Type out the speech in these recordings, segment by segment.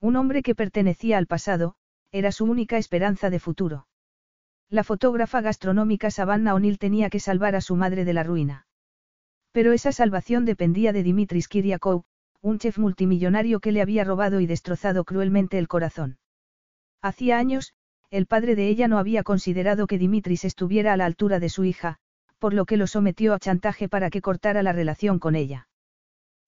Un hombre que pertenecía al pasado, era su única esperanza de futuro. La fotógrafa gastronómica Savannah O'Neill tenía que salvar a su madre de la ruina. Pero esa salvación dependía de Dimitris Kiriakou, un chef multimillonario que le había robado y destrozado cruelmente el corazón. Hacía años, el padre de ella no había considerado que Dimitris estuviera a la altura de su hija, por lo que lo sometió a chantaje para que cortara la relación con ella.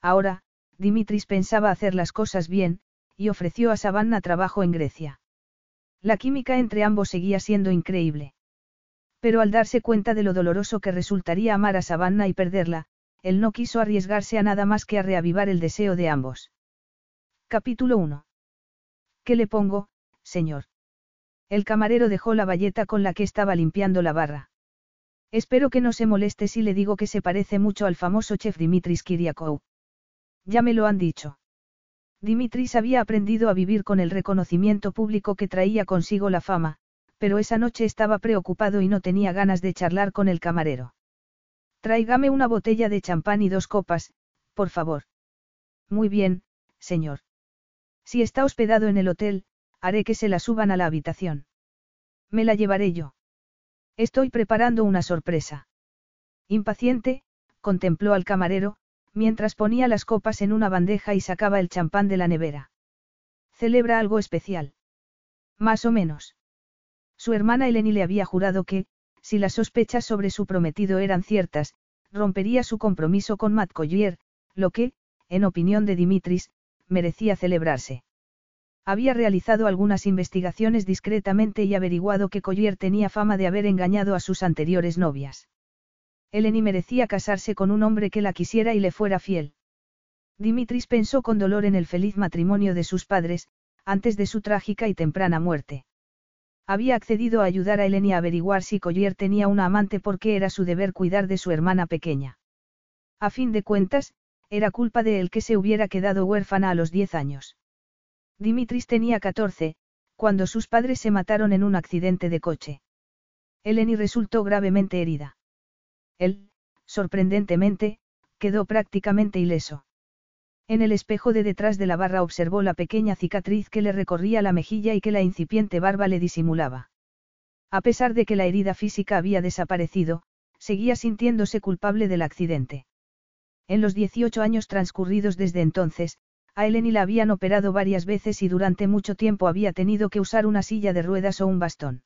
Ahora, Dimitris pensaba hacer las cosas bien, y ofreció a Savannah trabajo en Grecia. La química entre ambos seguía siendo increíble. Pero al darse cuenta de lo doloroso que resultaría amar a Savannah y perderla, él no quiso arriesgarse a nada más que a reavivar el deseo de ambos. Capítulo 1. ¿Qué le pongo, señor? El camarero dejó la bayeta con la que estaba limpiando la barra. Espero que no se moleste si le digo que se parece mucho al famoso chef Dimitris Kiriakou. Ya me lo han dicho. Dimitris había aprendido a vivir con el reconocimiento público que traía consigo la fama, pero esa noche estaba preocupado y no tenía ganas de charlar con el camarero. Tráigame una botella de champán y dos copas, por favor. Muy bien, señor. Si está hospedado en el hotel, haré que se la suban a la habitación. Me la llevaré yo. Estoy preparando una sorpresa. Impaciente, contempló al camarero, mientras ponía las copas en una bandeja y sacaba el champán de la nevera. ¿Celebra algo especial? Más o menos. Su hermana Eleni le había jurado que, si las sospechas sobre su prometido eran ciertas, rompería su compromiso con Matt Collier, lo que, en opinión de Dimitris, merecía celebrarse. Había realizado algunas investigaciones discretamente y averiguado que Collier tenía fama de haber engañado a sus anteriores novias. Eleni merecía casarse con un hombre que la quisiera y le fuera fiel. Dimitris pensó con dolor en el feliz matrimonio de sus padres, antes de su trágica y temprana muerte. Había accedido a ayudar a Eleni a averiguar si Collier tenía una amante porque era su deber cuidar de su hermana pequeña. A fin de cuentas, era culpa de él que se hubiera quedado huérfana a los 10 años. Dimitris tenía 14, cuando sus padres se mataron en un accidente de coche. Eleni resultó gravemente herida. Él, sorprendentemente, quedó prácticamente ileso. En el espejo de detrás de la barra observó la pequeña cicatriz que le recorría la mejilla y que la incipiente barba le disimulaba. A pesar de que la herida física había desaparecido, seguía sintiéndose culpable del accidente. En los 18 años transcurridos desde entonces, a Eleni la habían operado varias veces y durante mucho tiempo había tenido que usar una silla de ruedas o un bastón.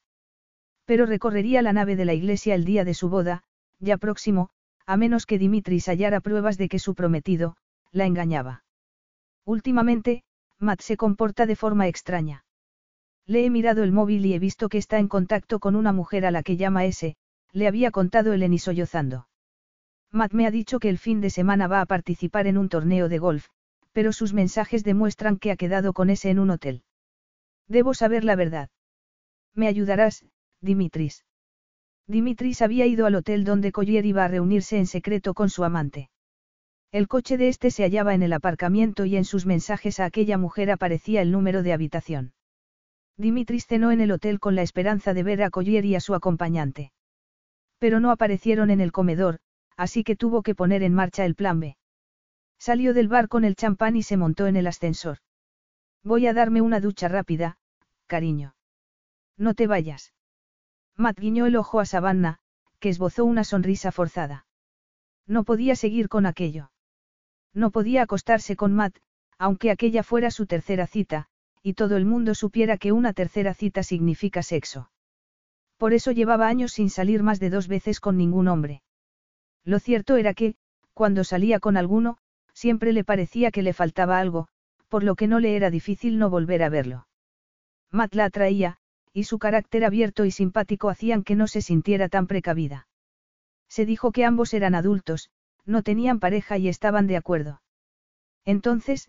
Pero recorrería la nave de la iglesia el día de su boda, ya próximo, a menos que Dimitris hallara pruebas de que su prometido, la engañaba. Últimamente, Matt se comporta de forma extraña. Le he mirado el móvil y he visto que está en contacto con una mujer a la que llama S, le había contado Eleni sollozando. Matt me ha dicho que el fin de semana va a participar en un torneo de golf, pero sus mensajes demuestran que ha quedado con S en un hotel. Debo saber la verdad. ¿Me ayudarás, Dimitris? Dimitris había ido al hotel donde Collier iba a reunirse en secreto con su amante. El coche de este se hallaba en el aparcamiento y en sus mensajes a aquella mujer aparecía el número de habitación. Dimitris cenó en el hotel con la esperanza de ver a Collier y a su acompañante. Pero no aparecieron en el comedor, así que tuvo que poner en marcha el plan B. Salió del bar con el champán y se montó en el ascensor. Voy a darme una ducha rápida, cariño. No te vayas. Matt guiñó el ojo a Savannah, que esbozó una sonrisa forzada. No podía seguir con aquello. No podía acostarse con Matt, aunque aquella fuera su tercera cita, y todo el mundo supiera que una tercera cita significa sexo. Por eso llevaba años sin salir más de dos veces con ningún hombre. Lo cierto era que, cuando salía con alguno, siempre le parecía que le faltaba algo, por lo que no le era difícil no volver a verlo. Matt la atraía, y su carácter abierto y simpático hacían que no se sintiera tan precavida. Se dijo que ambos eran adultos, no tenían pareja y estaban de acuerdo. Entonces,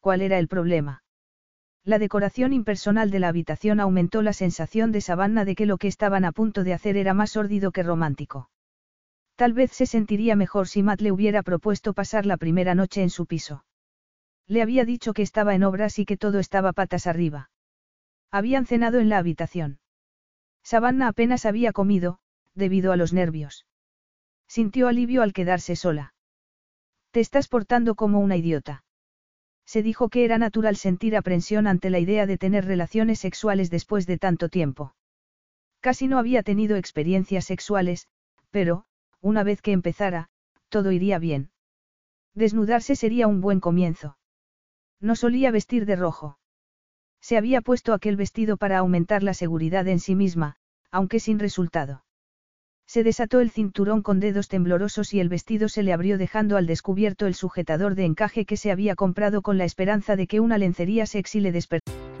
¿cuál era el problema? La decoración impersonal de la habitación aumentó la sensación de Savannah de que lo que estaban a punto de hacer era más sórdido que romántico. Tal vez se sentiría mejor si Matt le hubiera propuesto pasar la primera noche en su piso. Le había dicho que estaba en obras y que todo estaba patas arriba. Habían cenado en la habitación. Savannah apenas había comido, debido a los nervios. Sintió alivio al quedarse sola. Te estás portando como una idiota. Se dijo que era natural sentir aprensión ante la idea de tener relaciones sexuales después de tanto tiempo. Casi no había tenido experiencias sexuales, pero, una vez que empezara, todo iría bien. Desnudarse sería un buen comienzo. No solía vestir de rojo. Se había puesto aquel vestido para aumentar la seguridad en sí misma, aunque sin resultado. Se desató el cinturón con dedos temblorosos y el vestido se le abrió dejando al descubierto el sujetador de encaje que se había comprado con la esperanza de que una lencería sexy le despertara.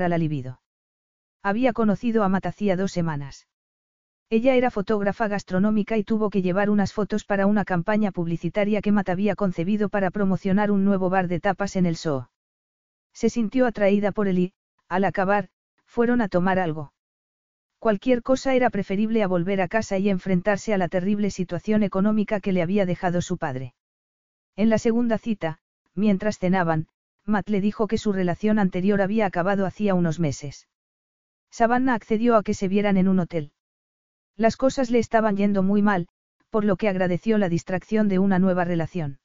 a la libido. Había conocido a Matt hacía dos semanas. Ella era fotógrafa gastronómica y tuvo que llevar unas fotos para una campaña publicitaria que Matt había concebido para promocionar un nuevo bar de tapas en el Soo. Se sintió atraída por él y, al acabar, fueron a tomar algo. Cualquier cosa era preferible a volver a casa y enfrentarse a la terrible situación económica que le había dejado su padre. En la segunda cita, mientras cenaban, Matt le dijo que su relación anterior había acabado hacía unos meses. Savannah accedió a que se vieran en un hotel. Las cosas le estaban yendo muy mal, por lo que agradeció la distracción de una nueva relación.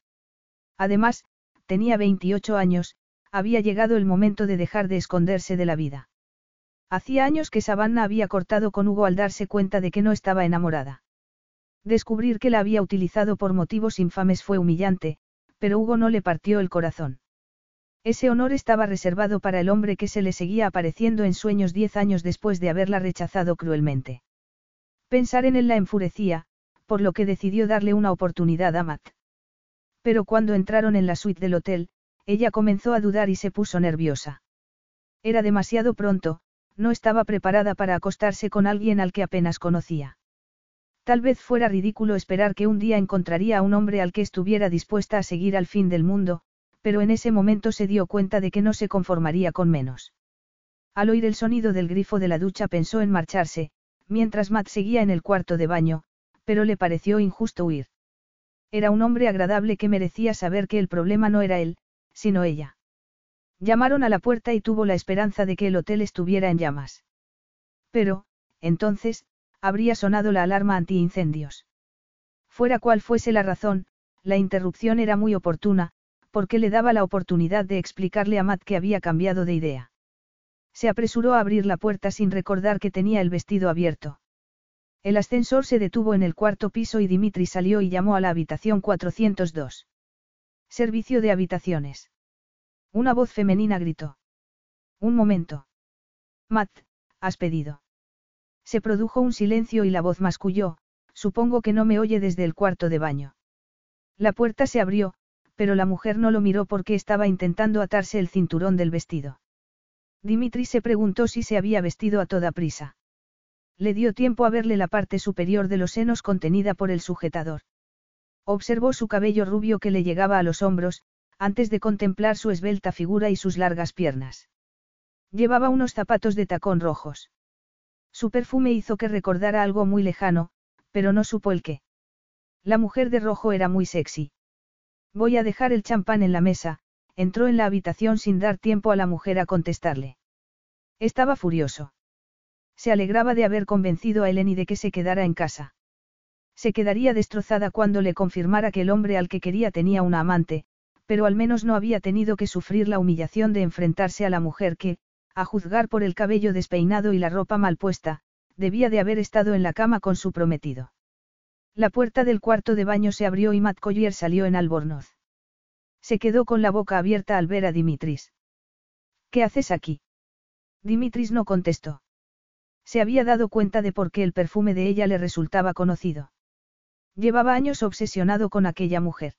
Además, tenía 28 años, había llegado el momento de dejar de esconderse de la vida. Hacía años que Savannah había cortado con Hugo al darse cuenta de que no estaba enamorada. Descubrir que la había utilizado por motivos infames fue humillante, pero Hugo no le partió el corazón. Ese honor estaba reservado para el hombre que se le seguía apareciendo en sueños diez años después de haberla rechazado cruelmente. Pensar en él la enfurecía, por lo que decidió darle una oportunidad a Matt. Pero cuando entraron en la suite del hotel, ella comenzó a dudar y se puso nerviosa. Era demasiado pronto, no estaba preparada para acostarse con alguien al que apenas conocía. Tal vez fuera ridículo esperar que un día encontraría a un hombre al que estuviera dispuesta a seguir al fin del mundo, pero en ese momento se dio cuenta de que no se conformaría con menos. Al oír el sonido del grifo de la ducha pensó en marcharse, mientras Matt seguía en el cuarto de baño, pero le pareció injusto huir. Era un hombre agradable que merecía saber que el problema no era él, sino ella. Llamaron a la puerta y tuvo la esperanza de que el hotel estuviera en llamas. Pero, entonces, habría sonado la alarma antiincendios. Fuera cual fuese la razón, la interrupción era muy oportuna, porque le daba la oportunidad de explicarle a Matt que había cambiado de idea. Se apresuró a abrir la puerta sin recordar que tenía el vestido abierto. El ascensor se detuvo en el cuarto piso y Dimitri salió y llamó a la habitación 402. Servicio de habitaciones. Una voz femenina gritó. Un momento. Matt, has pedido. Se produjo un silencio y la voz masculló, supongo que no me oye desde el cuarto de baño. La puerta se abrió, pero la mujer no lo miró porque estaba intentando atarse el cinturón del vestido. Dimitri se preguntó si se había vestido a toda prisa. Le dio tiempo a verle la parte superior de los senos contenida por el sujetador. Observó su cabello rubio que le llegaba a los hombros, antes de contemplar su esbelta figura y sus largas piernas. Llevaba unos zapatos de tacón rojos. Su perfume hizo que recordara algo muy lejano, pero no supo el qué. La mujer de rojo era muy sexy. Voy a dejar el champán en la mesa, entró en la habitación sin dar tiempo a la mujer a contestarle. Estaba furioso. Se alegraba de haber convencido a Eleni de que se quedara en casa. Se quedaría destrozada cuando le confirmara que el hombre al que quería tenía una amante, pero al menos no había tenido que sufrir la humillación de enfrentarse a la mujer que, a juzgar por el cabello despeinado y la ropa mal puesta, debía de haber estado en la cama con su prometido. La puerta del cuarto de baño se abrió y Matt Collier salió en albornoz. Se quedó con la boca abierta al ver a Dimitris. ¿Qué haces aquí? Dimitris no contestó. Se había dado cuenta de por qué el perfume de ella le resultaba conocido. Llevaba años obsesionado con aquella mujer.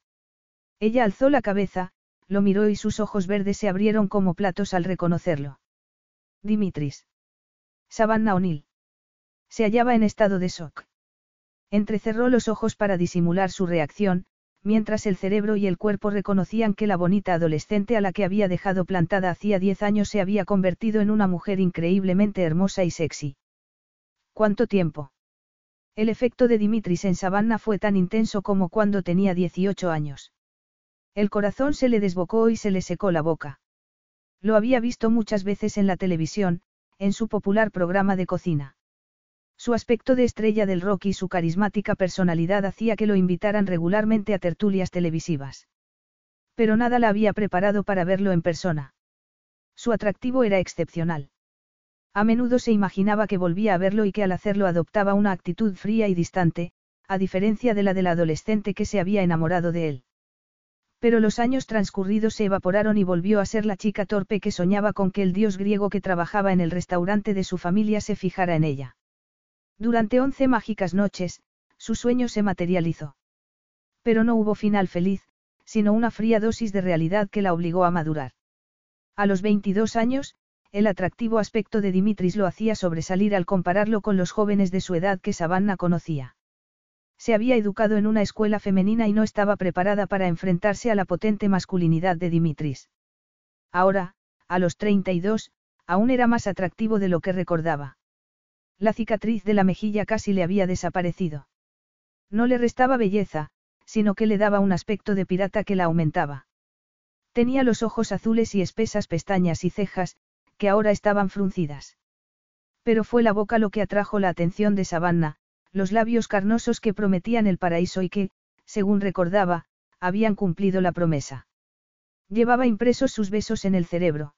Ella alzó la cabeza, lo miró y sus ojos verdes se abrieron como platos al reconocerlo. Dimitris. Savannah O'Neill. Se hallaba en estado de shock. Entrecerró los ojos para disimular su reacción, mientras el cerebro y el cuerpo reconocían que la bonita adolescente a la que había dejado plantada hacía diez años se había convertido en una mujer increíblemente hermosa y sexy. ¿Cuánto tiempo? El efecto de Dimitris en Savannah fue tan intenso como cuando tenía 18 años. El corazón se le desbocó y se le secó la boca. Lo había visto muchas veces en la televisión, en su popular programa de cocina. Su aspecto de estrella del rock y su carismática personalidad hacía que lo invitaran regularmente a tertulias televisivas. Pero nada la había preparado para verlo en persona. Su atractivo era excepcional. A menudo se imaginaba que volvía a verlo y que al hacerlo adoptaba una actitud fría y distante, a diferencia de la del adolescente que se había enamorado de él. Pero los años transcurridos se evaporaron y volvió a ser la chica torpe que soñaba con que el dios griego que trabajaba en el restaurante de su familia se fijara en ella. Durante once mágicas noches, su sueño se materializó. Pero no hubo final feliz, sino una fría dosis de realidad que la obligó a madurar. A los 22 años, el atractivo aspecto de Dimitris lo hacía sobresalir al compararlo con los jóvenes de su edad que Savannah conocía. Se había educado en una escuela femenina y no estaba preparada para enfrentarse a la potente masculinidad de Dimitris. Ahora, a los 32, aún era más atractivo de lo que recordaba. La cicatriz de la mejilla casi le había desaparecido. No le restaba belleza, sino que le daba un aspecto de pirata que la aumentaba. Tenía los ojos azules y espesas pestañas y cejas, que ahora estaban fruncidas. Pero fue la boca lo que atrajo la atención de Savannah, los labios carnosos que prometían el paraíso y que, según recordaba, habían cumplido la promesa. Llevaba impresos sus besos en el cerebro.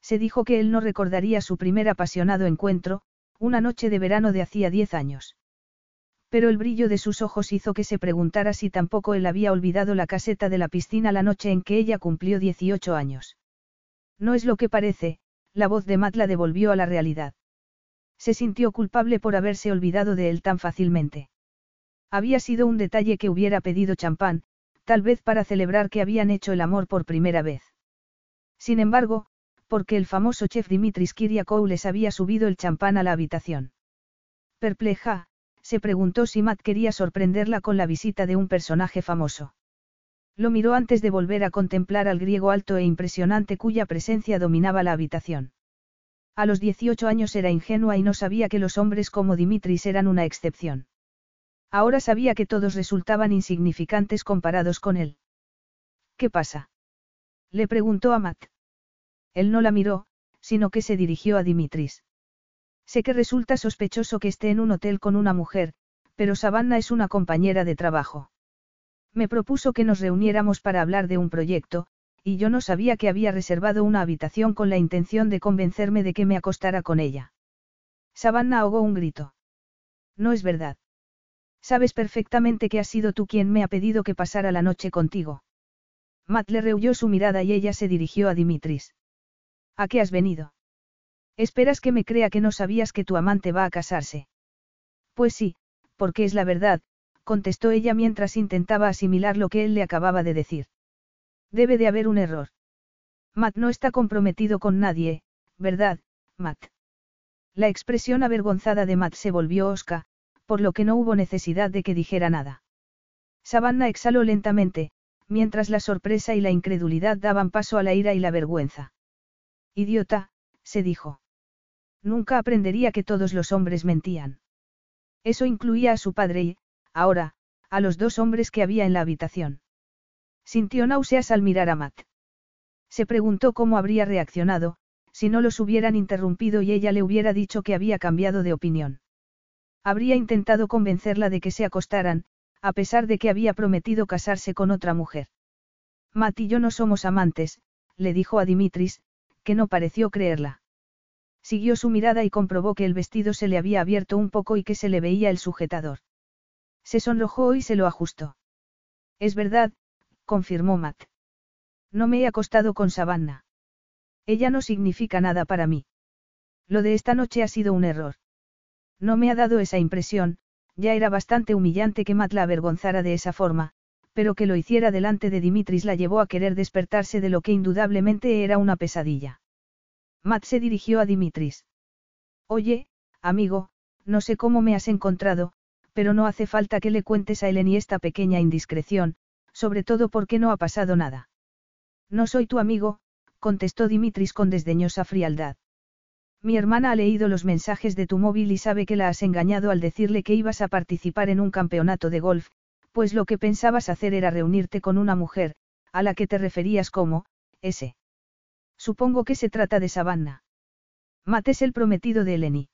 Se dijo que él no recordaría su primer apasionado encuentro, una noche de verano de hacía diez años. Pero el brillo de sus ojos hizo que se preguntara si tampoco él había olvidado la caseta de la piscina la noche en que ella cumplió 18 años. No es lo que parece, la voz de Matt la devolvió a la realidad. Se sintió culpable por haberse olvidado de él tan fácilmente. Había sido un detalle que hubiera pedido champán, tal vez para celebrar que habían hecho el amor por primera vez. Sin embargo, porque el famoso chef Dimitris Kyriakoules había subido el champán a la habitación. Perpleja, se preguntó si Matt quería sorprenderla con la visita de un personaje famoso. Lo miró antes de volver a contemplar al griego alto e impresionante cuya presencia dominaba la habitación. A los 18 años era ingenua y no sabía que los hombres como Dimitris eran una excepción. Ahora sabía que todos resultaban insignificantes comparados con él. ¿Qué pasa? Le preguntó a Matt. Él no la miró, sino que se dirigió a Dimitris. Sé que resulta sospechoso que esté en un hotel con una mujer, pero Savannah es una compañera de trabajo. Me propuso que nos reuniéramos para hablar de un proyecto, y yo no sabía que había reservado una habitación con la intención de convencerme de que me acostara con ella. Savannah ahogó un grito. No es verdad. Sabes perfectamente que has sido tú quien me ha pedido que pasara la noche contigo. Matt le rehuyó su mirada y ella se dirigió a Dimitris. ¿A qué has venido? ¿Esperas que me crea que no sabías que tu amante va a casarse? Pues sí, porque es la verdad, contestó ella mientras intentaba asimilar lo que él le acababa de decir. Debe de haber un error. Matt no está comprometido con nadie, ¿verdad, Matt? La expresión avergonzada de Matt se volvió osca, por lo que no hubo necesidad de que dijera nada. Savannah exhaló lentamente, mientras la sorpresa y la incredulidad daban paso a la ira y la vergüenza. Idiota, se dijo. Nunca aprendería que todos los hombres mentían. Eso incluía a su padre y, ahora, a los dos hombres que había en la habitación. Sintió náuseas al mirar a Matt. Se preguntó cómo habría reaccionado, si no los hubieran interrumpido y ella le hubiera dicho que había cambiado de opinión. Habría intentado convencerla de que se acostaran, a pesar de que había prometido casarse con otra mujer. Matt y yo no somos amantes, le dijo a Dimitris, que no pareció creerla. Siguió su mirada y comprobó que el vestido se le había abierto un poco y que se le veía el sujetador. Se sonrojó y se lo ajustó. Es verdad, confirmó Matt. No me he acostado con Savannah. Ella no significa nada para mí. Lo de esta noche ha sido un error. No me ha dado esa impresión, ya era bastante humillante que Matt la avergonzara de esa forma, pero que lo hiciera delante de Dimitris la llevó a querer despertarse de lo que indudablemente era una pesadilla. Matt se dirigió a Dimitris. Oye, amigo, no sé cómo me has encontrado, pero no hace falta que le cuentes a Eleni esta pequeña indiscreción, sobre todo porque no ha pasado nada. No soy tu amigo, contestó Dimitris con desdeñosa frialdad. Mi hermana ha leído los mensajes de tu móvil y sabe que la has engañado al decirle que ibas a participar en un campeonato de golf, pues lo que pensabas hacer era reunirte con una mujer, a la que te referías como, ese. Supongo que se trata de Savannah. Matt es el prometido de Eleni.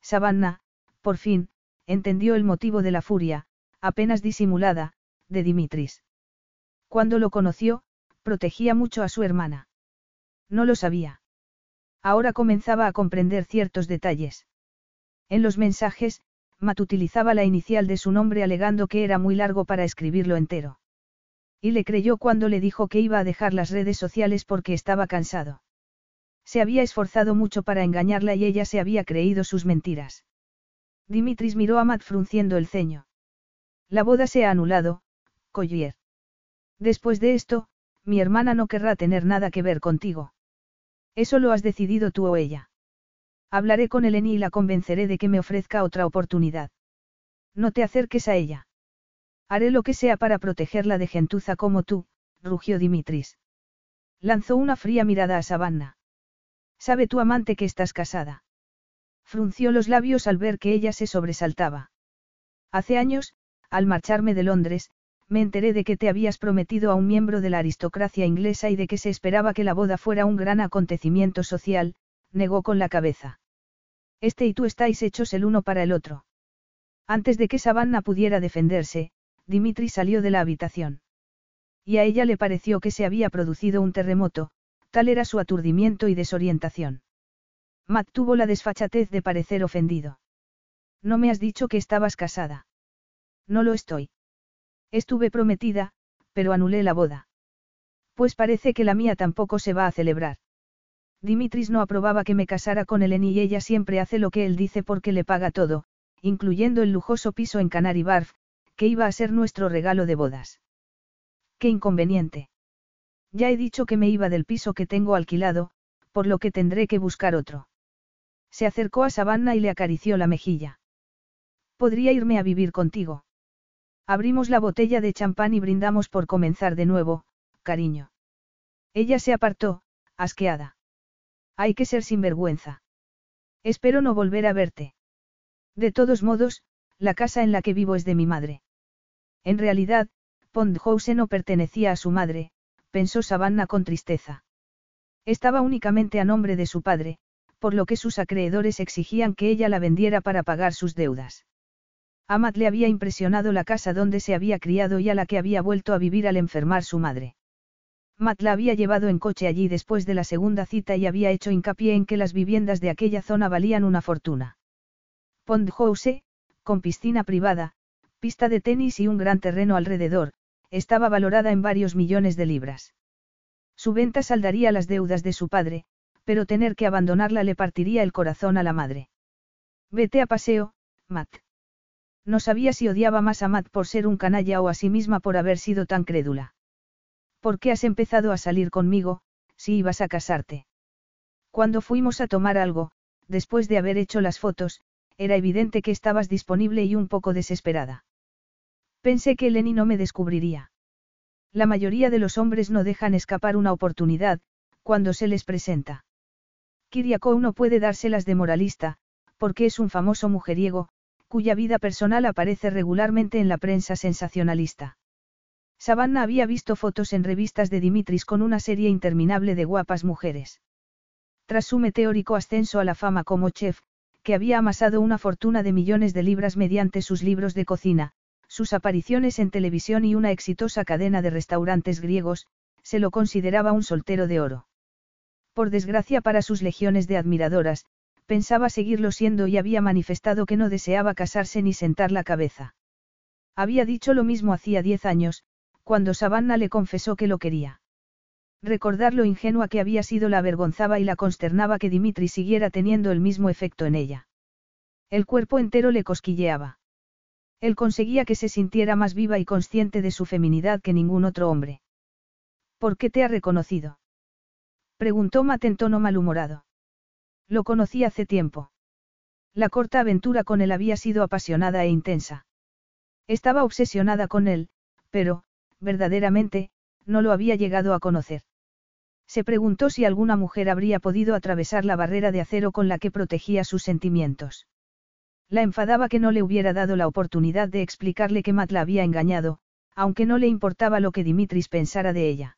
Savannah, por fin, entendió el motivo de la furia, apenas disimulada, de Dimitris. Cuando lo conoció, protegía mucho a su hermana. No lo sabía. Ahora comenzaba a comprender ciertos detalles. En los mensajes, Matt utilizaba la inicial de su nombre alegando que era muy largo para escribirlo entero. Y le creyó cuando le dijo que iba a dejar las redes sociales porque estaba cansado. Se había esforzado mucho para engañarla y ella se había creído sus mentiras. Dimitris miró a Matt frunciendo el ceño. La boda se ha anulado, Collier. Después de esto, mi hermana no querrá tener nada que ver contigo. Eso lo has decidido tú o ella. Hablaré con Eleni y la convenceré de que me ofrezca otra oportunidad. No te acerques a ella. Haré lo que sea para protegerla de gentuza como tú, rugió Dimitris. Lanzó una fría mirada a Savannah. ¿Sabe tu amante que estás casada? Frunció los labios al ver que ella se sobresaltaba. Hace años, al marcharme de Londres, me enteré de que te habías prometido a un miembro de la aristocracia inglesa y de que se esperaba que la boda fuera un gran acontecimiento social, negó con la cabeza. Este y tú estáis hechos el uno para el otro. Antes de que Savannah pudiera defenderse, Dimitri salió de la habitación. Y a ella le pareció que se había producido un terremoto, tal era su aturdimiento y desorientación. Matt tuvo la desfachatez de parecer ofendido. No me has dicho que estabas casada. No lo estoy. Estuve prometida, pero anulé la boda. Pues parece que la mía tampoco se va a celebrar. Dimitris no aprobaba que me casara con Eleni y ella siempre hace lo que él dice porque le paga todo, incluyendo el lujoso piso en Canary Barf, que iba a ser nuestro regalo de bodas. Qué inconveniente. Ya he dicho que me iba del piso que tengo alquilado, por lo que tendré que buscar otro. Se acercó a Savannah y le acarició la mejilla. Podría irme a vivir contigo. Abrimos la botella de champán y brindamos por comenzar de nuevo, cariño. Ella se apartó, asqueada. Hay que ser sinvergüenza. Espero no volver a verte. De todos modos, la casa en la que vivo es de mi madre. En realidad, Pondhouse no pertenecía a su madre, pensó Savannah con tristeza. Estaba únicamente a nombre de su padre, por lo que sus acreedores exigían que ella la vendiera para pagar sus deudas. A Matt le había impresionado la casa donde se había criado y a la que había vuelto a vivir al enfermar su madre. Matt la había llevado en coche allí después de la segunda cita y había hecho hincapié en que las viviendas de aquella zona valían una fortuna. Pond House, con piscina privada, pista de tenis y un gran terreno alrededor, estaba valorada en varios millones de libras. Su venta saldaría las deudas de su padre, pero tener que abandonarla le partiría el corazón a la madre. Vete a paseo, Matt. No sabía si odiaba más a Matt por ser un canalla o a sí misma por haber sido tan crédula. ¿Por qué has empezado a salir conmigo, si ibas a casarte? Cuando fuimos a tomar algo, después de haber hecho las fotos, era evidente que estabas disponible y un poco desesperada. Pensé que Lenny no me descubriría. La mayoría de los hombres no dejan escapar una oportunidad, cuando se les presenta. Kiriakou no puede dárselas de moralista, porque es un famoso mujeriego, cuya vida personal aparece regularmente en la prensa sensacionalista. Savannah había visto fotos en revistas de Dimitris con una serie interminable de guapas mujeres. Tras su meteórico ascenso a la fama como chef, que había amasado una fortuna de millones de libras mediante sus libros de cocina, sus apariciones en televisión y una exitosa cadena de restaurantes griegos, se lo consideraba un soltero de oro. Por desgracia para sus legiones de admiradoras, pensaba seguirlo siendo y había manifestado que no deseaba casarse ni sentar la cabeza. Había dicho lo mismo hacía diez años, cuando Savannah le confesó que lo quería. Recordar lo ingenua que había sido la avergonzaba y la consternaba que Dimitri siguiera teniendo el mismo efecto en ella. El cuerpo entero le cosquilleaba. Él conseguía que se sintiera más viva y consciente de su feminidad que ningún otro hombre. ¿Por qué te ha reconocido? Preguntó Matt en tono malhumorado. Lo conocí hace tiempo. La corta aventura con él había sido apasionada e intensa. Estaba obsesionada con él, pero, verdaderamente, no lo había llegado a conocer. Se preguntó si alguna mujer habría podido atravesar la barrera de acero con la que protegía sus sentimientos. La enfadaba que no le hubiera dado la oportunidad de explicarle que Matt la había engañado, aunque no le importaba lo que Dimitris pensara de ella.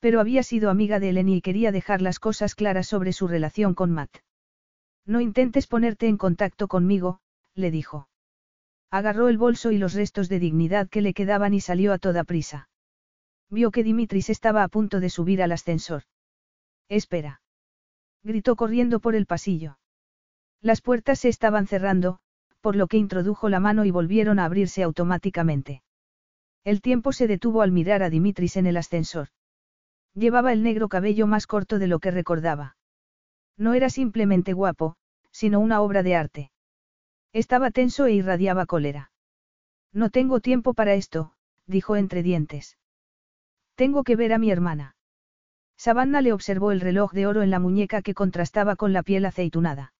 Pero había sido amiga de Eleni y quería dejar las cosas claras sobre su relación con Matt. No intentes ponerte en contacto conmigo, le dijo. Agarró el bolso y los restos de dignidad que le quedaban y salió a toda prisa. Vio que Dimitris estaba a punto de subir al ascensor. Espera. Gritó corriendo por el pasillo. Las puertas se estaban cerrando, por lo que introdujo la mano y volvieron a abrirse automáticamente. El tiempo se detuvo al mirar a Dimitris en el ascensor. Llevaba el negro cabello más corto de lo que recordaba. No era simplemente guapo, sino una obra de arte. Estaba tenso e irradiaba cólera. No tengo tiempo para esto, dijo entre dientes. Tengo que ver a mi hermana. Savannah le observó el reloj de oro en la muñeca que contrastaba con la piel aceitunada.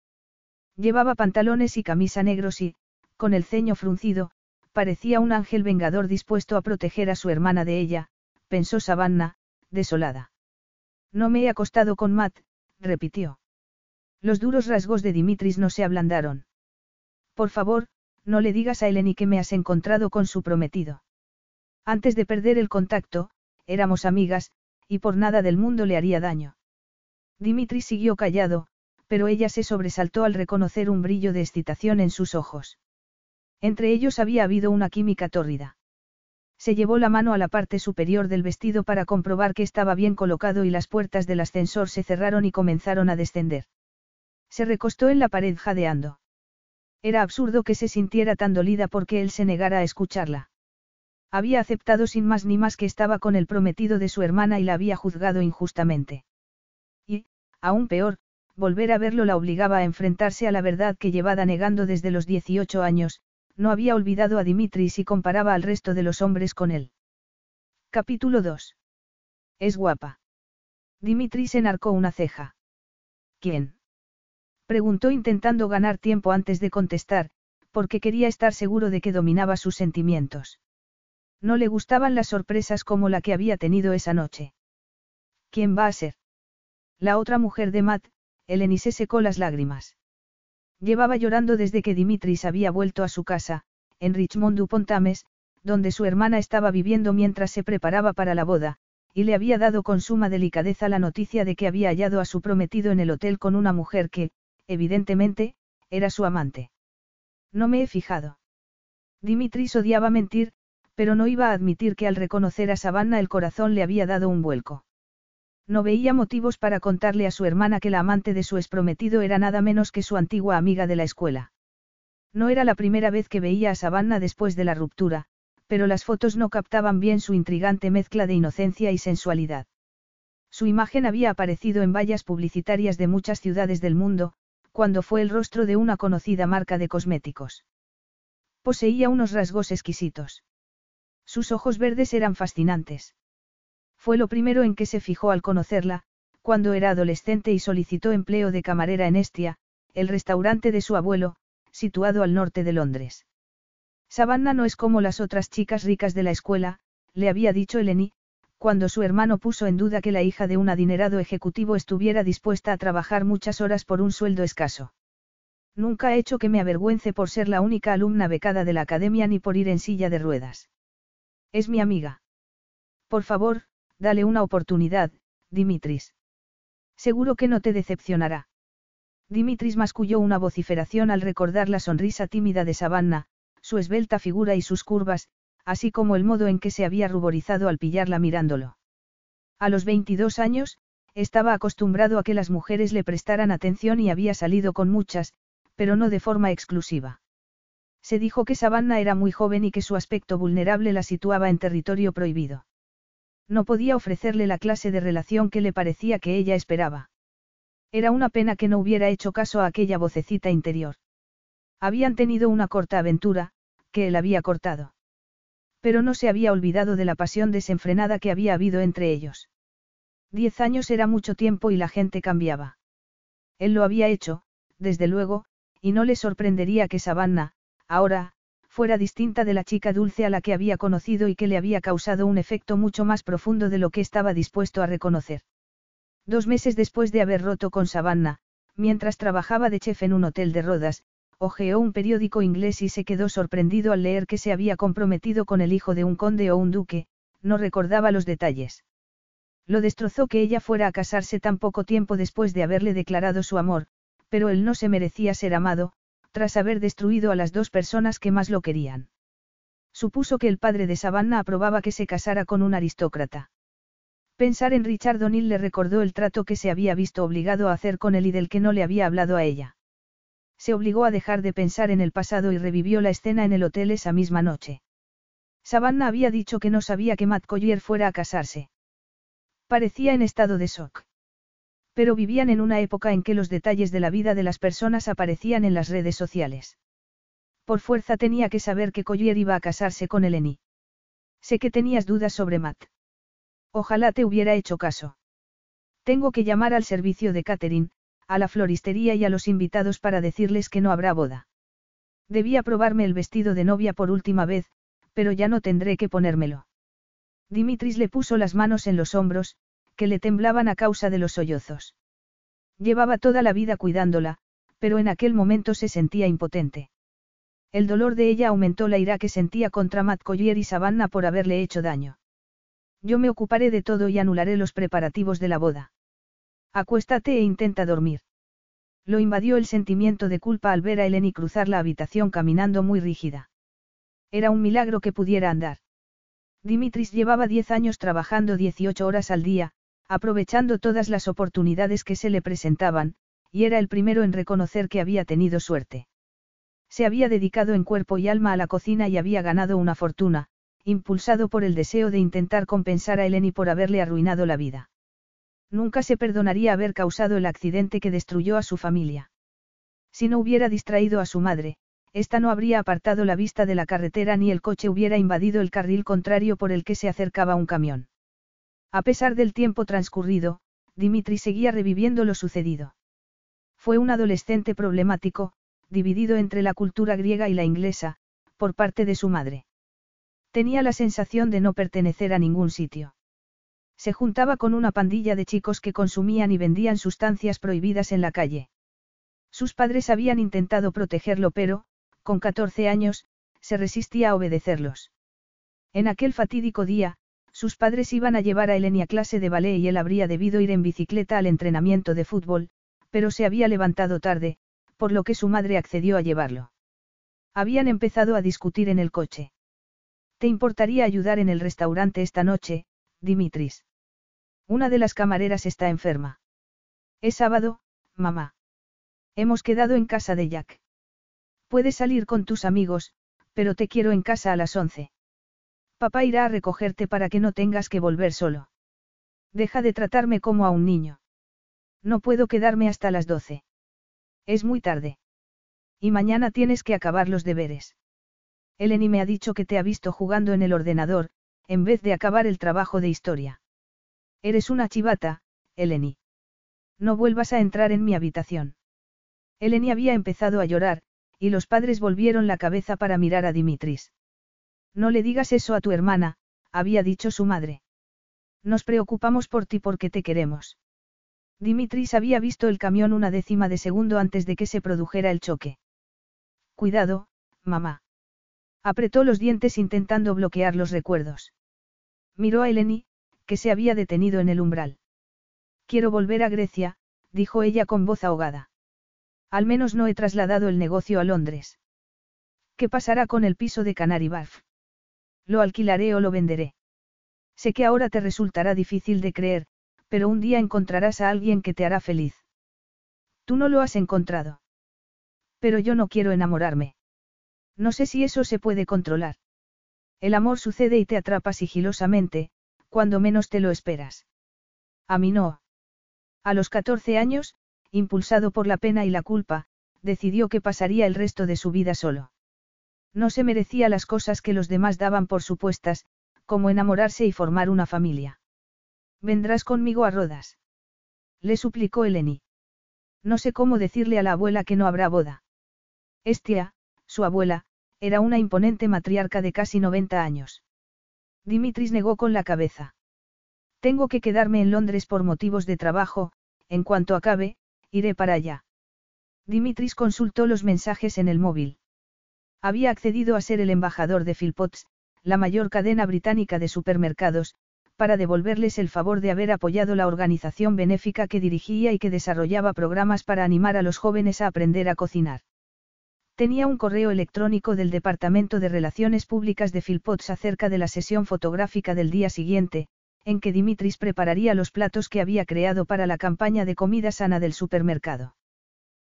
Llevaba pantalones y camisa negros y, con el ceño fruncido, parecía un ángel vengador dispuesto a proteger a su hermana de ella, pensó Savannah, desolada. No me he acostado con Matt, repitió. Los duros rasgos de Dimitris no se ablandaron. Por favor, no le digas a Eleni que me has encontrado con su prometido. Antes de perder el contacto, éramos amigas, y por nada del mundo le haría daño. Dimitri siguió callado, pero ella se sobresaltó al reconocer un brillo de excitación en sus ojos. Entre ellos había habido una química tórrida. Se llevó la mano a la parte superior del vestido para comprobar que estaba bien colocado y las puertas del ascensor se cerraron y comenzaron a descender. Se recostó en la pared jadeando. Era absurdo que se sintiera tan dolida porque él se negara a escucharla. Había aceptado sin más ni más que estaba con el prometido de su hermana y la había juzgado injustamente. Y, aún peor, volver a verlo la obligaba a enfrentarse a la verdad que llevaba negando desde los 18 años, no había olvidado a Dimitris y comparaba al resto de los hombres con él. Capítulo 2. Es guapa. Dimitris enarcó una ceja. ¿Quién? Preguntó intentando ganar tiempo antes de contestar, porque quería estar seguro de que dominaba sus sentimientos. No le gustaban las sorpresas como la que había tenido esa noche. ¿Quién va a ser? La otra mujer de Matt, Elenise secó las lágrimas. Llevaba llorando desde que Dimitris había vuelto a su casa, en Richmond upon Thames, donde su hermana estaba viviendo mientras se preparaba para la boda, y le había dado con suma delicadeza la noticia de que había hallado a su prometido en el hotel con una mujer que, evidentemente, era su amante. No me he fijado. Dimitris odiaba mentir, pero no iba a admitir que al reconocer a Savannah el corazón le había dado un vuelco. No veía motivos para contarle a su hermana que la amante de su esprometido era nada menos que su antigua amiga de la escuela. No era la primera vez que veía a Savannah después de la ruptura, pero las fotos no captaban bien su intrigante mezcla de inocencia y sensualidad. Su imagen había aparecido en vallas publicitarias de muchas ciudades del mundo, cuando fue el rostro de una conocida marca de cosméticos. Poseía unos rasgos exquisitos. Sus ojos verdes eran fascinantes. Fue lo primero en que se fijó al conocerla, cuando era adolescente y solicitó empleo de camarera en Estia, el restaurante de su abuelo, situado al norte de Londres. Savannah no es como las otras chicas ricas de la escuela, le había dicho Eleni, cuando su hermano puso en duda que la hija de un adinerado ejecutivo estuviera dispuesta a trabajar muchas horas por un sueldo escaso. Nunca he hecho que me avergüence por ser la única alumna becada de la academia ni por ir en silla de ruedas. Es mi amiga. Por favor, dale una oportunidad, Dimitris. Seguro que no te decepcionará. Dimitris masculló una vociferación al recordar la sonrisa tímida de Savannah, su esbelta figura y sus curvas, así como el modo en que se había ruborizado al pillarla mirándolo. A los 22 años, estaba acostumbrado a que las mujeres le prestaran atención y había salido con muchas, pero no de forma exclusiva. Se dijo que Savannah era muy joven y que su aspecto vulnerable la situaba en territorio prohibido. No podía ofrecerle la clase de relación que le parecía que ella esperaba. Era una pena que no hubiera hecho caso a aquella vocecita interior. Habían tenido una corta aventura, que él había cortado. Pero no se había olvidado de la pasión desenfrenada que había habido entre ellos. Diez años era mucho tiempo y la gente cambiaba. Él lo había hecho, desde luego, y no le sorprendería que Savannah, ahora, fuera distinta de la chica dulce a la que había conocido y que le había causado un efecto mucho más profundo de lo que estaba dispuesto a reconocer. Dos meses después de haber roto con Savannah, mientras trabajaba de chef en un hotel de Rodas, hojeó un periódico inglés y se quedó sorprendido al leer que se había comprometido con el hijo de un conde o un duque, no recordaba los detalles. Lo destrozó que ella fuera a casarse tan poco tiempo después de haberle declarado su amor, pero él no se merecía ser amado, tras haber destruido a las dos personas que más lo querían. Supuso que el padre de Savannah aprobaba que se casara con un aristócrata. Pensar en Richard O'Neill le recordó el trato que se había visto obligado a hacer con él y del que no le había hablado a ella. Se obligó a dejar de pensar en el pasado y revivió la escena en el hotel esa misma noche. Savannah había dicho que no sabía que Matt Collier fuera a casarse. Parecía en estado de shock. Pero vivían en una época en que los detalles de la vida de las personas aparecían en las redes sociales. Por fuerza tenía que saber que Collier iba a casarse con Eleni. Sé que tenías dudas sobre Matt. Ojalá te hubiera hecho caso. Tengo que llamar al servicio de catering, a la floristería y a los invitados para decirles que no habrá boda. Debía probarme el vestido de novia por última vez, pero ya no tendré que ponérmelo. Dimitris le puso las manos en los hombros, que le temblaban a causa de los sollozos. Llevaba toda la vida cuidándola, pero en aquel momento se sentía impotente. El dolor de ella aumentó la ira que sentía contra Matt Collier y Savannah por haberle hecho daño. Yo me ocuparé de todo y anularé los preparativos de la boda. Acuéstate e intenta dormir. Lo invadió el sentimiento de culpa al ver a Eleni cruzar la habitación caminando muy rígida. Era un milagro que pudiera andar. Dimitris llevaba diez años trabajando 18 horas al día, aprovechando todas las oportunidades que se le presentaban, y era el primero en reconocer que había tenido suerte. Se había dedicado en cuerpo y alma a la cocina y había ganado una fortuna, impulsado por el deseo de intentar compensar a Eleni por haberle arruinado la vida. Nunca se perdonaría haber causado el accidente que destruyó a su familia. Si no hubiera distraído a su madre, ésta no habría apartado la vista de la carretera ni el coche hubiera invadido el carril contrario por el que se acercaba un camión. A pesar del tiempo transcurrido, Dimitri seguía reviviendo lo sucedido. Fue un adolescente problemático, dividido entre la cultura griega y la inglesa, por parte de su madre. Tenía la sensación de no pertenecer a ningún sitio. Se juntaba con una pandilla de chicos que consumían y vendían sustancias prohibidas en la calle. Sus padres habían intentado protegerlo pero, con 14 años, se resistía a obedecerlos. En aquel fatídico día, sus padres iban a llevar a Eleni a clase de ballet y él habría debido ir en bicicleta al entrenamiento de fútbol, pero se había levantado tarde, por lo que su madre accedió a llevarlo. Habían empezado a discutir en el coche. ¿Te importaría ayudar en el restaurante esta noche, Dimitris? Una de las camareras está enferma. Es sábado, mamá. Hemos quedado en casa de Jack. Puedes salir con tus amigos, pero te quiero en casa a las once. Papá irá a recogerte para que no tengas que volver solo. Deja de tratarme como a un niño. No puedo quedarme hasta las doce. Es muy tarde. Y mañana tienes que acabar los deberes. Eleni me ha dicho que te ha visto jugando en el ordenador, en vez de acabar el trabajo de historia. Eres una chivata, Eleni. No vuelvas a entrar en mi habitación. Eleni había empezado a llorar, y los padres volvieron la cabeza para mirar a Dimitris. No le digas eso a tu hermana, había dicho su madre. Nos preocupamos por ti porque te queremos. Dimitris había visto el camión una décima de segundo antes de que se produjera el choque. Cuidado, mamá. Apretó los dientes intentando bloquear los recuerdos. Miró a Eleni, que se había detenido en el umbral. Quiero volver a Grecia, dijo ella con voz ahogada. Al menos no he trasladado el negocio a Londres. ¿Qué pasará con el piso de Canary Wharf? Lo alquilaré o lo venderé. Sé que ahora te resultará difícil de creer, pero un día encontrarás a alguien que te hará feliz. Tú no lo has encontrado. Pero yo no quiero enamorarme. No sé si eso se puede controlar. El amor sucede y te atrapa sigilosamente, cuando menos te lo esperas. A mí no. A los 14 años, impulsado por la pena y la culpa, decidió que pasaría el resto de su vida solo. No se merecía las cosas que los demás daban por supuestas, como enamorarse y formar una familia. Vendrás conmigo a Rodas. Le suplicó Eleni. No sé cómo decirle a la abuela que no habrá boda. Estia, su abuela, era una imponente matriarca de casi 90 años. Dimitris negó con la cabeza. Tengo que quedarme en Londres por motivos de trabajo, en cuanto acabe, iré para allá. Dimitris consultó los mensajes en el móvil. Había accedido a ser el embajador de Philpotts, la mayor cadena británica de supermercados, para devolverles el favor de haber apoyado la organización benéfica que dirigía y que desarrollaba programas para animar a los jóvenes a aprender a cocinar. Tenía un correo electrónico del Departamento de Relaciones Públicas de Philpotts acerca de la sesión fotográfica del día siguiente, en que Dimitris prepararía los platos que había creado para la campaña de comida sana del supermercado.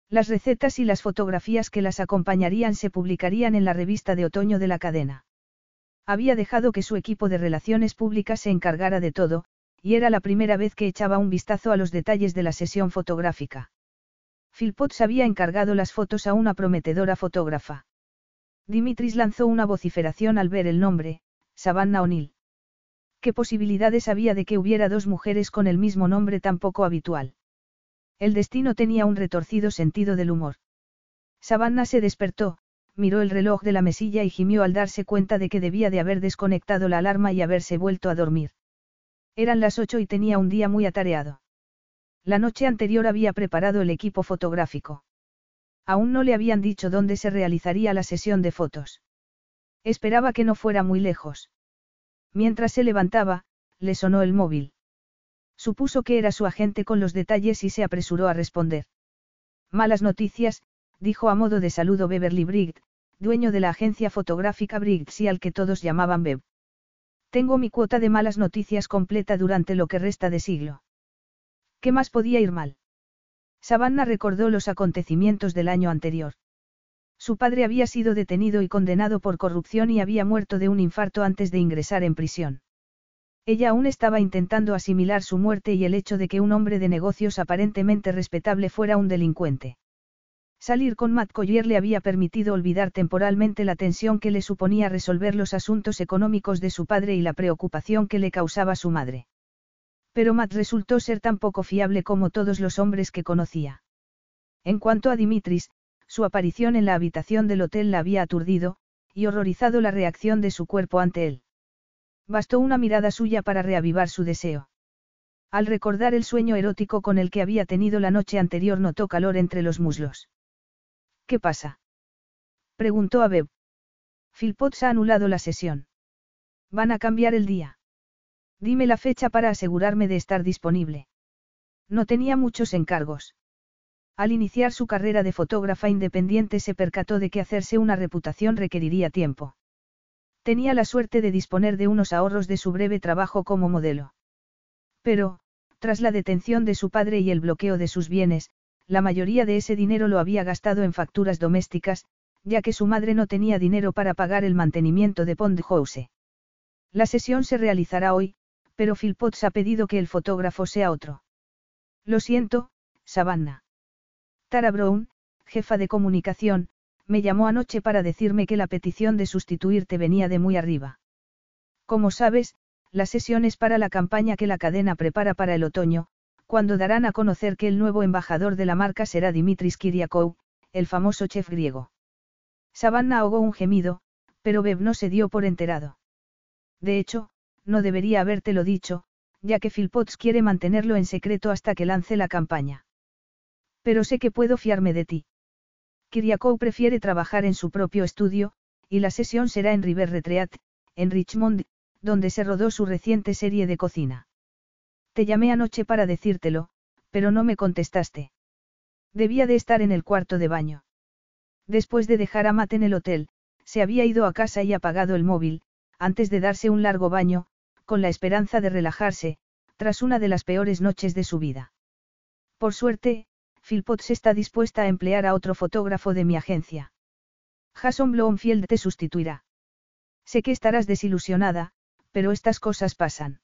Las recetas y las fotografías que las acompañarían se publicarían en la revista de otoño de la cadena. Había dejado que su equipo de relaciones públicas se encargara de todo, y era la primera vez que echaba un vistazo a los detalles de la sesión fotográfica. Philpotts había encargado las fotos a una prometedora fotógrafa. Dimitris lanzó una vociferación al ver el nombre, Savannah O'Neill. ¿Qué posibilidades había de que hubiera dos mujeres con el mismo nombre tan poco habitual? El destino tenía un retorcido sentido del humor. Savannah se despertó, miró el reloj de la mesilla y gimió al darse cuenta de que debía de haber desconectado la alarma y haberse vuelto a dormir. Eran las ocho y tenía un día muy atareado. La noche anterior había preparado el equipo fotográfico. Aún no le habían dicho dónde se realizaría la sesión de fotos. Esperaba que no fuera muy lejos. Mientras se levantaba, le sonó el móvil. Supuso que era su agente con los detalles y se apresuró a responder. Malas noticias, dijo a modo de saludo Beverly Briggs, dueño de la agencia fotográfica Briggs y al que todos llamaban Bev. Tengo mi cuota de malas noticias completa durante lo que resta de siglo. ¿Qué más podía ir mal? Savannah recordó los acontecimientos del año anterior. Su padre había sido detenido y condenado por corrupción y había muerto de un infarto antes de ingresar en prisión. Ella aún estaba intentando asimilar su muerte y el hecho de que un hombre de negocios aparentemente respetable fuera un delincuente. Salir con Matt Collier le había permitido olvidar temporalmente la tensión que le suponía resolver los asuntos económicos de su padre y la preocupación que le causaba su madre. Pero Matt resultó ser tan poco fiable como todos los hombres que conocía. En cuanto a Dimitris, su aparición en la habitación del hotel la había aturdido, y horrorizado la reacción de su cuerpo ante él. Bastó una mirada suya para reavivar su deseo. Al recordar el sueño erótico con el que había tenido la noche anterior notó calor entre los muslos. ¿Qué pasa? preguntó a Beb. Philpotts ha anulado la sesión. Van a cambiar el día. Dime la fecha para asegurarme de estar disponible. No tenía muchos encargos. Al iniciar su carrera de fotógrafa independiente se percató de que hacerse una reputación requeriría tiempo. Tenía la suerte de disponer de unos ahorros de su breve trabajo como modelo. Pero, tras la detención de su padre y el bloqueo de sus bienes, la mayoría de ese dinero lo había gastado en facturas domésticas, ya que su madre no tenía dinero para pagar el mantenimiento de Pond House. La sesión se realizará hoy, pero Philpotts ha pedido que el fotógrafo sea otro. Lo siento, Savannah. Tara Brown, jefa de comunicación, me llamó anoche para decirme que la petición de sustituirte venía de muy arriba. Como sabes, la sesión es para la campaña que la cadena prepara para el otoño, cuando darán a conocer que el nuevo embajador de la marca será Dimitris Kiriakou, el famoso chef griego. Savannah ahogó un gemido, pero Beb no se dio por enterado. De hecho, no debería habértelo dicho, ya que Philpotts quiere mantenerlo en secreto hasta que lance la campaña. Pero sé que puedo fiarme de ti. Kiriakou prefiere trabajar en su propio estudio, y la sesión será en River Retreat, en Richmond, donde se rodó su reciente serie de cocina. Te llamé anoche para decírtelo, pero no me contestaste. Debía de estar en el cuarto de baño. Después de dejar a Matt en el hotel, se había ido a casa y apagado el móvil, antes de darse un largo baño, con la esperanza de relajarse, tras una de las peores noches de su vida. Por suerte, Philpotts está dispuesta a emplear a otro fotógrafo de mi agencia. Jason Bloomfield te sustituirá. Sé que estarás desilusionada, pero estas cosas pasan.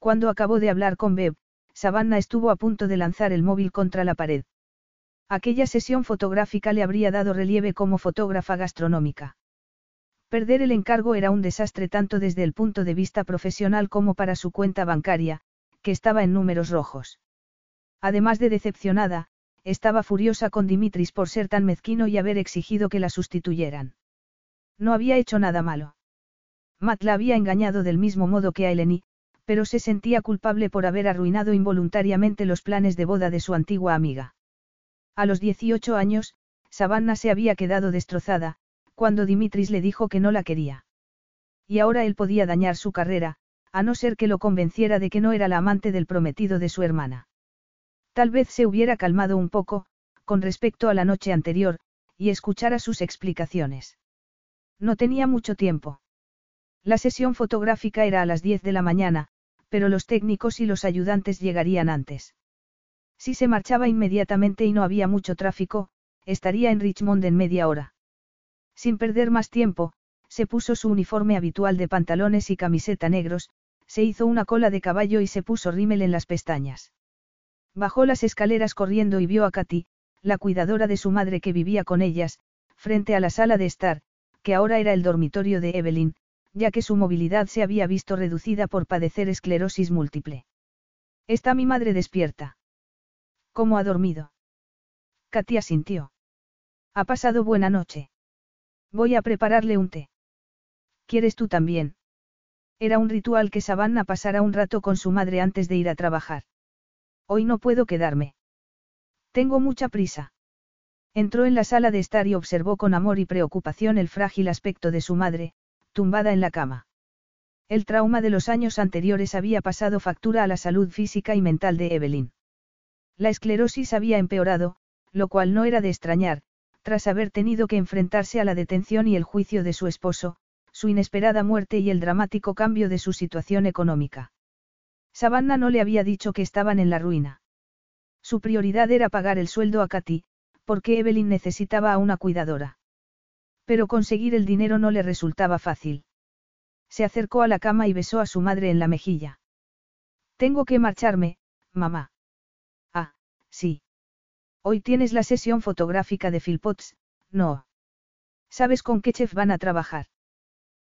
Cuando acabó de hablar con Beb, Savannah estuvo a punto de lanzar el móvil contra la pared. Aquella sesión fotográfica le habría dado relieve como fotógrafa gastronómica. Perder el encargo era un desastre tanto desde el punto de vista profesional como para su cuenta bancaria, que estaba en números rojos. Además de decepcionada, estaba furiosa con Dimitris por ser tan mezquino y haber exigido que la sustituyeran. No había hecho nada malo. Matt la había engañado del mismo modo que a Eleni, pero se sentía culpable por haber arruinado involuntariamente los planes de boda de su antigua amiga. A los 18 años, Savannah se había quedado destrozada, cuando Dimitris le dijo que no la quería. Y ahora él podía dañar su carrera, a no ser que lo convenciera de que no era la amante del prometido de su hermana. Tal vez se hubiera calmado un poco, con respecto a la noche anterior, y escuchara sus explicaciones. No tenía mucho tiempo. La sesión fotográfica era a las 10 de la mañana, pero los técnicos y los ayudantes llegarían antes. Si se marchaba inmediatamente y no había mucho tráfico, estaría en Richmond en media hora. Sin perder más tiempo, se puso su uniforme habitual de pantalones y camiseta negros, se hizo una cola de caballo y se puso rímel en las pestañas. Bajó las escaleras corriendo y vio a Katy, la cuidadora de su madre que vivía con ellas, frente a la sala de estar, que ahora era el dormitorio de Evelyn, ya que su movilidad se había visto reducida por padecer esclerosis múltiple. ¿Está mi madre despierta? ¿Cómo ha dormido? Katy asintió. Ha pasado buena noche. Voy a prepararle un té. ¿Quieres tú también? Era un ritual que Savannah pasara un rato con su madre antes de ir a trabajar. Hoy no puedo quedarme. Tengo mucha prisa. Entró en la sala de estar y observó con amor y preocupación el frágil aspecto de su madre, tumbada en la cama. El trauma de los años anteriores había pasado factura a la salud física y mental de Evelyn. La esclerosis había empeorado, lo cual no era de extrañar, tras haber tenido que enfrentarse a la detención y el juicio de su esposo, su inesperada muerte y el dramático cambio de su situación económica. Savannah no le había dicho que estaban en la ruina. Su prioridad era pagar el sueldo a Katy, porque Evelyn necesitaba a una cuidadora. Pero conseguir el dinero no le resultaba fácil. Se acercó a la cama y besó a su madre en la mejilla. Tengo que marcharme, mamá. Ah, sí. Hoy tienes la sesión fotográfica de Philpotts, no. ¿Sabes con qué chef van a trabajar?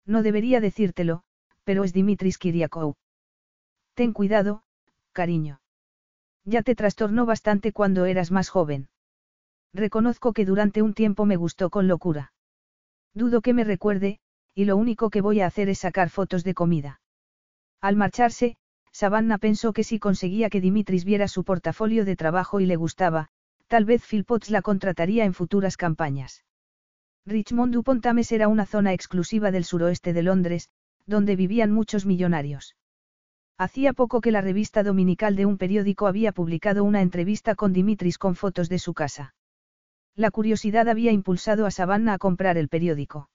No debería decírtelo, pero es Dimitris Kiriakou. Ten cuidado, cariño. Ya te trastornó bastante cuando eras más joven. Reconozco que durante un tiempo me gustó con locura. Dudo que me recuerde, y lo único que voy a hacer es sacar fotos de comida. Al marcharse, Savannah pensó que si conseguía que Dimitris viera su portafolio de trabajo y le gustaba, tal vez Philpotts la contrataría en futuras campañas. Richmond upon Thames era una zona exclusiva del suroeste de Londres, donde vivían muchos millonarios. Hacía poco que la revista dominical de un periódico había publicado una entrevista con Dimitris con fotos de su casa. La curiosidad había impulsado a Savannah a comprar el periódico.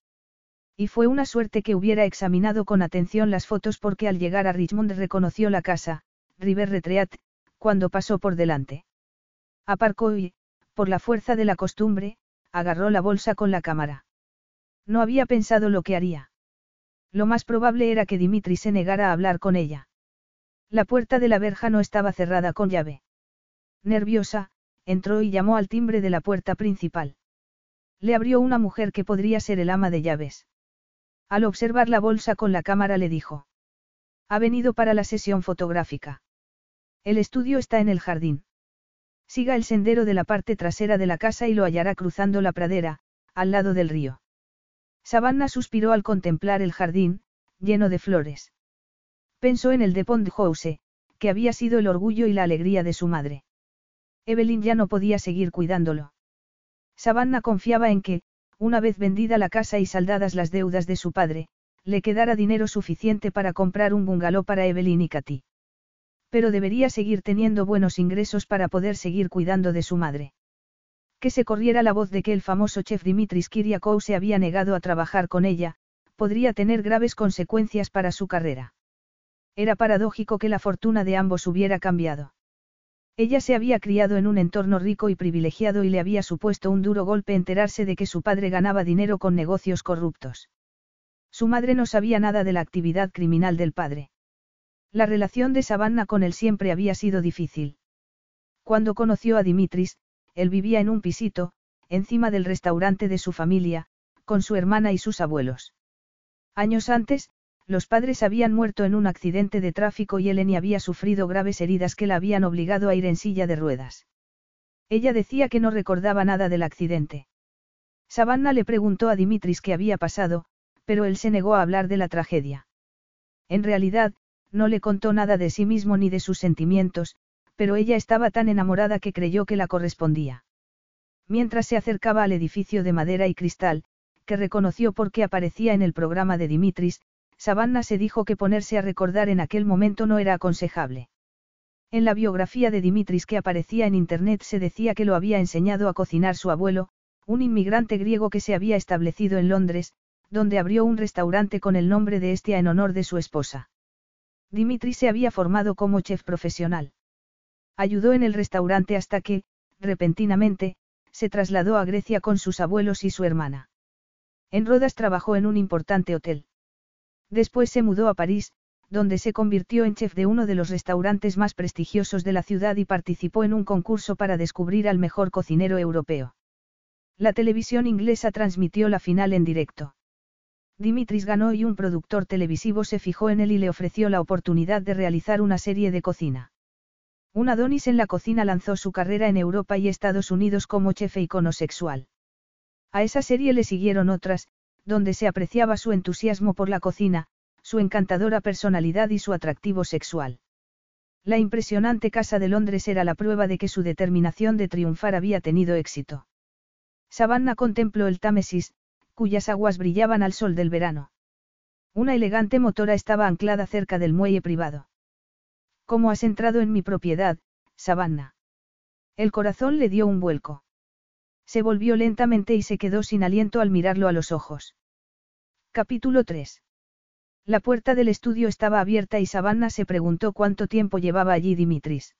Y fue una suerte que hubiera examinado con atención las fotos porque al llegar a Richmond reconoció la casa, River Retreat, cuando pasó por delante. Aparcó y, por la fuerza de la costumbre, agarró la bolsa con la cámara. No había pensado lo que haría. Lo más probable era que Dimitri se negara a hablar con ella. La puerta de la verja no estaba cerrada con llave. Nerviosa, entró y llamó al timbre de la puerta principal. Le abrió una mujer que podría ser el ama de llaves. Al observar la bolsa con la cámara le dijo. Ha venido para la sesión fotográfica. El estudio está en el jardín. Siga el sendero de la parte trasera de la casa y lo hallará cruzando la pradera, al lado del río. Savannah suspiró al contemplar el jardín, lleno de flores. Pensó en el de Pond House, que había sido el orgullo y la alegría de su madre. Evelyn ya no podía seguir cuidándolo. Savannah confiaba en que, una vez vendida la casa y saldadas las deudas de su padre, le quedara dinero suficiente para comprar un bungalow para Evelyn y Katy. Pero debería seguir teniendo buenos ingresos para poder seguir cuidando de su madre. Que se corriera la voz de que el famoso chef Dimitris Kiriakou se había negado a trabajar con ella, podría tener graves consecuencias para su carrera. Era paradójico que la fortuna de ambos hubiera cambiado. Ella se había criado en un entorno rico y privilegiado y le había supuesto un duro golpe enterarse de que su padre ganaba dinero con negocios corruptos. Su madre no sabía nada de la actividad criminal del padre. La relación de Savannah con él siempre había sido difícil. Cuando conoció a Dimitris, él vivía en un pisito, encima del restaurante de su familia, con su hermana y sus abuelos. Años antes, los padres habían muerto en un accidente de tráfico y Eleni había sufrido graves heridas que la habían obligado a ir en silla de ruedas. Ella decía que no recordaba nada del accidente. Savannah le preguntó a Dimitris qué había pasado, pero él se negó a hablar de la tragedia. En realidad, no le contó nada de sí mismo ni de sus sentimientos, pero ella estaba tan enamorada que creyó que la correspondía. Mientras se acercaba al edificio de madera y cristal, que reconoció porque aparecía en el programa de Dimitris, Savannah se dijo que ponerse a recordar en aquel momento no era aconsejable. En la biografía de Dimitris que aparecía en Internet se decía que lo había enseñado a cocinar su abuelo, un inmigrante griego que se había establecido en Londres, donde abrió un restaurante con el nombre de Estia en honor de su esposa. Dimitris se había formado como chef profesional. Ayudó en el restaurante hasta que, repentinamente, se trasladó a Grecia con sus abuelos y su hermana. En Rodas trabajó en un importante hotel. Después se mudó a París, donde se convirtió en chef de uno de los restaurantes más prestigiosos de la ciudad y participó en un concurso para descubrir al mejor cocinero europeo. La televisión inglesa transmitió la final en directo. Dimitris ganó y un productor televisivo se fijó en él y le ofreció la oportunidad de realizar una serie de cocina. Un Adonis en la cocina lanzó su carrera en Europa y Estados Unidos como chef e icono sexual. A esa serie le siguieron otras, donde se apreciaba su entusiasmo por la cocina, su encantadora personalidad y su atractivo sexual. La impresionante Casa de Londres era la prueba de que su determinación de triunfar había tenido éxito. Savannah contempló el Támesis, cuyas aguas brillaban al sol del verano. Una elegante motora estaba anclada cerca del muelle privado. ¿Cómo has entrado en mi propiedad, Savannah? El corazón le dio un vuelco. Se volvió lentamente y se quedó sin aliento al mirarlo a los ojos. Capítulo 3. La puerta del estudio estaba abierta y Savannah se preguntó cuánto tiempo llevaba allí Dimitris.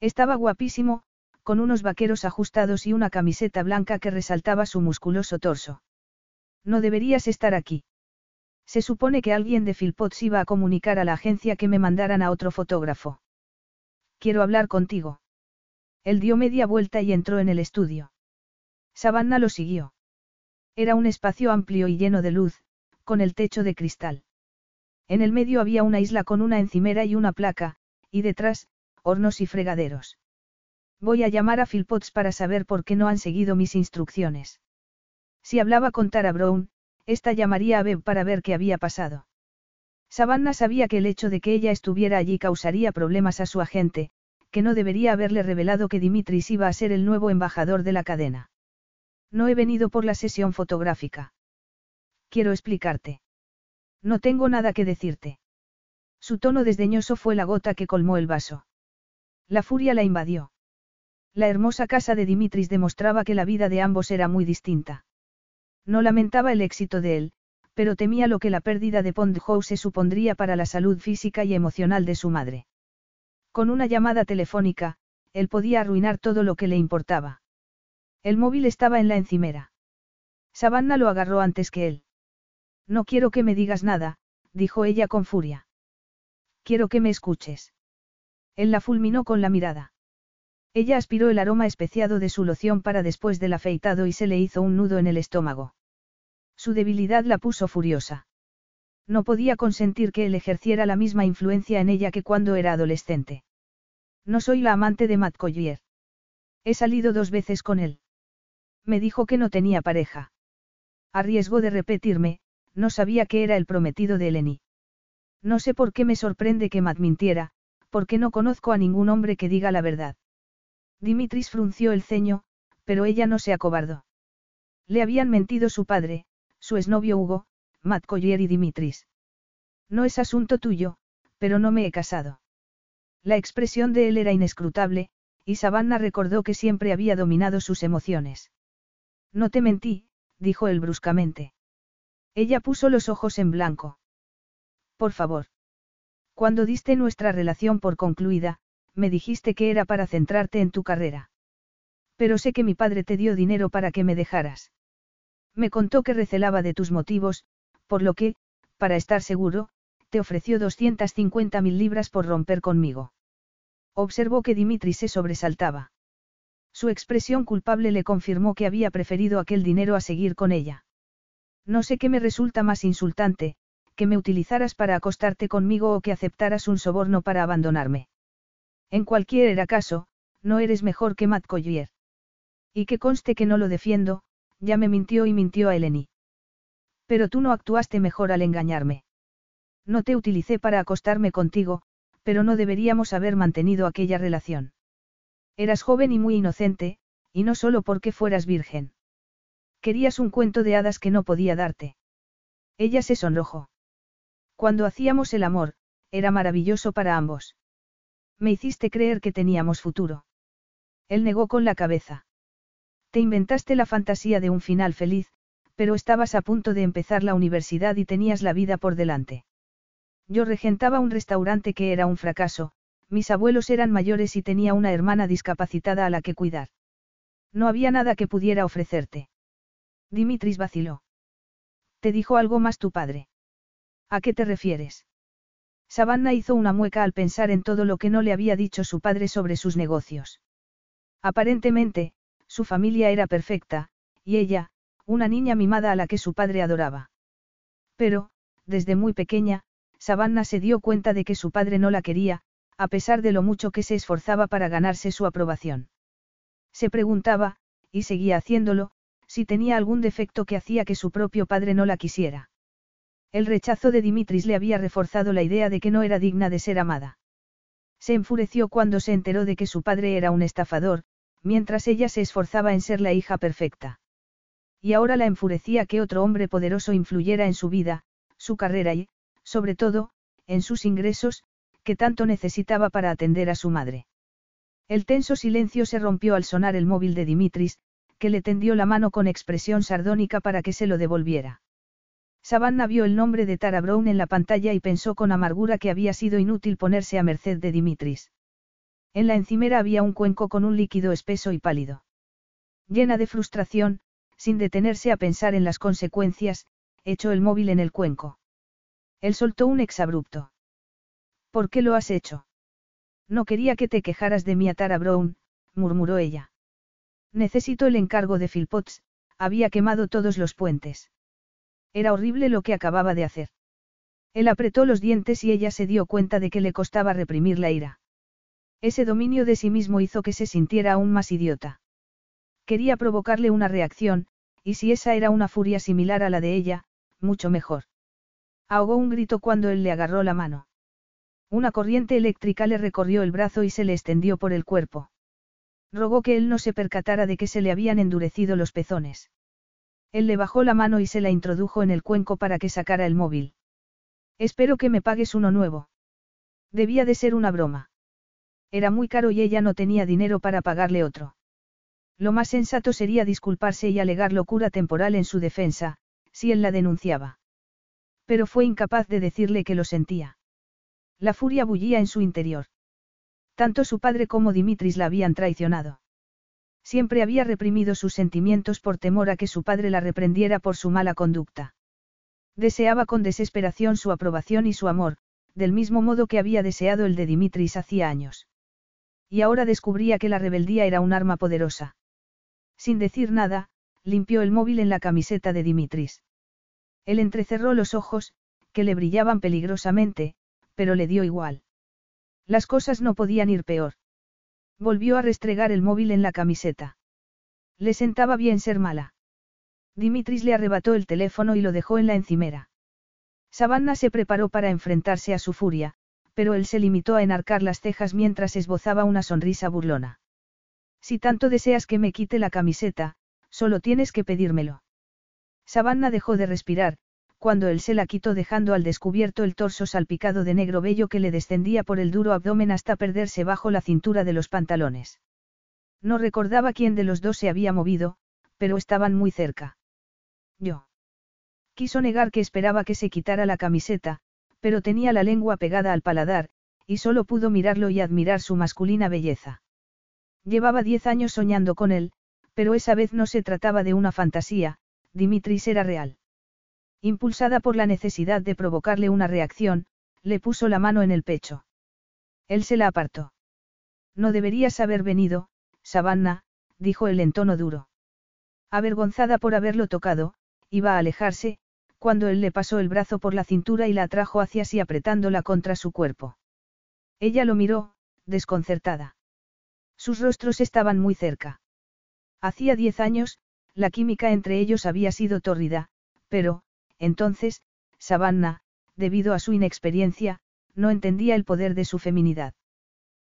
Estaba guapísimo, con unos vaqueros ajustados y una camiseta blanca que resaltaba su musculoso torso. No deberías estar aquí. Se supone que alguien de Philpotts iba a comunicar a la agencia que me mandaran a otro fotógrafo. Quiero hablar contigo. Él dio media vuelta y entró en el estudio. Savannah lo siguió. Era un espacio amplio y lleno de luz, con el techo de cristal. En el medio había una isla con una encimera y una placa, y detrás, hornos y fregaderos. Voy a llamar a Philpotts para saber por qué no han seguido mis instrucciones. Si hablaba con Tara Brown, esta llamaría a Beb para ver qué había pasado. Savannah sabía que el hecho de que ella estuviera allí causaría problemas a su agente, que no debería haberle revelado que Dimitris iba a ser el nuevo embajador de la cadena. No he venido por la sesión fotográfica. Quiero explicarte. No tengo nada que decirte. Su tono desdeñoso fue la gota que colmó el vaso. La furia la invadió. La hermosa casa de Dimitris demostraba que la vida de ambos era muy distinta. No lamentaba el éxito de él, pero temía lo que la pérdida de Pond House supondría para la salud física y emocional de su madre. Con una llamada telefónica, él podía arruinar todo lo que le importaba. El móvil estaba en la encimera. Savannah lo agarró antes que él. No quiero que me digas nada, dijo ella con furia. Quiero que me escuches. Él la fulminó con la mirada. Ella aspiró el aroma especiado de su loción para después del afeitado y se le hizo un nudo en el estómago. Su debilidad la puso furiosa. No podía consentir que él ejerciera la misma influencia en ella que cuando era adolescente. No soy la amante de Matt Collier. He salido dos veces con él. Me dijo que no tenía pareja. A riesgo de repetirme, no sabía que era el prometido de Eleni. No sé por qué me sorprende que Matt mintiera, porque no conozco a ningún hombre que diga la verdad. Dimitris frunció el ceño, pero ella no se acobardó. Le habían mentido su padre, su exnovio Hugo, Matt Collier y Dimitris. No es asunto tuyo, pero no me he casado. La expresión de él era inescrutable, y Savannah recordó que siempre había dominado sus emociones. No te mentí, dijo él bruscamente. Ella puso los ojos en blanco. Por favor. Cuando diste nuestra relación por concluida, me dijiste que era para centrarte en tu carrera. Pero sé que mi padre te dio dinero para que me dejaras. Me contó que recelaba de tus motivos, por lo que, para estar seguro, te ofreció 250 mil libras por romper conmigo. Observó que Dimitri se sobresaltaba. Su expresión culpable le confirmó que había preferido aquel dinero a seguir con ella. No sé qué me resulta más insultante, que me utilizaras para acostarte conmigo o que aceptaras un soborno para abandonarme. En cualquier caso, no eres mejor que Matt Collier. Y que conste que no lo defiendo, ya me mintió y mintió a Eleni. Pero tú no actuaste mejor al engañarme. No te utilicé para acostarme contigo, pero no deberíamos haber mantenido aquella relación. Eras joven y muy inocente, y no solo porque fueras virgen. Querías un cuento de hadas que no podía darte. Ella se sonrojó. Cuando hacíamos el amor, era maravilloso para ambos. Me hiciste creer que teníamos futuro. Él negó con la cabeza. Te inventaste la fantasía de un final feliz, pero estabas a punto de empezar la universidad y tenías la vida por delante. Yo regentaba un restaurante que era un fracaso, mis abuelos eran mayores y tenía una hermana discapacitada a la que cuidar. No había nada que pudiera ofrecerte. Dimitris vaciló. ¿Te dijo algo más tu padre? ¿A qué te refieres? Savannah hizo una mueca al pensar en todo lo que no le había dicho su padre sobre sus negocios. Aparentemente, su familia era perfecta, y ella, una niña mimada a la que su padre adoraba. Pero, desde muy pequeña, Savannah se dio cuenta de que su padre no la quería, a pesar de lo mucho que se esforzaba para ganarse su aprobación. Se preguntaba, y seguía haciéndolo, si tenía algún defecto que hacía que su propio padre no la quisiera. El rechazo de Dimitris le había reforzado la idea de que no era digna de ser amada. Se enfureció cuando se enteró de que su padre era un estafador, mientras ella se esforzaba en ser la hija perfecta. Y ahora la enfurecía que otro hombre poderoso influyera en su vida, su carrera y, sobre todo, en sus ingresos, que tanto necesitaba para atender a su madre. El tenso silencio se rompió al sonar el móvil de Dimitris, que le tendió la mano con expresión sardónica para que se lo devolviera. Savannah vio el nombre de Tara Brown en la pantalla y pensó con amargura que había sido inútil ponerse a merced de Dimitris. En la encimera había un cuenco con un líquido espeso y pálido. Llena de frustración, sin detenerse a pensar en las consecuencias, echó el móvil en el cuenco. Él soltó un exabrupto. ¿Por qué lo has hecho? No quería que te quejaras de mi a Tara Brown, murmuró ella. Necesito el encargo de Philpotts, había quemado todos los puentes. Era horrible lo que acababa de hacer. Él apretó los dientes y ella se dio cuenta de que le costaba reprimir la ira. Ese dominio de sí mismo hizo que se sintiera aún más idiota. Quería provocarle una reacción, y si esa era una furia similar a la de ella, mucho mejor. Ahogó un grito cuando él le agarró la mano. Una corriente eléctrica le recorrió el brazo y se le extendió por el cuerpo. Rogó que él no se percatara de que se le habían endurecido los pezones. Él le bajó la mano y se la introdujo en el cuenco para que sacara el móvil. Espero que me pagues uno nuevo. Debía de ser una broma. Era muy caro y ella no tenía dinero para pagarle otro. Lo más sensato sería disculparse y alegar locura temporal en su defensa, si él la denunciaba. Pero fue incapaz de decirle que lo sentía. La furia bullía en su interior. Tanto su padre como Dimitris la habían traicionado. Siempre había reprimido sus sentimientos por temor a que su padre la reprendiera por su mala conducta. Deseaba con desesperación su aprobación y su amor, del mismo modo que había deseado el de Dimitris hacía años. Y ahora descubría que la rebeldía era un arma poderosa. Sin decir nada, limpió el móvil en la camiseta de Dimitris. Él entrecerró los ojos, que le brillaban peligrosamente, pero le dio igual. Las cosas no podían ir peor. Volvió a restregar el móvil en la camiseta. Le sentaba bien ser mala. Dimitris le arrebató el teléfono y lo dejó en la encimera. Savannah se preparó para enfrentarse a su furia, pero él se limitó a enarcar las cejas mientras esbozaba una sonrisa burlona. Si tanto deseas que me quite la camiseta, solo tienes que pedírmelo. Savannah dejó de respirar, cuando él se la quitó dejando al descubierto el torso salpicado de negro vello que le descendía por el duro abdomen hasta perderse bajo la cintura de los pantalones. No recordaba quién de los dos se había movido, pero estaban muy cerca. Yo. Quiso negar que esperaba que se quitara la camiseta, pero tenía la lengua pegada al paladar, y solo pudo mirarlo y admirar su masculina belleza. Llevaba diez años soñando con él, pero esa vez no se trataba de una fantasía, Dimitris era real. Impulsada por la necesidad de provocarle una reacción, le puso la mano en el pecho. Él se la apartó. No deberías haber venido, Savannah, dijo él en tono duro. Avergonzada por haberlo tocado, iba a alejarse, cuando él le pasó el brazo por la cintura y la atrajo hacia sí apretándola contra su cuerpo. Ella lo miró, desconcertada. Sus rostros estaban muy cerca. Hacía diez años, la química entre ellos había sido tórrida, pero, entonces, Savannah, debido a su inexperiencia, no entendía el poder de su feminidad.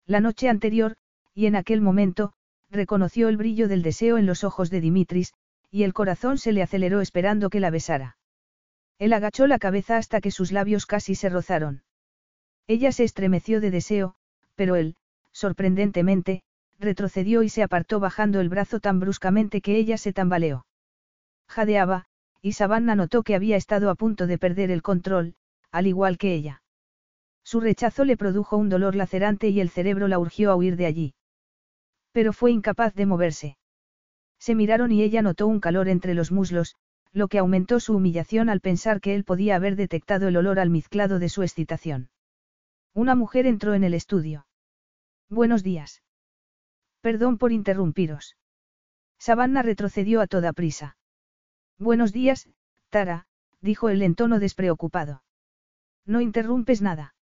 La noche anterior, y en aquel momento, reconoció el brillo del deseo en los ojos de Dimitris, y el corazón se le aceleró esperando que la besara. Él agachó la cabeza hasta que sus labios casi se rozaron. Ella se estremeció de deseo, pero él, sorprendentemente, retrocedió y se apartó bajando el brazo tan bruscamente que ella se tambaleó. Jadeaba, y Savannah notó que había estado a punto de perder el control, al igual que ella. Su rechazo le produjo un dolor lacerante y el cerebro la urgió a huir de allí. Pero fue incapaz de moverse. Se miraron y ella notó un calor entre los muslos, lo que aumentó su humillación al pensar que él podía haber detectado el olor almizclado de su excitación. Una mujer entró en el estudio. Buenos días. Perdón por interrumpiros. Savannah retrocedió a toda prisa. Buenos días, Tara, dijo él en tono despreocupado. No interrumpes nada.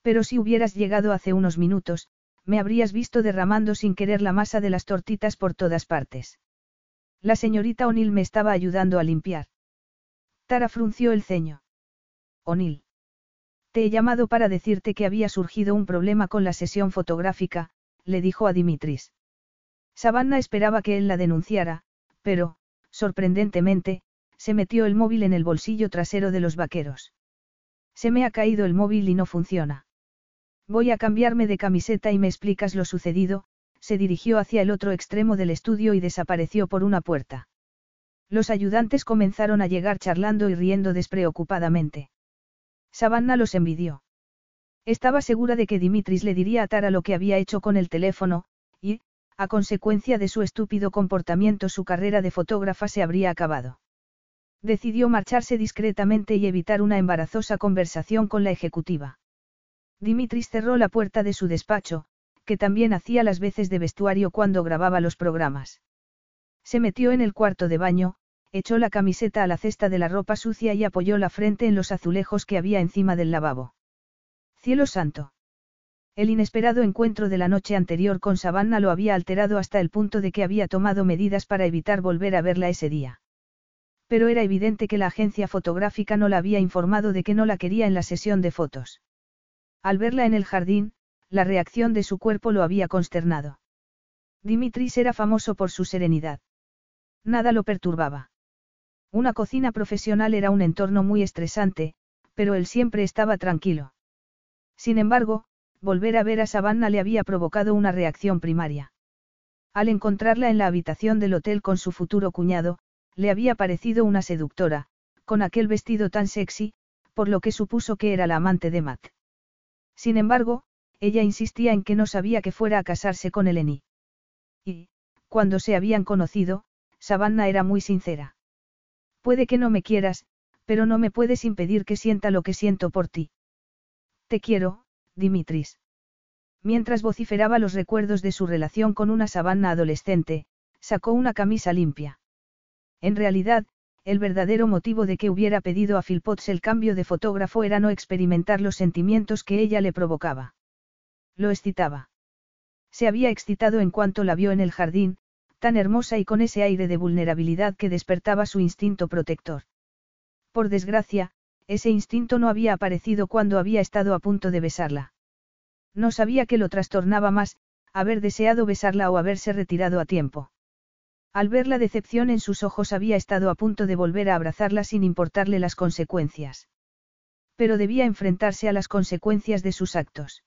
Pero si hubieras llegado hace unos minutos, me habrías visto derramando sin querer la masa de las tortitas por todas partes. La señorita O'Neill me estaba ayudando a limpiar. Tara frunció el ceño. O'Neill. Te he llamado para decirte que había surgido un problema con la sesión fotográfica, le dijo a Dimitris. Savannah esperaba que él la denunciara, pero, sorprendentemente, se metió el móvil en el bolsillo trasero de los vaqueros. Se me ha caído el móvil y no funciona. Voy a cambiarme de camiseta y me explicas lo sucedido, se dirigió hacia el otro extremo del estudio y desapareció por una puerta. Los ayudantes comenzaron a llegar charlando y riendo despreocupadamente. Savannah los envidió. Estaba segura de que Dimitris le diría a Tara lo que había hecho con el teléfono, a consecuencia de su estúpido comportamiento, su carrera de fotógrafa se habría acabado. Decidió marcharse discretamente y evitar una embarazosa conversación con la ejecutiva. Dimitris cerró la puerta de su despacho, que también hacía las veces de vestuario cuando grababa los programas. Se metió en el cuarto de baño, echó la camiseta a la cesta de la ropa sucia y apoyó la frente en los azulejos que había encima del lavabo. Cielo santo. El inesperado encuentro de la noche anterior con Savannah lo había alterado hasta el punto de que había tomado medidas para evitar volver a verla ese día. Pero era evidente que la agencia fotográfica no la había informado de que no la quería en la sesión de fotos. Al verla en el jardín, la reacción de su cuerpo lo había consternado. Dimitris era famoso por su serenidad. Nada lo perturbaba. Una cocina profesional era un entorno muy estresante, pero él siempre estaba tranquilo. Sin embargo, volver a ver a Savannah le había provocado una reacción primaria. Al encontrarla en la habitación del hotel con su futuro cuñado, le había parecido una seductora, con aquel vestido tan sexy, por lo que supuso que era la amante de Matt. Sin embargo, ella insistía en que no sabía que fuera a casarse con Eleni. Y, cuando se habían conocido, Savannah era muy sincera. Puede que no me quieras, pero no me puedes impedir que sienta lo que siento por ti. Te quiero, Dimitris. Mientras vociferaba los recuerdos de su relación con una Savannah adolescente, sacó una camisa limpia. En realidad, el verdadero motivo de que hubiera pedido a Philpotts el cambio de fotógrafo era no experimentar los sentimientos que ella le provocaba. Lo excitaba. Se había excitado en cuanto la vio en el jardín, tan hermosa y con ese aire de vulnerabilidad que despertaba su instinto protector. Por desgracia, ese instinto no había aparecido cuando había estado a punto de besarla. No sabía que lo trastornaba más, haber deseado besarla o haberse retirado a tiempo. Al ver la decepción en sus ojos había estado a punto de volver a abrazarla sin importarle las consecuencias. Pero debía enfrentarse a las consecuencias de sus actos.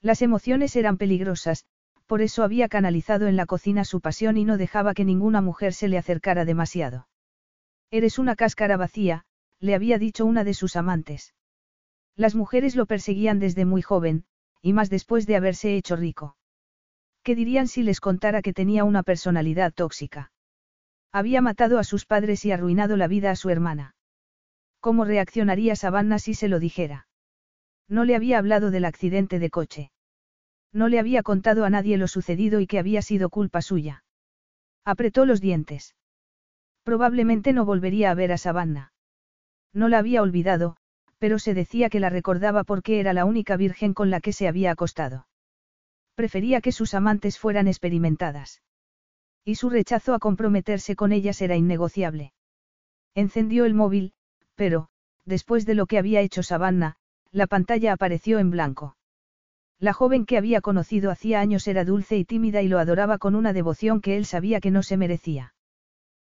Las emociones eran peligrosas, por eso había canalizado en la cocina su pasión y no dejaba que ninguna mujer se le acercara demasiado. Eres una cáscara vacía, le había dicho una de sus amantes. Las mujeres lo perseguían desde muy joven, y más después de haberse hecho rico. ¿Qué dirían si les contara que tenía una personalidad tóxica? Había matado a sus padres y arruinado la vida a su hermana. ¿Cómo reaccionaría Savannah si se lo dijera? No le había hablado del accidente de coche. No le había contado a nadie lo sucedido y que había sido culpa suya. Apretó los dientes. Probablemente no volvería a ver a Savannah. No la había olvidado, pero se decía que la recordaba porque era la única virgen con la que se había acostado. Prefería que sus amantes fueran experimentadas. Y su rechazo a comprometerse con ellas era innegociable. Encendió el móvil, pero, después de lo que había hecho Savannah, la pantalla apareció en blanco. La joven que había conocido hacía años era dulce y tímida y lo adoraba con una devoción que él sabía que no se merecía.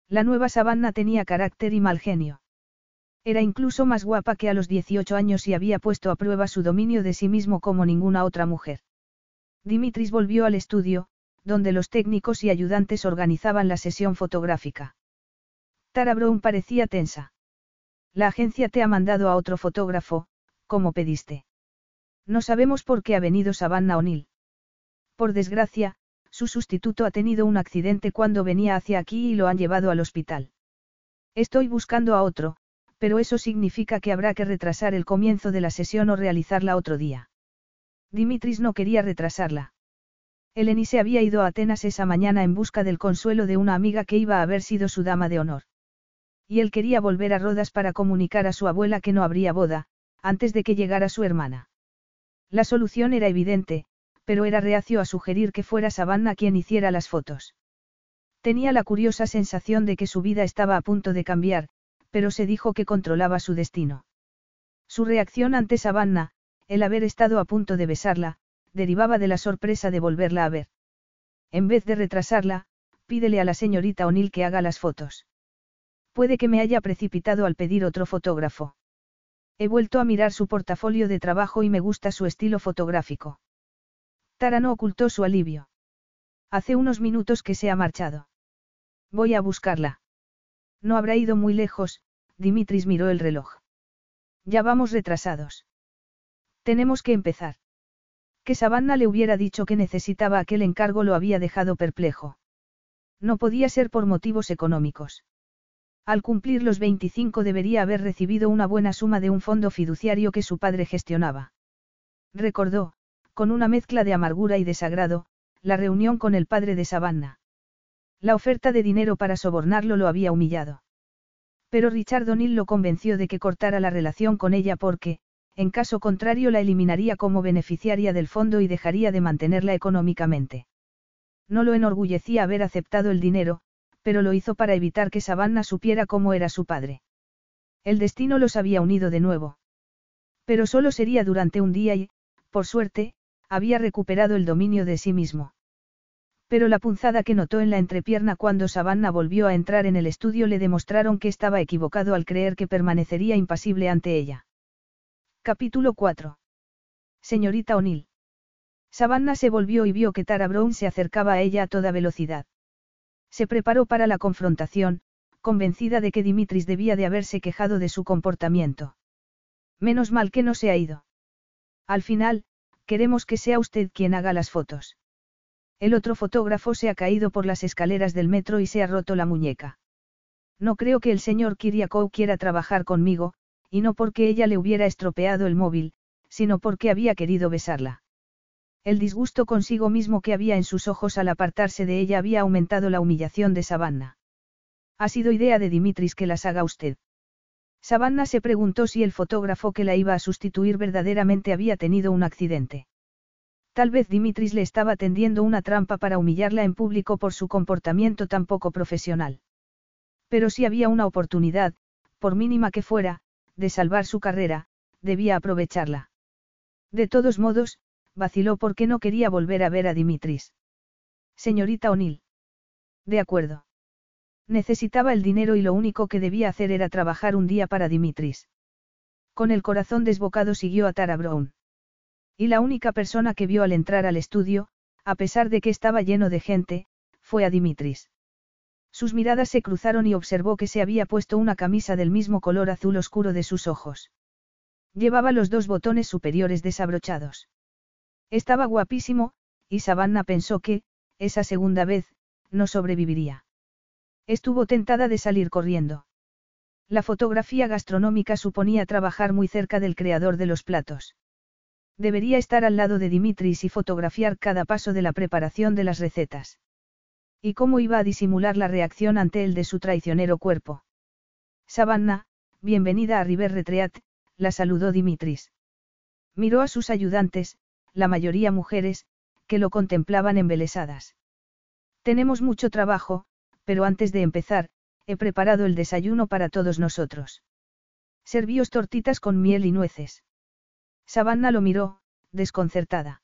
La nueva Savannah tenía carácter y mal genio. Era incluso más guapa que a los 18 años y había puesto a prueba su dominio de sí mismo como ninguna otra mujer. Dimitris volvió al estudio, donde los técnicos y ayudantes organizaban la sesión fotográfica. Tara Brown parecía tensa. La agencia te ha mandado a otro fotógrafo, como pediste. No sabemos por qué ha venido Savannah O'Neill. Por desgracia, su sustituto ha tenido un accidente cuando venía hacia aquí y lo han llevado al hospital. Estoy buscando a otro, pero eso significa que habrá que retrasar el comienzo de la sesión o realizarla otro día. Dimitris no quería retrasarla. Eleni se había ido a Atenas esa mañana en busca del consuelo de una amiga que iba a haber sido su dama de honor. Y él quería volver a Rodas para comunicar a su abuela que no habría boda, antes de que llegara su hermana. La solución era evidente, pero era reacio a sugerir que fuera Savannah quien hiciera las fotos. Tenía la curiosa sensación de que su vida estaba a punto de cambiar, pero se dijo que controlaba su destino. Su reacción ante Savannah, el haber estado a punto de besarla, derivaba de la sorpresa de volverla a ver. En vez de retrasarla, pídele a la señorita O'Neill que haga las fotos. Puede que me haya precipitado al pedir otro fotógrafo. He vuelto a mirar su portafolio de trabajo y me gusta su estilo fotográfico. Tara no ocultó su alivio. Hace unos minutos que se ha marchado. Voy a buscarla. No habrá ido muy lejos, Dimitris miró el reloj. Ya vamos retrasados. Tenemos que empezar. Que Savannah le hubiera dicho que necesitaba aquel encargo lo había dejado perplejo. No podía ser por motivos económicos. Al cumplir los 25 debería haber recibido una buena suma de un fondo fiduciario que su padre gestionaba. Recordó, con una mezcla de amargura y desagrado, la reunión con el padre de Savannah. La oferta de dinero para sobornarlo lo había humillado. Pero Richard O'Neill lo convenció de que cortara la relación con ella porque, en caso contrario la eliminaría como beneficiaria del fondo y dejaría de mantenerla económicamente. No lo enorgullecía haber aceptado el dinero, pero lo hizo para evitar que Savannah supiera cómo era su padre. El destino los había unido de nuevo. Pero solo sería durante un día y, por suerte, había recuperado el dominio de sí mismo. Pero la punzada que notó en la entrepierna cuando Savannah volvió a entrar en el estudio le demostraron que estaba equivocado al creer que permanecería impasible ante ella. Capítulo 4. Señorita O'Neill. Savannah se volvió y vio que Tara Brown se acercaba a ella a toda velocidad. Se preparó para la confrontación, convencida de que Dimitris debía de haberse quejado de su comportamiento. Menos mal que no se ha ido. Al final, queremos que sea usted quien haga las fotos. El otro fotógrafo se ha caído por las escaleras del metro y se ha roto la muñeca. No creo que el señor Kiriakou quiera trabajar conmigo, y no porque ella le hubiera estropeado el móvil, sino porque había querido besarla. El disgusto consigo mismo que había en sus ojos al apartarse de ella había aumentado la humillación de Savannah. Ha sido idea de Dimitris que las haga usted. Savannah se preguntó si el fotógrafo que la iba a sustituir verdaderamente había tenido un accidente. Tal vez Dimitris le estaba tendiendo una trampa para humillarla en público por su comportamiento tan poco profesional. Pero si había una oportunidad, por mínima que fuera, de salvar su carrera, debía aprovecharla. De todos modos, vaciló porque no quería volver a ver a Dimitris. Señorita O'Neill. De acuerdo. Necesitaba el dinero y lo único que debía hacer era trabajar un día para Dimitris. Con el corazón desbocado siguió a Tara Brown. Y la única persona que vio al entrar al estudio, a pesar de que estaba lleno de gente, fue a Dimitris. Sus miradas se cruzaron y observó que se había puesto una camisa del mismo color azul oscuro de sus ojos. Llevaba los dos botones superiores desabrochados. Estaba guapísimo, y Savannah pensó que, esa segunda vez, no sobreviviría. Estuvo tentada de salir corriendo. La fotografía gastronómica suponía trabajar muy cerca del creador de los platos. Debería estar al lado de Dimitris y fotografiar cada paso de la preparación de las recetas. ¿Y cómo iba a disimular la reacción ante el de su traicionero cuerpo? Savannah, bienvenida a River Retreat, la saludó Dimitris. Miró a sus ayudantes, la mayoría mujeres, que lo contemplaban embelesadas. Tenemos mucho trabajo, pero antes de empezar, he preparado el desayuno para todos nosotros. Servíos tortitas con miel y nueces. Savannah lo miró, desconcertada.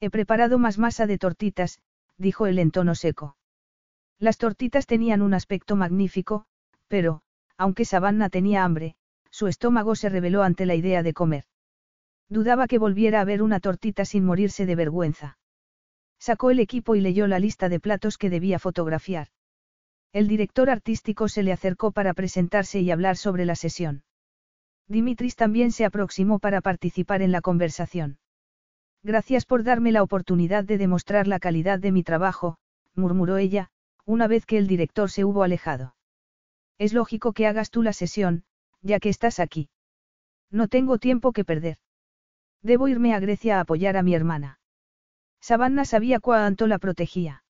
He preparado más masa de tortitas, dijo él en tono seco. Las tortitas tenían un aspecto magnífico, pero, aunque Savannah tenía hambre, su estómago se reveló ante la idea de comer. Dudaba que volviera a ver una tortita sin morirse de vergüenza. Sacó el equipo y leyó la lista de platos que debía fotografiar. El director artístico se le acercó para presentarse y hablar sobre la sesión. Dimitris también se aproximó para participar en la conversación. Gracias por darme la oportunidad de demostrar la calidad de mi trabajo, murmuró ella, una vez que el director se hubo alejado. Es lógico que hagas tú la sesión, ya que estás aquí. No tengo tiempo que perder. Debo irme a Grecia a apoyar a mi hermana. Savannah sabía cuánto la protegía.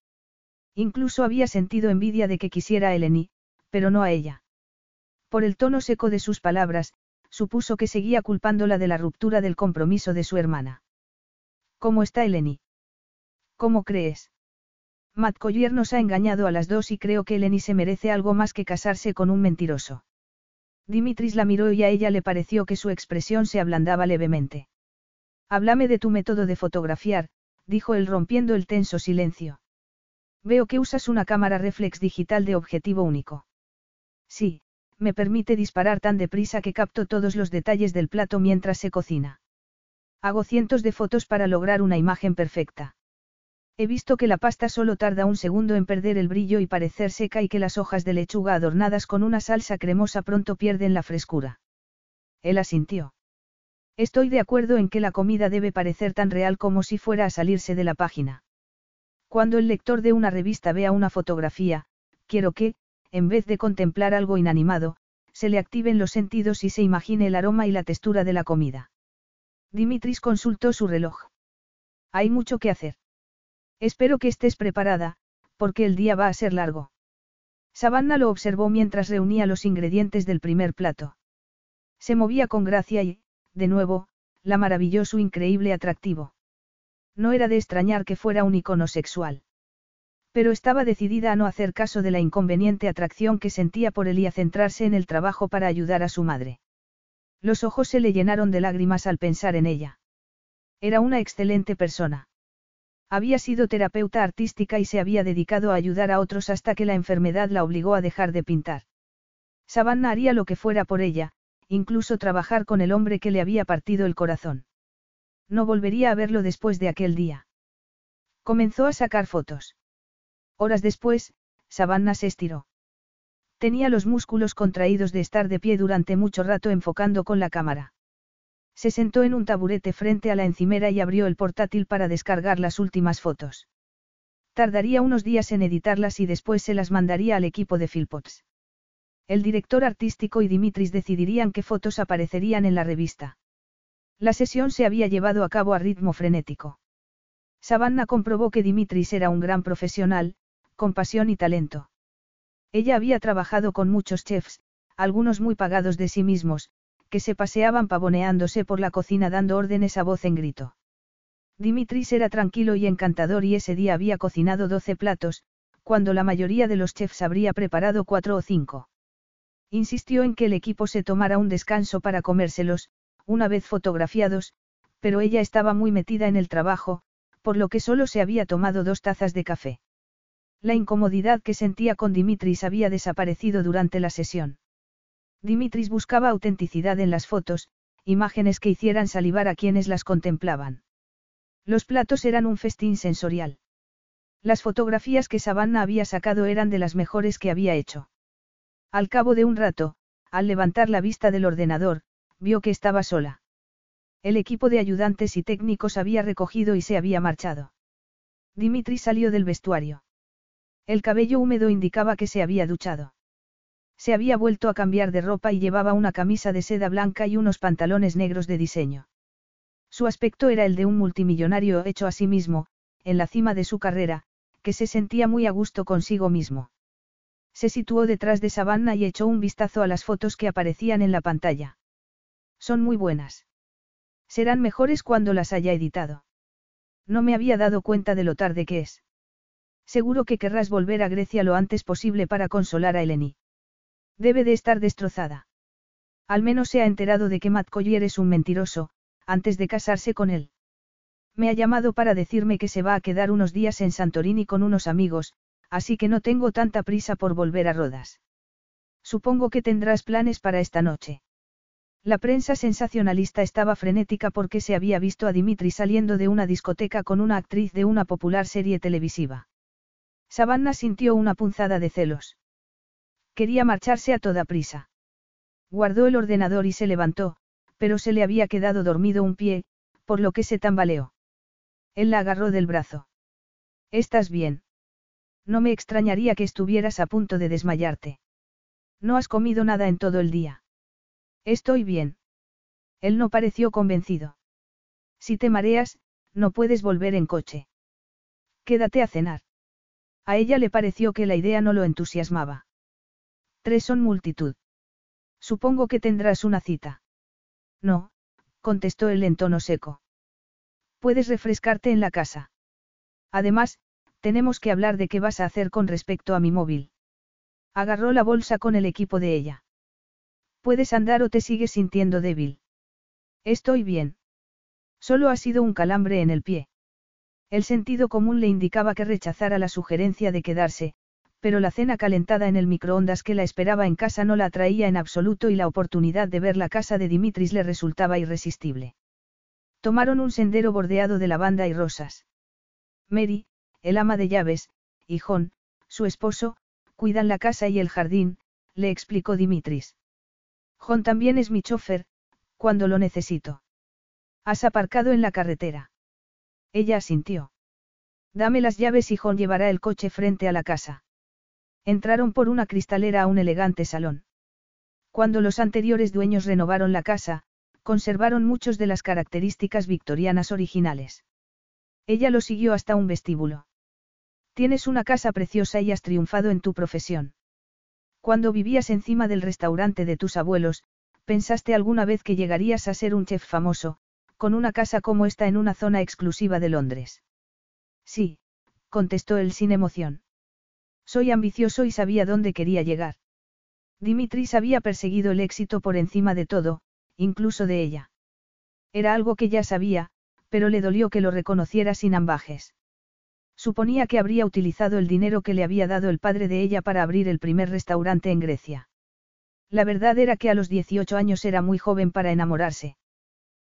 Incluso había sentido envidia de que quisiera a Eleni, pero no a ella. Por el tono seco de sus palabras, supuso que seguía culpándola de la ruptura del compromiso de su hermana. ¿Cómo está Eleni? ¿Cómo crees? Matt Collier nos ha engañado a las dos y creo que Eleni se merece algo más que casarse con un mentiroso. Dimitris la miró y a ella le pareció que su expresión se ablandaba levemente. Háblame de tu método de fotografiar, dijo él rompiendo el tenso silencio. Veo que usas una cámara reflex digital de objetivo único. Sí, me permite disparar tan deprisa que capto todos los detalles del plato mientras se cocina. Hago cientos de fotos para lograr una imagen perfecta. He visto que la pasta solo tarda un segundo en perder el brillo y parecer seca y que las hojas de lechuga adornadas con una salsa cremosa pronto pierden la frescura. Él asintió. Estoy de acuerdo en que la comida debe parecer tan real como si fuera a salirse de la página. Cuando el lector de una revista vea una fotografía, quiero que, en vez de contemplar algo inanimado, se le activen los sentidos y se imagine el aroma y la textura de la comida. Dimitris consultó su reloj. Hay mucho que hacer. Espero que estés preparada, porque el día va a ser largo. Savannah lo observó mientras reunía los ingredientes del primer plato. Se movía con gracia y, de nuevo, la maravilló su increíble atractivo. No era de extrañar que fuera un icono sexual. Pero estaba decidida a no hacer caso de la inconveniente atracción que sentía por él y a centrarse en el trabajo para ayudar a su madre. Los ojos se le llenaron de lágrimas al pensar en ella. Era una excelente persona. Había sido terapeuta artística y se había dedicado a ayudar a otros hasta que la enfermedad la obligó a dejar de pintar. Savannah haría lo que fuera por ella, incluso trabajar con el hombre que le había partido el corazón. No volvería a verlo después de aquel día. Comenzó a sacar fotos. Horas después, Savannah se estiró. Tenía los músculos contraídos de estar de pie durante mucho rato enfocando con la cámara. Se sentó en un taburete frente a la encimera y abrió el portátil para descargar las últimas fotos. Tardaría unos días en editarlas y después se las mandaría al equipo de Philpotts. El director artístico y Dimitris decidirían qué fotos aparecerían en la revista. La sesión se había llevado a cabo a ritmo frenético. Savannah comprobó que Dimitris era un gran profesional, con pasión y talento. Ella había trabajado con muchos chefs, algunos muy pagados de sí mismos, que se paseaban pavoneándose por la cocina dando órdenes a voz en grito. Dimitris era tranquilo y encantador y ese día había cocinado doce platos, cuando la mayoría de los chefs habría preparado cuatro o cinco. Insistió en que el equipo se tomara un descanso para comérselos, una vez fotografiados, pero ella estaba muy metida en el trabajo, por lo que solo se había tomado dos tazas de café. La incomodidad que sentía con Dimitris había desaparecido durante la sesión. Dimitris buscaba autenticidad en las fotos, imágenes que hicieran salivar a quienes las contemplaban. Los platos eran un festín sensorial. Las fotografías que Savannah había sacado eran de las mejores que había hecho. Al cabo de un rato, al levantar la vista del ordenador, vio que estaba sola. El equipo de ayudantes y técnicos había recogido y se había marchado. Dimitri salió del vestuario. El cabello húmedo indicaba que se había duchado. Se había vuelto a cambiar de ropa y llevaba una camisa de seda blanca y unos pantalones negros de diseño. Su aspecto era el de un multimillonario hecho a sí mismo, en la cima de su carrera, que se sentía muy a gusto consigo mismo. Se situó detrás de Savannah y echó un vistazo a las fotos que aparecían en la pantalla. Son muy buenas. Serán mejores cuando las haya editado. No me había dado cuenta de lo tarde que es. Seguro que querrás volver a Grecia lo antes posible para consolar a Eleni. Debe de estar destrozada. Al menos se ha enterado de que Matt Collier es un mentiroso, antes de casarse con él. Me ha llamado para decirme que se va a quedar unos días en Santorini con unos amigos, así que no tengo tanta prisa por volver a Rodas. Supongo que tendrás planes para esta noche. La prensa sensacionalista estaba frenética porque se había visto a Dimitri saliendo de una discoteca con una actriz de una popular serie televisiva. Savannah sintió una punzada de celos. Quería marcharse a toda prisa. Guardó el ordenador y se levantó, pero se le había quedado dormido un pie, por lo que se tambaleó. Él la agarró del brazo. ¿Estás bien? No me extrañaría que estuvieras a punto de desmayarte. No has comido nada en todo el día. Estoy bien. Él no pareció convencido. Si te mareas, no puedes volver en coche. Quédate a cenar. A ella le pareció que la idea no lo entusiasmaba. Tres son multitud. Supongo que tendrás una cita. No, contestó él en tono seco. Puedes refrescarte en la casa. Además, tenemos que hablar de qué vas a hacer con respecto a mi móvil. Agarró la bolsa con el equipo de ella. Puedes andar o te sigues sintiendo débil. Estoy bien. Solo ha sido un calambre en el pie. El sentido común le indicaba que rechazara la sugerencia de quedarse, pero la cena calentada en el microondas que la esperaba en casa no la atraía en absoluto y la oportunidad de ver la casa de Dimitris le resultaba irresistible. Tomaron un sendero bordeado de lavanda y rosas. Mary, el ama de llaves, y John, su esposo, cuidan la casa y el jardín, le explicó Dimitris. John también es mi chofer, cuando lo necesito. Has aparcado en la carretera. Ella asintió. Dame las llaves y John llevará el coche frente a la casa. Entraron por una cristalera a un elegante salón. Cuando los anteriores dueños renovaron la casa, conservaron muchos de las características victorianas originales. Ella lo siguió hasta un vestíbulo. Tienes una casa preciosa y has triunfado en tu profesión. Cuando vivías encima del restaurante de tus abuelos, ¿pensaste alguna vez que llegarías a ser un chef famoso, con una casa como esta en una zona exclusiva de Londres? Sí, contestó él sin emoción. Soy ambicioso y sabía dónde quería llegar. Dimitris había perseguido el éxito por encima de todo, incluso de ella. Era algo que ya sabía, pero le dolió que lo reconociera sin ambajes. Suponía que habría utilizado el dinero que le había dado el padre de ella para abrir el primer restaurante en Grecia. La verdad era que a los 18 años era muy joven para enamorarse.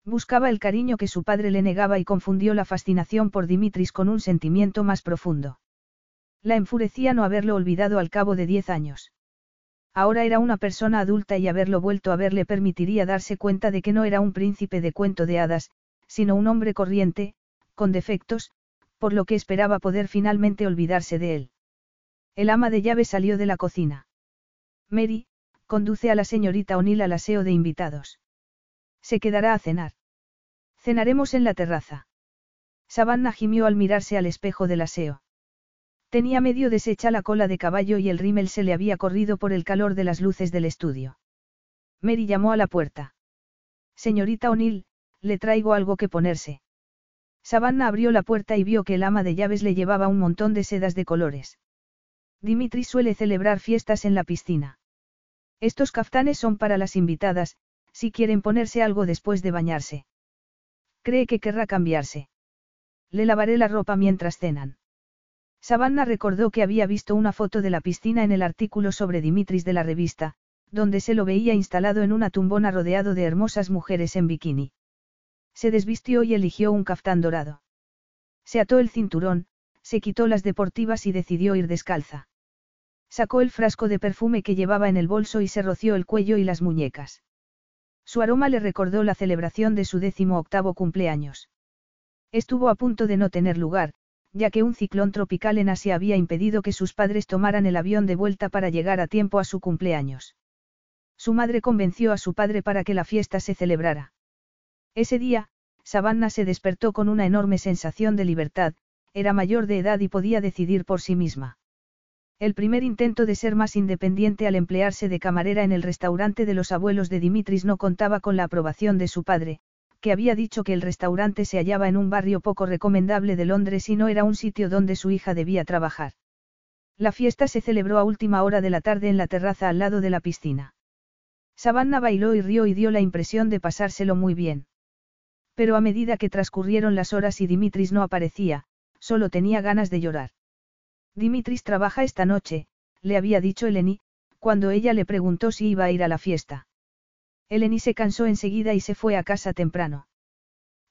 Buscaba el cariño que su padre le negaba y confundió la fascinación por Dimitris con un sentimiento más profundo. La enfurecía no haberlo olvidado al cabo de diez años. Ahora era una persona adulta y haberlo vuelto a ver le permitiría darse cuenta de que no era un príncipe de cuento de hadas, sino un hombre corriente, con defectos, por lo que esperaba poder finalmente olvidarse de él. El ama de llave salió de la cocina. Mary, conduce a la señorita O'Neill al aseo de invitados. Se quedará a cenar. Cenaremos en la terraza. Savannah gimió al mirarse al espejo del aseo. Tenía medio deshecha la cola de caballo y el rímel se le había corrido por el calor de las luces del estudio. Mary llamó a la puerta. Señorita O'Neill, le traigo algo que ponerse. Savannah abrió la puerta y vio que el ama de llaves le llevaba un montón de sedas de colores. Dimitri suele celebrar fiestas en la piscina. Estos caftanes son para las invitadas, si quieren ponerse algo después de bañarse. Cree que querrá cambiarse. Le lavaré la ropa mientras cenan. Savannah recordó que había visto una foto de la piscina en el artículo sobre Dimitris de la revista, donde se lo veía instalado en una tumbona rodeado de hermosas mujeres en bikini. Se desvistió y eligió un caftán dorado. Se ató el cinturón, se quitó las deportivas y decidió ir descalza. Sacó el frasco de perfume que llevaba en el bolso y se roció el cuello y las muñecas. Su aroma le recordó la celebración de su décimo octavo cumpleaños. Estuvo a punto de no tener lugar, ya que un ciclón tropical en Asia había impedido que sus padres tomaran el avión de vuelta para llegar a tiempo a su cumpleaños. Su madre convenció a su padre para que la fiesta se celebrara. Ese día, Savannah se despertó con una enorme sensación de libertad, era mayor de edad y podía decidir por sí misma. El primer intento de ser más independiente al emplearse de camarera en el restaurante de los abuelos de Dimitris no contaba con la aprobación de su padre, que había dicho que el restaurante se hallaba en un barrio poco recomendable de Londres y no era un sitio donde su hija debía trabajar. La fiesta se celebró a última hora de la tarde en la terraza al lado de la piscina. Savannah bailó y rió y dio la impresión de pasárselo muy bien. Pero a medida que transcurrieron las horas y Dimitris no aparecía, solo tenía ganas de llorar. Dimitris trabaja esta noche, le había dicho Eleni, cuando ella le preguntó si iba a ir a la fiesta. Eleni se cansó enseguida y se fue a casa temprano.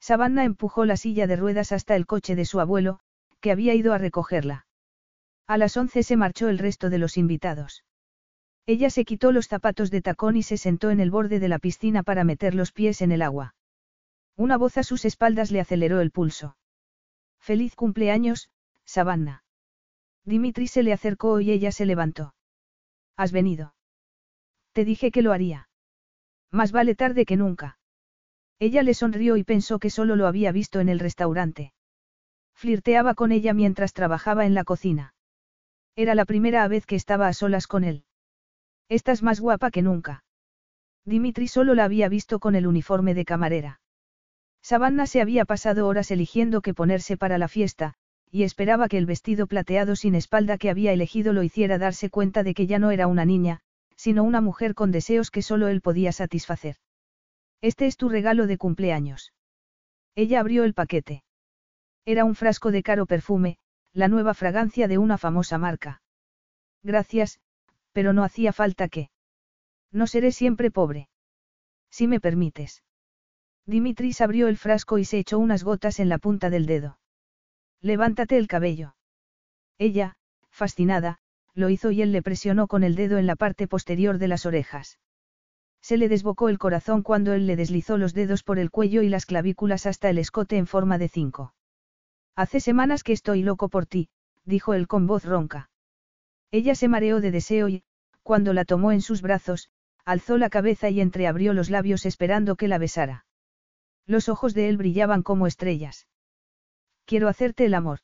Savannah empujó la silla de ruedas hasta el coche de su abuelo, que había ido a recogerla. A las once se marchó el resto de los invitados. Ella se quitó los zapatos de tacón y se sentó en el borde de la piscina para meter los pies en el agua. Una voz a sus espaldas le aceleró el pulso. Feliz cumpleaños, Savannah. Dimitri se le acercó y ella se levantó. ¿Has venido? Te dije que lo haría. Más vale tarde que nunca. Ella le sonrió y pensó que solo lo había visto en el restaurante. Flirteaba con ella mientras trabajaba en la cocina. Era la primera vez que estaba a solas con él. Estás más guapa que nunca. Dimitri solo la había visto con el uniforme de camarera. Savannah se había pasado horas eligiendo qué ponerse para la fiesta, y esperaba que el vestido plateado sin espalda que había elegido lo hiciera darse cuenta de que ya no era una niña, sino una mujer con deseos que solo él podía satisfacer. Este es tu regalo de cumpleaños. Ella abrió el paquete. Era un frasco de caro perfume, la nueva fragancia de una famosa marca. Gracias, pero no hacía falta que. No seré siempre pobre. Si me permites. Dimitris abrió el frasco y se echó unas gotas en la punta del dedo. Levántate el cabello. Ella, fascinada, lo hizo y él le presionó con el dedo en la parte posterior de las orejas. Se le desbocó el corazón cuando él le deslizó los dedos por el cuello y las clavículas hasta el escote en forma de cinco. Hace semanas que estoy loco por ti, dijo él con voz ronca. Ella se mareó de deseo y, cuando la tomó en sus brazos, alzó la cabeza y entreabrió los labios esperando que la besara. Los ojos de él brillaban como estrellas. Quiero hacerte el amor.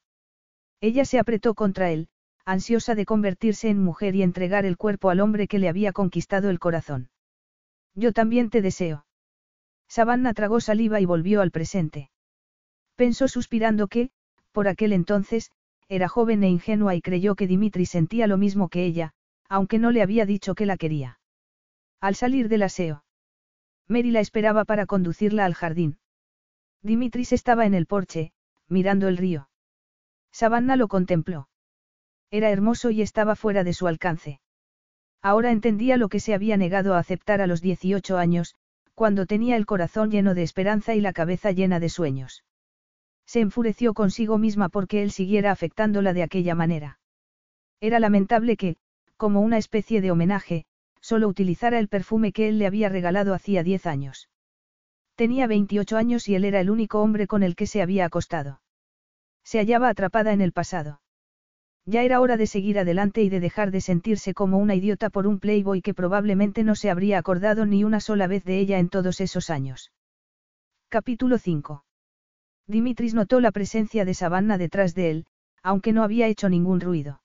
Ella se apretó contra él, ansiosa de convertirse en mujer y entregar el cuerpo al hombre que le había conquistado el corazón. Yo también te deseo. Savannah tragó saliva y volvió al presente. Pensó suspirando que, por aquel entonces, era joven e ingenua y creyó que Dimitri sentía lo mismo que ella, aunque no le había dicho que la quería. Al salir del aseo. Mary la esperaba para conducirla al jardín. Dimitris estaba en el porche, mirando el río. Savannah lo contempló. Era hermoso y estaba fuera de su alcance. Ahora entendía lo que se había negado a aceptar a los 18 años, cuando tenía el corazón lleno de esperanza y la cabeza llena de sueños. Se enfureció consigo misma porque él siguiera afectándola de aquella manera. Era lamentable que, como una especie de homenaje, solo utilizara el perfume que él le había regalado hacía diez años. Tenía 28 años y él era el único hombre con el que se había acostado. Se hallaba atrapada en el pasado. Ya era hora de seguir adelante y de dejar de sentirse como una idiota por un playboy que probablemente no se habría acordado ni una sola vez de ella en todos esos años. Capítulo 5. Dimitris notó la presencia de Savannah detrás de él, aunque no había hecho ningún ruido.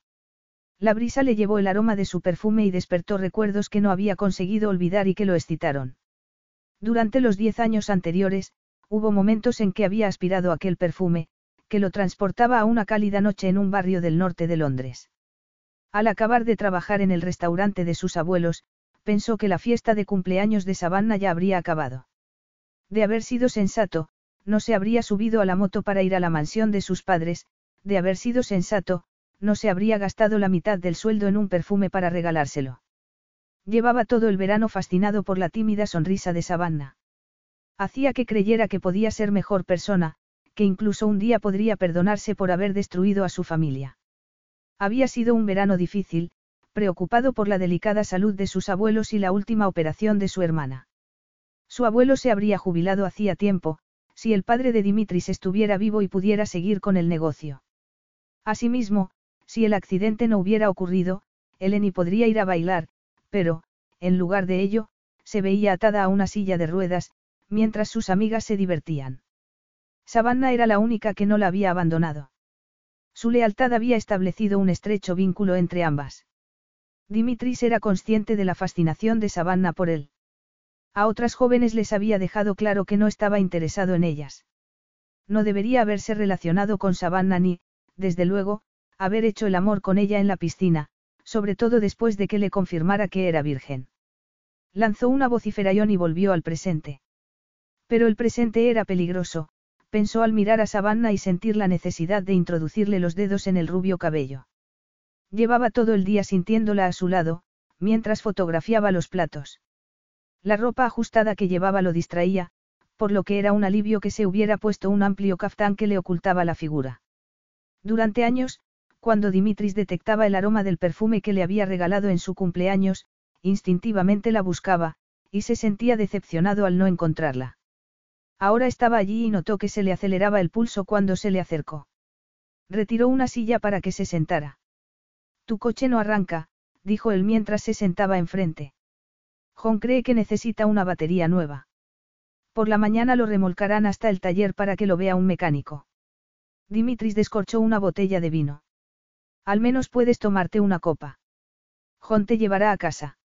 La brisa le llevó el aroma de su perfume y despertó recuerdos que no había conseguido olvidar y que lo excitaron. Durante los diez años anteriores, hubo momentos en que había aspirado aquel perfume, que lo transportaba a una cálida noche en un barrio del norte de Londres. Al acabar de trabajar en el restaurante de sus abuelos, pensó que la fiesta de cumpleaños de Savannah ya habría acabado. De haber sido sensato, no se habría subido a la moto para ir a la mansión de sus padres, de haber sido sensato, no se habría gastado la mitad del sueldo en un perfume para regalárselo. Llevaba todo el verano fascinado por la tímida sonrisa de Savannah. Hacía que creyera que podía ser mejor persona, que incluso un día podría perdonarse por haber destruido a su familia. Había sido un verano difícil, preocupado por la delicada salud de sus abuelos y la última operación de su hermana. Su abuelo se habría jubilado hacía tiempo, si el padre de Dimitris estuviera vivo y pudiera seguir con el negocio. Asimismo, si el accidente no hubiera ocurrido, Eleni podría ir a bailar, pero, en lugar de ello, se veía atada a una silla de ruedas, mientras sus amigas se divertían. Savannah era la única que no la había abandonado. Su lealtad había establecido un estrecho vínculo entre ambas. Dimitris era consciente de la fascinación de Savannah por él. A otras jóvenes les había dejado claro que no estaba interesado en ellas. No debería haberse relacionado con Savannah ni, desde luego, haber hecho el amor con ella en la piscina, sobre todo después de que le confirmara que era virgen. Lanzó una vociferación y volvió al presente. Pero el presente era peligroso, pensó al mirar a Savannah y sentir la necesidad de introducirle los dedos en el rubio cabello. Llevaba todo el día sintiéndola a su lado, mientras fotografiaba los platos. La ropa ajustada que llevaba lo distraía, por lo que era un alivio que se hubiera puesto un amplio caftán que le ocultaba la figura. Durante años, cuando Dimitris detectaba el aroma del perfume que le había regalado en su cumpleaños, instintivamente la buscaba, y se sentía decepcionado al no encontrarla. Ahora estaba allí y notó que se le aceleraba el pulso cuando se le acercó. Retiró una silla para que se sentara. Tu coche no arranca, dijo él mientras se sentaba enfrente. John cree que necesita una batería nueva. Por la mañana lo remolcarán hasta el taller para que lo vea un mecánico. Dimitris descorchó una botella de vino. Al menos puedes tomarte una copa. John te llevará a casa.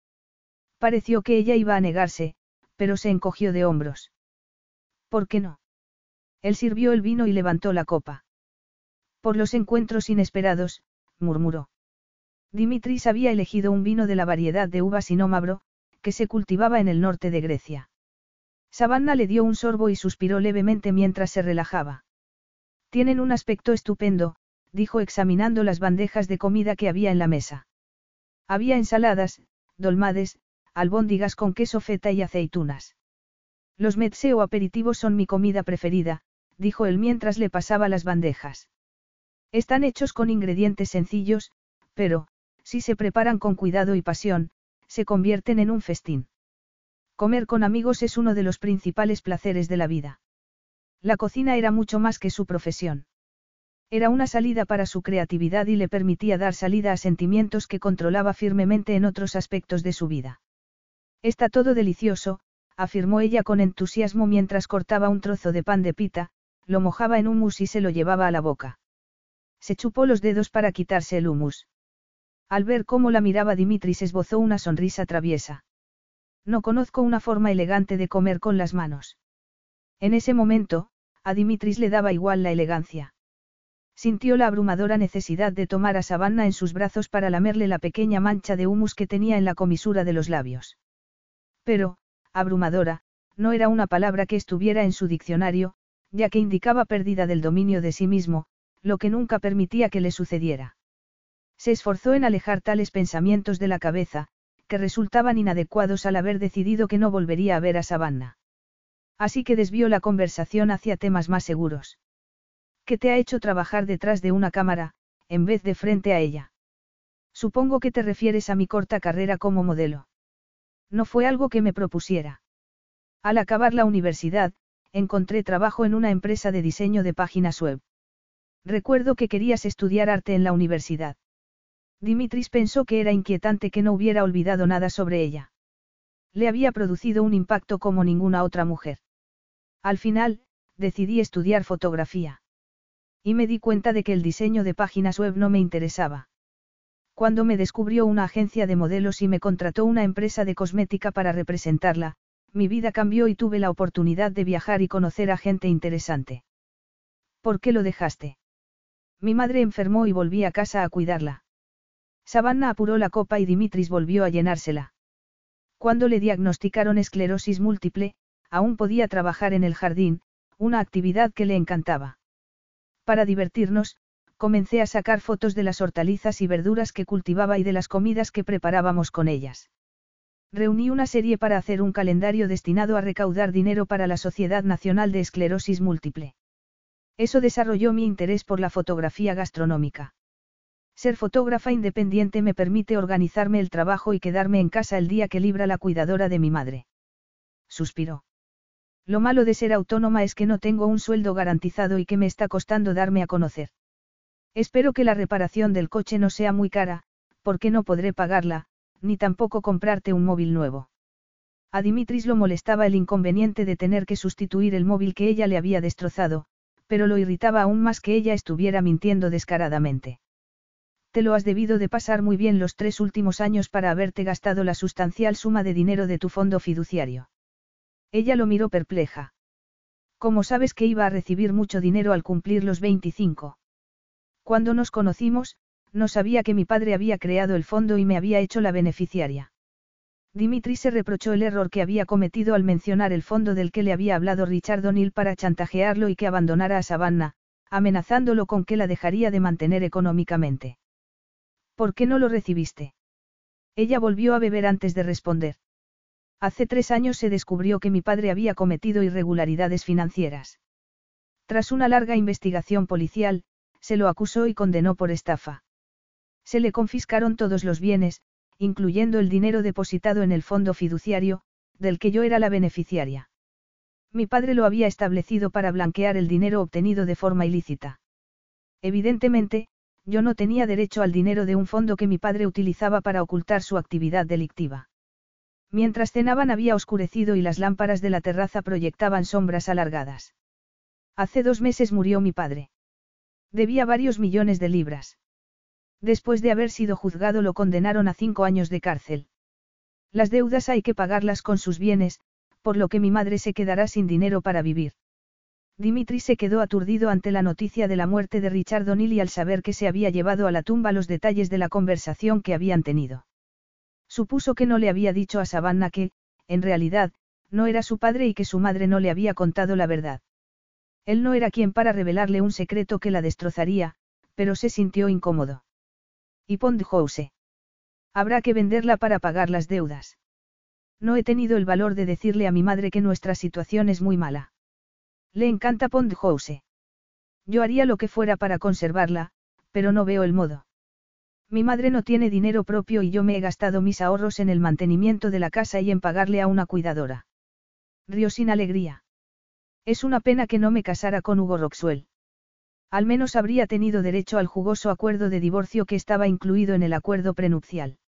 Pareció que ella iba a negarse, pero se encogió de hombros. ¿Por qué no? Él sirvió el vino y levantó la copa. Por los encuentros inesperados, murmuró. Dimitris había elegido un vino de la variedad de uva sinómabro, que se cultivaba en el norte de Grecia. Savannah le dio un sorbo y suspiró levemente mientras se relajaba. Tienen un aspecto estupendo, dijo examinando las bandejas de comida que había en la mesa. Había ensaladas, dolmades, albóndigas con queso feta y aceitunas. Los metse o aperitivos son mi comida preferida, dijo él mientras le pasaba las bandejas. Están hechos con ingredientes sencillos, pero, si se preparan con cuidado y pasión, se convierten en un festín. Comer con amigos es uno de los principales placeres de la vida. La cocina era mucho más que su profesión. Era una salida para su creatividad y le permitía dar salida a sentimientos que controlaba firmemente en otros aspectos de su vida. Está todo delicioso, afirmó ella con entusiasmo mientras cortaba un trozo de pan de pita, lo mojaba en humus y se lo llevaba a la boca. Se chupó los dedos para quitarse el humus. Al ver cómo la miraba Dimitris esbozó una sonrisa traviesa. No conozco una forma elegante de comer con las manos. En ese momento, a Dimitris le daba igual la elegancia. Sintió la abrumadora necesidad de tomar a Savannah en sus brazos para lamerle la pequeña mancha de humus que tenía en la comisura de los labios. Pero, abrumadora, no era una palabra que estuviera en su diccionario, ya que indicaba pérdida del dominio de sí mismo, lo que nunca permitía que le sucediera. Se esforzó en alejar tales pensamientos de la cabeza, que resultaban inadecuados al haber decidido que no volvería a ver a Savannah. Así que desvió la conversación hacia temas más seguros. ¿Qué te ha hecho trabajar detrás de una cámara, en vez de frente a ella? Supongo que te refieres a mi corta carrera como modelo. No fue algo que me propusiera. Al acabar la universidad, encontré trabajo en una empresa de diseño de páginas web. Recuerdo que querías estudiar arte en la universidad. Dimitris pensó que era inquietante que no hubiera olvidado nada sobre ella. Le había producido un impacto como ninguna otra mujer. Al final, decidí estudiar fotografía. Y me di cuenta de que el diseño de páginas web no me interesaba. Cuando me descubrió una agencia de modelos y me contrató una empresa de cosmética para representarla, mi vida cambió y tuve la oportunidad de viajar y conocer a gente interesante. ¿Por qué lo dejaste? Mi madre enfermó y volví a casa a cuidarla. Savannah apuró la copa y Dimitris volvió a llenársela. Cuando le diagnosticaron esclerosis múltiple, aún podía trabajar en el jardín, una actividad que le encantaba. Para divertirnos, comencé a sacar fotos de las hortalizas y verduras que cultivaba y de las comidas que preparábamos con ellas. Reuní una serie para hacer un calendario destinado a recaudar dinero para la Sociedad Nacional de Esclerosis Múltiple. Eso desarrolló mi interés por la fotografía gastronómica. Ser fotógrafa independiente me permite organizarme el trabajo y quedarme en casa el día que libra la cuidadora de mi madre. Suspiró. Lo malo de ser autónoma es que no tengo un sueldo garantizado y que me está costando darme a conocer. Espero que la reparación del coche no sea muy cara, porque no podré pagarla, ni tampoco comprarte un móvil nuevo. A Dimitris lo molestaba el inconveniente de tener que sustituir el móvil que ella le había destrozado, pero lo irritaba aún más que ella estuviera mintiendo descaradamente. Te lo has debido de pasar muy bien los tres últimos años para haberte gastado la sustancial suma de dinero de tu fondo fiduciario. Ella lo miró perpleja. ¿Cómo sabes que iba a recibir mucho dinero al cumplir los 25? Cuando nos conocimos, no sabía que mi padre había creado el fondo y me había hecho la beneficiaria. Dimitri se reprochó el error que había cometido al mencionar el fondo del que le había hablado Richard O'Neill para chantajearlo y que abandonara a Savannah, amenazándolo con que la dejaría de mantener económicamente. ¿Por qué no lo recibiste? Ella volvió a beber antes de responder. Hace tres años se descubrió que mi padre había cometido irregularidades financieras. Tras una larga investigación policial, se lo acusó y condenó por estafa. Se le confiscaron todos los bienes, incluyendo el dinero depositado en el fondo fiduciario, del que yo era la beneficiaria. Mi padre lo había establecido para blanquear el dinero obtenido de forma ilícita. Evidentemente, yo no tenía derecho al dinero de un fondo que mi padre utilizaba para ocultar su actividad delictiva. Mientras cenaban había oscurecido y las lámparas de la terraza proyectaban sombras alargadas. Hace dos meses murió mi padre. Debía varios millones de libras. Después de haber sido juzgado lo condenaron a cinco años de cárcel. Las deudas hay que pagarlas con sus bienes, por lo que mi madre se quedará sin dinero para vivir. Dimitri se quedó aturdido ante la noticia de la muerte de Richard O'Neill y al saber que se había llevado a la tumba los detalles de la conversación que habían tenido. Supuso que no le había dicho a Savannah que, en realidad, no era su padre y que su madre no le había contado la verdad. Él no era quien para revelarle un secreto que la destrozaría, pero se sintió incómodo. Y Pond House. Habrá que venderla para pagar las deudas. No he tenido el valor de decirle a mi madre que nuestra situación es muy mala. Le encanta Pond House. Yo haría lo que fuera para conservarla, pero no veo el modo. Mi madre no tiene dinero propio y yo me he gastado mis ahorros en el mantenimiento de la casa y en pagarle a una cuidadora. Río sin alegría. Es una pena que no me casara con Hugo Roxwell. Al menos habría tenido derecho al jugoso acuerdo de divorcio que estaba incluido en el acuerdo prenupcial.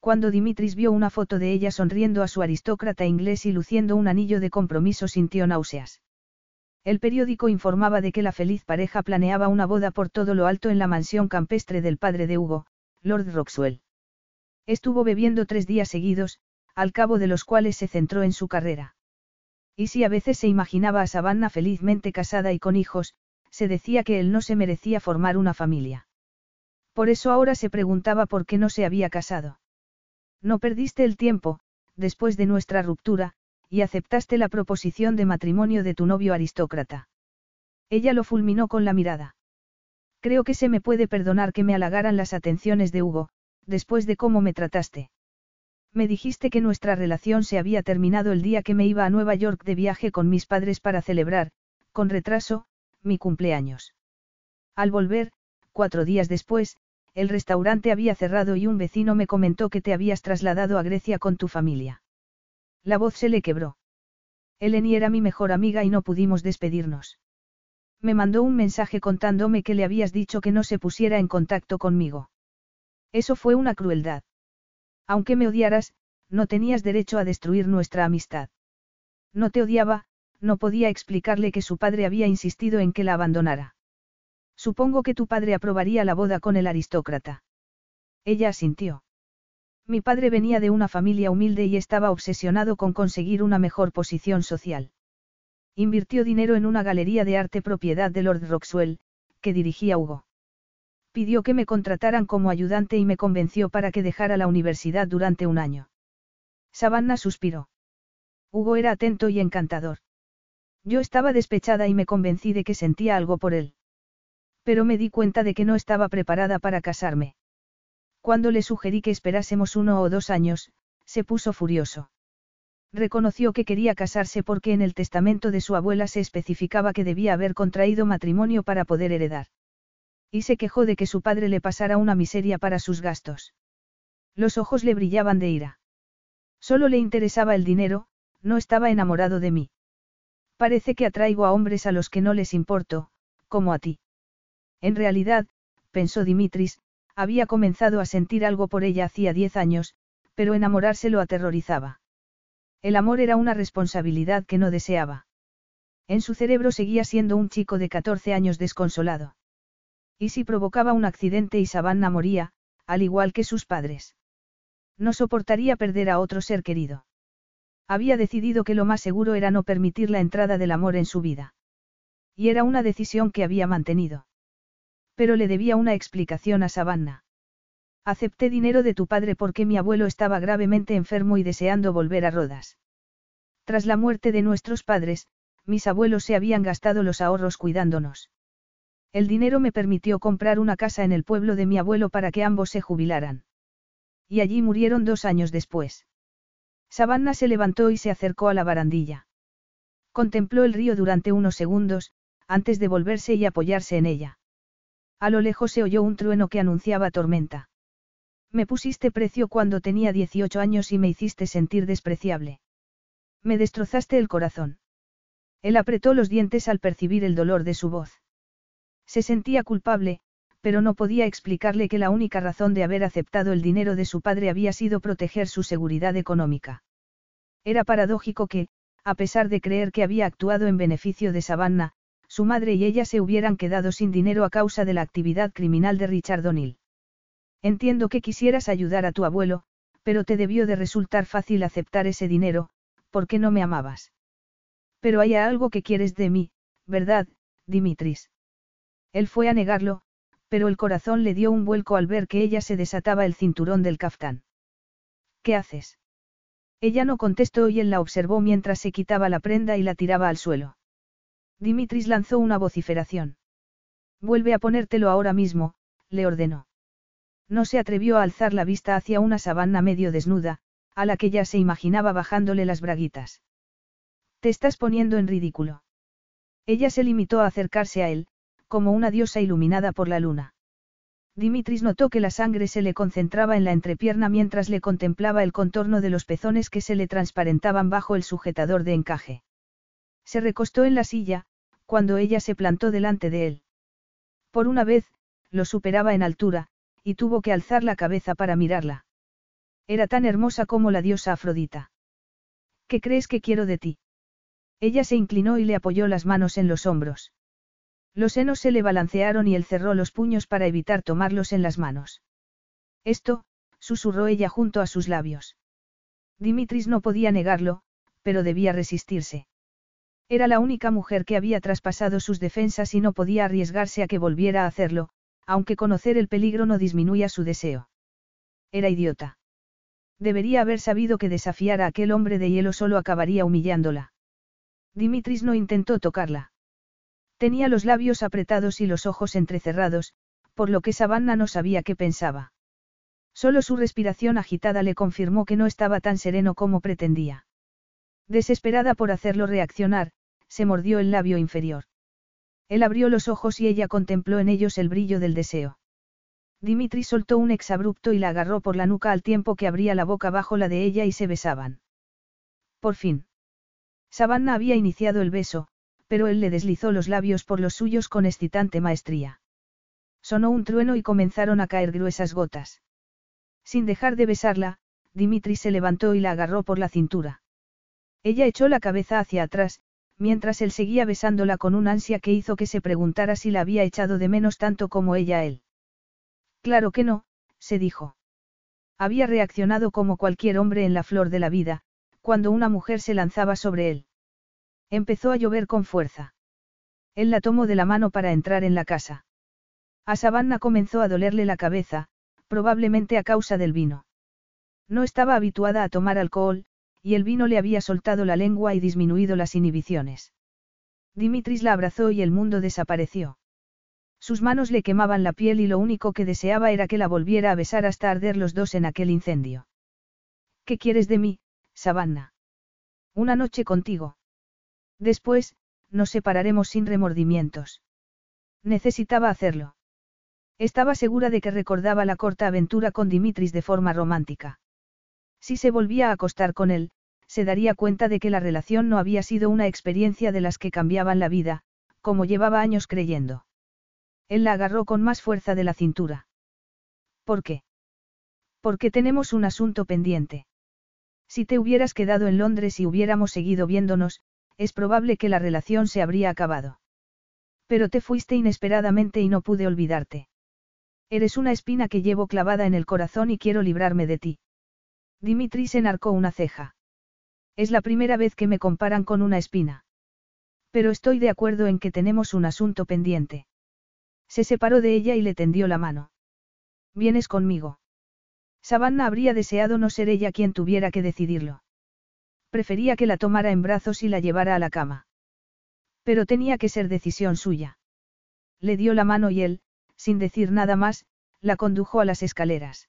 Cuando Dimitris vio una foto de ella sonriendo a su aristócrata inglés y luciendo un anillo de compromiso sintió náuseas. El periódico informaba de que la feliz pareja planeaba una boda por todo lo alto en la mansión campestre del padre de Hugo, Lord Roxwell. Estuvo bebiendo tres días seguidos, al cabo de los cuales se centró en su carrera. Y si a veces se imaginaba a Savannah felizmente casada y con hijos, se decía que él no se merecía formar una familia. Por eso ahora se preguntaba por qué no se había casado. No perdiste el tiempo, después de nuestra ruptura, y aceptaste la proposición de matrimonio de tu novio aristócrata. Ella lo fulminó con la mirada. Creo que se me puede perdonar que me halagaran las atenciones de Hugo, después de cómo me trataste. Me dijiste que nuestra relación se había terminado el día que me iba a Nueva York de viaje con mis padres para celebrar, con retraso, mi cumpleaños. Al volver, cuatro días después, el restaurante había cerrado y un vecino me comentó que te habías trasladado a Grecia con tu familia. La voz se le quebró. Eleni era mi mejor amiga y no pudimos despedirnos. Me mandó un mensaje contándome que le habías dicho que no se pusiera en contacto conmigo. Eso fue una crueldad. Aunque me odiaras, no tenías derecho a destruir nuestra amistad. No te odiaba, no podía explicarle que su padre había insistido en que la abandonara. Supongo que tu padre aprobaría la boda con el aristócrata. Ella asintió. Mi padre venía de una familia humilde y estaba obsesionado con conseguir una mejor posición social. Invirtió dinero en una galería de arte propiedad de Lord Roxwell, que dirigía Hugo. Pidió que me contrataran como ayudante y me convenció para que dejara la universidad durante un año. Savannah suspiró. Hugo era atento y encantador. Yo estaba despechada y me convencí de que sentía algo por él. Pero me di cuenta de que no estaba preparada para casarme. Cuando le sugerí que esperásemos uno o dos años, se puso furioso. Reconoció que quería casarse porque en el testamento de su abuela se especificaba que debía haber contraído matrimonio para poder heredar. Y se quejó de que su padre le pasara una miseria para sus gastos. Los ojos le brillaban de ira. Solo le interesaba el dinero, no estaba enamorado de mí. Parece que atraigo a hombres a los que no les importo, como a ti. En realidad, pensó Dimitris, había comenzado a sentir algo por ella hacía diez años, pero enamorarse lo aterrorizaba. El amor era una responsabilidad que no deseaba. En su cerebro seguía siendo un chico de 14 años desconsolado. ¿Y si provocaba un accidente y Savannah moría, al igual que sus padres? No soportaría perder a otro ser querido. Había decidido que lo más seguro era no permitir la entrada del amor en su vida. Y era una decisión que había mantenido. Pero le debía una explicación a Savannah. Acepté dinero de tu padre porque mi abuelo estaba gravemente enfermo y deseando volver a Rodas. Tras la muerte de nuestros padres, mis abuelos se habían gastado los ahorros cuidándonos. El dinero me permitió comprar una casa en el pueblo de mi abuelo para que ambos se jubilaran. Y allí murieron dos años después. Savannah se levantó y se acercó a la barandilla. Contempló el río durante unos segundos, antes de volverse y apoyarse en ella. A lo lejos se oyó un trueno que anunciaba tormenta. Me pusiste precio cuando tenía 18 años y me hiciste sentir despreciable. Me destrozaste el corazón. Él apretó los dientes al percibir el dolor de su voz. Se sentía culpable, pero no podía explicarle que la única razón de haber aceptado el dinero de su padre había sido proteger su seguridad económica. Era paradójico que, a pesar de creer que había actuado en beneficio de Savannah, su madre y ella se hubieran quedado sin dinero a causa de la actividad criminal de Richard O'Neill. Entiendo que quisieras ayudar a tu abuelo, pero te debió de resultar fácil aceptar ese dinero, porque no me amabas. Pero hay algo que quieres de mí, ¿verdad, Dimitris? Él fue a negarlo, pero el corazón le dio un vuelco al ver que ella se desataba el cinturón del caftán. ¿Qué haces? Ella no contestó y él la observó mientras se quitaba la prenda y la tiraba al suelo. Dimitris lanzó una vociferación. Vuelve a ponértelo ahora mismo, le ordenó. No se atrevió a alzar la vista hacia una sabana medio desnuda, a la que ya se imaginaba bajándole las braguitas. Te estás poniendo en ridículo. Ella se limitó a acercarse a él, como una diosa iluminada por la luna. Dimitris notó que la sangre se le concentraba en la entrepierna mientras le contemplaba el contorno de los pezones que se le transparentaban bajo el sujetador de encaje. Se recostó en la silla, cuando ella se plantó delante de él. Por una vez, lo superaba en altura, y tuvo que alzar la cabeza para mirarla. Era tan hermosa como la diosa Afrodita. ¿Qué crees que quiero de ti? Ella se inclinó y le apoyó las manos en los hombros. Los senos se le balancearon y él cerró los puños para evitar tomarlos en las manos. Esto, susurró ella junto a sus labios. Dimitris no podía negarlo, pero debía resistirse. Era la única mujer que había traspasado sus defensas y no podía arriesgarse a que volviera a hacerlo, aunque conocer el peligro no disminuía su deseo. Era idiota. Debería haber sabido que desafiar a aquel hombre de hielo solo acabaría humillándola. Dimitris no intentó tocarla. Tenía los labios apretados y los ojos entrecerrados, por lo que Savannah no sabía qué pensaba. Solo su respiración agitada le confirmó que no estaba tan sereno como pretendía. Desesperada por hacerlo reaccionar, se mordió el labio inferior. Él abrió los ojos y ella contempló en ellos el brillo del deseo. Dimitri soltó un exabrupto y la agarró por la nuca al tiempo que abría la boca bajo la de ella y se besaban. Por fin. Savannah había iniciado el beso, pero él le deslizó los labios por los suyos con excitante maestría. Sonó un trueno y comenzaron a caer gruesas gotas. Sin dejar de besarla, Dimitri se levantó y la agarró por la cintura. Ella echó la cabeza hacia atrás, mientras él seguía besándola con un ansia que hizo que se preguntara si la había echado de menos tanto como ella a él. Claro que no, se dijo. Había reaccionado como cualquier hombre en la flor de la vida, cuando una mujer se lanzaba sobre él. Empezó a llover con fuerza. Él la tomó de la mano para entrar en la casa. A Savannah comenzó a dolerle la cabeza, probablemente a causa del vino. No estaba habituada a tomar alcohol, y el vino le había soltado la lengua y disminuido las inhibiciones. Dimitris la abrazó y el mundo desapareció. Sus manos le quemaban la piel y lo único que deseaba era que la volviera a besar hasta arder los dos en aquel incendio. ¿Qué quieres de mí, Savannah? Una noche contigo. Después, nos separaremos sin remordimientos. Necesitaba hacerlo. Estaba segura de que recordaba la corta aventura con Dimitris de forma romántica. Si se volvía a acostar con él, se daría cuenta de que la relación no había sido una experiencia de las que cambiaban la vida, como llevaba años creyendo. Él la agarró con más fuerza de la cintura. ¿Por qué? Porque tenemos un asunto pendiente. Si te hubieras quedado en Londres y hubiéramos seguido viéndonos, es probable que la relación se habría acabado. Pero te fuiste inesperadamente y no pude olvidarte. Eres una espina que llevo clavada en el corazón y quiero librarme de ti. Dimitri se enarcó una ceja. Es la primera vez que me comparan con una espina. Pero estoy de acuerdo en que tenemos un asunto pendiente. Se separó de ella y le tendió la mano. ¿Vienes conmigo? Savannah habría deseado no ser ella quien tuviera que decidirlo. Prefería que la tomara en brazos y la llevara a la cama. Pero tenía que ser decisión suya. Le dio la mano y él, sin decir nada más, la condujo a las escaleras.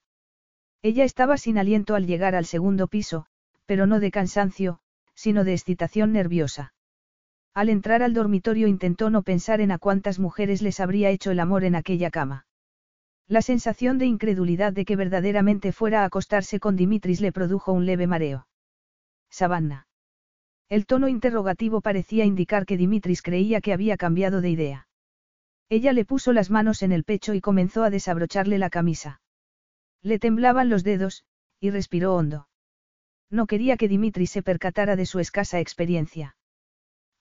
Ella estaba sin aliento al llegar al segundo piso, pero no de cansancio, sino de excitación nerviosa. Al entrar al dormitorio intentó no pensar en a cuántas mujeres les habría hecho el amor en aquella cama. La sensación de incredulidad de que verdaderamente fuera a acostarse con Dimitris le produjo un leve mareo. Savannah. El tono interrogativo parecía indicar que Dimitris creía que había cambiado de idea. Ella le puso las manos en el pecho y comenzó a desabrocharle la camisa. Le temblaban los dedos, y respiró hondo. No quería que Dimitri se percatara de su escasa experiencia.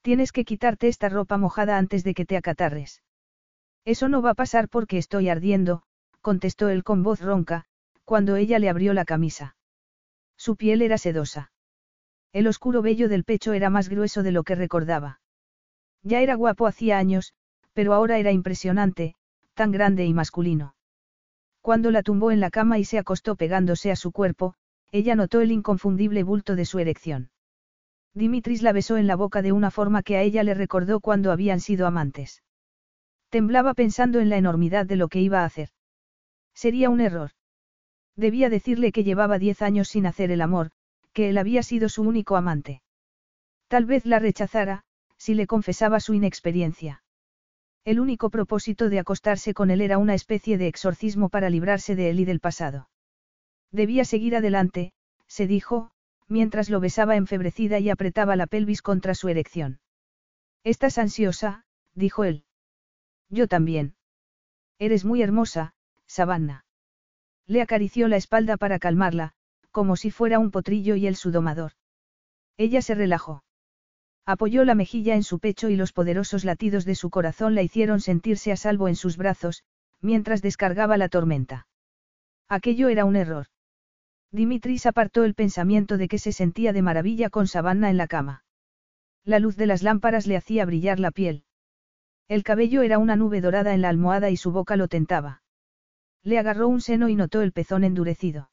Tienes que quitarte esta ropa mojada antes de que te acatarres. Eso no va a pasar porque estoy ardiendo, contestó él con voz ronca, cuando ella le abrió la camisa. Su piel era sedosa. El oscuro vello del pecho era más grueso de lo que recordaba. Ya era guapo hacía años, pero ahora era impresionante, tan grande y masculino. Cuando la tumbó en la cama y se acostó pegándose a su cuerpo, ella notó el inconfundible bulto de su erección. Dimitris la besó en la boca de una forma que a ella le recordó cuando habían sido amantes. Temblaba pensando en la enormidad de lo que iba a hacer. Sería un error. Debía decirle que llevaba diez años sin hacer el amor, que él había sido su único amante. Tal vez la rechazara, si le confesaba su inexperiencia. El único propósito de acostarse con él era una especie de exorcismo para librarse de él y del pasado. Debía seguir adelante, se dijo, mientras lo besaba enfebrecida y apretaba la pelvis contra su erección. Estás ansiosa, dijo él. Yo también. Eres muy hermosa, Savannah. Le acarició la espalda para calmarla, como si fuera un potrillo y el su domador. Ella se relajó. Apoyó la mejilla en su pecho y los poderosos latidos de su corazón la hicieron sentirse a salvo en sus brazos, mientras descargaba la tormenta. Aquello era un error. Dimitris apartó el pensamiento de que se sentía de maravilla con Savannah en la cama. La luz de las lámparas le hacía brillar la piel. El cabello era una nube dorada en la almohada y su boca lo tentaba. Le agarró un seno y notó el pezón endurecido.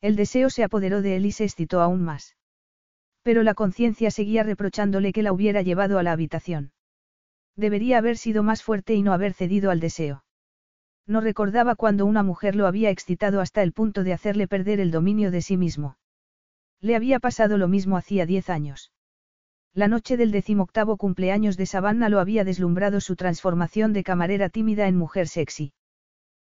El deseo se apoderó de él y se excitó aún más. Pero la conciencia seguía reprochándole que la hubiera llevado a la habitación. Debería haber sido más fuerte y no haber cedido al deseo. No recordaba cuando una mujer lo había excitado hasta el punto de hacerle perder el dominio de sí mismo. Le había pasado lo mismo hacía diez años. La noche del decimoctavo cumpleaños de Savannah lo había deslumbrado su transformación de camarera tímida en mujer sexy.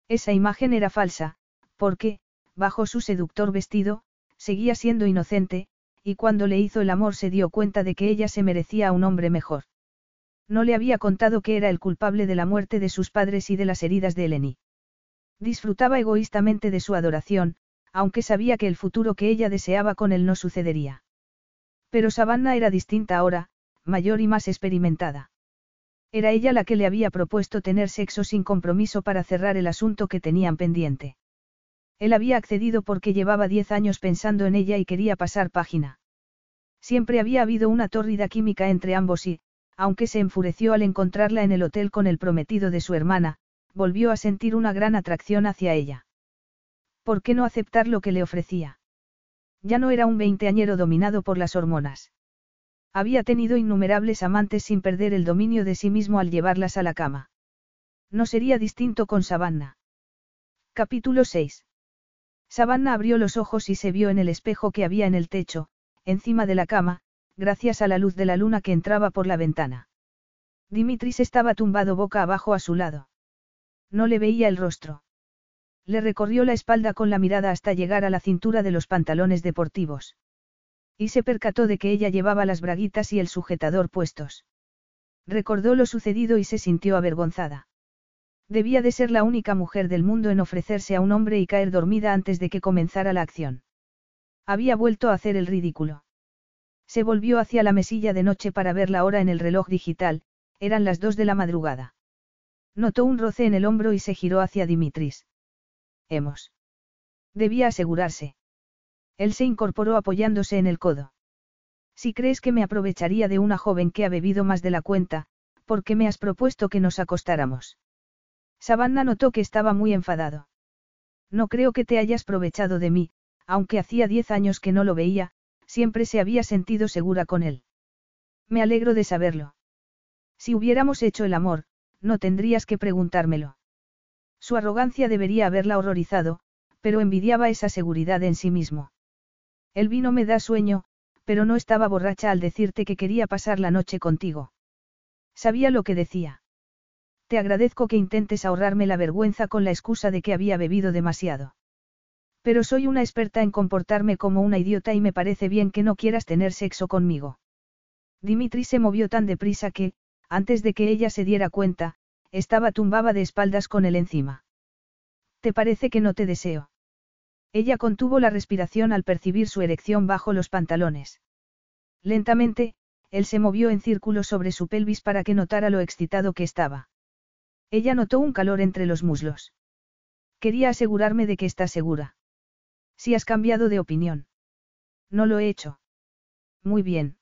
Esa imagen era falsa, porque, bajo su seductor vestido, seguía siendo inocente, y cuando le hizo el amor se dio cuenta de que ella se merecía a un hombre mejor. No le había contado que era el culpable de la muerte de sus padres y de las heridas de Eleni. Disfrutaba egoístamente de su adoración, aunque sabía que el futuro que ella deseaba con él no sucedería. Pero Savannah era distinta ahora, mayor y más experimentada. Era ella la que le había propuesto tener sexo sin compromiso para cerrar el asunto que tenían pendiente. Él había accedido porque llevaba diez años pensando en ella y quería pasar página. Siempre había habido una tórrida química entre ambos y, aunque se enfureció al encontrarla en el hotel con el prometido de su hermana, volvió a sentir una gran atracción hacia ella. ¿Por qué no aceptar lo que le ofrecía? Ya no era un veinteañero dominado por las hormonas. Había tenido innumerables amantes sin perder el dominio de sí mismo al llevarlas a la cama. No sería distinto con Savannah. Capítulo 6. Savannah abrió los ojos y se vio en el espejo que había en el techo, encima de la cama, gracias a la luz de la luna que entraba por la ventana. Dimitris estaba tumbado boca abajo a su lado. No le veía el rostro. Le recorrió la espalda con la mirada hasta llegar a la cintura de los pantalones deportivos. Y se percató de que ella llevaba las braguitas y el sujetador puestos. Recordó lo sucedido y se sintió avergonzada. Debía de ser la única mujer del mundo en ofrecerse a un hombre y caer dormida antes de que comenzara la acción. Había vuelto a hacer el ridículo. Se volvió hacia la mesilla de noche para ver la hora en el reloj digital, eran las dos de la madrugada. Notó un roce en el hombro y se giró hacia Dimitris. Hemos. Debía asegurarse. Él se incorporó apoyándose en el codo. Si crees que me aprovecharía de una joven que ha bebido más de la cuenta, ¿por qué me has propuesto que nos acostáramos? Savannah notó que estaba muy enfadado. No creo que te hayas aprovechado de mí, aunque hacía diez años que no lo veía, siempre se había sentido segura con él. Me alegro de saberlo. Si hubiéramos hecho el amor, no tendrías que preguntármelo. Su arrogancia debería haberla horrorizado, pero envidiaba esa seguridad en sí mismo. El vino me da sueño, pero no estaba borracha al decirte que quería pasar la noche contigo. Sabía lo que decía. Te agradezco que intentes ahorrarme la vergüenza con la excusa de que había bebido demasiado. Pero soy una experta en comportarme como una idiota y me parece bien que no quieras tener sexo conmigo. Dimitri se movió tan deprisa que, antes de que ella se diera cuenta, estaba tumbada de espaldas con él encima. ¿Te parece que no te deseo? Ella contuvo la respiración al percibir su erección bajo los pantalones. Lentamente, él se movió en círculo sobre su pelvis para que notara lo excitado que estaba. Ella notó un calor entre los muslos. Quería asegurarme de que está segura. Si has cambiado de opinión. No lo he hecho. Muy bien.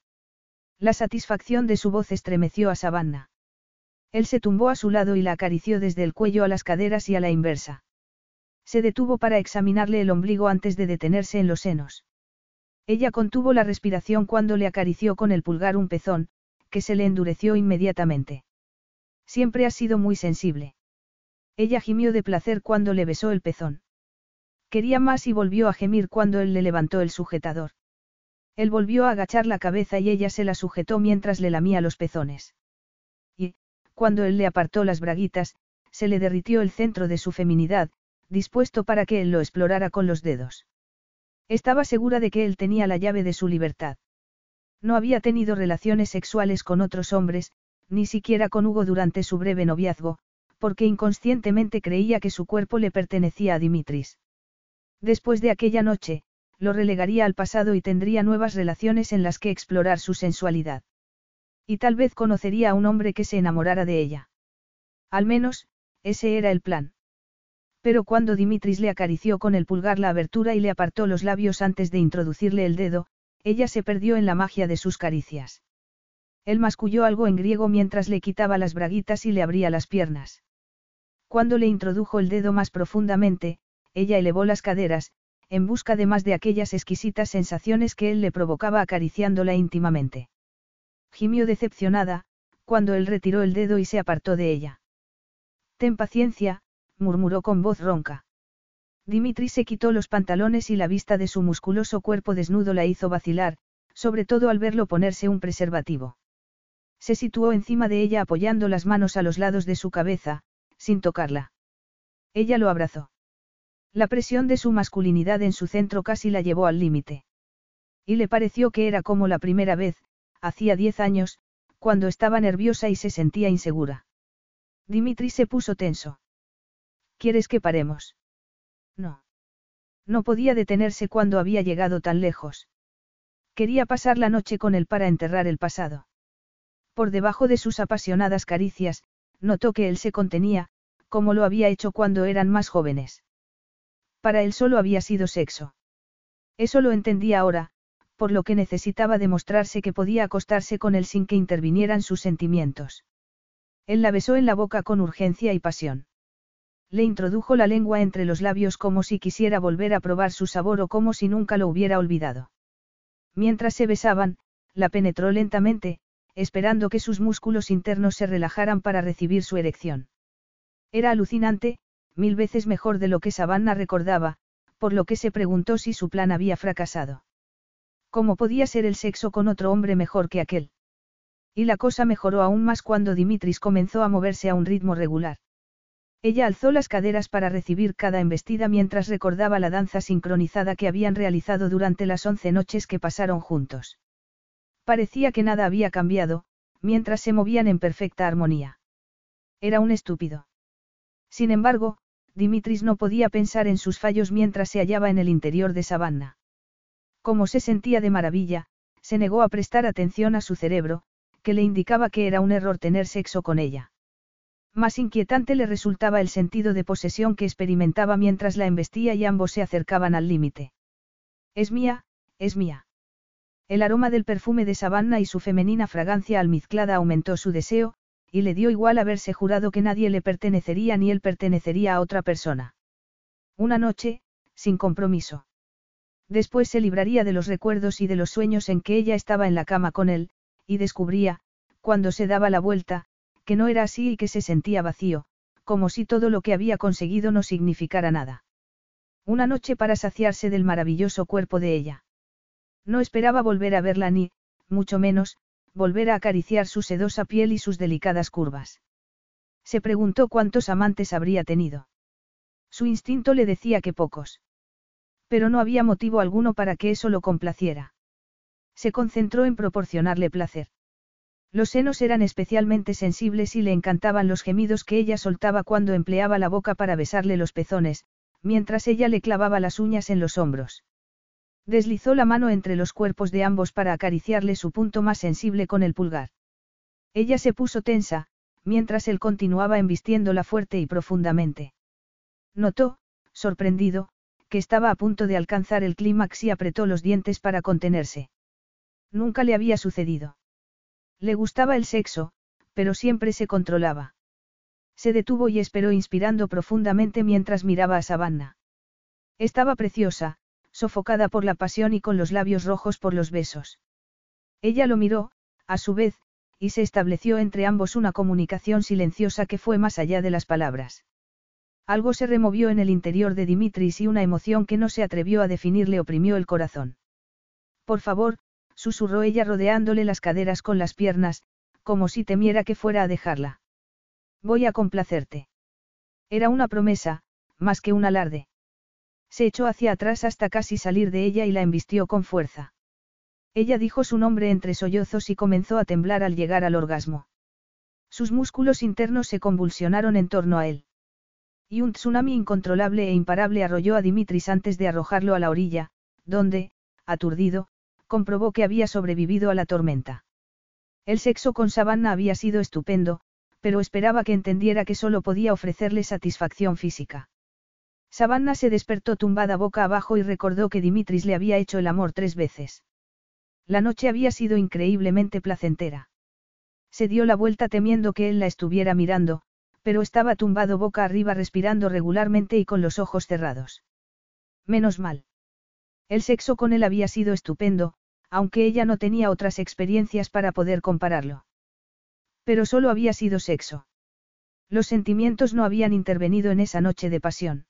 La satisfacción de su voz estremeció a Savannah. Él se tumbó a su lado y la acarició desde el cuello a las caderas y a la inversa. Se detuvo para examinarle el ombligo antes de detenerse en los senos. Ella contuvo la respiración cuando le acarició con el pulgar un pezón, que se le endureció inmediatamente. Siempre ha sido muy sensible. Ella gimió de placer cuando le besó el pezón. Quería más y volvió a gemir cuando él le levantó el sujetador. Él volvió a agachar la cabeza y ella se la sujetó mientras le lamía los pezones. Y, cuando él le apartó las braguitas, se le derritió el centro de su feminidad, dispuesto para que él lo explorara con los dedos. Estaba segura de que él tenía la llave de su libertad. No había tenido relaciones sexuales con otros hombres, ni siquiera con Hugo durante su breve noviazgo, porque inconscientemente creía que su cuerpo le pertenecía a Dimitris. Después de aquella noche, lo relegaría al pasado y tendría nuevas relaciones en las que explorar su sensualidad. Y tal vez conocería a un hombre que se enamorara de ella. Al menos, ese era el plan. Pero cuando Dimitris le acarició con el pulgar la abertura y le apartó los labios antes de introducirle el dedo, ella se perdió en la magia de sus caricias. Él masculló algo en griego mientras le quitaba las braguitas y le abría las piernas. Cuando le introdujo el dedo más profundamente, ella elevó las caderas, en busca de más de aquellas exquisitas sensaciones que él le provocaba acariciándola íntimamente. Gimió decepcionada, cuando él retiró el dedo y se apartó de ella. Ten paciencia, murmuró con voz ronca. Dimitri se quitó los pantalones y la vista de su musculoso cuerpo desnudo la hizo vacilar, sobre todo al verlo ponerse un preservativo. Se situó encima de ella apoyando las manos a los lados de su cabeza, sin tocarla. Ella lo abrazó. La presión de su masculinidad en su centro casi la llevó al límite. Y le pareció que era como la primera vez, hacía diez años, cuando estaba nerviosa y se sentía insegura. Dimitri se puso tenso. ¿Quieres que paremos? No. No podía detenerse cuando había llegado tan lejos. Quería pasar la noche con él para enterrar el pasado. Por debajo de sus apasionadas caricias, notó que él se contenía, como lo había hecho cuando eran más jóvenes. Para él solo había sido sexo. Eso lo entendía ahora, por lo que necesitaba demostrarse que podía acostarse con él sin que intervinieran sus sentimientos. Él la besó en la boca con urgencia y pasión. Le introdujo la lengua entre los labios como si quisiera volver a probar su sabor o como si nunca lo hubiera olvidado. Mientras se besaban, la penetró lentamente, esperando que sus músculos internos se relajaran para recibir su erección. Era alucinante, mil veces mejor de lo que Savannah recordaba, por lo que se preguntó si su plan había fracasado. ¿Cómo podía ser el sexo con otro hombre mejor que aquel? Y la cosa mejoró aún más cuando Dimitris comenzó a moverse a un ritmo regular. Ella alzó las caderas para recibir cada embestida mientras recordaba la danza sincronizada que habían realizado durante las once noches que pasaron juntos. Parecía que nada había cambiado, mientras se movían en perfecta armonía. Era un estúpido. Sin embargo, Dimitris no podía pensar en sus fallos mientras se hallaba en el interior de Savannah. Como se sentía de maravilla, se negó a prestar atención a su cerebro, que le indicaba que era un error tener sexo con ella. Más inquietante le resultaba el sentido de posesión que experimentaba mientras la embestía y ambos se acercaban al límite. Es mía, es mía. El aroma del perfume de Savannah y su femenina fragancia almizclada aumentó su deseo, y le dio igual haberse jurado que nadie le pertenecería ni él pertenecería a otra persona. Una noche, sin compromiso. Después se libraría de los recuerdos y de los sueños en que ella estaba en la cama con él, y descubría, cuando se daba la vuelta, que no era así y que se sentía vacío, como si todo lo que había conseguido no significara nada. Una noche para saciarse del maravilloso cuerpo de ella. No esperaba volver a verla ni, mucho menos, volver a acariciar su sedosa piel y sus delicadas curvas. Se preguntó cuántos amantes habría tenido. Su instinto le decía que pocos. Pero no había motivo alguno para que eso lo complaciera. Se concentró en proporcionarle placer. Los senos eran especialmente sensibles y le encantaban los gemidos que ella soltaba cuando empleaba la boca para besarle los pezones, mientras ella le clavaba las uñas en los hombros. Deslizó la mano entre los cuerpos de ambos para acariciarle su punto más sensible con el pulgar. Ella se puso tensa, mientras él continuaba embistiéndola fuerte y profundamente. Notó, sorprendido, que estaba a punto de alcanzar el clímax y apretó los dientes para contenerse. Nunca le había sucedido. Le gustaba el sexo, pero siempre se controlaba. Se detuvo y esperó inspirando profundamente mientras miraba a Savannah. Estaba preciosa, sofocada por la pasión y con los labios rojos por los besos. Ella lo miró, a su vez, y se estableció entre ambos una comunicación silenciosa que fue más allá de las palabras. Algo se removió en el interior de Dimitris y una emoción que no se atrevió a definir le oprimió el corazón. Por favor, susurró ella rodeándole las caderas con las piernas, como si temiera que fuera a dejarla. Voy a complacerte. Era una promesa, más que un alarde. Se echó hacia atrás hasta casi salir de ella y la embistió con fuerza. Ella dijo su nombre entre sollozos y comenzó a temblar al llegar al orgasmo. Sus músculos internos se convulsionaron en torno a él. Y un tsunami incontrolable e imparable arrolló a Dimitris antes de arrojarlo a la orilla, donde, aturdido, comprobó que había sobrevivido a la tormenta. El sexo con Savannah había sido estupendo, pero esperaba que entendiera que solo podía ofrecerle satisfacción física. Savannah se despertó tumbada boca abajo y recordó que Dimitris le había hecho el amor tres veces. La noche había sido increíblemente placentera. Se dio la vuelta temiendo que él la estuviera mirando, pero estaba tumbado boca arriba respirando regularmente y con los ojos cerrados. Menos mal. El sexo con él había sido estupendo, aunque ella no tenía otras experiencias para poder compararlo. Pero solo había sido sexo. Los sentimientos no habían intervenido en esa noche de pasión.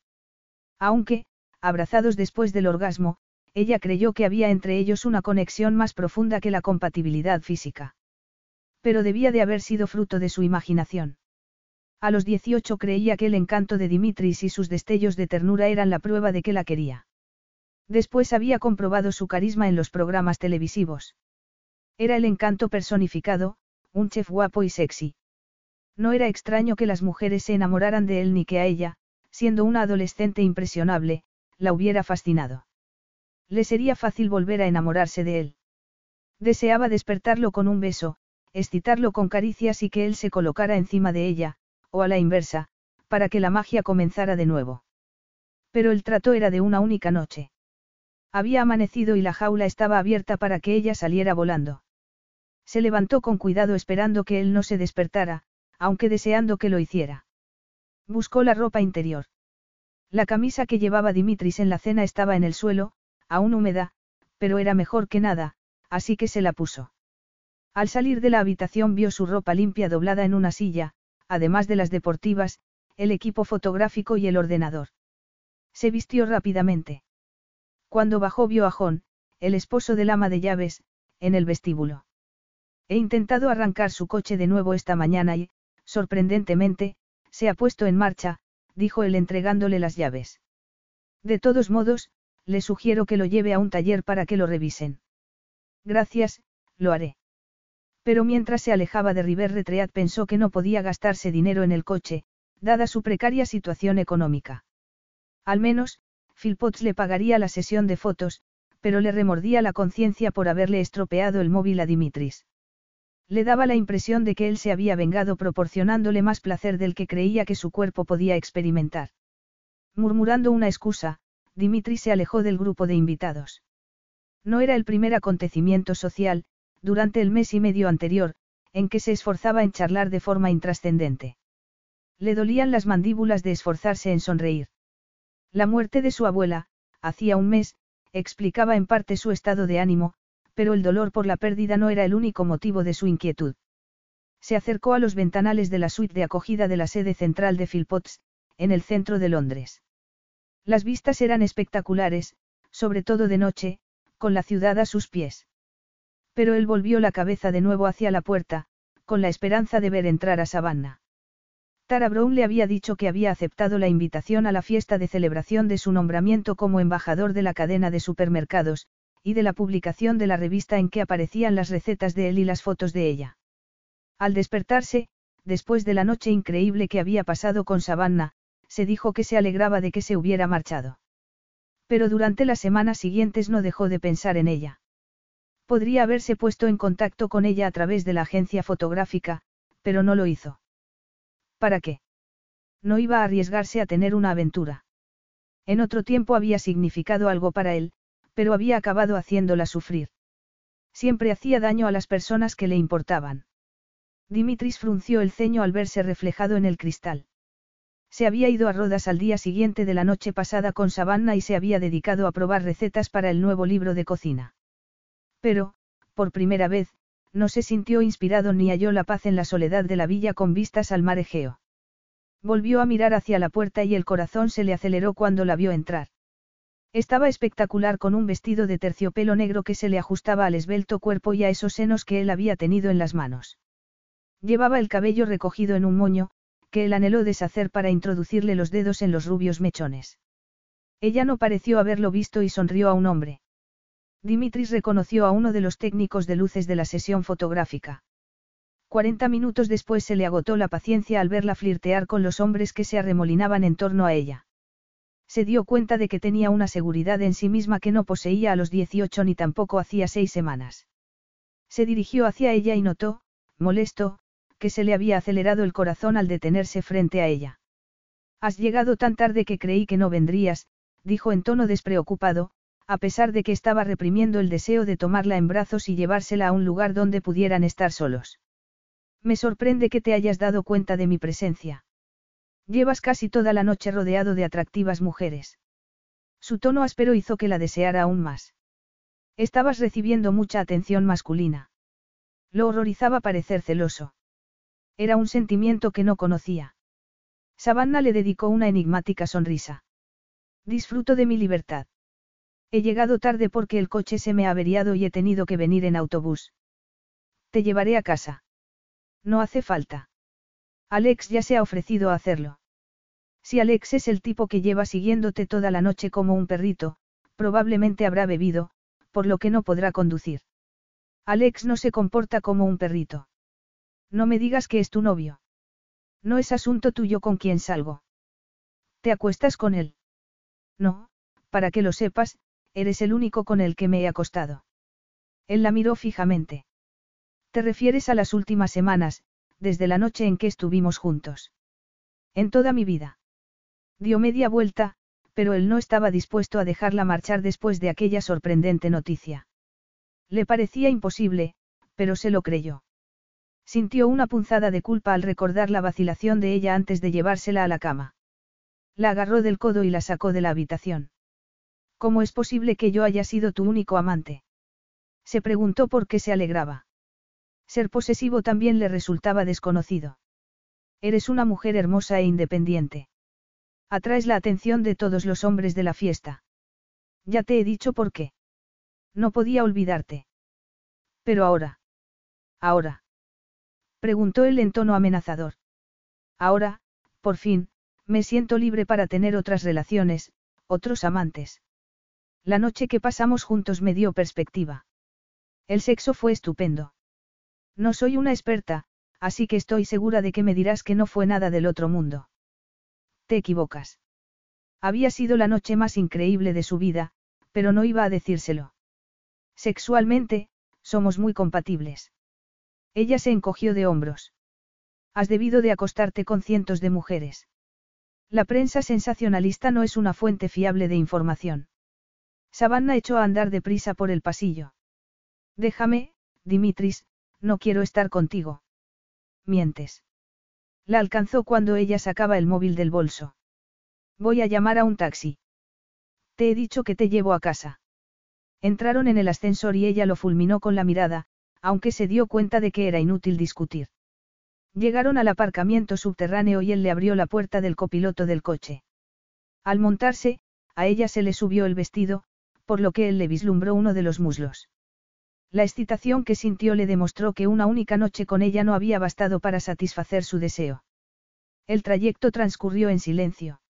Aunque, abrazados después del orgasmo, ella creyó que había entre ellos una conexión más profunda que la compatibilidad física. Pero debía de haber sido fruto de su imaginación. A los 18 creía que el encanto de Dimitris y sus destellos de ternura eran la prueba de que la quería. Después había comprobado su carisma en los programas televisivos. Era el encanto personificado, un chef guapo y sexy. No era extraño que las mujeres se enamoraran de él ni que a ella, siendo una adolescente impresionable, la hubiera fascinado. Le sería fácil volver a enamorarse de él. Deseaba despertarlo con un beso, excitarlo con caricias y que él se colocara encima de ella, o a la inversa, para que la magia comenzara de nuevo. Pero el trato era de una única noche. Había amanecido y la jaula estaba abierta para que ella saliera volando. Se levantó con cuidado esperando que él no se despertara, aunque deseando que lo hiciera. Buscó la ropa interior. La camisa que llevaba Dimitris en la cena estaba en el suelo, aún húmeda, pero era mejor que nada, así que se la puso. Al salir de la habitación vio su ropa limpia doblada en una silla, además de las deportivas, el equipo fotográfico y el ordenador. Se vistió rápidamente. Cuando bajó vio a John, el esposo del ama de llaves, en el vestíbulo. He intentado arrancar su coche de nuevo esta mañana y, sorprendentemente, se ha puesto en marcha, dijo él entregándole las llaves. De todos modos, le sugiero que lo lleve a un taller para que lo revisen. Gracias, lo haré. Pero mientras se alejaba de River Retreat pensó que no podía gastarse dinero en el coche, dada su precaria situación económica. Al menos, Philpotts le pagaría la sesión de fotos, pero le remordía la conciencia por haberle estropeado el móvil a Dimitris. Le daba la impresión de que él se había vengado proporcionándole más placer del que creía que su cuerpo podía experimentar. Murmurando una excusa, Dimitri se alejó del grupo de invitados. No era el primer acontecimiento social, durante el mes y medio anterior, en que se esforzaba en charlar de forma intrascendente. Le dolían las mandíbulas de esforzarse en sonreír. La muerte de su abuela, hacía un mes, explicaba en parte su estado de ánimo, pero el dolor por la pérdida no era el único motivo de su inquietud. Se acercó a los ventanales de la suite de acogida de la sede central de Philpotts, en el centro de Londres. Las vistas eran espectaculares, sobre todo de noche, con la ciudad a sus pies. Pero él volvió la cabeza de nuevo hacia la puerta, con la esperanza de ver entrar a Savannah. Tara Brown le había dicho que había aceptado la invitación a la fiesta de celebración de su nombramiento como embajador de la cadena de supermercados, y de la publicación de la revista en que aparecían las recetas de él y las fotos de ella. Al despertarse, después de la noche increíble que había pasado con Savannah, se dijo que se alegraba de que se hubiera marchado. Pero durante las semanas siguientes no dejó de pensar en ella. Podría haberse puesto en contacto con ella a través de la agencia fotográfica, pero no lo hizo. ¿Para qué? No iba a arriesgarse a tener una aventura. En otro tiempo había significado algo para él, pero había acabado haciéndola sufrir. Siempre hacía daño a las personas que le importaban. Dimitris frunció el ceño al verse reflejado en el cristal. Se había ido a Rodas al día siguiente de la noche pasada con Savannah y se había dedicado a probar recetas para el nuevo libro de cocina. Pero, por primera vez, no se sintió inspirado ni halló la paz en la soledad de la villa con vistas al mar Egeo. Volvió a mirar hacia la puerta y el corazón se le aceleró cuando la vio entrar. Estaba espectacular con un vestido de terciopelo negro que se le ajustaba al esbelto cuerpo y a esos senos que él había tenido en las manos. Llevaba el cabello recogido en un moño, que él anheló deshacer para introducirle los dedos en los rubios mechones. Ella no pareció haberlo visto y sonrió a un hombre. Dimitris reconoció a uno de los técnicos de luces de la sesión fotográfica. Cuarenta minutos después se le agotó la paciencia al verla flirtear con los hombres que se arremolinaban en torno a ella. Se dio cuenta de que tenía una seguridad en sí misma que no poseía a los 18 ni tampoco hacía seis semanas. Se dirigió hacia ella y notó, molesto, que se le había acelerado el corazón al detenerse frente a ella. Has llegado tan tarde que creí que no vendrías, dijo en tono despreocupado, a pesar de que estaba reprimiendo el deseo de tomarla en brazos y llevársela a un lugar donde pudieran estar solos. Me sorprende que te hayas dado cuenta de mi presencia. Llevas casi toda la noche rodeado de atractivas mujeres. Su tono áspero hizo que la deseara aún más. Estabas recibiendo mucha atención masculina. Lo horrorizaba parecer celoso. Era un sentimiento que no conocía. Savannah le dedicó una enigmática sonrisa. Disfruto de mi libertad. He llegado tarde porque el coche se me ha averiado y he tenido que venir en autobús. Te llevaré a casa. No hace falta. Alex ya se ha ofrecido a hacerlo. Si Alex es el tipo que lleva siguiéndote toda la noche como un perrito, probablemente habrá bebido, por lo que no podrá conducir. Alex no se comporta como un perrito. No me digas que es tu novio. No es asunto tuyo con quien salgo. ¿Te acuestas con él? No, para que lo sepas, eres el único con el que me he acostado. Él la miró fijamente. Te refieres a las últimas semanas, desde la noche en que estuvimos juntos. En toda mi vida. Dio media vuelta, pero él no estaba dispuesto a dejarla marchar después de aquella sorprendente noticia. Le parecía imposible, pero se lo creyó. Sintió una punzada de culpa al recordar la vacilación de ella antes de llevársela a la cama. La agarró del codo y la sacó de la habitación. ¿Cómo es posible que yo haya sido tu único amante? Se preguntó por qué se alegraba. Ser posesivo también le resultaba desconocido. Eres una mujer hermosa e independiente. Atraes la atención de todos los hombres de la fiesta. Ya te he dicho por qué. No podía olvidarte. Pero ahora. Ahora. Preguntó él en tono amenazador. Ahora, por fin, me siento libre para tener otras relaciones, otros amantes. La noche que pasamos juntos me dio perspectiva. El sexo fue estupendo. No soy una experta, así que estoy segura de que me dirás que no fue nada del otro mundo. Te equivocas. Había sido la noche más increíble de su vida, pero no iba a decírselo. Sexualmente, somos muy compatibles. Ella se encogió de hombros. Has debido de acostarte con cientos de mujeres. La prensa sensacionalista no es una fuente fiable de información. Savannah echó a andar deprisa por el pasillo. Déjame, Dimitris, no quiero estar contigo. Mientes. La alcanzó cuando ella sacaba el móvil del bolso. Voy a llamar a un taxi. Te he dicho que te llevo a casa. Entraron en el ascensor y ella lo fulminó con la mirada, aunque se dio cuenta de que era inútil discutir. Llegaron al aparcamiento subterráneo y él le abrió la puerta del copiloto del coche. Al montarse, a ella se le subió el vestido, por lo que él le vislumbró uno de los muslos. La excitación que sintió le demostró que una única noche con ella no había bastado para satisfacer su deseo. El trayecto transcurrió en silencio.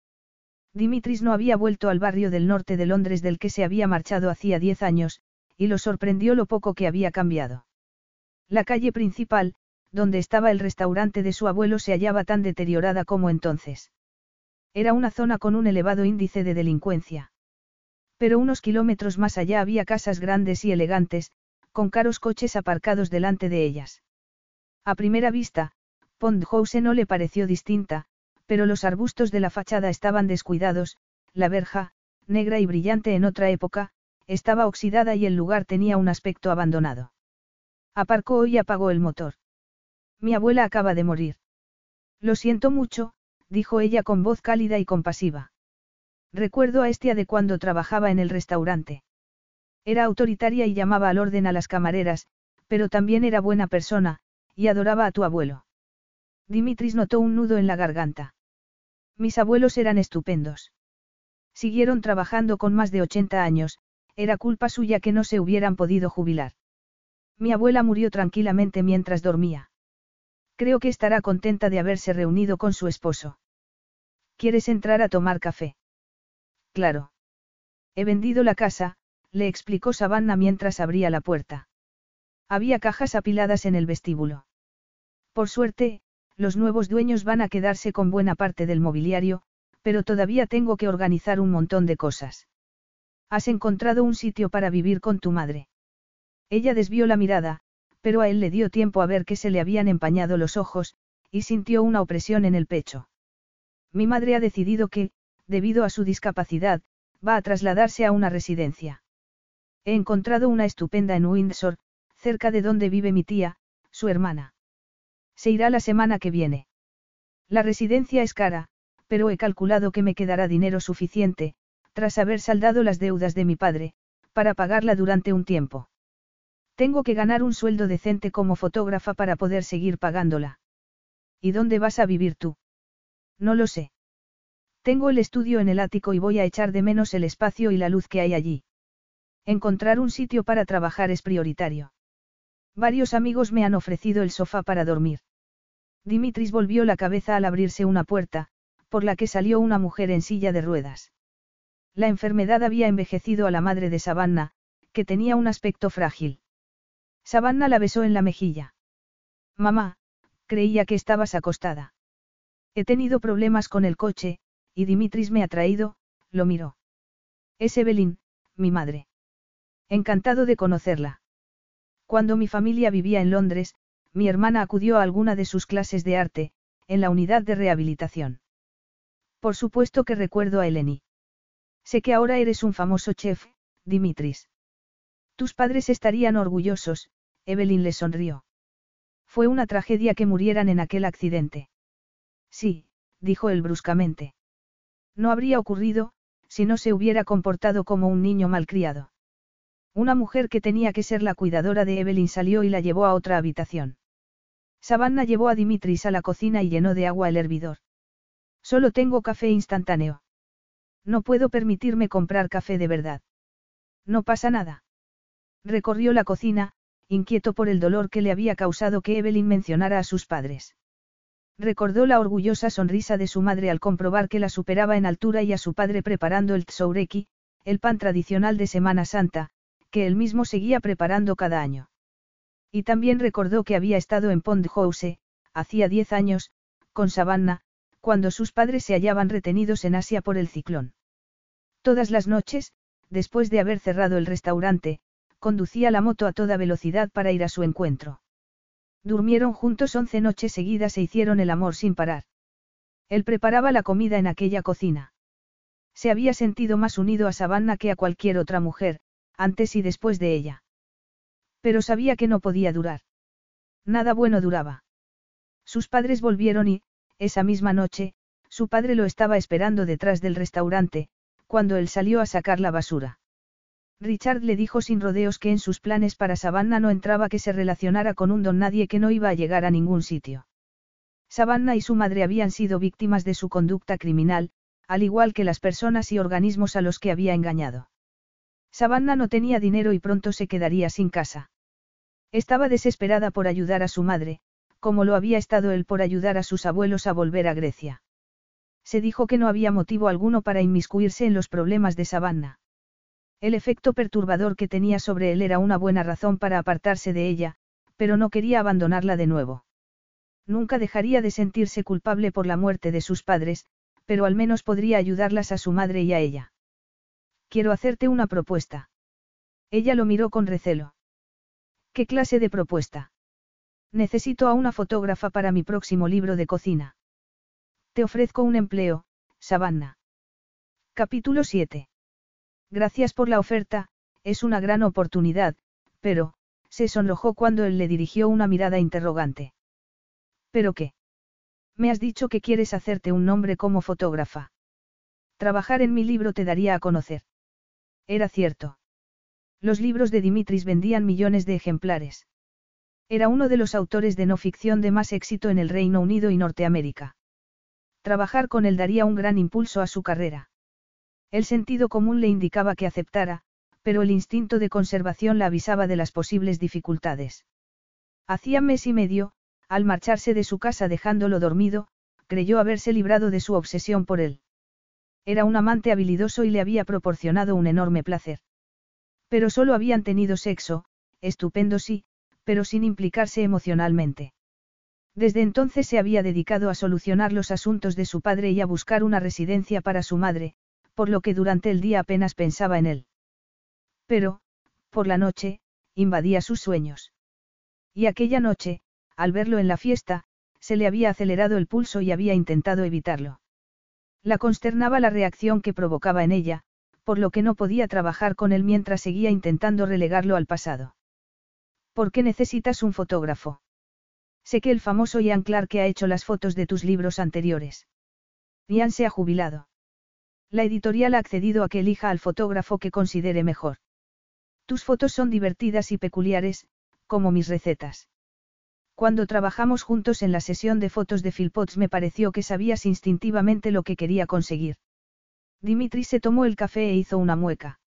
Dimitris no había vuelto al barrio del norte de Londres del que se había marchado hacía diez años, y lo sorprendió lo poco que había cambiado. La calle principal, donde estaba el restaurante de su abuelo, se hallaba tan deteriorada como entonces. Era una zona con un elevado índice de delincuencia. Pero unos kilómetros más allá había casas grandes y elegantes, con caros coches aparcados delante de ellas. A primera vista, Pond House no le pareció distinta, pero los arbustos de la fachada estaban descuidados, la verja, negra y brillante en otra época, estaba oxidada y el lugar tenía un aspecto abandonado. Aparcó y apagó el motor. Mi abuela acaba de morir. Lo siento mucho, dijo ella con voz cálida y compasiva. Recuerdo a Estia de cuando trabajaba en el restaurante. Era autoritaria y llamaba al orden a las camareras, pero también era buena persona, y adoraba a tu abuelo. Dimitris notó un nudo en la garganta. Mis abuelos eran estupendos. Siguieron trabajando con más de 80 años, era culpa suya que no se hubieran podido jubilar. Mi abuela murió tranquilamente mientras dormía. Creo que estará contenta de haberse reunido con su esposo. ¿Quieres entrar a tomar café? Claro. He vendido la casa, le explicó Savannah mientras abría la puerta. Había cajas apiladas en el vestíbulo. Por suerte, los nuevos dueños van a quedarse con buena parte del mobiliario, pero todavía tengo que organizar un montón de cosas. Has encontrado un sitio para vivir con tu madre. Ella desvió la mirada, pero a él le dio tiempo a ver que se le habían empañado los ojos, y sintió una opresión en el pecho. Mi madre ha decidido que, debido a su discapacidad, va a trasladarse a una residencia. He encontrado una estupenda en Windsor, cerca de donde vive mi tía, su hermana. Se irá la semana que viene. La residencia es cara, pero he calculado que me quedará dinero suficiente, tras haber saldado las deudas de mi padre, para pagarla durante un tiempo. Tengo que ganar un sueldo decente como fotógrafa para poder seguir pagándola. ¿Y dónde vas a vivir tú? No lo sé. Tengo el estudio en el ático y voy a echar de menos el espacio y la luz que hay allí. Encontrar un sitio para trabajar es prioritario. Varios amigos me han ofrecido el sofá para dormir. Dimitris volvió la cabeza al abrirse una puerta, por la que salió una mujer en silla de ruedas. La enfermedad había envejecido a la madre de Savannah, que tenía un aspecto frágil. Savannah la besó en la mejilla. Mamá, creía que estabas acostada. He tenido problemas con el coche, y Dimitris me ha traído, lo miró. Es Evelyn, mi madre. Encantado de conocerla. Cuando mi familia vivía en Londres, mi hermana acudió a alguna de sus clases de arte, en la unidad de rehabilitación. Por supuesto que recuerdo a Eleni. Sé que ahora eres un famoso chef, Dimitris. Tus padres estarían orgullosos, Evelyn le sonrió. Fue una tragedia que murieran en aquel accidente. Sí, dijo él bruscamente. No habría ocurrido, si no se hubiera comportado como un niño malcriado. Una mujer que tenía que ser la cuidadora de Evelyn salió y la llevó a otra habitación. Savannah llevó a Dimitris a la cocina y llenó de agua el hervidor. Solo tengo café instantáneo. No puedo permitirme comprar café de verdad. No pasa nada. Recorrió la cocina, inquieto por el dolor que le había causado que Evelyn mencionara a sus padres. Recordó la orgullosa sonrisa de su madre al comprobar que la superaba en altura y a su padre preparando el tsoureki, el pan tradicional de Semana Santa, que él mismo seguía preparando cada año. Y también recordó que había estado en Pond House, hacía diez años, con Savannah, cuando sus padres se hallaban retenidos en Asia por el ciclón. Todas las noches, después de haber cerrado el restaurante, conducía la moto a toda velocidad para ir a su encuentro. Durmieron juntos once noches seguidas e hicieron el amor sin parar. Él preparaba la comida en aquella cocina. Se había sentido más unido a Savannah que a cualquier otra mujer, antes y después de ella. Pero sabía que no podía durar. Nada bueno duraba. Sus padres volvieron y, esa misma noche, su padre lo estaba esperando detrás del restaurante, cuando él salió a sacar la basura. Richard le dijo sin rodeos que en sus planes para Savannah no entraba que se relacionara con un don nadie que no iba a llegar a ningún sitio. Savannah y su madre habían sido víctimas de su conducta criminal, al igual que las personas y organismos a los que había engañado. Savannah no tenía dinero y pronto se quedaría sin casa. Estaba desesperada por ayudar a su madre, como lo había estado él por ayudar a sus abuelos a volver a Grecia. Se dijo que no había motivo alguno para inmiscuirse en los problemas de Savannah. El efecto perturbador que tenía sobre él era una buena razón para apartarse de ella, pero no quería abandonarla de nuevo. Nunca dejaría de sentirse culpable por la muerte de sus padres, pero al menos podría ayudarlas a su madre y a ella. Quiero hacerte una propuesta. Ella lo miró con recelo. ¿Qué clase de propuesta? Necesito a una fotógrafa para mi próximo libro de cocina. Te ofrezco un empleo, Savannah. Capítulo 7. Gracias por la oferta, es una gran oportunidad, pero, se sonrojó cuando él le dirigió una mirada interrogante. ¿Pero qué? Me has dicho que quieres hacerte un nombre como fotógrafa. Trabajar en mi libro te daría a conocer. Era cierto. Los libros de Dimitris vendían millones de ejemplares. Era uno de los autores de no ficción de más éxito en el Reino Unido y Norteamérica. Trabajar con él daría un gran impulso a su carrera. El sentido común le indicaba que aceptara, pero el instinto de conservación la avisaba de las posibles dificultades. Hacía mes y medio, al marcharse de su casa dejándolo dormido, creyó haberse librado de su obsesión por él. Era un amante habilidoso y le había proporcionado un enorme placer. Pero solo habían tenido sexo, estupendo sí, pero sin implicarse emocionalmente. Desde entonces se había dedicado a solucionar los asuntos de su padre y a buscar una residencia para su madre, por lo que durante el día apenas pensaba en él. Pero, por la noche, invadía sus sueños. Y aquella noche, al verlo en la fiesta, se le había acelerado el pulso y había intentado evitarlo. La consternaba la reacción que provocaba en ella, por lo que no podía trabajar con él mientras seguía intentando relegarlo al pasado. ¿Por qué necesitas un fotógrafo? Sé que el famoso Ian Clark ha hecho las fotos de tus libros anteriores. Ian se ha jubilado. La editorial ha accedido a que elija al fotógrafo que considere mejor. Tus fotos son divertidas y peculiares, como mis recetas. Cuando trabajamos juntos en la sesión de fotos de Philpotts me pareció que sabías instintivamente lo que quería conseguir. Dimitri se tomó el café e hizo una mueca.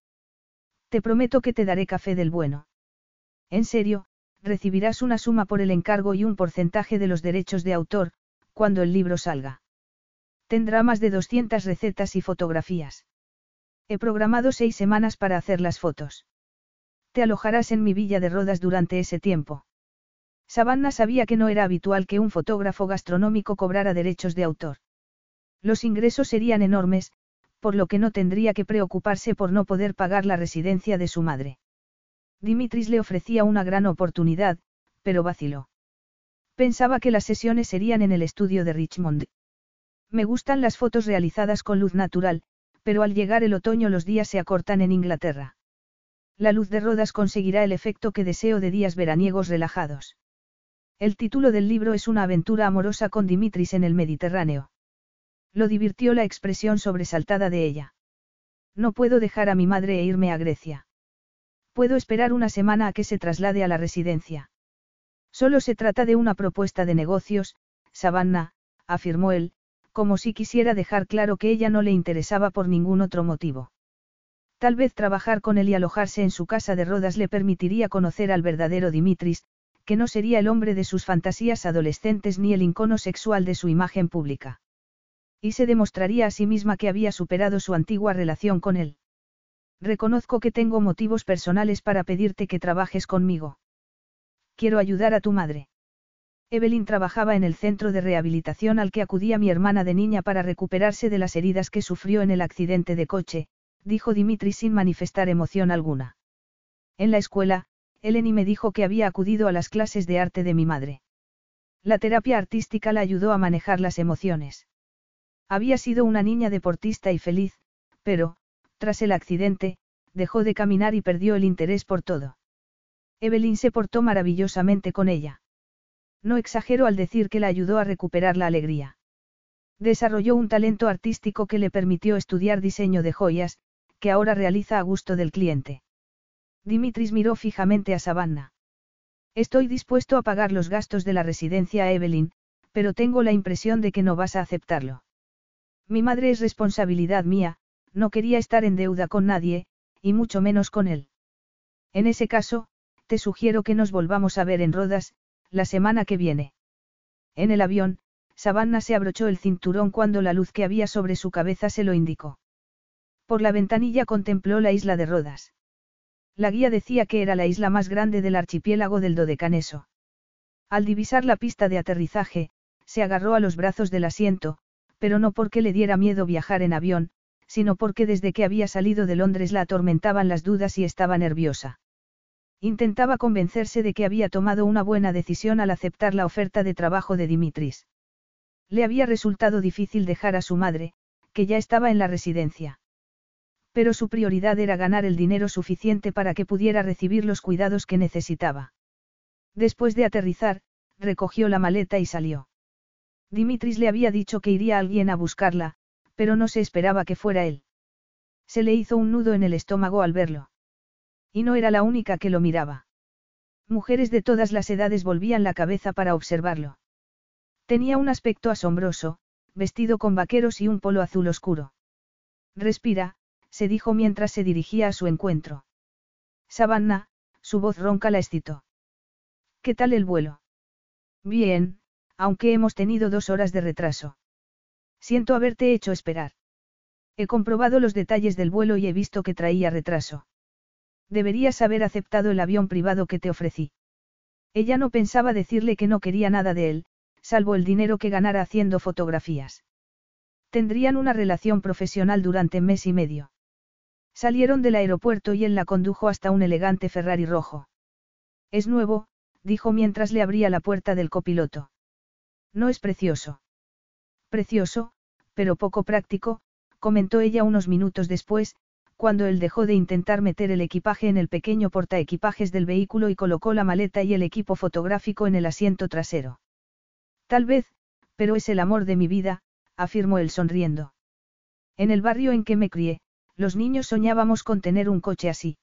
Te prometo que te daré café del bueno. En serio, recibirás una suma por el encargo y un porcentaje de los derechos de autor, cuando el libro salga. Tendrá más de 200 recetas y fotografías. He programado seis semanas para hacer las fotos. Te alojarás en mi villa de Rodas durante ese tiempo. Savannah sabía que no era habitual que un fotógrafo gastronómico cobrara derechos de autor. Los ingresos serían enormes, por lo que no tendría que preocuparse por no poder pagar la residencia de su madre. Dimitris le ofrecía una gran oportunidad, pero vaciló. Pensaba que las sesiones serían en el estudio de Richmond. Me gustan las fotos realizadas con luz natural, pero al llegar el otoño los días se acortan en Inglaterra. La luz de Rodas conseguirá el efecto que deseo de días veraniegos relajados. El título del libro es una aventura amorosa con Dimitris en el Mediterráneo. Lo divirtió la expresión sobresaltada de ella. No puedo dejar a mi madre e irme a Grecia. Puedo esperar una semana a que se traslade a la residencia. Solo se trata de una propuesta de negocios, Savannah, afirmó él, como si quisiera dejar claro que ella no le interesaba por ningún otro motivo. Tal vez trabajar con él y alojarse en su casa de Rodas le permitiría conocer al verdadero Dimitris, que no sería el hombre de sus fantasías adolescentes ni el icono sexual de su imagen pública. Y se demostraría a sí misma que había superado su antigua relación con él. Reconozco que tengo motivos personales para pedirte que trabajes conmigo. Quiero ayudar a tu madre. Evelyn trabajaba en el centro de rehabilitación al que acudía mi hermana de niña para recuperarse de las heridas que sufrió en el accidente de coche, dijo Dimitri sin manifestar emoción alguna. En la escuela, Eleni me dijo que había acudido a las clases de arte de mi madre. La terapia artística la ayudó a manejar las emociones. Había sido una niña deportista y feliz, pero, tras el accidente, dejó de caminar y perdió el interés por todo. Evelyn se portó maravillosamente con ella. No exagero al decir que la ayudó a recuperar la alegría. Desarrolló un talento artístico que le permitió estudiar diseño de joyas, que ahora realiza a gusto del cliente. Dimitris miró fijamente a Savannah. Estoy dispuesto a pagar los gastos de la residencia a Evelyn, pero tengo la impresión de que no vas a aceptarlo. Mi madre es responsabilidad mía, no quería estar en deuda con nadie, y mucho menos con él. En ese caso, te sugiero que nos volvamos a ver en Rodas, la semana que viene. En el avión, Savannah se abrochó el cinturón cuando la luz que había sobre su cabeza se lo indicó. Por la ventanilla contempló la isla de Rodas. La guía decía que era la isla más grande del archipiélago del Dodecaneso. Al divisar la pista de aterrizaje, se agarró a los brazos del asiento, pero no porque le diera miedo viajar en avión, sino porque desde que había salido de Londres la atormentaban las dudas y estaba nerviosa. Intentaba convencerse de que había tomado una buena decisión al aceptar la oferta de trabajo de Dimitris. Le había resultado difícil dejar a su madre, que ya estaba en la residencia. Pero su prioridad era ganar el dinero suficiente para que pudiera recibir los cuidados que necesitaba. Después de aterrizar, recogió la maleta y salió. Dimitris le había dicho que iría alguien a buscarla, pero no se esperaba que fuera él. Se le hizo un nudo en el estómago al verlo. Y no era la única que lo miraba. Mujeres de todas las edades volvían la cabeza para observarlo. Tenía un aspecto asombroso, vestido con vaqueros y un polo azul oscuro. Respira, se dijo mientras se dirigía a su encuentro. Savannah, su voz ronca la excitó. ¿Qué tal el vuelo? Bien, aunque hemos tenido dos horas de retraso. Siento haberte hecho esperar. He comprobado los detalles del vuelo y he visto que traía retraso. Deberías haber aceptado el avión privado que te ofrecí. Ella no pensaba decirle que no quería nada de él, salvo el dinero que ganara haciendo fotografías. Tendrían una relación profesional durante mes y medio. Salieron del aeropuerto y él la condujo hasta un elegante Ferrari rojo. Es nuevo, dijo mientras le abría la puerta del copiloto. No es precioso. Precioso, pero poco práctico, comentó ella unos minutos después, cuando él dejó de intentar meter el equipaje en el pequeño portaequipajes del vehículo y colocó la maleta y el equipo fotográfico en el asiento trasero. Tal vez, pero es el amor de mi vida, afirmó él sonriendo. En el barrio en que me crié, los niños soñábamos con tener un coche así.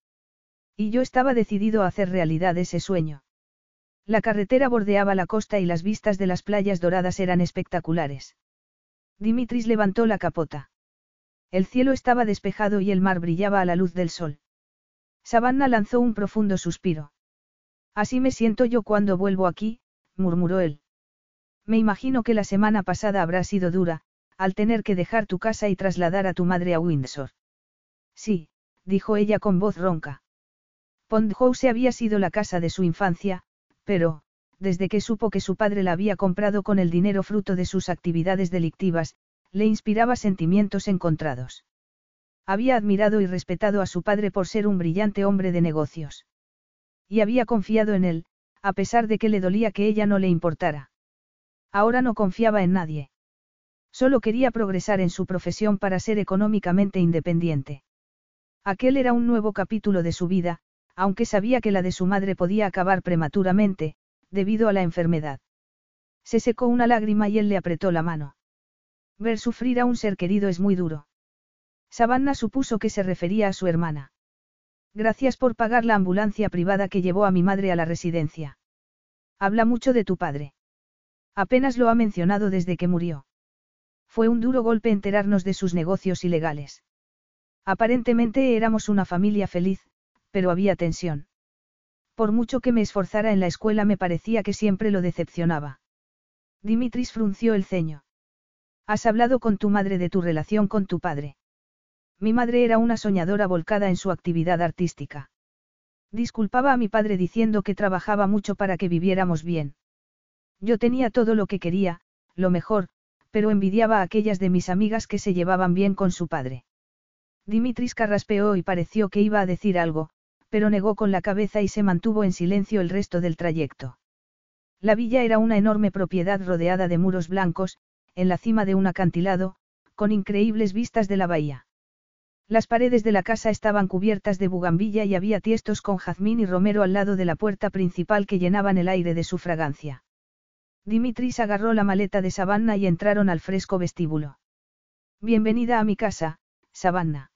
Y yo estaba decidido a hacer realidad ese sueño. La carretera bordeaba la costa y las vistas de las playas doradas eran espectaculares. Dimitris levantó la capota. El cielo estaba despejado y el mar brillaba a la luz del sol. Savannah lanzó un profundo suspiro. Así me siento yo cuando vuelvo aquí, murmuró él. Me imagino que la semana pasada habrá sido dura, al tener que dejar tu casa y trasladar a tu madre a Windsor. Sí, dijo ella con voz ronca. Pond House había sido la casa de su infancia, pero, desde que supo que su padre la había comprado con el dinero fruto de sus actividades delictivas, le inspiraba sentimientos encontrados. Había admirado y respetado a su padre por ser un brillante hombre de negocios. Y había confiado en él, a pesar de que le dolía que ella no le importara. Ahora no confiaba en nadie. Solo quería progresar en su profesión para ser económicamente independiente. Aquel era un nuevo capítulo de su vida, aunque sabía que la de su madre podía acabar prematuramente, debido a la enfermedad. Se secó una lágrima y él le apretó la mano. Ver sufrir a un ser querido es muy duro. Savannah supuso que se refería a su hermana. Gracias por pagar la ambulancia privada que llevó a mi madre a la residencia. Habla mucho de tu padre. Apenas lo ha mencionado desde que murió. Fue un duro golpe enterarnos de sus negocios ilegales. Aparentemente éramos una familia feliz, pero había tensión. Por mucho que me esforzara en la escuela me parecía que siempre lo decepcionaba. Dimitris frunció el ceño. ¿Has hablado con tu madre de tu relación con tu padre? Mi madre era una soñadora volcada en su actividad artística. Disculpaba a mi padre diciendo que trabajaba mucho para que viviéramos bien. Yo tenía todo lo que quería, lo mejor, pero envidiaba a aquellas de mis amigas que se llevaban bien con su padre. Dimitris carraspeó y pareció que iba a decir algo, pero negó con la cabeza y se mantuvo en silencio el resto del trayecto. La villa era una enorme propiedad rodeada de muros blancos, en la cima de un acantilado, con increíbles vistas de la bahía. Las paredes de la casa estaban cubiertas de bugambilla y había tiestos con jazmín y romero al lado de la puerta principal que llenaban el aire de su fragancia. Dimitris agarró la maleta de Savannah y entraron al fresco vestíbulo. Bienvenida a mi casa, Savannah.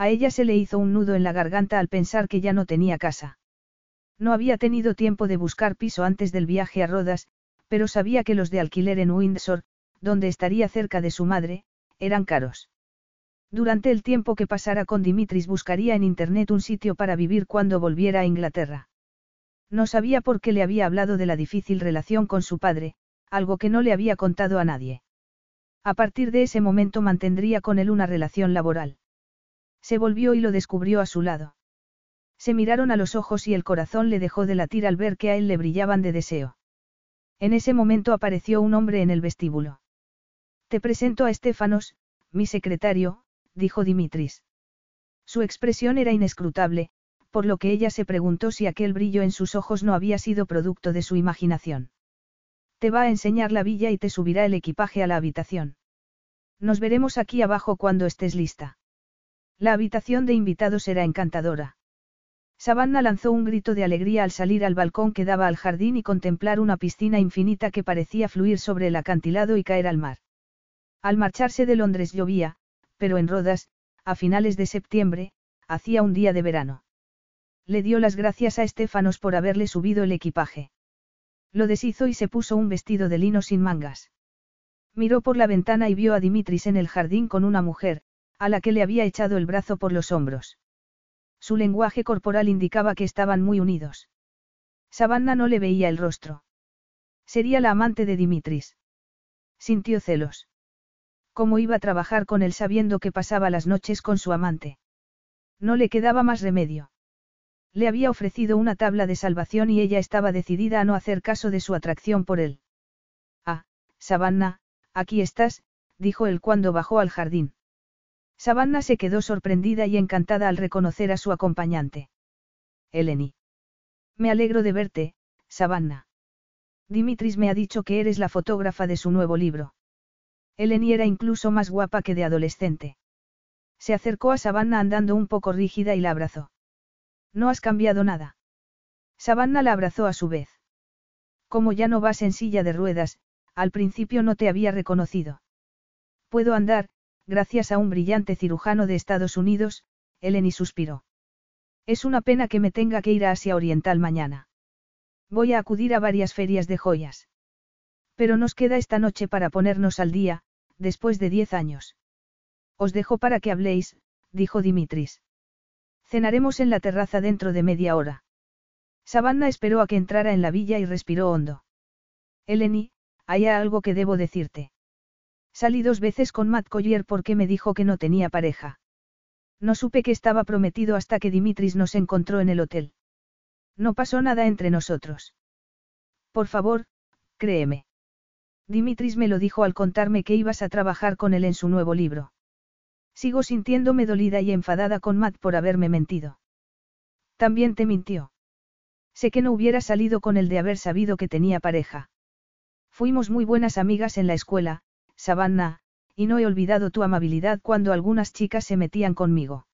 A ella se le hizo un nudo en la garganta al pensar que ya no tenía casa. No había tenido tiempo de buscar piso antes del viaje a Rodas, pero sabía que los de alquiler en Windsor, donde estaría cerca de su madre, eran caros. Durante el tiempo que pasara con Dimitris buscaría en Internet un sitio para vivir cuando volviera a Inglaterra. No sabía por qué le había hablado de la difícil relación con su padre, algo que no le había contado a nadie. A partir de ese momento mantendría con él una relación laboral. Se volvió y lo descubrió a su lado. Se miraron a los ojos y el corazón le dejó de latir al ver que a él le brillaban de deseo. En ese momento apareció un hombre en el vestíbulo. Te presento a Estefanos, mi secretario, dijo Dimitris. Su expresión era inescrutable, por lo que ella se preguntó si aquel brillo en sus ojos no había sido producto de su imaginación. Te va a enseñar la villa y te subirá el equipaje a la habitación. Nos veremos aquí abajo cuando estés lista. La habitación de invitados era encantadora. Savannah lanzó un grito de alegría al salir al balcón que daba al jardín y contemplar una piscina infinita que parecía fluir sobre el acantilado y caer al mar. Al marcharse de Londres llovía, pero en Rodas, a finales de septiembre, hacía un día de verano. Le dio las gracias a Estefanos por haberle subido el equipaje. Lo deshizo y se puso un vestido de lino sin mangas. Miró por la ventana y vio a Dimitris en el jardín con una mujer, a la que le había echado el brazo por los hombros. Su lenguaje corporal indicaba que estaban muy unidos. Savannah no le veía el rostro. Sería la amante de Dimitris. Sintió celos. ¿Cómo iba a trabajar con él sabiendo que pasaba las noches con su amante? No le quedaba más remedio. Le había ofrecido una tabla de salvación y ella estaba decidida a no hacer caso de su atracción por él. Ah, Savannah, aquí estás, dijo él cuando bajó al jardín. Savannah se quedó sorprendida y encantada al reconocer a su acompañante. Eleni. Me alegro de verte, Savannah. Dimitris me ha dicho que eres la fotógrafa de su nuevo libro. Eleni era incluso más guapa que de adolescente. Se acercó a Savannah andando un poco rígida y la abrazó. No has cambiado nada. Savannah la abrazó a su vez. Como ya no vas en silla de ruedas, al principio no te había reconocido. Puedo andar, gracias a un brillante cirujano de Estados Unidos, Eleni suspiró. Es una pena que me tenga que ir a Asia Oriental mañana. Voy a acudir a varias ferias de joyas. Pero nos queda esta noche para ponernos al día, después de diez años. Os dejo para que habléis, dijo Dimitris. Cenaremos en la terraza dentro de media hora. Savannah esperó a que entrara en la villa y respiró hondo. Eleni, hay algo que debo decirte. Salí dos veces con Matt Collier porque me dijo que no tenía pareja. No supe que estaba prometido hasta que Dimitris nos encontró en el hotel. No pasó nada entre nosotros. Por favor, créeme. Dimitris me lo dijo al contarme que ibas a trabajar con él en su nuevo libro. Sigo sintiéndome dolida y enfadada con Matt por haberme mentido. También te mintió. Sé que no hubiera salido con él de haber sabido que tenía pareja. Fuimos muy buenas amigas en la escuela, Savannah, y no he olvidado tu amabilidad cuando algunas chicas se metían conmigo.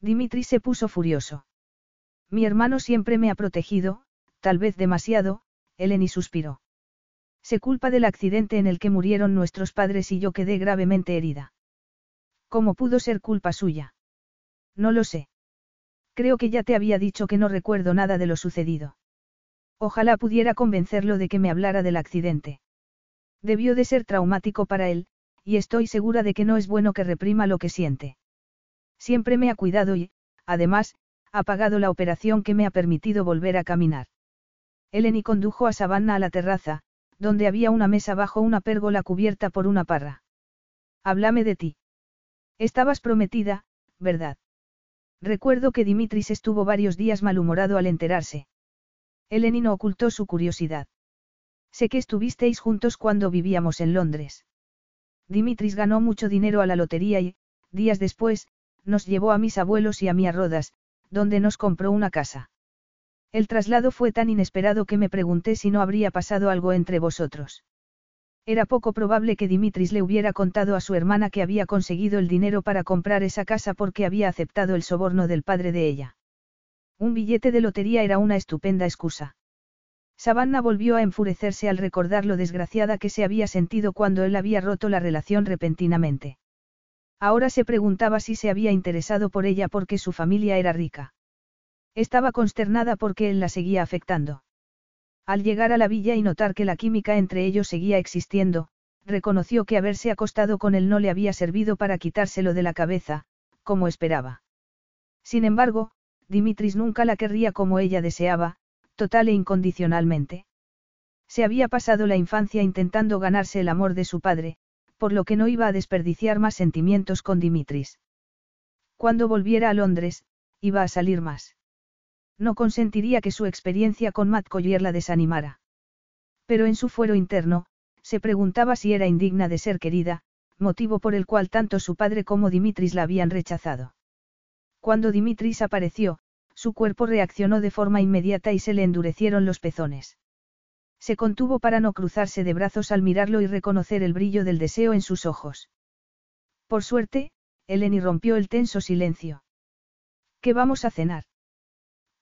Dimitri se puso furioso. Mi hermano siempre me ha protegido, tal vez demasiado, Eleni suspiró. Se culpa del accidente en el que murieron nuestros padres y yo quedé gravemente herida. ¿Cómo pudo ser culpa suya? No lo sé. Creo que ya te había dicho que no recuerdo nada de lo sucedido. Ojalá pudiera convencerlo de que me hablara del accidente. Debió de ser traumático para él, y estoy segura de que no es bueno que reprima lo que siente. Siempre me ha cuidado y, además, ha pagado la operación que me ha permitido volver a caminar. Eleni condujo a Savannah a la terraza, donde había una mesa bajo una pérgola cubierta por una parra. Háblame de ti. Estabas prometida, ¿verdad? Recuerdo que Dimitris estuvo varios días malhumorado al enterarse. Eleni no ocultó su curiosidad. Sé que estuvisteis juntos cuando vivíamos en Londres. Dimitris ganó mucho dinero a la lotería y, días después, nos llevó a mis abuelos y a mí a Rodas, donde nos compró una casa. El traslado fue tan inesperado que me pregunté si no habría pasado algo entre vosotros. Era poco probable que Dimitris le hubiera contado a su hermana que había conseguido el dinero para comprar esa casa porque había aceptado el soborno del padre de ella. Un billete de lotería era una estupenda excusa. Savannah volvió a enfurecerse al recordar lo desgraciada que se había sentido cuando él había roto la relación repentinamente. Ahora se preguntaba si se había interesado por ella porque su familia era rica. Estaba consternada porque él la seguía afectando. Al llegar a la villa y notar que la química entre ellos seguía existiendo, reconoció que haberse acostado con él no le había servido para quitárselo de la cabeza, como esperaba. Sin embargo, Dimitris nunca la querría como ella deseaba, total e incondicionalmente. Se había pasado la infancia intentando ganarse el amor de su padre, por lo que no iba a desperdiciar más sentimientos con Dimitris. Cuando volviera a Londres, iba a salir más. No consentiría que su experiencia con Matt Collier la desanimara. Pero en su fuero interno, se preguntaba si era indigna de ser querida, motivo por el cual tanto su padre como Dimitris la habían rechazado. Cuando Dimitris apareció, su cuerpo reaccionó de forma inmediata y se le endurecieron los pezones. Se contuvo para no cruzarse de brazos al mirarlo y reconocer el brillo del deseo en sus ojos. Por suerte, Eleni rompió el tenso silencio. ¿Qué vamos a cenar?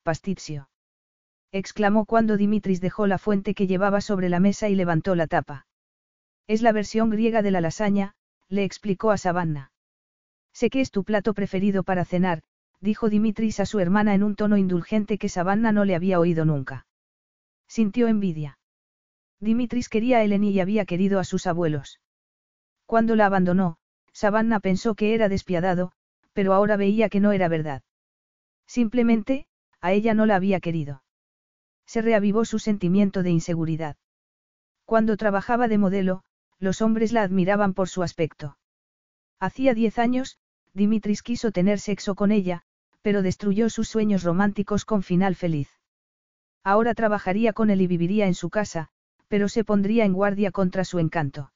Pastizio. exclamó cuando Dimitris dejó la fuente que llevaba sobre la mesa y levantó la tapa. Es la versión griega de la lasaña, le explicó a Savannah. Sé que es tu plato preferido para cenar, dijo Dimitris a su hermana en un tono indulgente que Savannah no le había oído nunca. Sintió envidia. Dimitris quería a Eleni y había querido a sus abuelos. Cuando la abandonó, Savannah pensó que era despiadado, pero ahora veía que no era verdad. Simplemente, a ella no la había querido. Se reavivó su sentimiento de inseguridad. Cuando trabajaba de modelo, los hombres la admiraban por su aspecto. Hacía diez años, Dimitris quiso tener sexo con ella, pero destruyó sus sueños románticos con final feliz. Ahora trabajaría con él y viviría en su casa, pero se pondría en guardia contra su encanto.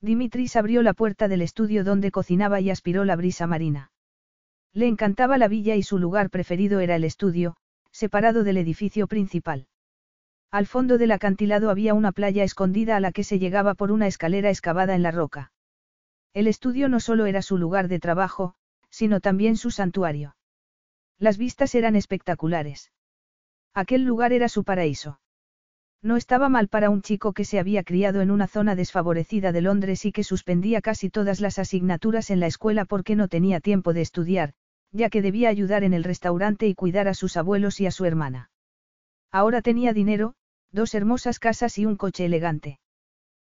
Dimitris abrió la puerta del estudio donde cocinaba y aspiró la brisa marina. Le encantaba la villa y su lugar preferido era el estudio, separado del edificio principal. Al fondo del acantilado había una playa escondida a la que se llegaba por una escalera excavada en la roca. El estudio no solo era su lugar de trabajo, sino también su santuario. Las vistas eran espectaculares. Aquel lugar era su paraíso. No estaba mal para un chico que se había criado en una zona desfavorecida de Londres y que suspendía casi todas las asignaturas en la escuela porque no tenía tiempo de estudiar, ya que debía ayudar en el restaurante y cuidar a sus abuelos y a su hermana. Ahora tenía dinero, dos hermosas casas y un coche elegante.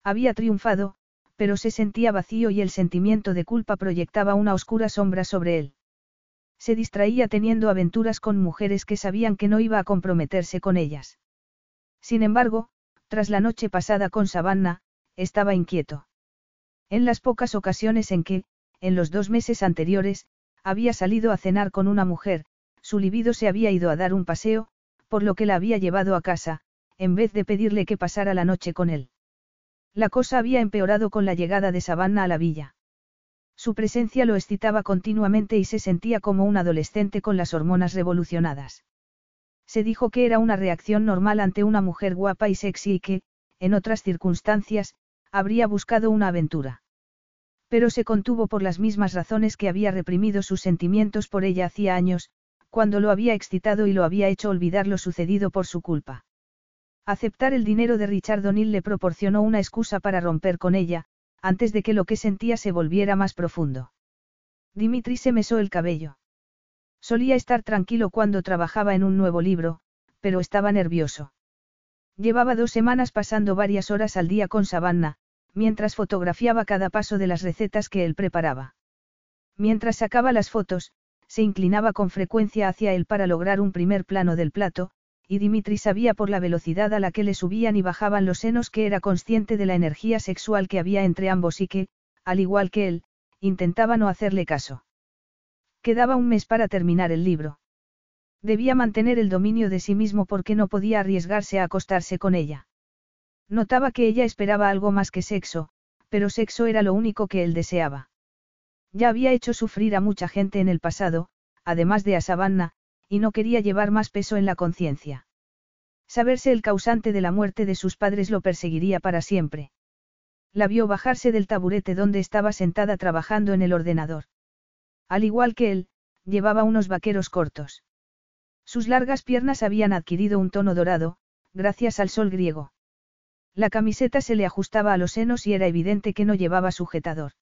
Había triunfado, pero se sentía vacío y el sentimiento de culpa proyectaba una oscura sombra sobre él. Se distraía teniendo aventuras con mujeres que sabían que no iba a comprometerse con ellas. Sin embargo, tras la noche pasada con Savannah, estaba inquieto. En las pocas ocasiones en que, en los dos meses anteriores, había salido a cenar con una mujer, su libido se había ido a dar un paseo, por lo que la había llevado a casa, en vez de pedirle que pasara la noche con él. La cosa había empeorado con la llegada de Savannah a la villa. Su presencia lo excitaba continuamente y se sentía como un adolescente con las hormonas revolucionadas. Se dijo que era una reacción normal ante una mujer guapa y sexy y que, en otras circunstancias, habría buscado una aventura. Pero se contuvo por las mismas razones que había reprimido sus sentimientos por ella hacía años, cuando lo había excitado y lo había hecho olvidar lo sucedido por su culpa. Aceptar el dinero de Richard O'Neill le proporcionó una excusa para romper con ella, antes de que lo que sentía se volviera más profundo. Dimitri se mesó el cabello. Solía estar tranquilo cuando trabajaba en un nuevo libro, pero estaba nervioso. Llevaba dos semanas pasando varias horas al día con Savannah, mientras fotografiaba cada paso de las recetas que él preparaba. Mientras sacaba las fotos, se inclinaba con frecuencia hacia él para lograr un primer plano del plato, y Dimitri sabía por la velocidad a la que le subían y bajaban los senos que era consciente de la energía sexual que había entre ambos y que, al igual que él, intentaba no hacerle caso. Quedaba un mes para terminar el libro. Debía mantener el dominio de sí mismo porque no podía arriesgarse a acostarse con ella. Notaba que ella esperaba algo más que sexo, pero sexo era lo único que él deseaba. Ya había hecho sufrir a mucha gente en el pasado, además de a Savannah, y no quería llevar más peso en la conciencia. Saberse el causante de la muerte de sus padres lo perseguiría para siempre. La vio bajarse del taburete donde estaba sentada trabajando en el ordenador. Al igual que él, llevaba unos vaqueros cortos. Sus largas piernas habían adquirido un tono dorado, gracias al sol griego. La camiseta se le ajustaba a los senos y era evidente que no llevaba sujetador.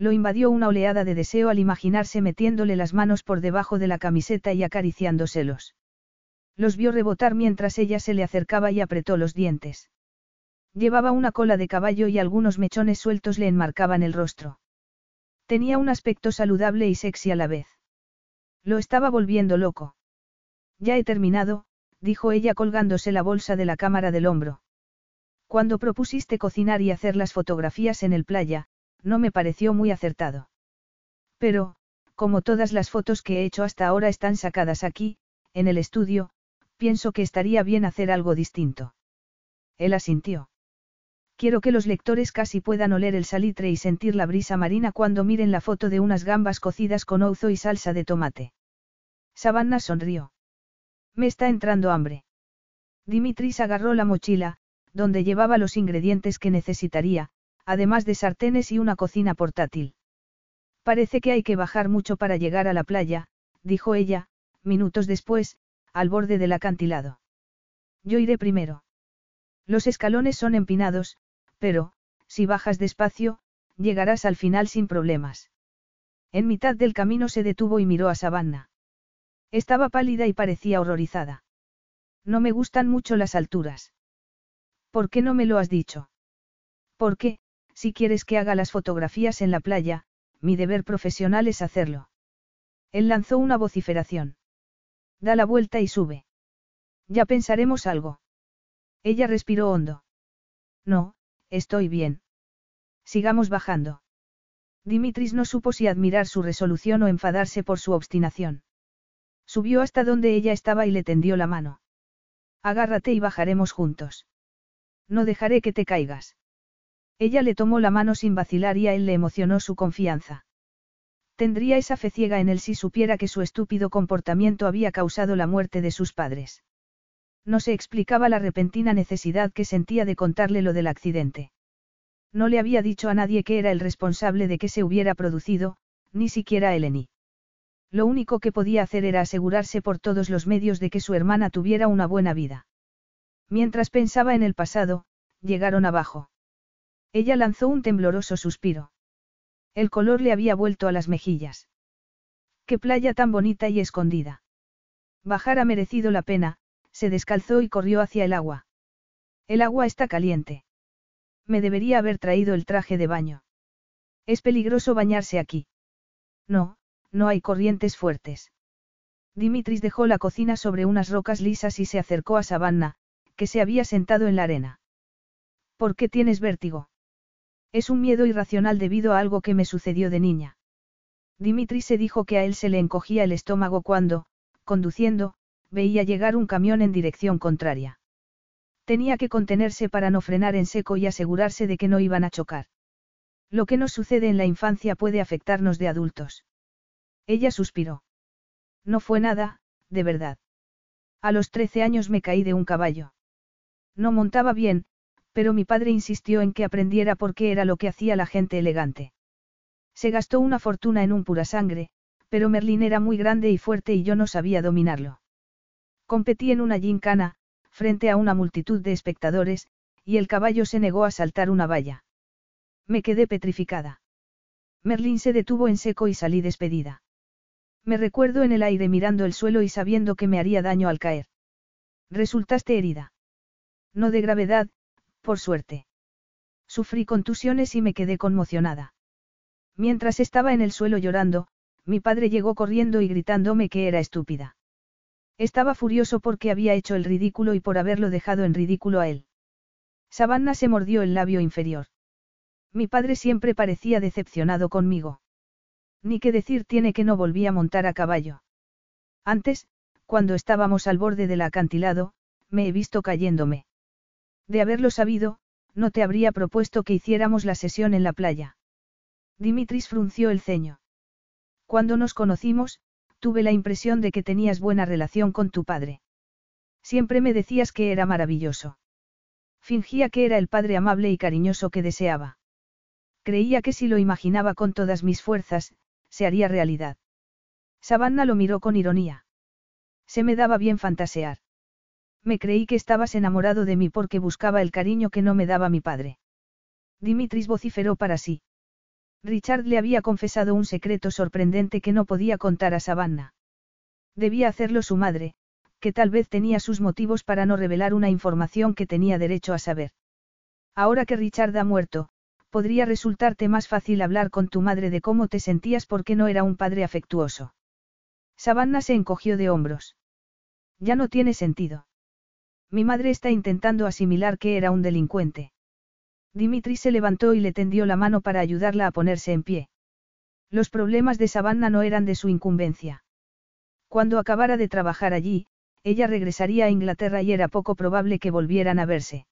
Lo invadió una oleada de deseo al imaginarse metiéndole las manos por debajo de la camiseta y acariciándoselos. Los vio rebotar mientras ella se le acercaba y apretó los dientes. Llevaba una cola de caballo y algunos mechones sueltos le enmarcaban el rostro. Tenía un aspecto saludable y sexy a la vez. Lo estaba volviendo loco. Ya he terminado, dijo ella colgándose la bolsa de la cámara del hombro. Cuando propusiste cocinar y hacer las fotografías en el playa, no me pareció muy acertado. Pero, como todas las fotos que he hecho hasta ahora están sacadas aquí, en el estudio, pienso que estaría bien hacer algo distinto. Él asintió. Quiero que los lectores casi puedan oler el salitre y sentir la brisa marina cuando miren la foto de unas gambas cocidas con ouzo y salsa de tomate. Savannah sonrió. Me está entrando hambre. Dimitris agarró la mochila, donde llevaba los ingredientes que necesitaría, además de sartenes y una cocina portátil. Parece que hay que bajar mucho para llegar a la playa, dijo ella, minutos después, al borde del acantilado. Yo iré primero. Los escalones son empinados, pero, si bajas despacio, llegarás al final sin problemas. En mitad del camino se detuvo y miró a Savannah. Estaba pálida y parecía horrorizada. No me gustan mucho las alturas. ¿Por qué no me lo has dicho? ¿Por qué, si quieres que haga las fotografías en la playa, mi deber profesional es hacerlo. Él lanzó una vociferación. Da la vuelta y sube. Ya pensaremos algo. Ella respiró hondo. No, estoy bien. Sigamos bajando. Dimitris no supo si admirar su resolución o enfadarse por su obstinación. Subió hasta donde ella estaba y le tendió la mano. Agárrate y bajaremos juntos. No dejaré que te caigas. Ella le tomó la mano sin vacilar y a él le emocionó su confianza. Tendría esa fe ciega en él si supiera que su estúpido comportamiento había causado la muerte de sus padres. No se explicaba la repentina necesidad que sentía de contarle lo del accidente. No le había dicho a nadie que era el responsable de que se hubiera producido, ni siquiera a Eleni. Lo único que podía hacer era asegurarse por todos los medios de que su hermana tuviera una buena vida. Mientras pensaba en el pasado, llegaron abajo. Ella lanzó un tembloroso suspiro. El color le había vuelto a las mejillas. Qué playa tan bonita y escondida. Bajar ha merecido la pena, Se descalzó y corrió hacia el agua. El agua está caliente. Me debería haber traído el traje de baño. Es peligroso bañarse aquí. No, no hay corrientes fuertes. Dimitris dejó la cocina sobre unas rocas lisas y se acercó a Savannah, que se había sentado en la arena. ¿Por qué tienes vértigo? Es un miedo irracional debido a algo que me sucedió de niña. Dimitri se dijo que a él se le encogía el estómago cuando, conduciendo, veía llegar un camión en dirección contraria. Tenía que contenerse para no frenar en seco y asegurarse de que no iban a chocar. Lo que nos sucede en la infancia puede afectarnos de adultos. Ella suspiró. No fue nada, de verdad. A los trece años me caí de un caballo. No montaba bien, pero mi padre insistió en que aprendiera porque era lo que hacía la gente elegante. Se gastó una fortuna en un pura sangre, pero Merlín era muy grande y fuerte y yo no sabía dominarlo. Competí en una gincana, frente a una multitud de espectadores, y el caballo se negó a saltar una valla. Me quedé petrificada. Merlín se detuvo en seco y salí despedida. Me recuerdo en el aire mirando el suelo y sabiendo que me haría daño al caer. Resultaste herida. No de gravedad, por suerte. Sufrí contusiones y me quedé conmocionada. Mientras estaba en el suelo llorando, mi padre llegó corriendo y gritándome que era estúpida. Estaba furioso porque había hecho el ridículo y por haberlo dejado en ridículo a él. Savannah se mordió el labio inferior. Mi padre siempre parecía decepcionado conmigo. Ni qué decir tiene que no volví a montar a caballo. Antes, cuando estábamos al borde del acantilado, me he visto cayéndome. De haberlo sabido, no te habría propuesto que hiciéramos la sesión en la playa. Dimitris frunció el ceño. Cuando nos conocimos, tuve la impresión de que tenías buena relación con tu padre. Siempre me decías que era maravilloso. Fingía que era el padre amable y cariñoso que deseaba. Creía que si lo imaginaba con todas mis fuerzas, se haría realidad. Savannah lo miró con ironía. Se me daba bien fantasear. Me creí que estabas enamorado de mí porque buscaba el cariño que no me daba mi padre. Dimitris vociferó para sí. Richard le había confesado un secreto sorprendente que no podía contar a Savannah. Debía hacerlo su madre, que tal vez tenía sus motivos para no revelar una información que tenía derecho a saber. Ahora que Richard ha muerto, podría resultarte más fácil hablar con tu madre de cómo te sentías porque no era un padre afectuoso. Savannah se encogió de hombros. Ya no tiene sentido. Mi madre está intentando asimilar que era un delincuente. Dimitri se levantó y le tendió la mano para ayudarla a ponerse en pie. Los problemas de Savannah no eran de su incumbencia. Cuando acabara de trabajar allí, ella regresaría a Inglaterra y era poco probable que volvieran a verse.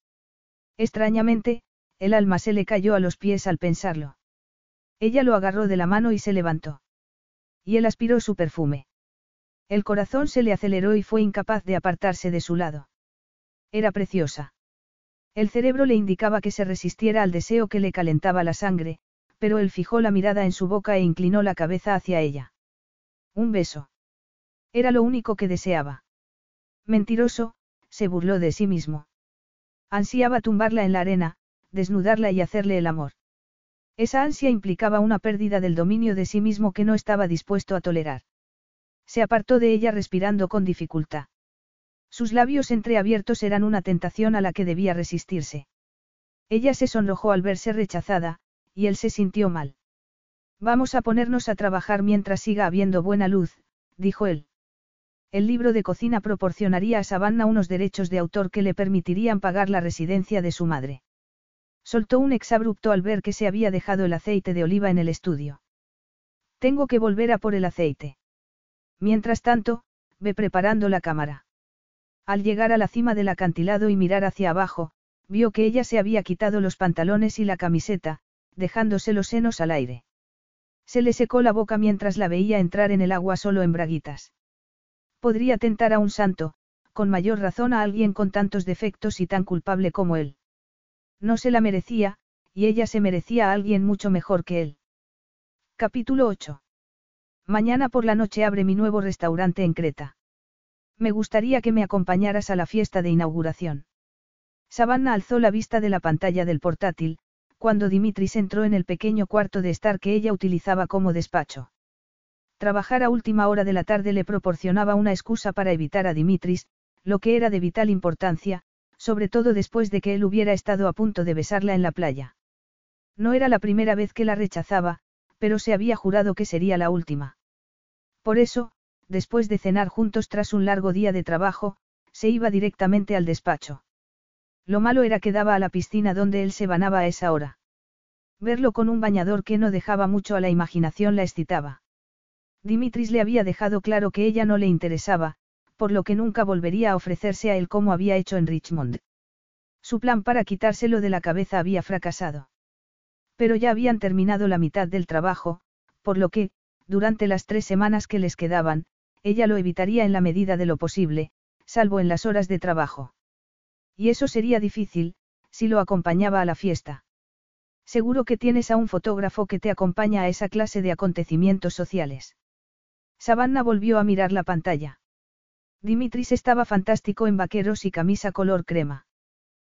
Extrañamente, el alma se le cayó a los pies al pensarlo. Ella lo agarró de la mano y se levantó. Y él aspiró su perfume. El corazón se le aceleró y fue incapaz de apartarse de su lado. Era preciosa. El cerebro le indicaba que se resistiera al deseo que le calentaba la sangre, pero él fijó la mirada en su boca e inclinó la cabeza hacia ella. Un beso. Era lo único que deseaba. Mentiroso, se burló de sí mismo. Ansiaba tumbarla en la arena, desnudarla y hacerle el amor. Esa ansia implicaba una pérdida del dominio de sí mismo que no estaba dispuesto a tolerar. Se apartó de ella respirando con dificultad. Sus labios entreabiertos eran una tentación a la que debía resistirse. Ella se sonrojó al verse rechazada, y él se sintió mal. Vamos a ponernos a trabajar mientras siga habiendo buena luz, dijo él. El libro de cocina proporcionaría a Savannah unos derechos de autor que le permitirían pagar la residencia de su madre. Soltó un exabrupto al ver que se había dejado el aceite de oliva en el estudio. Tengo que volver a por el aceite. Mientras tanto, ve preparando la cámara. Al llegar a la cima del acantilado y mirar hacia abajo, vio que ella se había quitado los pantalones y la camiseta, dejándose los senos al aire. Se le secó la boca mientras la veía entrar en el agua solo en braguitas. Podría tentar a un santo, con mayor razón a alguien con tantos defectos y tan culpable como él. No se la merecía, y ella se merecía a alguien mucho mejor que él. Capítulo 8. Mañana por la noche abre mi nuevo restaurante en Creta. Me gustaría que me acompañaras a la fiesta de inauguración. Savannah alzó la vista de la pantalla del portátil, cuando Dimitris entró en el pequeño cuarto de estar que ella utilizaba como despacho. Trabajar a última hora de la tarde le proporcionaba una excusa para evitar a Dimitris, lo que era de vital importancia, sobre todo después de que él hubiera estado a punto de besarla en la playa. No era la primera vez que la rechazaba, pero se había jurado que sería la última. Por eso, después de cenar juntos tras un largo día de trabajo, se iba directamente al despacho. Lo malo era que daba a la piscina donde él se banaba a esa hora. Verlo con un bañador que no dejaba mucho a la imaginación la excitaba. Dimitris le había dejado claro que ella no le interesaba, por lo que nunca volvería a ofrecerse a él como había hecho en Richmond. Su plan para quitárselo de la cabeza había fracasado. Pero ya habían terminado la mitad del trabajo, por lo que, durante las tres semanas que les quedaban, ella lo evitaría en la medida de lo posible, salvo en las horas de trabajo. Y eso sería difícil, si lo acompañaba a la fiesta. Seguro que tienes a un fotógrafo que te acompaña a esa clase de acontecimientos sociales. Savannah volvió a mirar la pantalla. Dimitris estaba fantástico en vaqueros y camisa color crema.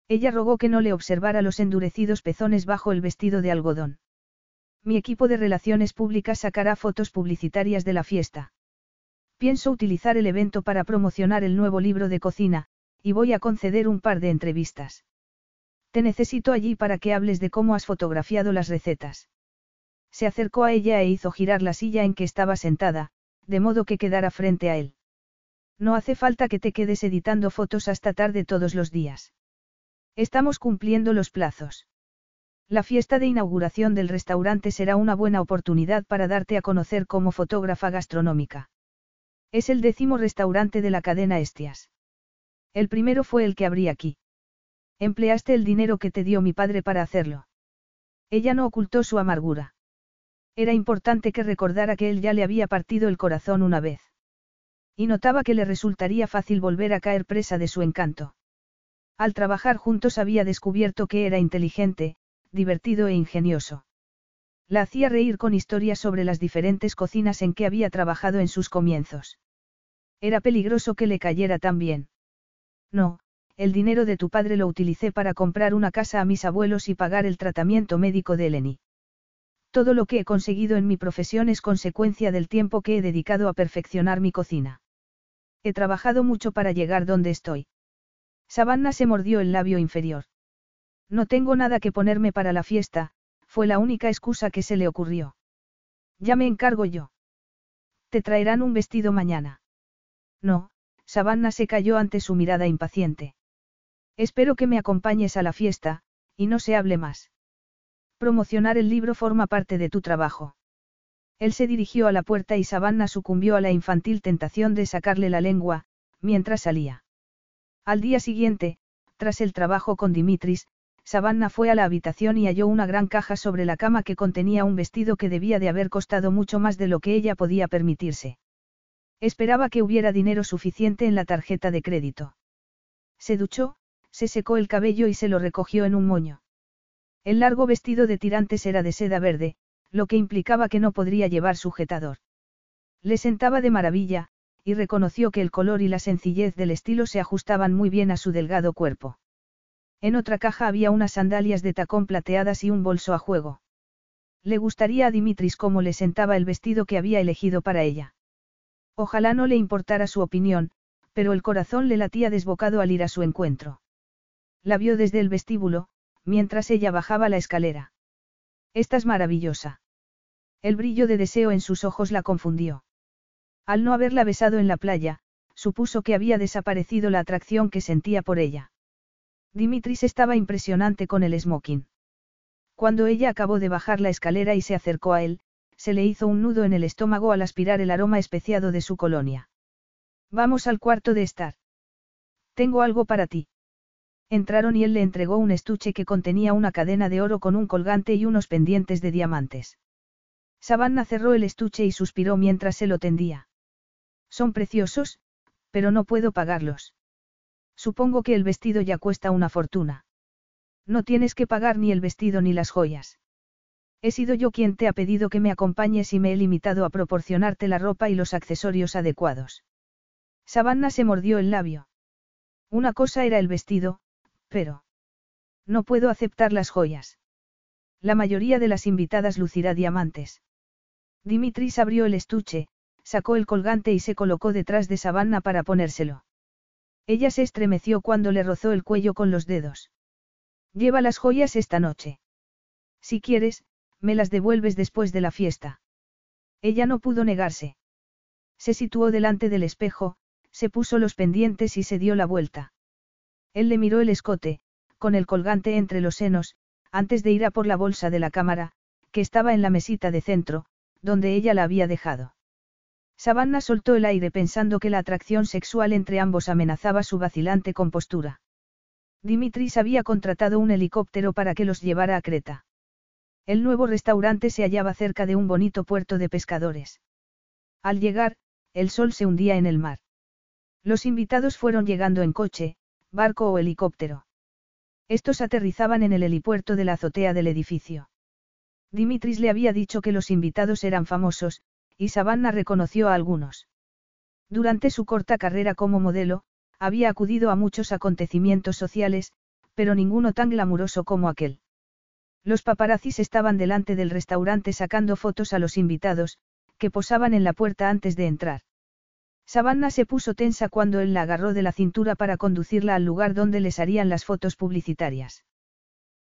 Ella rogó que no le observara los endurecidos pezones bajo el vestido de algodón. Mi equipo de relaciones públicas sacará fotos publicitarias de la fiesta. Pienso utilizar el evento para promocionar el nuevo libro de cocina, y voy a conceder un par de entrevistas. Te necesito allí para que hables de cómo has fotografiado las recetas. Se acercó a ella e hizo girar la silla en que estaba sentada, de modo que quedara frente a él. No hace falta que te quedes editando fotos hasta tarde todos los días. Estamos cumpliendo los plazos. La fiesta de inauguración del restaurante será una buena oportunidad para darte a conocer como fotógrafa gastronómica. Es el décimo restaurante de la cadena Estias. El primero fue el que abrí aquí. Empleaste el dinero que te dio mi padre para hacerlo. Ella no ocultó su amargura. Era importante que recordara que él ya le había partido el corazón una vez. Y notaba que le resultaría fácil volver a caer presa de su encanto. Al trabajar juntos había descubierto que era inteligente, divertido e ingenioso. La hacía reír con historias sobre las diferentes cocinas en que había trabajado en sus comienzos. Era peligroso que le cayera tan bien. No, el dinero de tu padre lo utilicé para comprar una casa a mis abuelos y pagar el tratamiento médico de Eleni. Todo lo que he conseguido en mi profesión es consecuencia del tiempo que he dedicado a perfeccionar mi cocina. He trabajado mucho para llegar donde estoy. Savannah se mordió el labio inferior. No tengo nada que ponerme para la fiesta, fue la única excusa que se le ocurrió. Ya me encargo yo. Te traerán un vestido mañana. No, Savannah se cayó ante su mirada impaciente. Espero que me acompañes a la fiesta, y no se hable más. Promocionar el libro forma parte de tu trabajo. Él se dirigió a la puerta y Savannah sucumbió a la infantil tentación de sacarle la lengua, mientras salía. Al día siguiente, tras el trabajo con Dimitris, Savannah fue a la habitación y halló una gran caja sobre la cama que contenía un vestido que debía de haber costado mucho más de lo que ella podía permitirse. Esperaba que hubiera dinero suficiente en la tarjeta de crédito. Se duchó, se secó el cabello y se lo recogió en un moño. El largo vestido de tirantes era de seda verde, lo que implicaba que no podría llevar sujetador. Le sentaba de maravilla, y reconoció que el color y la sencillez del estilo se ajustaban muy bien a su delgado cuerpo. En otra caja había unas sandalias de tacón plateadas y un bolso a juego. Le gustaría a Dimitris cómo le sentaba el vestido que había elegido para ella. Ojalá no le importara su opinión, pero el corazón le latía desbocado al ir a su encuentro. La vio desde el vestíbulo, mientras ella bajaba la escalera. Estás maravillosa. El brillo de deseo en sus ojos la confundió. Al no haberla besado en la playa, supuso que había desaparecido la atracción que sentía por ella. Dimitris estaba impresionante con el smoking. Cuando ella acabó de bajar la escalera y se acercó a él, se le hizo un nudo en el estómago al aspirar el aroma especiado de su colonia. Vamos al cuarto de estar. Tengo algo para ti. Entraron y él le entregó un estuche que contenía una cadena de oro con un colgante y unos pendientes de diamantes. Savannah cerró el estuche y suspiró mientras se lo tendía. Son preciosos, pero no puedo pagarlos. Supongo que el vestido ya cuesta una fortuna. No tienes que pagar ni el vestido ni las joyas. He sido yo quien te ha pedido que me acompañes y me he limitado a proporcionarte la ropa y los accesorios adecuados. Savannah se mordió el labio. Una cosa era el vestido, pero... No puedo aceptar las joyas. La mayoría de las invitadas lucirá diamantes. Dimitris abrió el estuche, sacó el colgante y se colocó detrás de Savannah para ponérselo. Ella se estremeció cuando le rozó el cuello con los dedos. Lleva las joyas esta noche. Si quieres, me las devuelves después de la fiesta. Ella no pudo negarse. Se situó delante del espejo, se puso los pendientes y se dio la vuelta. Él le miró el escote, con el colgante entre los senos, antes de ir a por la bolsa de la cámara, que estaba en la mesita de centro, donde ella la había dejado. Savannah soltó el aire pensando que la atracción sexual entre ambos amenazaba su vacilante compostura. Dimitris había contratado un helicóptero para que los llevara a Creta. El nuevo restaurante se hallaba cerca de un bonito puerto de pescadores. Al llegar, el sol se hundía en el mar. Los invitados fueron llegando en coche, barco o helicóptero. Estos aterrizaban en el helipuerto de la azotea del edificio. Dimitris le había dicho que los invitados eran famosos, y Savannah reconoció a algunos. Durante su corta carrera como modelo, había acudido a muchos acontecimientos sociales, pero ninguno tan glamuroso como aquel. Los paparazzis estaban delante del restaurante sacando fotos a los invitados, que posaban en la puerta antes de entrar. Savannah se puso tensa cuando él la agarró de la cintura para conducirla al lugar donde les harían las fotos publicitarias.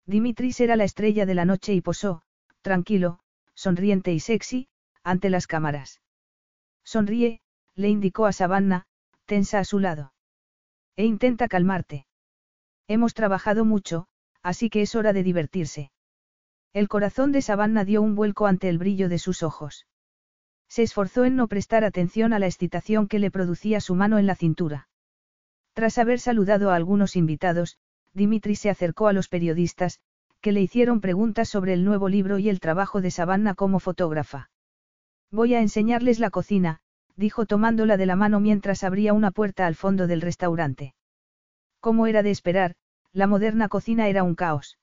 Dimitris era la estrella de la noche y posó, tranquilo, sonriente y sexy, ante las cámaras. Sonríe, le indicó a Savannah, tensa a su lado. E intenta calmarte. Hemos trabajado mucho, así que es hora de divertirse. El corazón de Savannah dio un vuelco ante el brillo de sus ojos. Se esforzó en no prestar atención a la excitación que le producía su mano en la cintura. Tras haber saludado a algunos invitados, Dimitri se acercó a los periodistas, que le hicieron preguntas sobre el nuevo libro y el trabajo de Savannah como fotógrafa. Voy a enseñarles la cocina, dijo tomándola de la mano mientras abría una puerta al fondo del restaurante. Como era de esperar, la moderna cocina era un caos.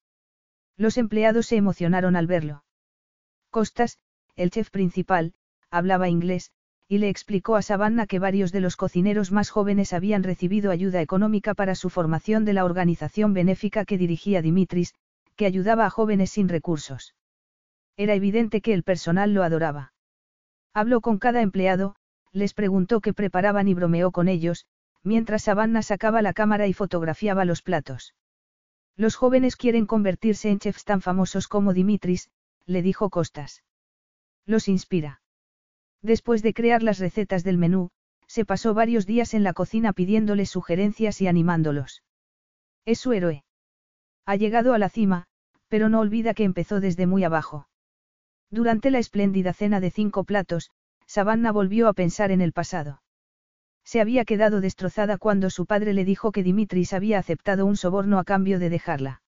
Los empleados se emocionaron al verlo. Costas, el chef principal, hablaba inglés, y le explicó a Savannah que varios de los cocineros más jóvenes habían recibido ayuda económica para su formación de la organización benéfica que dirigía Dimitris, que ayudaba a jóvenes sin recursos. Era evidente que el personal lo adoraba. Habló con cada empleado, les preguntó qué preparaban y bromeó con ellos, mientras Savannah sacaba la cámara y fotografiaba los platos. Los jóvenes quieren convertirse en chefs tan famosos como Dimitris, le dijo Costas. Los inspira. Después de crear las recetas del menú, se pasó varios días en la cocina pidiéndoles sugerencias y animándolos. Es su héroe. Ha llegado a la cima, pero no olvida que empezó desde muy abajo. Durante la espléndida cena de cinco platos, Savannah volvió a pensar en el pasado. Se había quedado destrozada cuando su padre le dijo que Dimitris había aceptado un soborno a cambio de dejarla.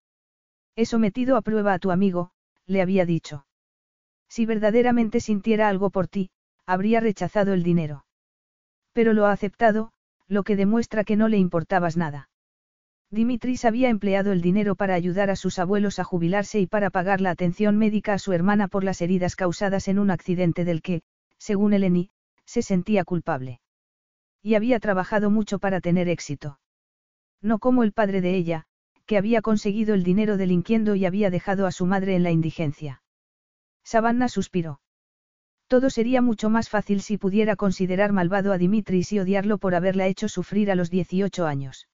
He sometido a prueba a tu amigo, le había dicho. Si verdaderamente sintiera algo por ti, habría rechazado el dinero. Pero lo ha aceptado, lo que demuestra que no le importabas nada. Dimitris había empleado el dinero para ayudar a sus abuelos a jubilarse y para pagar la atención médica a su hermana por las heridas causadas en un accidente del que, según Eleni, se sentía culpable. Y había trabajado mucho para tener éxito. No como el padre de ella, que había conseguido el dinero delinquiendo y había dejado a su madre en la indigencia. Savannah suspiró. Todo sería mucho más fácil si pudiera considerar malvado a Dimitris y odiarlo por haberla hecho sufrir a los 18 años.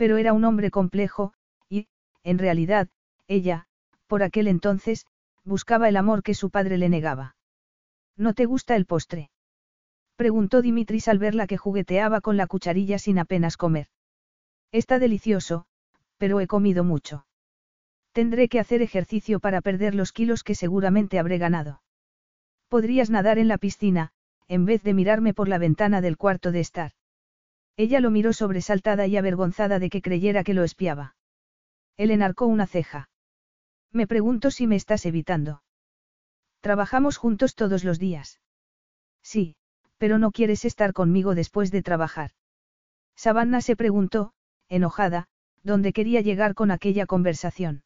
Pero era un hombre complejo, y, en realidad, ella, por aquel entonces, buscaba el amor que su padre le negaba. ¿No te gusta el postre? Preguntó Dimitris al verla que jugueteaba con la cucharilla sin apenas comer. Está delicioso, pero he comido mucho. Tendré que hacer ejercicio para perder los kilos que seguramente habré ganado. Podrías nadar en la piscina, en vez de mirarme por la ventana del cuarto de estar. Ella lo miró sobresaltada y avergonzada de que creyera que lo espiaba. Él enarcó una ceja. Me pregunto si me estás evitando. Trabajamos juntos todos los días. Sí, pero no quieres estar conmigo después de trabajar. Savannah se preguntó, enojada, dónde quería llegar con aquella conversación.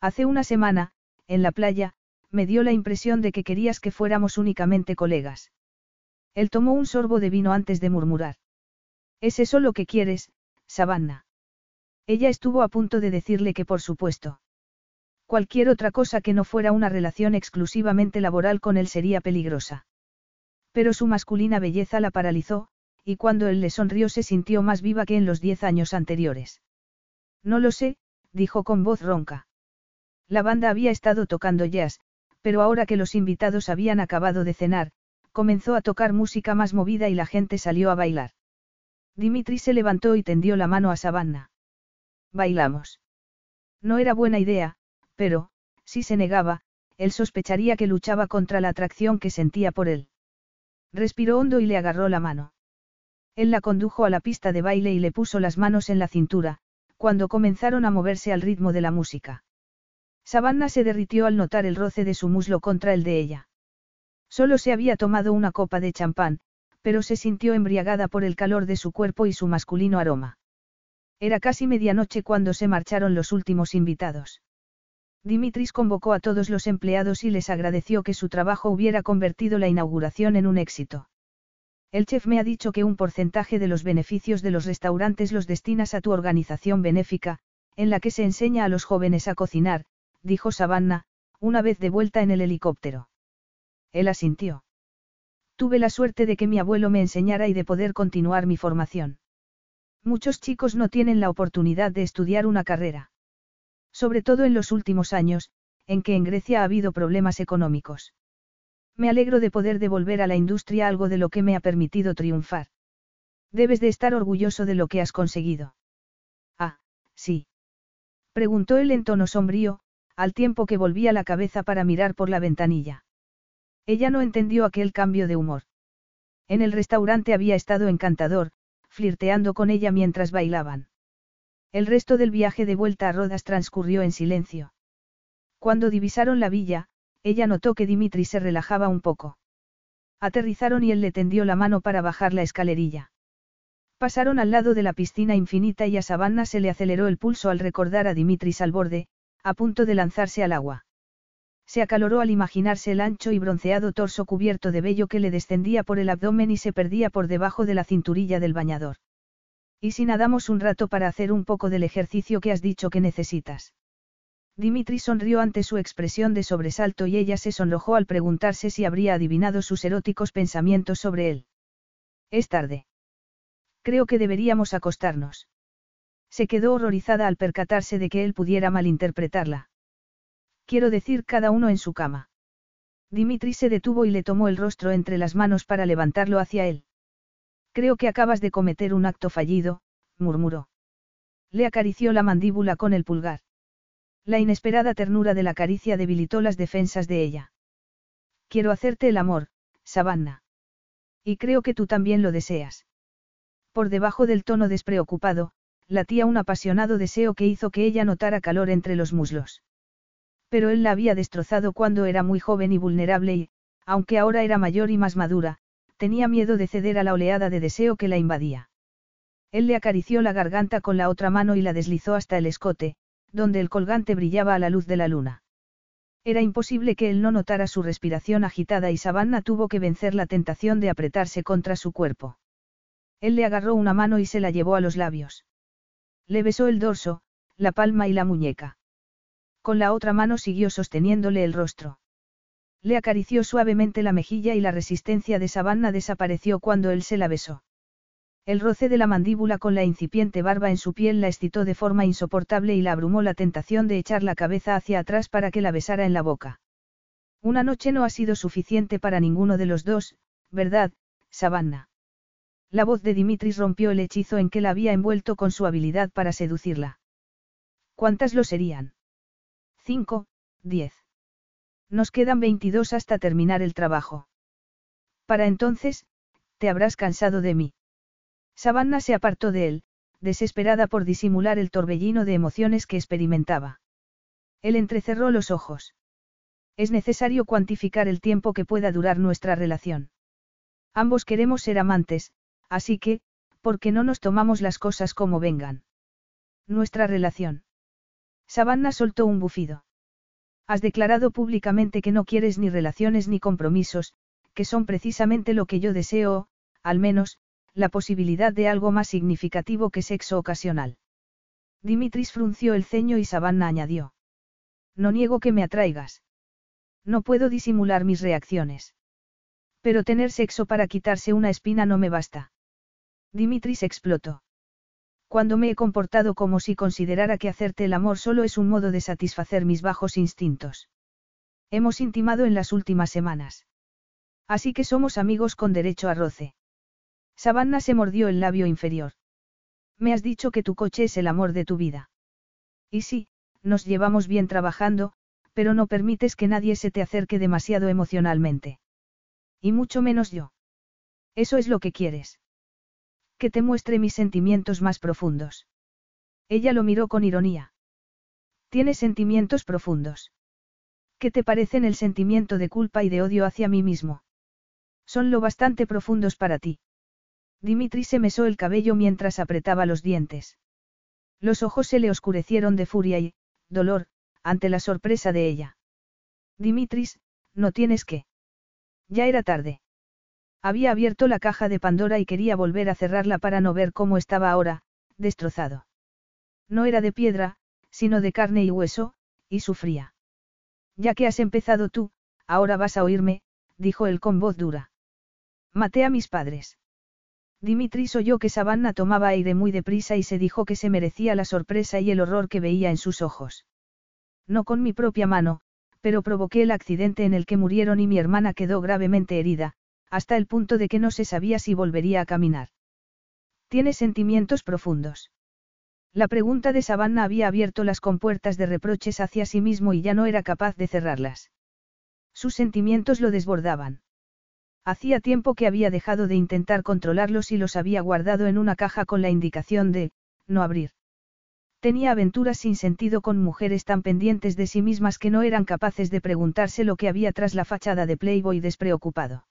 Hace una semana, en la playa, me dio la impresión de que querías que fuéramos únicamente colegas. Él tomó un sorbo de vino antes de murmurar. ¿Es eso lo que quieres, Savannah? Ella estuvo a punto de decirle que por supuesto. Cualquier otra cosa que no fuera una relación exclusivamente laboral con él sería peligrosa. Pero su masculina belleza la paralizó, y cuando él le sonrió se sintió más viva que en los diez años anteriores. No lo sé, dijo con voz ronca. La banda había estado tocando jazz, pero ahora que los invitados habían acabado de cenar, comenzó a tocar música más movida y la gente salió a bailar. Dimitri se levantó y tendió la mano a Savannah. Bailamos. No era buena idea, pero, si se negaba, él sospecharía que luchaba contra la atracción que sentía por él. Respiró hondo y le agarró la mano. Él la condujo a la pista de baile y le puso las manos en la cintura, cuando comenzaron a moverse al ritmo de la música. Savannah se derritió al notar el roce de su muslo contra el de ella. Solo se había tomado una copa de champán, pero se sintió embriagada por el calor de su cuerpo y su masculino aroma. Era casi medianoche cuando se marcharon los últimos invitados. Dimitris convocó a todos los empleados y les agradeció que su trabajo hubiera convertido la inauguración en un éxito. El chef me ha dicho que un porcentaje de los beneficios de los restaurantes los destinas a tu organización benéfica, en la que se enseña a los jóvenes a cocinar, dijo Savannah, una vez de vuelta en el helicóptero. Él asintió. Tuve la suerte de que mi abuelo me enseñara y de poder continuar mi formación. Muchos chicos no tienen la oportunidad de estudiar una carrera. Sobre todo en los últimos años, en que en Grecia ha habido problemas económicos. Me alegro de poder devolver a la industria algo de lo que me ha permitido triunfar. Debes de estar orgulloso de lo que has conseguido. Ah, sí. Preguntó él en tono sombrío, al tiempo que volvía la cabeza para mirar por la ventanilla. Ella no entendió aquel cambio de humor. En el restaurante había estado encantador, flirteando con ella mientras bailaban. El resto del viaje de vuelta a Rodas transcurrió en silencio. Cuando divisaron la villa, ella notó que Dimitri se relajaba un poco. Aterrizaron y él le tendió la mano para bajar la escalerilla. Pasaron al lado de la piscina infinita y a Savannah se le aceleró el pulso al recordar a Dimitris al borde, a punto de lanzarse al agua. Se acaloró al imaginarse el ancho y bronceado torso cubierto de vello que le descendía por el abdomen y se perdía por debajo de la cinturilla del bañador. ¿Y si nadamos un rato para hacer un poco del ejercicio que has dicho que necesitas? Dimitri sonrió ante su expresión de sobresalto y ella se sonrojó al preguntarse si habría adivinado sus eróticos pensamientos sobre él. Es tarde. Creo que deberíamos acostarnos. Se quedó horrorizada al percatarse de que él pudiera malinterpretarla. Quiero decir cada uno en su cama. Dimitri se detuvo y le tomó el rostro entre las manos para levantarlo hacia él. Creo que acabas de cometer un acto fallido, murmuró. Le acarició la mandíbula con el pulgar. La inesperada ternura de la caricia debilitó las defensas de ella. Quiero hacerte el amor, Savannah. Y creo que tú también lo deseas. Por debajo del tono despreocupado, latía un apasionado deseo que hizo que ella notara calor entre los muslos. Pero él la había destrozado cuando era muy joven y vulnerable y, aunque ahora era mayor y más madura, tenía miedo de ceder a la oleada de deseo que la invadía. Él le acarició la garganta con la otra mano y la deslizó hasta el escote, donde el colgante brillaba a la luz de la luna. Era imposible que él no notara su respiración agitada y Savannah tuvo que vencer la tentación de apretarse contra su cuerpo. Él le agarró una mano y se la llevó a los labios. Le besó el dorso, la palma y la muñeca. Con la otra mano siguió sosteniéndole el rostro. Le acarició suavemente la mejilla y la resistencia de Savannah desapareció cuando él se la besó. El roce de la mandíbula con la incipiente barba en su piel la excitó de forma insoportable y la abrumó la tentación de echar la cabeza hacia atrás para que la besara en la boca. Una noche no ha sido suficiente para ninguno de los dos, ¿verdad, Savannah? La voz de Dimitris rompió el hechizo en que la había envuelto con su habilidad para seducirla. ¿Cuántas lo serían? Cinco, diez. Nos quedan 22 hasta terminar el trabajo. Para entonces, te habrás cansado de mí. Savannah se apartó de él, desesperada por disimular el torbellino de emociones que experimentaba. Él entrecerró los ojos. Es necesario cuantificar el tiempo que pueda durar nuestra relación. Ambos queremos ser amantes, así que, ¿por qué no nos tomamos las cosas como vengan? Nuestra relación. Savannah soltó un bufido. Has declarado públicamente que no quieres ni relaciones ni compromisos, que son precisamente lo que yo deseo, al menos, la posibilidad de algo más significativo que sexo ocasional. Dimitris frunció el ceño y Savannah añadió. No niego que me atraigas. No puedo disimular mis reacciones. Pero tener sexo para quitarse una espina no me basta. Dimitris explotó. Cuando me he comportado como si considerara que hacerte el amor solo es un modo de satisfacer mis bajos instintos. Hemos intimado en las últimas semanas. Así que somos amigos con derecho a roce. Savannah se mordió el labio inferior. Me has dicho que tu coche es el amor de tu vida. Y sí, nos llevamos bien trabajando, pero no permites que nadie se te acerque demasiado emocionalmente. Y mucho menos yo. Eso es lo que quieres. Que te muestre mis sentimientos más profundos. Ella lo miró con ironía. Tienes sentimientos profundos. ¿Qué te parecen el sentimiento de culpa y de odio hacia mí mismo? Son lo bastante profundos para ti. Dimitri se mesó el cabello mientras apretaba los dientes. Los ojos se le oscurecieron de furia y, dolor, ante la sorpresa de ella. Dimitris, no tienes que. Ya era tarde. Había abierto la caja de Pandora y quería volver a cerrarla para no ver cómo estaba ahora, destrozado. No era de piedra, sino de carne y hueso, y sufría. Ya que has empezado tú, ahora vas a oírme, dijo él con voz dura. Maté a mis padres. Dimitris oyó que Savannah tomaba aire muy deprisa y se dijo que se merecía la sorpresa y el horror que veía en sus ojos. No con mi propia mano, pero provoqué el accidente en el que murieron y mi hermana quedó gravemente herida, hasta el punto de que no se sabía si volvería a caminar. Tiene sentimientos profundos. La pregunta de Savannah había abierto las compuertas de reproches hacia sí mismo y ya no era capaz de cerrarlas. Sus sentimientos lo desbordaban. Hacía tiempo que había dejado de intentar controlarlos y los había guardado en una caja con la indicación de, no abrir. Tenía aventuras sin sentido con mujeres tan pendientes de sí mismas que no eran capaces de preguntarse lo que había tras la fachada de Playboy despreocupado.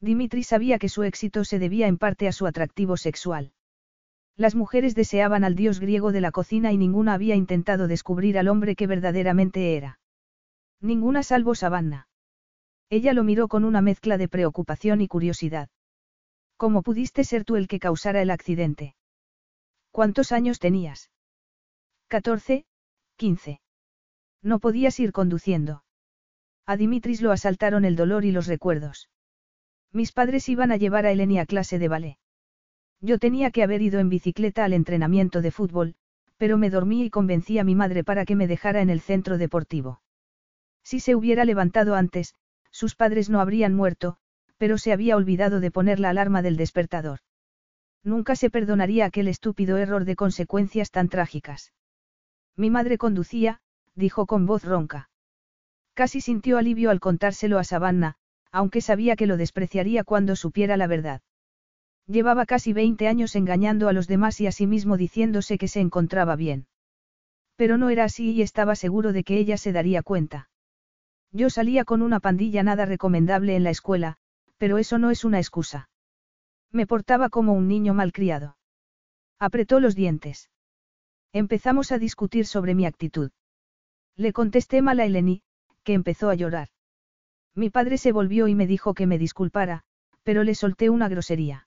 Dimitri sabía que su éxito se debía en parte a su atractivo sexual. Las mujeres deseaban al dios griego de la cocina y ninguna había intentado descubrir al hombre que verdaderamente era. Ninguna salvo Savannah. Ella lo miró con una mezcla de preocupación y curiosidad. ¿Cómo pudiste ser tú el que causara el accidente? ¿Cuántos años tenías? Catorce, quince. No podías ir conduciendo. A Dimitris lo asaltaron el dolor y los recuerdos. Mis padres iban a llevar a Eleni a clase de ballet. Yo tenía que haber ido en bicicleta al entrenamiento de fútbol, pero me dormí y convencí a mi madre para que me dejara en el centro deportivo. Si se hubiera levantado antes, sus padres no habrían muerto, pero se había olvidado de poner la alarma del despertador. Nunca se perdonaría aquel estúpido error de consecuencias tan trágicas. Mi madre conducía, dijo con voz ronca. Casi sintió alivio al contárselo a Savannah, aunque sabía que lo despreciaría cuando supiera la verdad. Llevaba casi 20 años engañando a los demás y a sí mismo diciéndose que se encontraba bien. Pero no era así y estaba seguro de que ella se daría cuenta. Yo salía con una pandilla nada recomendable en la escuela, pero eso no es una excusa. Me portaba como un niño malcriado. Apretó los dientes. Empezamos a discutir sobre mi actitud. Le contesté mal a Eleni, que empezó a llorar. Mi padre se volvió y me dijo que me disculpara, pero le solté una grosería.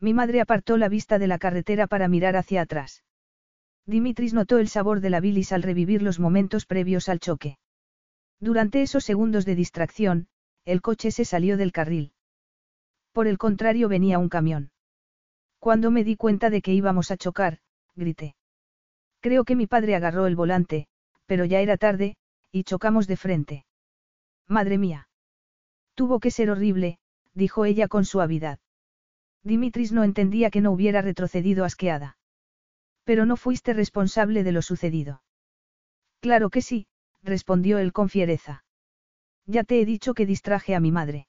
Mi madre apartó la vista de la carretera para mirar hacia atrás. Dimitris notó el sabor de la bilis al revivir los momentos previos al choque. Durante esos segundos de distracción, el coche se salió del carril. Por el contrario venía un camión. Cuando me di cuenta de que íbamos a chocar, grité. Creo que mi padre agarró el volante, pero ya era tarde, y chocamos de frente. Madre mía. Tuvo que ser horrible, dijo ella con suavidad. Dimitris no entendía que no hubiera retrocedido asqueada. Pero no fuiste responsable de lo sucedido. Claro que sí, respondió él con fiereza. Ya te he dicho que distraje a mi madre.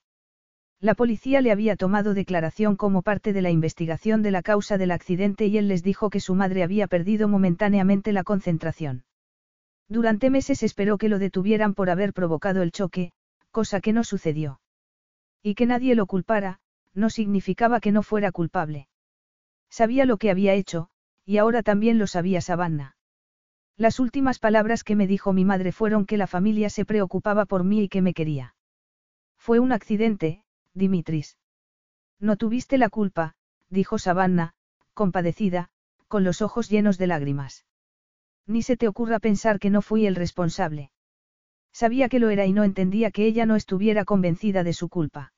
La policía le había tomado declaración como parte de la investigación de la causa del accidente y él les dijo que su madre había perdido momentáneamente la concentración. Durante meses esperó que lo detuvieran por haber provocado el choque, cosa que no sucedió. Y que nadie lo culpara, no significaba que no fuera culpable. Sabía lo que había hecho, y ahora también lo sabía Savannah. Las últimas palabras que me dijo mi madre fueron que la familia se preocupaba por mí y que me quería. Fue un accidente, Dimitris. No tuviste la culpa, dijo Savannah, compadecida, con los ojos llenos de lágrimas. Ni se te ocurra pensar que no fui el responsable. Sabía que lo era y no entendía que ella no estuviera convencida de su culpa.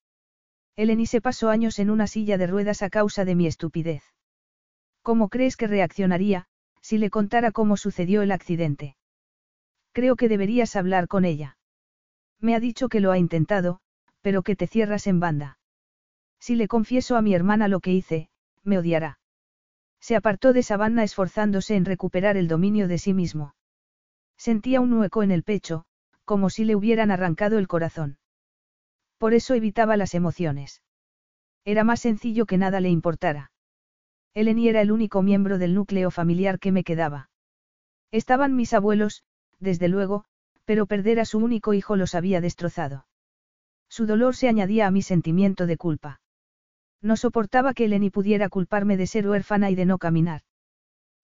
Eleni se pasó años en una silla de ruedas a causa de mi estupidez. ¿Cómo crees que reaccionaría, si le contara cómo sucedió el accidente? Creo que deberías hablar con ella. Me ha dicho que lo ha intentado, pero que te cierras en banda. Si le confieso a mi hermana lo que hice, me odiará. Se apartó de Savannah esforzándose en recuperar el dominio de sí mismo. Sentía un hueco en el pecho, como si le hubieran arrancado el corazón. Por eso evitaba las emociones. Era más sencillo que nada le importara. Eleni era el único miembro del núcleo familiar que me quedaba. Estaban mis abuelos, desde luego, pero perder a su único hijo los había destrozado. Su dolor se añadía a mi sentimiento de culpa. No soportaba que Eleni pudiera culparme de ser huérfana y de no caminar.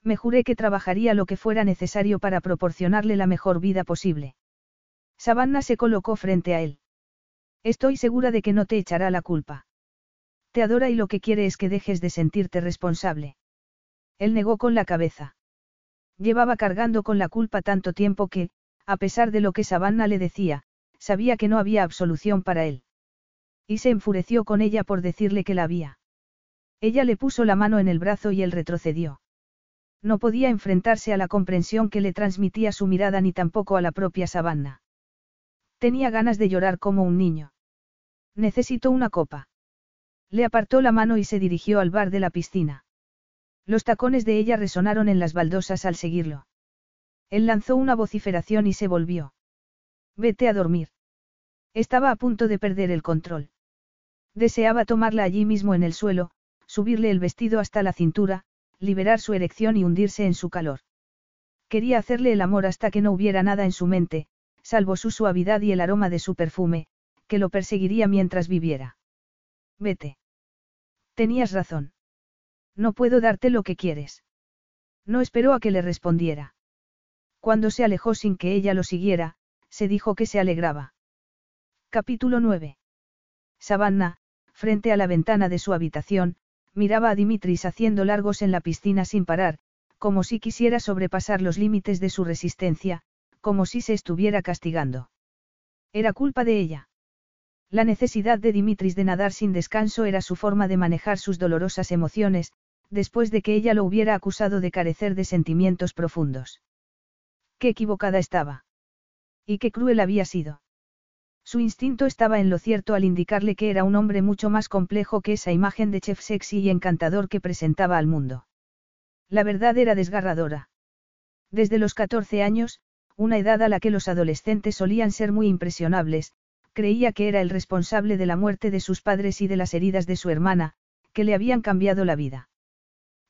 Me juré que trabajaría lo que fuera necesario para proporcionarle la mejor vida posible. Savannah se colocó frente a él. Estoy segura de que no te echará la culpa. Te adora y lo que quiere es que dejes de sentirte responsable. Él negó con la cabeza. Llevaba cargando con la culpa tanto tiempo que, a pesar de lo que Savannah le decía, sabía que no había absolución para él. Y se enfureció con ella por decirle que la había. Ella le puso la mano en el brazo y él retrocedió. No podía enfrentarse a la comprensión que le transmitía su mirada ni tampoco a la propia Savannah. Tenía ganas de llorar como un niño. Necesito una copa. Le apartó la mano y se dirigió al bar de la piscina. Los tacones de ella resonaron en las baldosas al seguirlo. Él lanzó una vociferación y se volvió. Vete a dormir. Estaba a punto de perder el control. Deseaba tomarla allí mismo en el suelo, subirle el vestido hasta la cintura, liberar su erección y hundirse en su calor. Quería hacerle el amor hasta que no hubiera nada en su mente, salvo su suavidad y el aroma de su perfume, que lo perseguiría mientras viviera. Vete. Tenías razón. No puedo darte lo que quieres. No esperó a que le respondiera. Cuando se alejó sin que ella lo siguiera, se dijo que se alegraba. Capítulo 9. Savannah, frente a la ventana de su habitación, miraba a Dimitris haciendo largos en la piscina sin parar, como si quisiera sobrepasar los límites de su resistencia, como si se estuviera castigando. Era culpa de ella. La necesidad de Dimitris de nadar sin descanso era su forma de manejar sus dolorosas emociones, después de que ella lo hubiera acusado de carecer de sentimientos profundos. Qué equivocada estaba. Y qué cruel había sido. Su instinto estaba en lo cierto al indicarle que era un hombre mucho más complejo que esa imagen de chef sexy y encantador que presentaba al mundo. La verdad era desgarradora. Desde los 14 años, una edad a la que los adolescentes solían ser muy impresionables, creía que era el responsable de la muerte de sus padres y de las heridas de su hermana, que le habían cambiado la vida.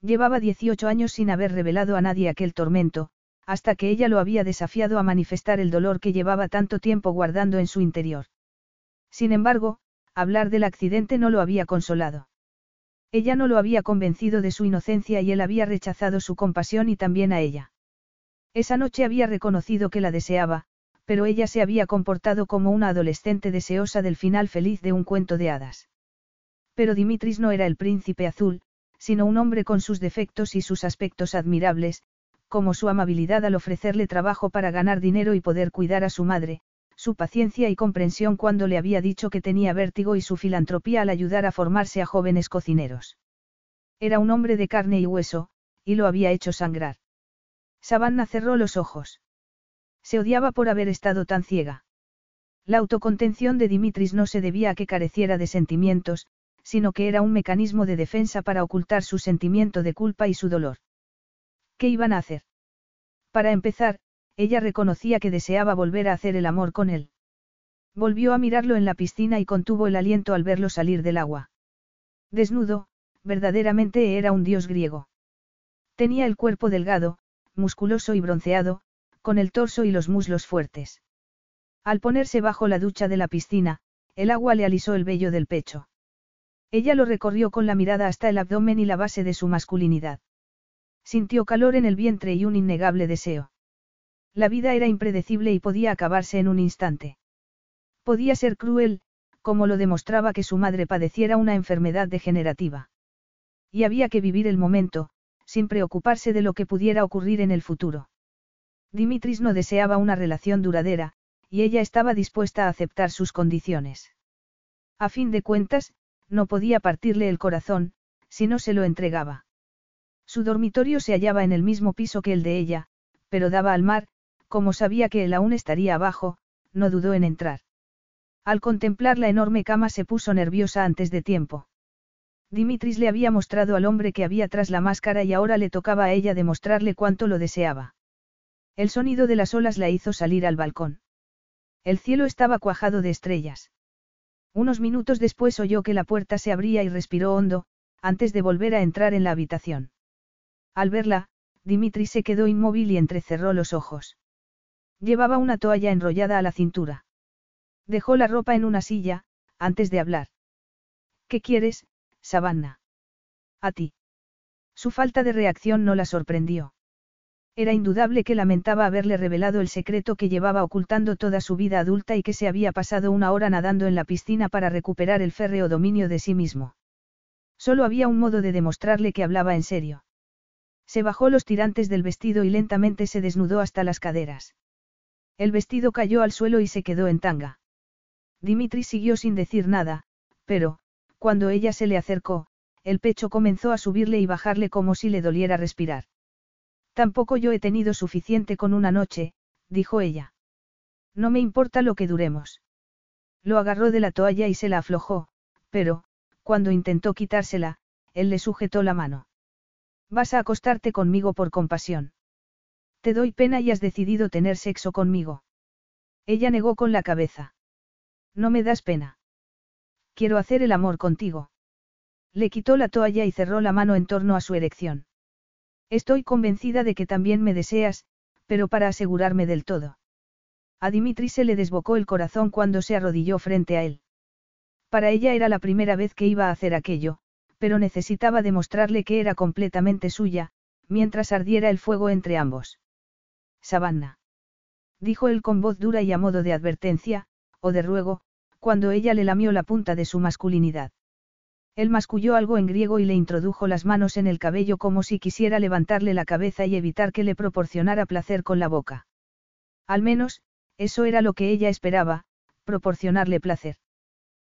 Llevaba 18 años sin haber revelado a nadie aquel tormento, hasta que ella lo había desafiado a manifestar el dolor que llevaba tanto tiempo guardando en su interior. Sin embargo, hablar del accidente no lo había consolado. Ella no lo había convencido de su inocencia y él había rechazado su compasión y también a ella. Esa noche había reconocido que la deseaba, pero ella se había comportado como una adolescente deseosa del final feliz de un cuento de hadas. Pero Dimitris no era el príncipe azul, sino un hombre con sus defectos y sus aspectos admirables, como su amabilidad al ofrecerle trabajo para ganar dinero y poder cuidar a su madre, su paciencia y comprensión cuando le había dicho que tenía vértigo y su filantropía al ayudar a formarse a jóvenes cocineros. Era un hombre de carne y hueso, y lo había hecho sangrar. Savannah cerró los ojos. Se odiaba por haber estado tan ciega. La autocontención de Dimitris no se debía a que careciera de sentimientos, sino que era un mecanismo de defensa para ocultar su sentimiento de culpa y su dolor. ¿Qué iban a hacer? Para empezar, ella reconocía que deseaba volver a hacer el amor con él. Volvió a mirarlo en la piscina y contuvo el aliento al verlo salir del agua. Desnudo, verdaderamente era un dios griego. Tenía el cuerpo delgado, musculoso y bronceado, con el torso y los muslos fuertes. Al ponerse bajo la ducha de la piscina, el agua le alisó el vello del pecho. Ella lo recorrió con la mirada hasta el abdomen y la base de su masculinidad. Sintió calor en el vientre y un innegable deseo. La vida era impredecible y podía acabarse en un instante. Podía ser cruel, como lo demostraba que su madre padeciera una enfermedad degenerativa. Y había que vivir el momento, sin preocuparse de lo que pudiera ocurrir en el futuro. Dimitris no deseaba una relación duradera, y ella estaba dispuesta a aceptar sus condiciones. A fin de cuentas, no podía partirle el corazón, si no se lo entregaba. Su dormitorio se hallaba en el mismo piso que el de ella, pero daba al mar, como sabía que él aún estaría abajo, no dudó en entrar. Al contemplar la enorme cama se puso nerviosa antes de tiempo. Dimitris le había mostrado al hombre que había tras la máscara y ahora le tocaba a ella demostrarle cuánto lo deseaba. El sonido de las olas la hizo salir al balcón. El cielo estaba cuajado de estrellas. Unos minutos después oyó que la puerta se abría y respiró hondo, antes de volver a entrar en la habitación. Al verla, Dimitri se quedó inmóvil y entrecerró los ojos. Llevaba una toalla enrollada a la cintura. Dejó la ropa en una silla, antes de hablar. ¿Qué quieres, Savannah? A ti. Su falta de reacción no la sorprendió. Era indudable que lamentaba haberle revelado el secreto que llevaba ocultando toda su vida adulta y que se había pasado una hora nadando en la piscina para recuperar el férreo dominio de sí mismo. Solo había un modo de demostrarle que hablaba en serio. Se bajó los tirantes del vestido y lentamente se desnudó hasta las caderas. El vestido cayó al suelo y se quedó en tanga. Dimitri siguió sin decir nada, pero, cuando ella se le acercó, el pecho comenzó a subirle y bajarle como si le doliera respirar. Tampoco yo he tenido suficiente con una noche, dijo ella. No me importa lo que duremos. Lo agarró de la toalla y se la aflojó, pero, cuando intentó quitársela, él le sujetó la mano. Vas a acostarte conmigo por compasión. Te doy pena y has decidido tener sexo conmigo. Ella negó con la cabeza. No me das pena. Quiero hacer el amor contigo. Le quitó la toalla y cerró la mano en torno a su erección. Estoy convencida de que también me deseas, pero para asegurarme del todo. A Dimitri se le desbocó el corazón cuando se arrodilló frente a él. Para ella era la primera vez que iba a hacer aquello, pero necesitaba demostrarle que era completamente suya, mientras ardiera el fuego entre ambos. Savannah. Dijo él con voz dura y a modo de advertencia, o de ruego, cuando ella le lamió la punta de su masculinidad. Él masculló algo en griego y le introdujo las manos en el cabello como si quisiera levantarle la cabeza y evitar que le proporcionara placer con la boca. Al menos, eso era lo que ella esperaba, proporcionarle placer.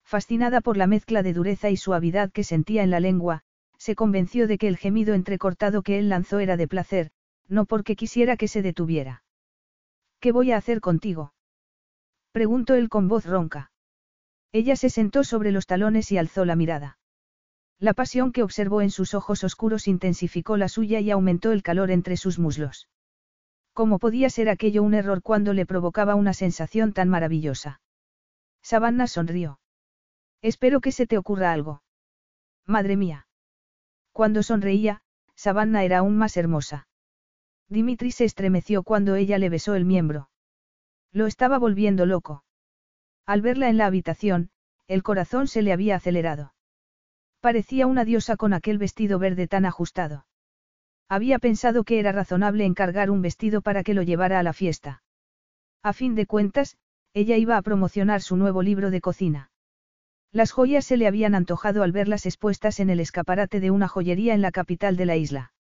Fascinada por la mezcla de dureza y suavidad que sentía en la lengua, se convenció de que el gemido entrecortado que él lanzó era de placer, no porque quisiera que se detuviera. ¿Qué voy a hacer contigo? preguntó él con voz ronca. Ella se sentó sobre los talones y alzó la mirada. La pasión que observó en sus ojos oscuros intensificó la suya y aumentó el calor entre sus muslos. ¿Cómo podía ser aquello un error cuando le provocaba una sensación tan maravillosa? Savannah sonrió. Espero que se te ocurra algo. Madre mía. Cuando sonreía, Savannah era aún más hermosa. Dimitri se estremeció cuando ella le besó el miembro. Lo estaba volviendo loco. Al verla en la habitación, el corazón se le había acelerado. Parecía una diosa con aquel vestido verde tan ajustado. Había pensado que era razonable encargar un vestido para que lo llevara a la fiesta. A fin de cuentas, ella iba a promocionar su nuevo libro de cocina. Las joyas se le habían antojado al verlas expuestas en el escaparate de una joyería en la capital de la isla.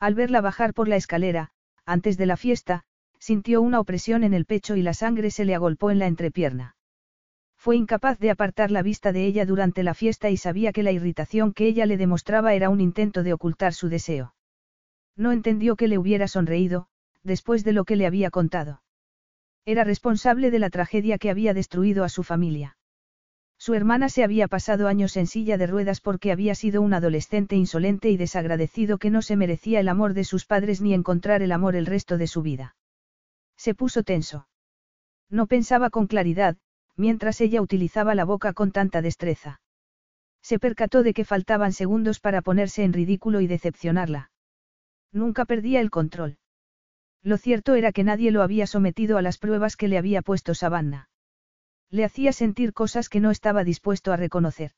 Al verla bajar por la escalera, antes de la fiesta, sintió una opresión en el pecho y la sangre se le agolpó en la entrepierna. Fue incapaz de apartar la vista de ella durante la fiesta y sabía que la irritación que ella le demostraba era un intento de ocultar su deseo. No entendió que le hubiera sonreído, después de lo que le había contado. Era responsable de la tragedia que había destruido a su familia. Su hermana se había pasado años en silla de ruedas porque había sido un adolescente insolente y desagradecido que no se merecía el amor de sus padres ni encontrar el amor el resto de su vida. Se puso tenso. No pensaba con claridad, mientras ella utilizaba la boca con tanta destreza. Se percató de que faltaban segundos para ponerse en ridículo y decepcionarla. Nunca perdía el control. Lo cierto era que nadie lo había sometido a las pruebas que le había puesto Savannah. Le hacía sentir cosas que no estaba dispuesto a reconocer.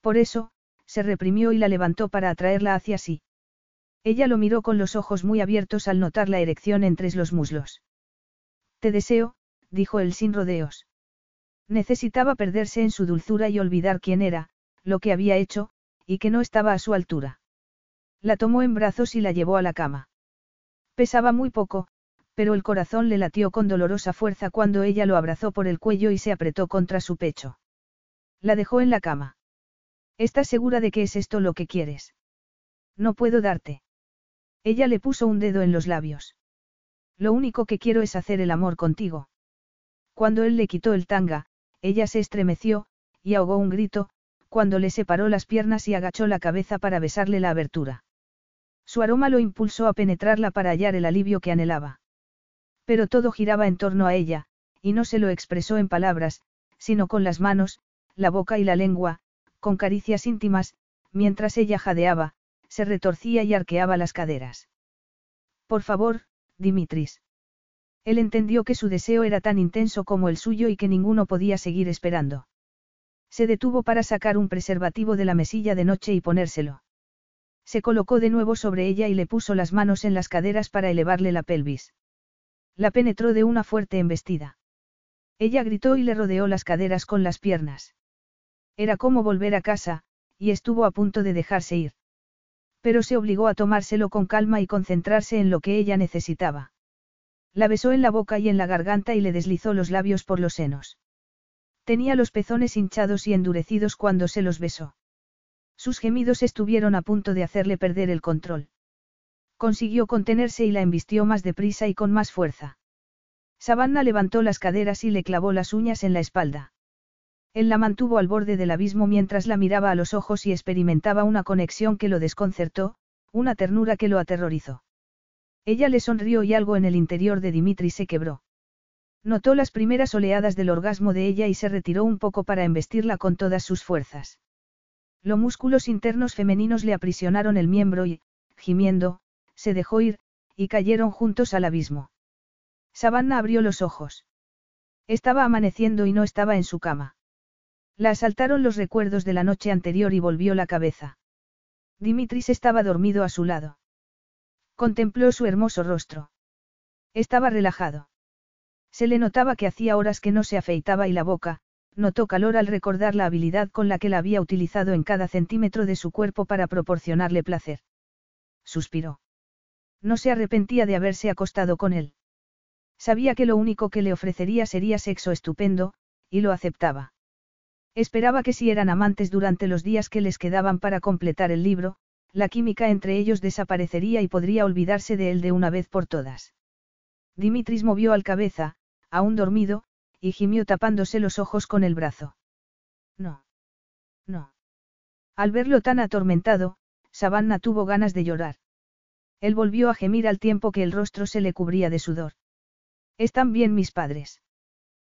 Por eso, se reprimió y la levantó para atraerla hacia sí. Ella lo miró con los ojos muy abiertos al notar la erección entre los muslos. Te deseo, dijo él sin rodeos. Necesitaba perderse en su dulzura y olvidar quién era, lo que había hecho, y que no estaba a su altura. La tomó en brazos y la llevó a la cama. Pesaba muy poco, pero el corazón le latió con dolorosa fuerza cuando ella lo abrazó por el cuello y se apretó contra su pecho. La dejó en la cama. ¿Estás segura de que es esto lo que quieres? No puedo darte. Ella le puso un dedo en los labios. Lo único que quiero es hacer el amor contigo. Cuando él le quitó el tanga, ella se estremeció, y ahogó un grito, cuando le separó las piernas y agachó la cabeza para besarle la abertura. Su aroma lo impulsó a penetrarla para hallar el alivio que anhelaba. Pero todo giraba en torno a ella, y no se lo expresó en palabras, sino con las manos, la boca y la lengua, con caricias íntimas, mientras ella jadeaba, se retorcía y arqueaba las caderas. Por favor, Dimitris. Él entendió que su deseo era tan intenso como el suyo y que ninguno podía seguir esperando. Se detuvo para sacar un preservativo de la mesilla de noche y ponérselo. Se colocó de nuevo sobre ella y le puso las manos en las caderas para elevarle la pelvis. La penetró de una fuerte embestida. Ella gritó y le rodeó las caderas con las piernas. Era como volver a casa, y estuvo a punto de dejarse ir. Pero se obligó a tomárselo con calma y concentrarse en lo que ella necesitaba. La besó en la boca y en la garganta y le deslizó los labios por los senos. Tenía los pezones hinchados y endurecidos cuando se los besó. Sus gemidos estuvieron a punto de hacerle perder el control. Consiguió contenerse y la embistió más deprisa y con más fuerza. Savannah levantó las caderas y le clavó las uñas en la espalda. Él la mantuvo al borde del abismo mientras la miraba a los ojos y experimentaba una conexión que lo desconcertó, una ternura que lo aterrorizó. Ella le sonrió y algo en el interior de Dimitri se quebró. Notó las primeras oleadas del orgasmo de ella y se retiró un poco para embestirla con todas sus fuerzas. Los músculos internos femeninos le aprisionaron el miembro y, gimiendo, se dejó ir, y cayeron juntos al abismo. Savannah abrió los ojos. Estaba amaneciendo y no estaba en su cama. La asaltaron los recuerdos de la noche anterior y volvió la cabeza. Dimitris estaba dormido a su lado. Contempló su hermoso rostro. Estaba relajado. Se le notaba que hacía horas que no se afeitaba y la boca, notó calor al recordar la habilidad con la que la había utilizado en cada centímetro de su cuerpo para proporcionarle placer. Suspiró. No se arrepentía de haberse acostado con él. Sabía que lo único que le ofrecería sería sexo estupendo, y lo aceptaba. Esperaba que si eran amantes durante los días que les quedaban para completar el libro, la química entre ellos desaparecería y podría olvidarse de él de una vez por todas. Dimitris movió al cabeza, aún dormido, y gimió tapándose los ojos con el brazo. No. No. Al verlo tan atormentado, Savannah tuvo ganas de llorar. Él volvió a gemir al tiempo que el rostro se le cubría de sudor. Están bien mis padres.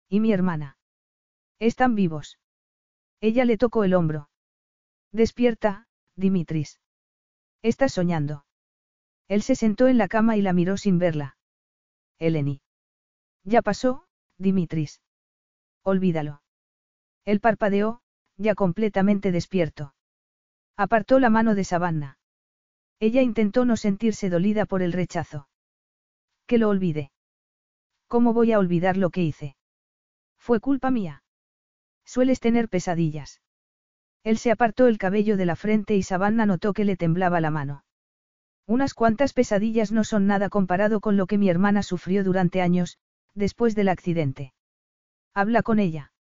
¿Y mi hermana? Están vivos. Ella le tocó el hombro. Despierta, Dimitris. Estás soñando. Él se sentó en la cama y la miró sin verla. Eleni. Ya pasó, Dimitris. Olvídalo. Él parpadeó, ya completamente despierto. Apartó la mano de Savannah. Ella intentó no sentirse dolida por el rechazo. Que lo olvide. ¿Cómo voy a olvidar lo que hice? Fue culpa mía. Sueles tener pesadillas. Él se apartó el cabello de la frente y Savannah notó que le temblaba la mano. Unas cuantas pesadillas no son nada comparado con lo que mi hermana sufrió durante años, después del accidente. Habla con ella.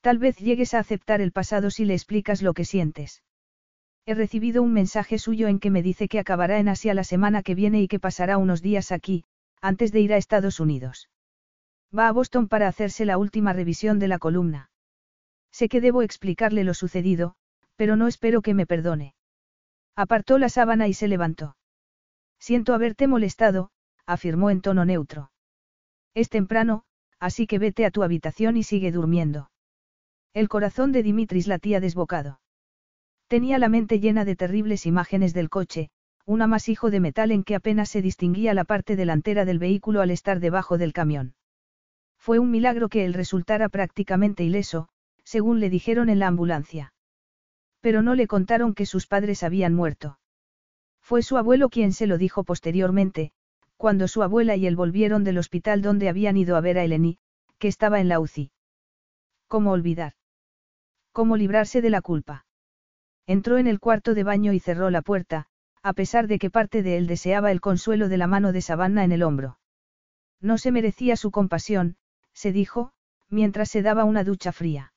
Tal vez llegues a aceptar el pasado si le explicas lo que sientes. He recibido un mensaje suyo en que me dice que acabará en Asia la semana que viene y que pasará unos días aquí, antes de ir a Estados Unidos. Va a Boston para hacerse la última revisión de la columna. Sé que debo explicarle lo sucedido, pero no espero que me perdone. Apartó la sábana y se levantó. Siento haberte molestado, afirmó en tono neutro. Es temprano, así que vete a tu habitación y sigue durmiendo. El corazón de Dimitris latía desbocado. Tenía la mente llena de terribles imágenes del coche, un amasijo de metal en que apenas se distinguía la parte delantera del vehículo al estar debajo del camión. Fue un milagro que él resultara prácticamente ileso, según le dijeron en la ambulancia. Pero no le contaron que sus padres habían muerto. Fue su abuelo quien se lo dijo posteriormente, cuando su abuela y él volvieron del hospital donde habían ido a ver a Eleni, que estaba en la UCI. ¿Cómo olvidar? ¿Cómo librarse de la culpa? Entró en el cuarto de baño y cerró la puerta, a pesar de que parte de él deseaba el consuelo de la mano de Savannah en el hombro. No se merecía su compasión, se dijo, mientras se daba una ducha fría.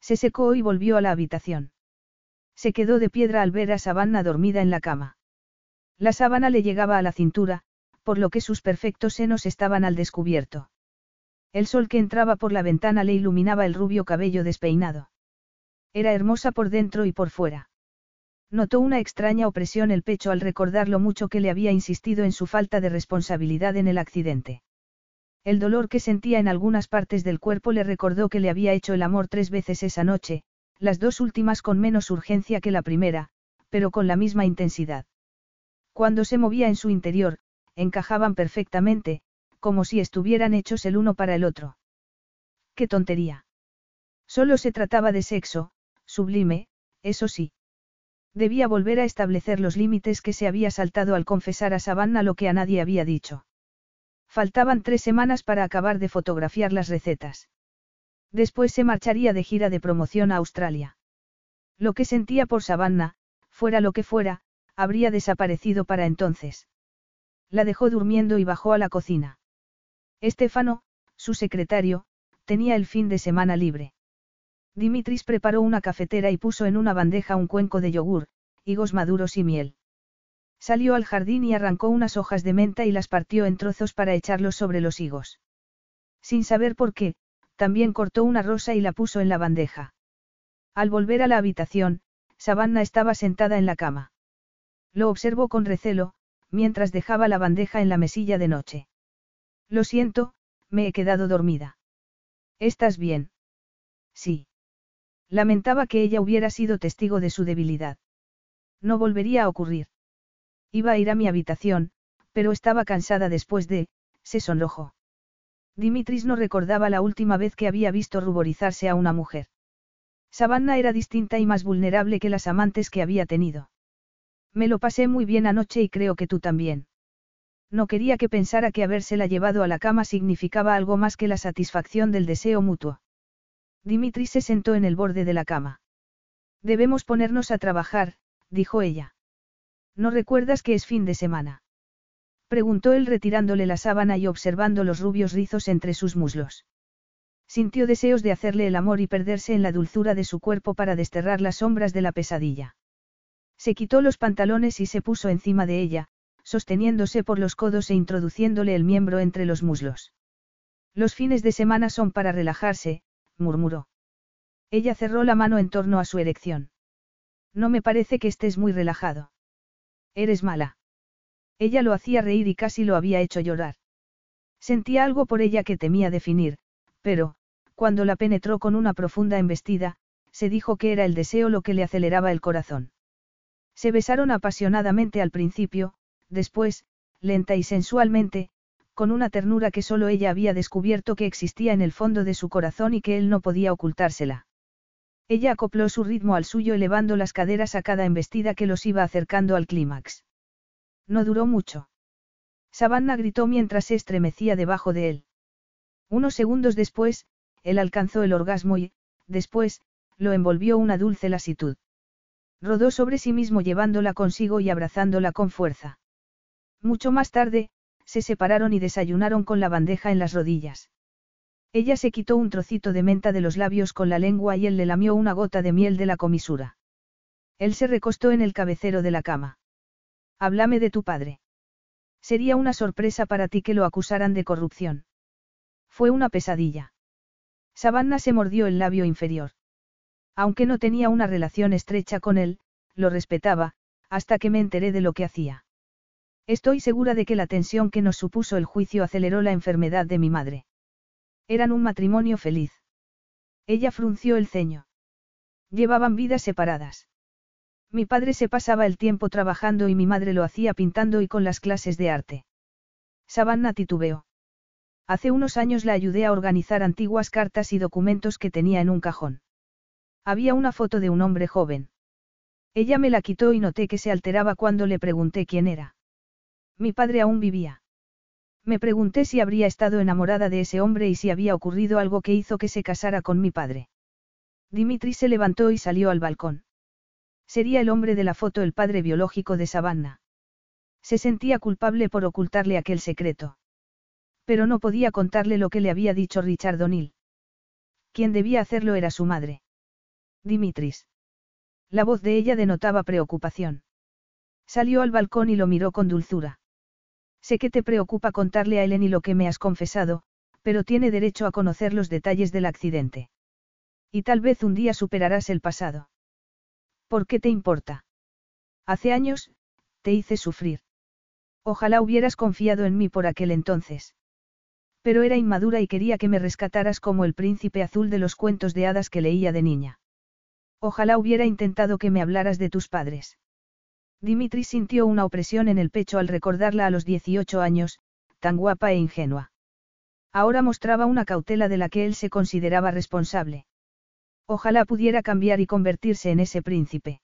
Se secó y volvió a la habitación. Se quedó de piedra al ver a Savannah dormida en la cama. La sábana le llegaba a la cintura, por lo que sus perfectos senos estaban al descubierto. El sol que entraba por la ventana le iluminaba el rubio cabello despeinado. Era hermosa por dentro y por fuera. Notó una extraña opresión el pecho al recordar lo mucho que le había insistido en su falta de responsabilidad en el accidente. El dolor que sentía en algunas partes del cuerpo le recordó que le había hecho el amor tres veces esa noche, las dos últimas con menos urgencia que la primera, pero con la misma intensidad. Cuando se movía en su interior, encajaban perfectamente, como si estuvieran hechos el uno para el otro. ¡Qué tontería! Solo se trataba de sexo, sublime, eso sí. Debía volver a establecer los límites que se había saltado al confesar a Savannah lo que a nadie había dicho. Faltaban tres semanas para acabar de fotografiar las recetas. Después se marcharía de gira de promoción a Australia. Lo que sentía por Savannah, fuera lo que fuera, habría desaparecido para entonces. La dejó durmiendo y bajó a la cocina. Estefano, su secretario, tenía el fin de semana libre. Dimitris preparó una cafetera y puso en una bandeja un cuenco de yogur, higos maduros y miel. Salió al jardín y arrancó unas hojas de menta y las partió en trozos para echarlos sobre los higos. Sin saber por qué, también cortó una rosa y la puso en la bandeja. Al volver a la habitación, Savannah estaba sentada en la cama. Lo observó con recelo, mientras dejaba la bandeja en la mesilla de noche. Lo siento, me he quedado dormida. ¿Estás bien? Sí. Lamentaba que ella hubiera sido testigo de su debilidad. No volvería a ocurrir. Iba a ir a mi habitación, pero estaba cansada después de, se sonrojó. Dimitris no recordaba la última vez que había visto ruborizarse a una mujer. Savannah era distinta y más vulnerable que las amantes que había tenido. Me lo pasé muy bien anoche y creo que tú también. No quería que pensara que habérsela llevado a la cama significaba algo más que la satisfacción del deseo mutuo. Dimitris se sentó en el borde de la cama. Debemos ponernos a trabajar, dijo ella. ¿No recuerdas que es fin de semana? Preguntó él retirándole la sábana y observando los rubios rizos entre sus muslos. Sintió deseos de hacerle el amor y perderse en la dulzura de su cuerpo para desterrar las sombras de la pesadilla. Se quitó los pantalones y se puso encima de ella, sosteniéndose por los codos e introduciéndole el miembro entre los muslos. Los fines de semana son para relajarse, murmuró. Ella cerró la mano en torno a su erección. No me parece que estés muy relajado. Eres mala. Ella lo hacía reír y casi lo había hecho llorar. Sentía algo por ella que temía definir, pero, cuando la penetró con una profunda embestida, se dijo que era el deseo lo que le aceleraba el corazón. Se besaron apasionadamente al principio, después, lenta y sensualmente, con una ternura que solo ella había descubierto que existía en el fondo de su corazón y que él no podía ocultársela. Ella acopló su ritmo al suyo elevando las caderas a cada embestida que los iba acercando al clímax. No duró mucho. Savannah gritó mientras se estremecía debajo de él. Unos segundos después, él alcanzó el orgasmo y, después, lo envolvió una dulce lasitud. Rodó sobre sí mismo llevándola consigo y abrazándola con fuerza. Mucho más tarde, se separaron y desayunaron con la bandeja en las rodillas. Ella se quitó un trocito de menta de los labios con la lengua y él le lamió una gota de miel de la comisura. Él se recostó en el cabecero de la cama. Háblame de tu padre. Sería una sorpresa para ti que lo acusaran de corrupción. Fue una pesadilla. Savannah se mordió el labio inferior. Aunque no tenía una relación estrecha con él, lo respetaba, hasta que me enteré de lo que hacía. Estoy segura de que la tensión que nos supuso el juicio aceleró la enfermedad de mi madre. Eran un matrimonio feliz. Ella frunció el ceño. Llevaban vidas separadas. Mi padre se pasaba el tiempo trabajando y mi madre lo hacía pintando y con las clases de arte. Savannah titubeó. Hace unos años la ayudé a organizar antiguas cartas y documentos que tenía en un cajón. Había una foto de un hombre joven. Ella me la quitó y noté que se alteraba cuando le pregunté quién era. Mi padre aún vivía. Me pregunté si habría estado enamorada de ese hombre y si había ocurrido algo que hizo que se casara con mi padre. Dimitri se levantó y salió al balcón. Sería el hombre de la foto el padre biológico de Savannah. Se sentía culpable por ocultarle aquel secreto. Pero no podía contarle lo que le había dicho Richard O'Neill. Quien debía hacerlo era su madre. Dimitris. La voz de ella denotaba preocupación. Salió al balcón y lo miró con dulzura. Sé que te preocupa contarle a Eleni lo que me has confesado, pero tiene derecho a conocer los detalles del accidente. Y tal vez un día superarás el pasado. ¿Por qué te importa? Hace años, te hice sufrir. Ojalá hubieras confiado en mí por aquel entonces. Pero era inmadura y quería que me rescataras como el príncipe azul de los cuentos de hadas que leía de niña. Ojalá hubiera intentado que me hablaras de tus padres. Dimitri sintió una opresión en el pecho al recordarla a los 18 años, tan guapa e ingenua. Ahora mostraba una cautela de la que él se consideraba responsable. Ojalá pudiera cambiar y convertirse en ese príncipe.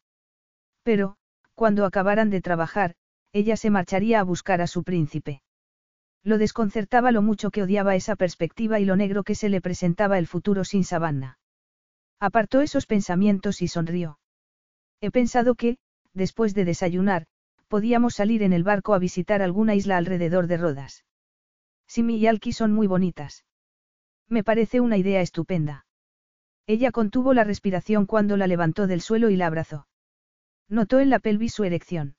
Pero, cuando acabaran de trabajar, ella se marcharía a buscar a su príncipe. Lo desconcertaba lo mucho que odiaba esa perspectiva y lo negro que se le presentaba el futuro sin Savanna. Apartó esos pensamientos y sonrió. He pensado que, después de desayunar, podíamos salir en el barco a visitar alguna isla alrededor de Rodas. Simi y Alki son muy bonitas. Me parece una idea estupenda. Ella contuvo la respiración cuando la levantó del suelo y la abrazó. Notó en la pelvis su erección.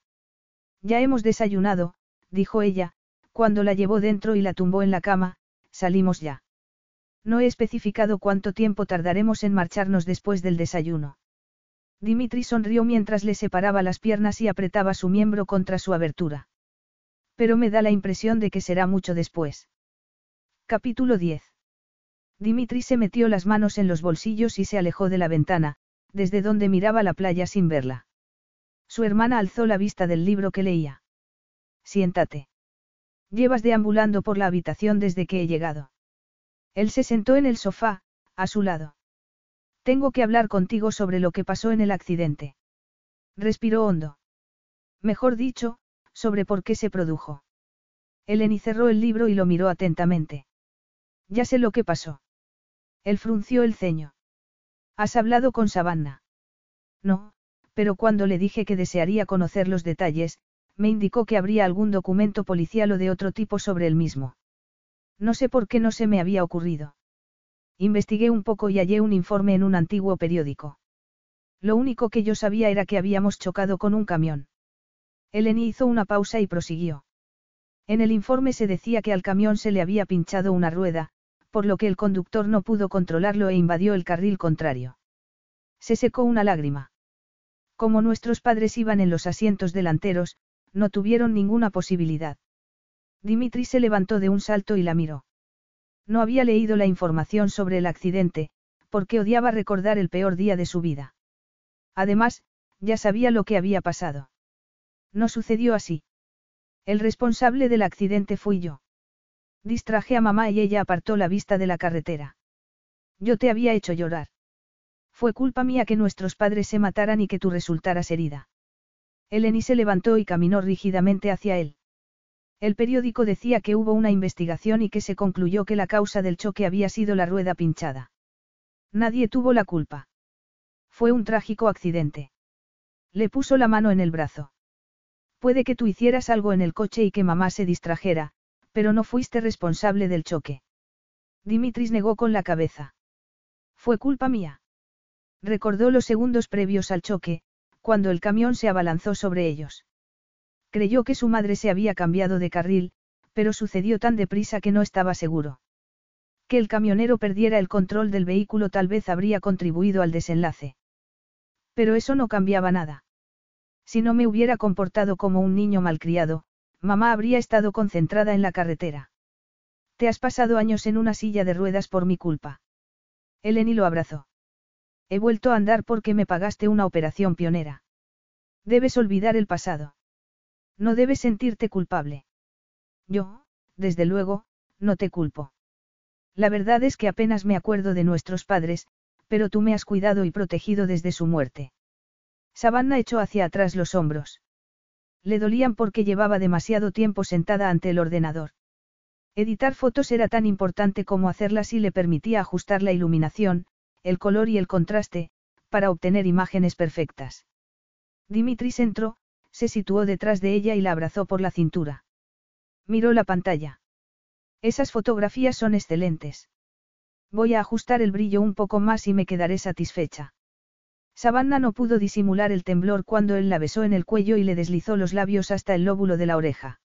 Ya hemos desayunado, dijo ella, cuando la llevó dentro y la tumbó en la cama, salimos ya. No he especificado cuánto tiempo tardaremos en marcharnos después del desayuno. Dimitri sonrió mientras le separaba las piernas y apretaba su miembro contra su abertura. Pero me da la impresión de que será mucho después. Capítulo 10. Dimitri se metió las manos en los bolsillos y se alejó de la ventana, desde donde miraba la playa sin verla. Su hermana alzó la vista del libro que leía. Siéntate. Llevas deambulando por la habitación desde que he llegado. Él se sentó en el sofá, a su lado. Tengo que hablar contigo sobre lo que pasó en el accidente. Respiró hondo. Mejor dicho, sobre por qué se produjo. Eleni cerró el libro y lo miró atentamente. Ya sé lo que pasó. Él frunció el ceño. ¿Has hablado con Savannah? No, pero cuando le dije que desearía conocer los detalles, me indicó que habría algún documento policial o de otro tipo sobre el mismo. No sé por qué no se me había ocurrido. Investigué un poco y hallé un informe en un antiguo periódico. Lo único que yo sabía era que habíamos chocado con un camión. Eleni hizo una pausa y prosiguió. En el informe se decía que al camión se le había pinchado una rueda, por lo que el conductor no pudo controlarlo e invadió el carril contrario. Se secó una lágrima. Como nuestros padres iban en los asientos delanteros, no tuvieron ninguna posibilidad. Dimitri se levantó de un salto y la miró. No había leído la información sobre el accidente, porque odiaba recordar el peor día de su vida. Además, ya sabía lo que había pasado. No sucedió así. El responsable del accidente fui yo. Distraje a mamá y ella apartó la vista de la carretera. Yo te había hecho llorar. Fue culpa mía que nuestros padres se mataran y que tú resultaras herida. Eleni se levantó y caminó rígidamente hacia él. El periódico decía que hubo una investigación y que se concluyó que la causa del choque había sido la rueda pinchada. Nadie tuvo la culpa. Fue un trágico accidente. Le puso la mano en el brazo. Puede que tú hicieras algo en el coche y que mamá se distrajera, pero no fuiste responsable del choque. Dimitris negó con la cabeza. Fue culpa mía. Recordó los segundos previos al choque, cuando el camión se abalanzó sobre ellos. Creyó que su madre se había cambiado de carril, pero sucedió tan deprisa que no estaba seguro. Que el camionero perdiera el control del vehículo tal vez habría contribuido al desenlace. Pero eso no cambiaba nada. Si no me hubiera comportado como un niño malcriado, mamá habría estado concentrada en la carretera. Te has pasado años en una silla de ruedas por mi culpa. Eleni lo abrazó. He vuelto a andar porque me pagaste una operación pionera. Debes olvidar el pasado. No debes sentirte culpable. Yo, desde luego, no te culpo. La verdad es que apenas me acuerdo de nuestros padres, pero tú me has cuidado y protegido desde su muerte. Savannah echó hacia atrás los hombros. Le dolían porque llevaba demasiado tiempo sentada ante el ordenador. Editar fotos era tan importante como hacerlas y le permitía ajustar la iluminación, el color y el contraste, para obtener imágenes perfectas. Dimitris entró, se situó detrás de ella y la abrazó por la cintura. Miró la pantalla. Esas fotografías son excelentes. Voy a ajustar el brillo un poco más y me quedaré satisfecha. Savannah no pudo disimular el temblor cuando él la besó en el cuello y le deslizó los labios hasta el lóbulo de la oreja.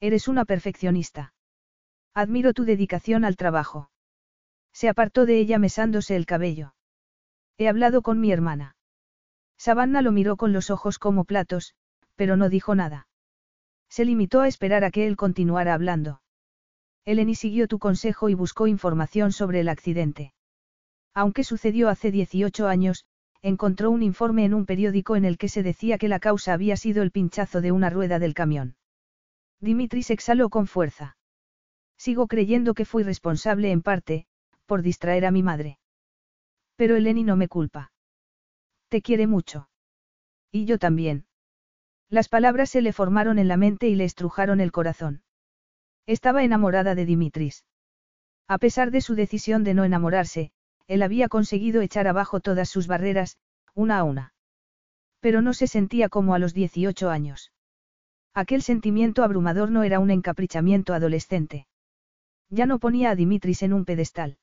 Eres una perfeccionista. Admiro tu dedicación al trabajo. Se apartó de ella mesándose el cabello. He hablado con mi hermana. Savannah lo miró con los ojos como platos, pero no dijo nada. Se limitó a esperar a que él continuara hablando. Eleni siguió tu consejo y buscó información sobre el accidente. Aunque sucedió hace 18 años, encontró un informe en un periódico en el que se decía que la causa había sido el pinchazo de una rueda del camión. Dimitris exhaló con fuerza. Sigo creyendo que fui responsable en parte, por distraer a mi madre. Pero Eleni no me culpa. Te quiere mucho. Y yo también. Las palabras se le formaron en la mente y le estrujaron el corazón. Estaba enamorada de Dimitris. A pesar de su decisión de no enamorarse, él había conseguido echar abajo todas sus barreras, una a una. Pero no se sentía como a los 18 años. Aquel sentimiento abrumador no era un encaprichamiento adolescente. Ya no ponía a Dimitris en un pedestal.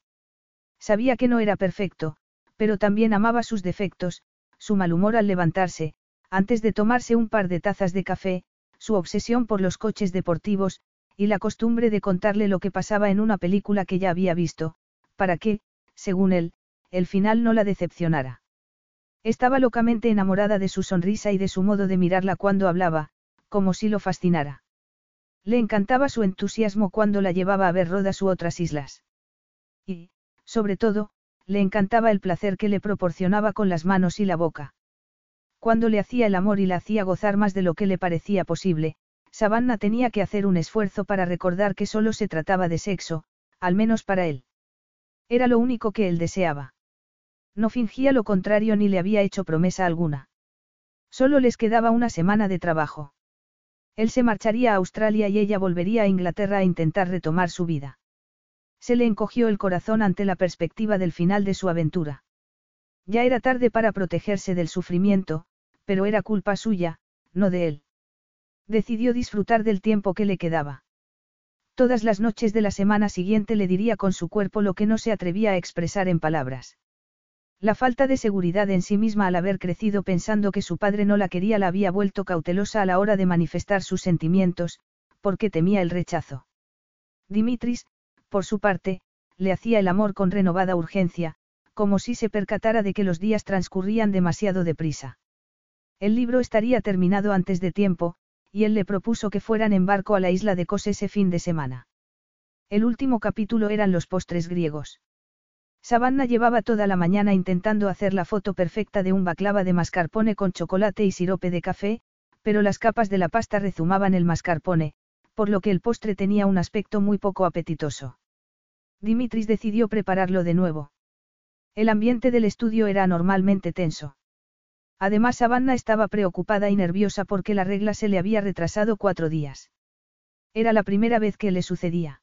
Sabía que no era perfecto, pero también amaba sus defectos, su mal humor al levantarse, antes de tomarse un par de tazas de café, su obsesión por los coches deportivos, y la costumbre de contarle lo que pasaba en una película que ya había visto, para que, según él, el final no la decepcionara. Estaba locamente enamorada de su sonrisa y de su modo de mirarla cuando hablaba, como si lo fascinara. Le encantaba su entusiasmo cuando la llevaba a ver Rodas u otras islas. Y, sobre todo, le encantaba el placer que le proporcionaba con las manos y la boca. Cuando le hacía el amor y la hacía gozar más de lo que le parecía posible, Savannah tenía que hacer un esfuerzo para recordar que solo se trataba de sexo, al menos para él. Era lo único que él deseaba. No fingía lo contrario ni le había hecho promesa alguna. Solo les quedaba una semana de trabajo. Él se marcharía a Australia y ella volvería a Inglaterra a intentar retomar su vida. Se le encogió el corazón ante la perspectiva del final de su aventura. Ya era tarde para protegerse del sufrimiento, pero era culpa suya, no de él. Decidió disfrutar del tiempo que le quedaba. Todas las noches de la semana siguiente le diría con su cuerpo lo que no se atrevía a expresar en palabras. La falta de seguridad en sí misma al haber crecido pensando que su padre no la quería la había vuelto cautelosa a la hora de manifestar sus sentimientos, porque temía el rechazo. Dimitris, por su parte, le hacía el amor con renovada urgencia, como si se percatara de que los días transcurrían demasiado deprisa. El libro estaría terminado antes de tiempo, y él le propuso que fueran en barco a la isla de Kos ese fin de semana. El último capítulo eran los postres griegos. Savannah llevaba toda la mañana intentando hacer la foto perfecta de un baklava de mascarpone con chocolate y sirope de café, pero las capas de la pasta rezumaban el mascarpone, por lo que el postre tenía un aspecto muy poco apetitoso. Dimitris decidió prepararlo de nuevo. El ambiente del estudio era anormalmente tenso. Además, Savannah estaba preocupada y nerviosa porque la regla se le había retrasado cuatro días. Era la primera vez que le sucedía.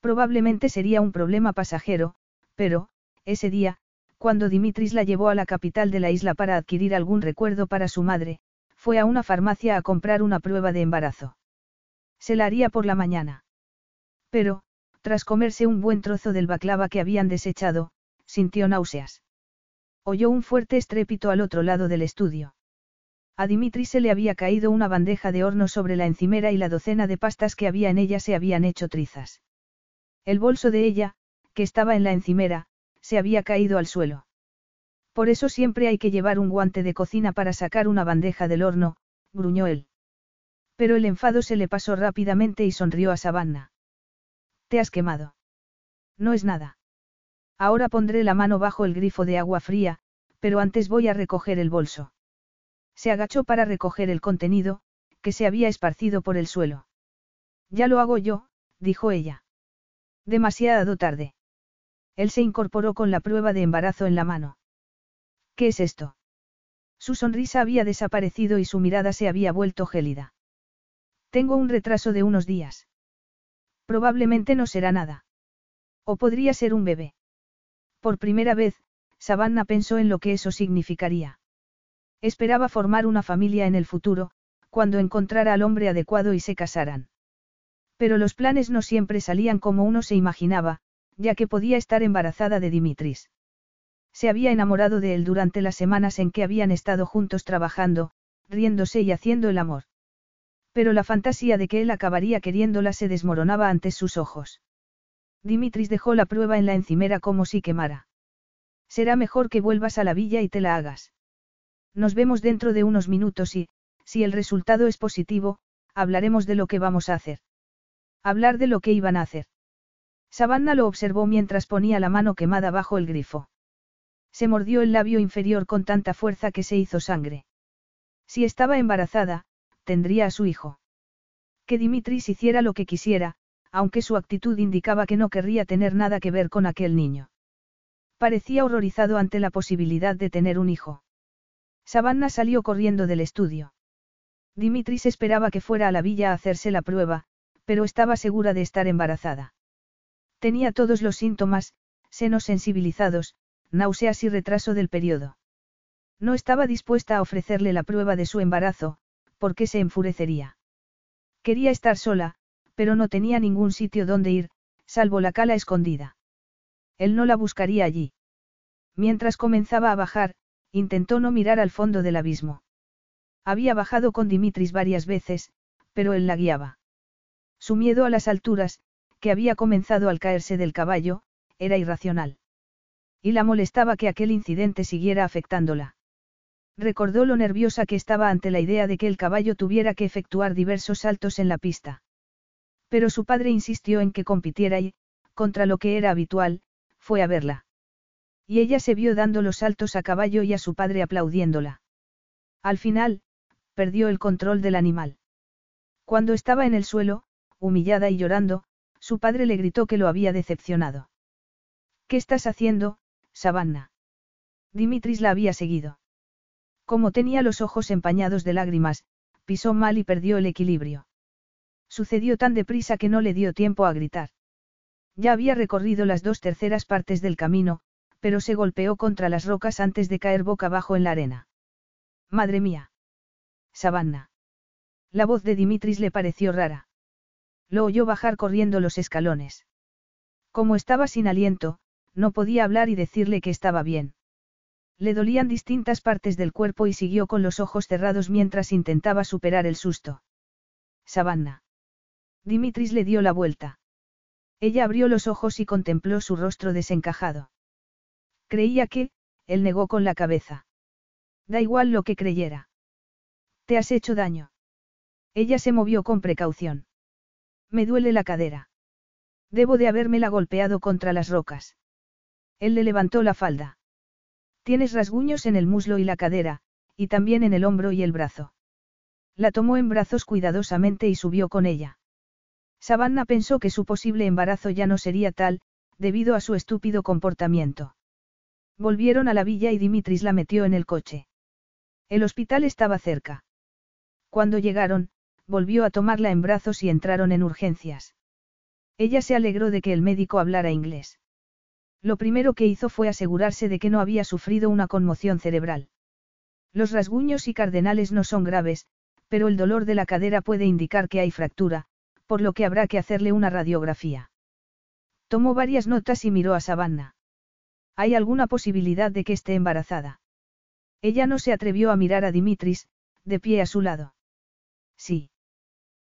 Probablemente sería un problema pasajero, pero, ese día, cuando Dimitris la llevó a la capital de la isla para adquirir algún recuerdo para su madre, fue a una farmacia a comprar una prueba de embarazo. Se la haría por la mañana. Pero, tras comerse un buen trozo del baklava que habían desechado, sintió náuseas. Oyó un fuerte estrépito al otro lado del estudio. A Dimitri se le había caído una bandeja de horno sobre la encimera y la docena de pastas que había en ella se habían hecho trizas. El bolso de ella, que estaba en la encimera, se había caído al suelo. Por eso siempre hay que llevar un guante de cocina para sacar una bandeja del horno, gruñó él. Pero el enfado se le pasó rápidamente y sonrió a Savannah. Te has quemado. No es nada. Ahora pondré la mano bajo el grifo de agua fría, pero antes voy a recoger el bolso. Se agachó para recoger el contenido, que se había esparcido por el suelo. Ya lo hago yo, dijo ella. Demasiado tarde. Él se incorporó con la prueba de embarazo en la mano. ¿Qué es esto? Su sonrisa había desaparecido y su mirada se había vuelto gélida. Tengo un retraso de unos días. Probablemente no será nada. O podría ser un bebé. Por primera vez, Savannah pensó en lo que eso significaría. Esperaba formar una familia en el futuro, cuando encontrara al hombre adecuado y se casaran. Pero los planes no siempre salían como uno se imaginaba, ya que podía estar embarazada de Dimitris. Se había enamorado de él durante las semanas en que habían estado juntos trabajando, riéndose y haciendo el amor. Pero la fantasía de que él acabaría queriéndola se desmoronaba ante sus ojos. Dimitris dejó la prueba en la encimera como si quemara. Será mejor que vuelvas a la villa y te la hagas. Nos vemos dentro de unos minutos y, si el resultado es positivo, hablaremos de lo que vamos a hacer. Hablar de lo que iban a hacer. Savannah lo observó mientras ponía la mano quemada bajo el grifo. Se mordió el labio inferior con tanta fuerza que se hizo sangre. Si estaba embarazada, tendría a su hijo. Que Dimitris hiciera lo que quisiera, aunque su actitud indicaba que no querría tener nada que ver con aquel niño. Parecía horrorizado ante la posibilidad de tener un hijo. Savannah salió corriendo del estudio. Dimitris esperaba que fuera a la villa a hacerse la prueba, pero estaba segura de estar embarazada. Tenía todos los síntomas, senos sensibilizados, náuseas y retraso del periodo. No estaba dispuesta a ofrecerle la prueba de su embarazo, porque se enfurecería. Quería estar sola, pero no tenía ningún sitio donde ir, salvo la cala escondida. Él no la buscaría allí. Mientras comenzaba a bajar, intentó no mirar al fondo del abismo. Había bajado con Dimitris varias veces, pero él la guiaba. Su miedo a las alturas, que había comenzado al caerse del caballo, era irracional. Y la molestaba que aquel incidente siguiera afectándola. Recordó lo nerviosa que estaba ante la idea de que el caballo tuviera que efectuar diversos saltos en la pista. Pero su padre insistió en que compitiera y, contra lo que era habitual, fue a verla. Y ella se vio dando los saltos a caballo y a su padre aplaudiéndola. Al final, perdió el control del animal. Cuando estaba en el suelo, humillada y llorando, su padre le gritó que lo había decepcionado. ¿Qué estás haciendo, Savannah. Dimitris la había seguido. Como tenía los ojos empañados de lágrimas, pisó mal y perdió el equilibrio. Sucedió tan deprisa que no le dio tiempo a gritar. Ya había recorrido las dos terceras partes del camino, pero se golpeó contra las rocas antes de caer boca abajo en la arena. Madre mía. Savannah. La voz de Dimitris le pareció rara. Lo oyó bajar corriendo los escalones. Como estaba sin aliento, no podía hablar y decirle que estaba bien. Le dolían distintas partes del cuerpo y siguió con los ojos cerrados mientras intentaba superar el susto. Savannah. Dimitris le dio la vuelta. Ella abrió los ojos y contempló su rostro desencajado. Creía que, él negó con la cabeza. Da igual lo que creyera. Te has hecho daño. Ella se movió con precaución. Me duele la cadera. Debo de habérmela golpeado contra las rocas. Él le levantó la falda. Tienes rasguños en el muslo y la cadera, y también en el hombro y el brazo. La tomó en brazos cuidadosamente y subió con ella. Savannah pensó que su posible embarazo ya no sería tal, debido a su estúpido comportamiento. Volvieron a la villa y Dimitris la metió en el coche. El hospital estaba cerca. Cuando llegaron, volvió a tomarla en brazos y entraron en urgencias. Ella se alegró de que el médico hablara inglés. Lo primero que hizo fue asegurarse de que no había sufrido una conmoción cerebral. Los rasguños y cardenales no son graves, pero el dolor de la cadera puede indicar que hay fractura, por lo que habrá que hacerle una radiografía. Tomó varias notas y miró a Savannah. ¿Hay alguna posibilidad de que esté embarazada? Ella no se atrevió a mirar a Dimitris, de pie a su lado. Sí.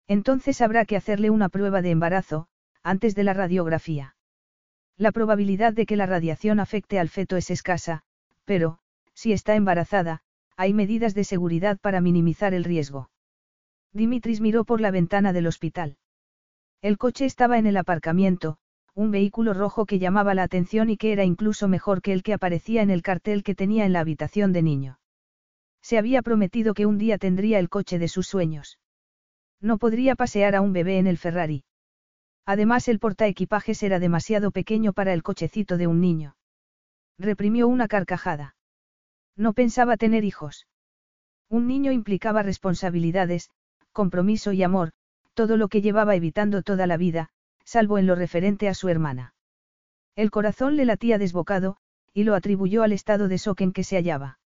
Entonces habrá que hacerle una prueba de embarazo, antes de la radiografía. La probabilidad de que la radiación afecte al feto es escasa, pero, si está embarazada, hay medidas de seguridad para minimizar el riesgo. Dimitris miró por la ventana del hospital. El coche estaba en el aparcamiento, un vehículo rojo que llamaba la atención y que era incluso mejor que el que aparecía en el cartel que tenía en la habitación de niño. Se había prometido que un día tendría el coche de sus sueños. No podría pasear a un bebé en el Ferrari. Además el portaequipajes era demasiado pequeño para el cochecito de un niño. Reprimió una carcajada. No pensaba tener hijos. Un niño implicaba responsabilidades, compromiso y amor, todo lo que llevaba evitando toda la vida, salvo en lo referente a su hermana. El corazón le latía desbocado, y lo atribuyó al estado de shock en que se hallaba.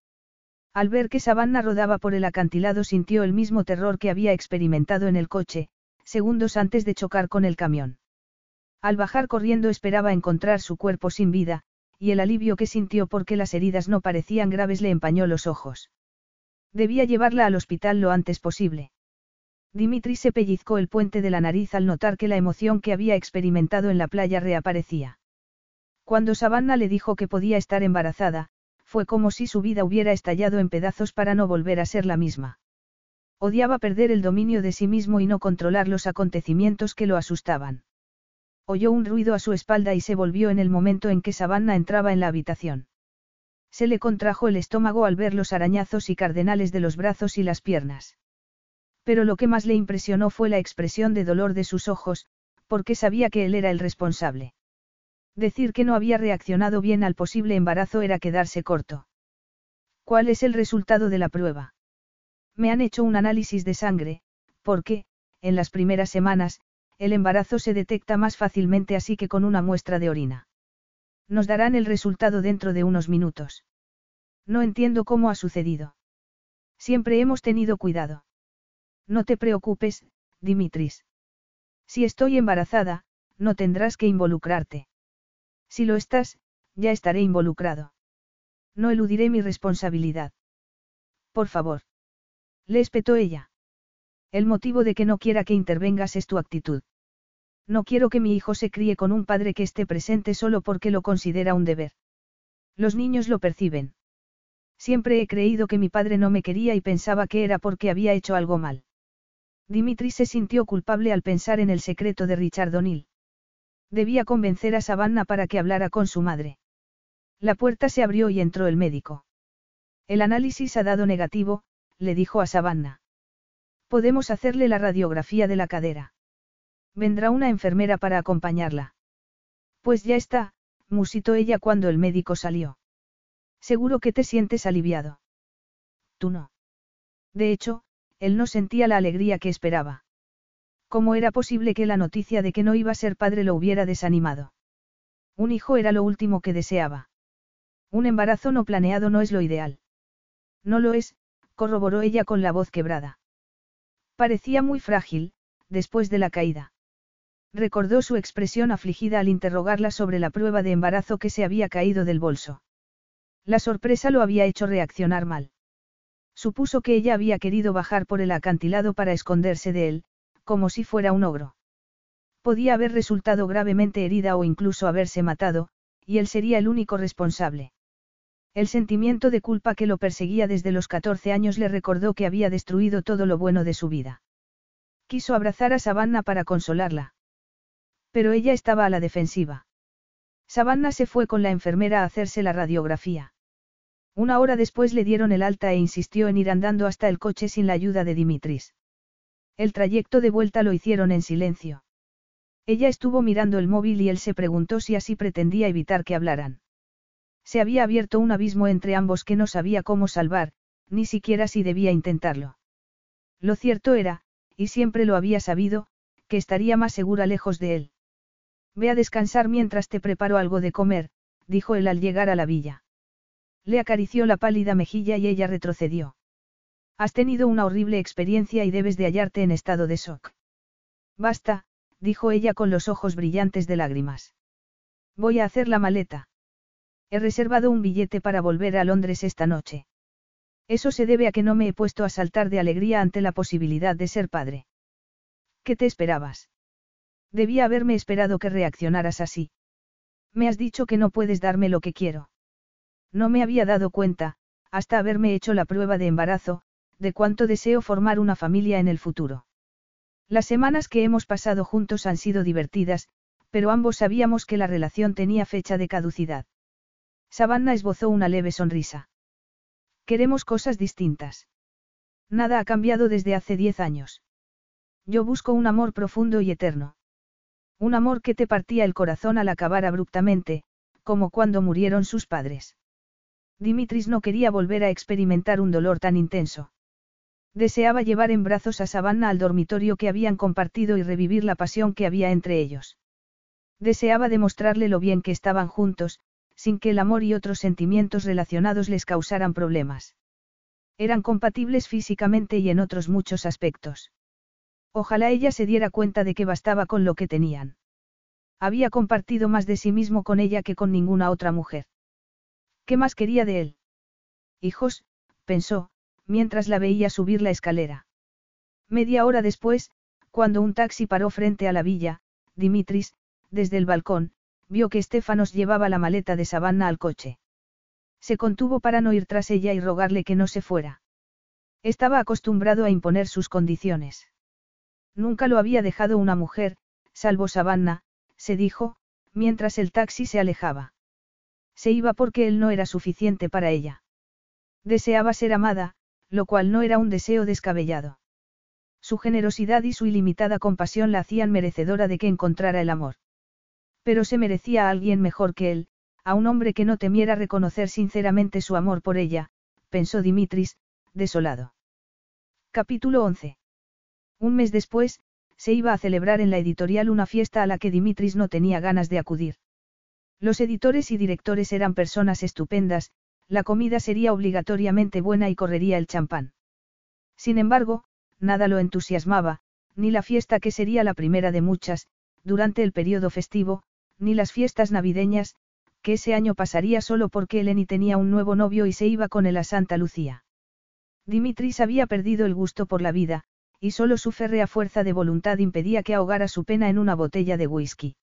Al ver que Savannah rodaba por el acantilado sintió el mismo terror que había experimentado en el coche, segundos antes de chocar con el camión. Al bajar corriendo esperaba encontrar su cuerpo sin vida, y el alivio que sintió porque las heridas no parecían graves le empañó los ojos. Debía llevarla al hospital lo antes posible. Dimitri se pellizcó el puente de la nariz al notar que la emoción que había experimentado en la playa reaparecía. Cuando Savannah le dijo que podía estar embarazada, fue como si su vida hubiera estallado en pedazos para no volver a ser la misma. Odiaba perder el dominio de sí mismo y no controlar los acontecimientos que lo asustaban. Oyó un ruido a su espalda y se volvió en el momento en que Savannah entraba en la habitación. Se le contrajo el estómago al ver los arañazos y cardenales de los brazos y las piernas. Pero lo que más le impresionó fue la expresión de dolor de sus ojos, porque sabía que él era el responsable. Decir que no había reaccionado bien al posible embarazo era quedarse corto. ¿Cuál es el resultado de la prueba? Me han hecho un análisis de sangre, porque, en las primeras semanas, el embarazo se detecta más fácilmente así que con una muestra de orina. Nos darán el resultado dentro de unos minutos. No entiendo cómo ha sucedido. Siempre hemos tenido cuidado. No te preocupes, Dimitris. Si estoy embarazada, no tendrás que involucrarte. Si lo estás, ya estaré involucrado. No eludiré mi responsabilidad. Por favor. Le espetó ella. El motivo de que no quiera que intervengas es tu actitud. No quiero que mi hijo se críe con un padre que esté presente solo porque lo considera un deber. Los niños lo perciben. Siempre he creído que mi padre no me quería y pensaba que era porque había hecho algo mal. Dimitri se sintió culpable al pensar en el secreto de Richard O'Neill. Debía convencer a Savannah para que hablara con su madre. La puerta se abrió y entró el médico. El análisis ha dado negativo, le dijo a Savannah. Podemos hacerle la radiografía de la cadera. Vendrá una enfermera para acompañarla. Pues ya está, musitó ella cuando el médico salió. Seguro que te sientes aliviado. Tú no. De hecho, él no sentía la alegría que esperaba. ¿Cómo era posible que la noticia de que no iba a ser padre lo hubiera desanimado? Un hijo era lo último que deseaba. Un embarazo no planeado no es lo ideal. No lo es, corroboró ella con la voz quebrada. Parecía muy frágil, después de la caída. Recordó su expresión afligida al interrogarla sobre la prueba de embarazo que se había caído del bolso. La sorpresa lo había hecho reaccionar mal. Supuso que ella había querido bajar por el acantilado para esconderse de él, como si fuera un ogro. Podía haber resultado gravemente herida o incluso haberse matado, y él sería el único responsable. El sentimiento de culpa que lo perseguía desde los 14 años le recordó que había destruido todo lo bueno de su vida. Quiso abrazar a Savannah para consolarla. Pero ella estaba a la defensiva. Savannah se fue con la enfermera a hacerse la radiografía. Una hora después le dieron el alta e insistió en ir andando hasta el coche sin la ayuda de Dimitris. El trayecto de vuelta lo hicieron en silencio. Ella estuvo mirando el móvil y él se preguntó si así pretendía evitar que hablaran. Se había abierto un abismo entre ambos que no sabía cómo salvar, ni siquiera si debía intentarlo. Lo cierto era, y siempre lo había sabido, que estaría más segura lejos de él. Ve a descansar mientras te preparo algo de comer, dijo él al llegar a la villa. Le acarició la pálida mejilla y ella retrocedió. Has tenido una horrible experiencia y debes de hallarte en estado de shock. Basta, dijo ella con los ojos brillantes de lágrimas. Voy a hacer la maleta. He reservado un billete para volver a Londres esta noche. Eso se debe a que no me he puesto a saltar de alegría ante la posibilidad de ser padre. ¿Qué te esperabas? Debía haberme esperado que reaccionaras así. Me has dicho que no puedes darme lo que quiero. No me había dado cuenta, hasta haberme hecho la prueba de embarazo, de cuánto deseo formar una familia en el futuro. Las semanas que hemos pasado juntos han sido divertidas, pero ambos sabíamos que la relación tenía fecha de caducidad. Savannah esbozó una leve sonrisa. Queremos cosas distintas. Nada ha cambiado desde hace diez años. Yo busco un amor profundo y eterno. Un amor que te partía el corazón al acabar abruptamente, como cuando murieron sus padres. Dimitris no quería volver a experimentar un dolor tan intenso. Deseaba llevar en brazos a Savannah al dormitorio que habían compartido y revivir la pasión que había entre ellos. Deseaba demostrarle lo bien que estaban juntos, sin que el amor y otros sentimientos relacionados les causaran problemas. Eran compatibles físicamente y en otros muchos aspectos. Ojalá ella se diera cuenta de que bastaba con lo que tenían. Había compartido más de sí mismo con ella que con ninguna otra mujer. ¿Qué más quería de él? Hijos, pensó, mientras la veía subir la escalera. Media hora después, cuando un taxi paró frente a la villa, Dimitris, desde el balcón, vio que Estefanos llevaba la maleta de Savannah al coche. Se contuvo para no ir tras ella y rogarle que no se fuera. Estaba acostumbrado a imponer sus condiciones. Nunca lo había dejado una mujer, salvo Savannah, se dijo, mientras el taxi se alejaba. Se iba porque él no era suficiente para ella. Deseaba ser amada, lo cual no era un deseo descabellado. Su generosidad y su ilimitada compasión la hacían merecedora de que encontrara el amor. Pero se merecía a alguien mejor que él, a un hombre que no temiera reconocer sinceramente su amor por ella, pensó Dimitris, desolado. Capítulo 11. Un mes después, se iba a celebrar en la editorial una fiesta a la que Dimitris no tenía ganas de acudir. Los editores y directores eran personas estupendas, la comida sería obligatoriamente buena y correría el champán. Sin embargo, nada lo entusiasmaba, ni la fiesta que sería la primera de muchas, durante el periodo festivo, ni las fiestas navideñas, que ese año pasaría solo porque Eleni tenía un nuevo novio y se iba con él a Santa Lucía. Dimitris había perdido el gusto por la vida, y solo su férrea fuerza de voluntad impedía que ahogara su pena en una botella de whisky.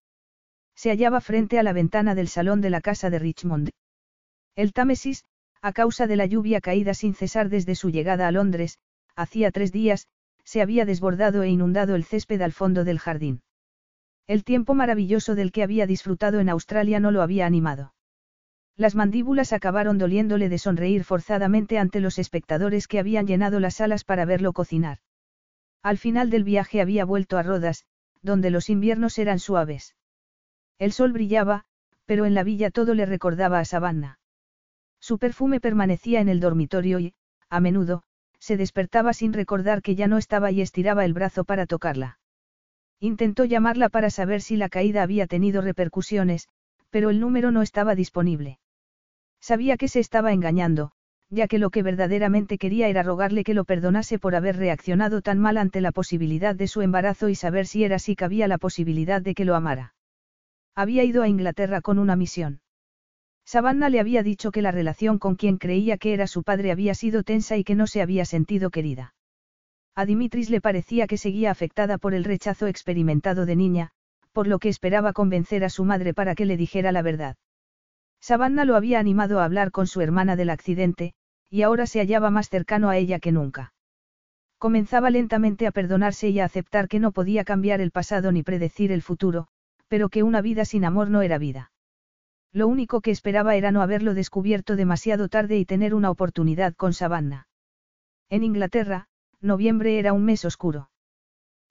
Se hallaba frente a la ventana del salón de la casa de Richmond. El Támesis, a causa de la lluvia caída sin cesar desde su llegada a Londres, hacía tres días, se había desbordado e inundado el césped al fondo del jardín. El tiempo maravilloso del que había disfrutado en Australia no lo había animado. Las mandíbulas acabaron doliéndole de sonreír forzadamente ante los espectadores que habían llenado las salas para verlo cocinar. Al final del viaje había vuelto a Rodas, donde los inviernos eran suaves. El sol brillaba, pero en la villa todo le recordaba a Savannah. Su perfume permanecía en el dormitorio y, a menudo, se despertaba sin recordar que ya no estaba y estiraba el brazo para tocarla. Intentó llamarla para saber si la caída había tenido repercusiones, pero el número no estaba disponible. Sabía que se estaba engañando, ya que lo que verdaderamente quería era rogarle que lo perdonase por haber reaccionado tan mal ante la posibilidad de su embarazo y saber si era así cabía la posibilidad de que lo amara. Había ido a Inglaterra con una misión. Savannah le había dicho que la relación con quien creía que era su padre había sido tensa y que no se había sentido querida. A Dimitris le parecía que seguía afectada por el rechazo experimentado de niña, por lo que esperaba convencer a su madre para que le dijera la verdad. Savannah lo había animado a hablar con su hermana del accidente, y ahora se hallaba más cercano a ella que nunca. Comenzaba lentamente a perdonarse y a aceptar que no podía cambiar el pasado ni predecir el futuro, pero que una vida sin amor no era vida. Lo único que esperaba era no haberlo descubierto demasiado tarde y tener una oportunidad con Savannah. En Inglaterra, noviembre era un mes oscuro.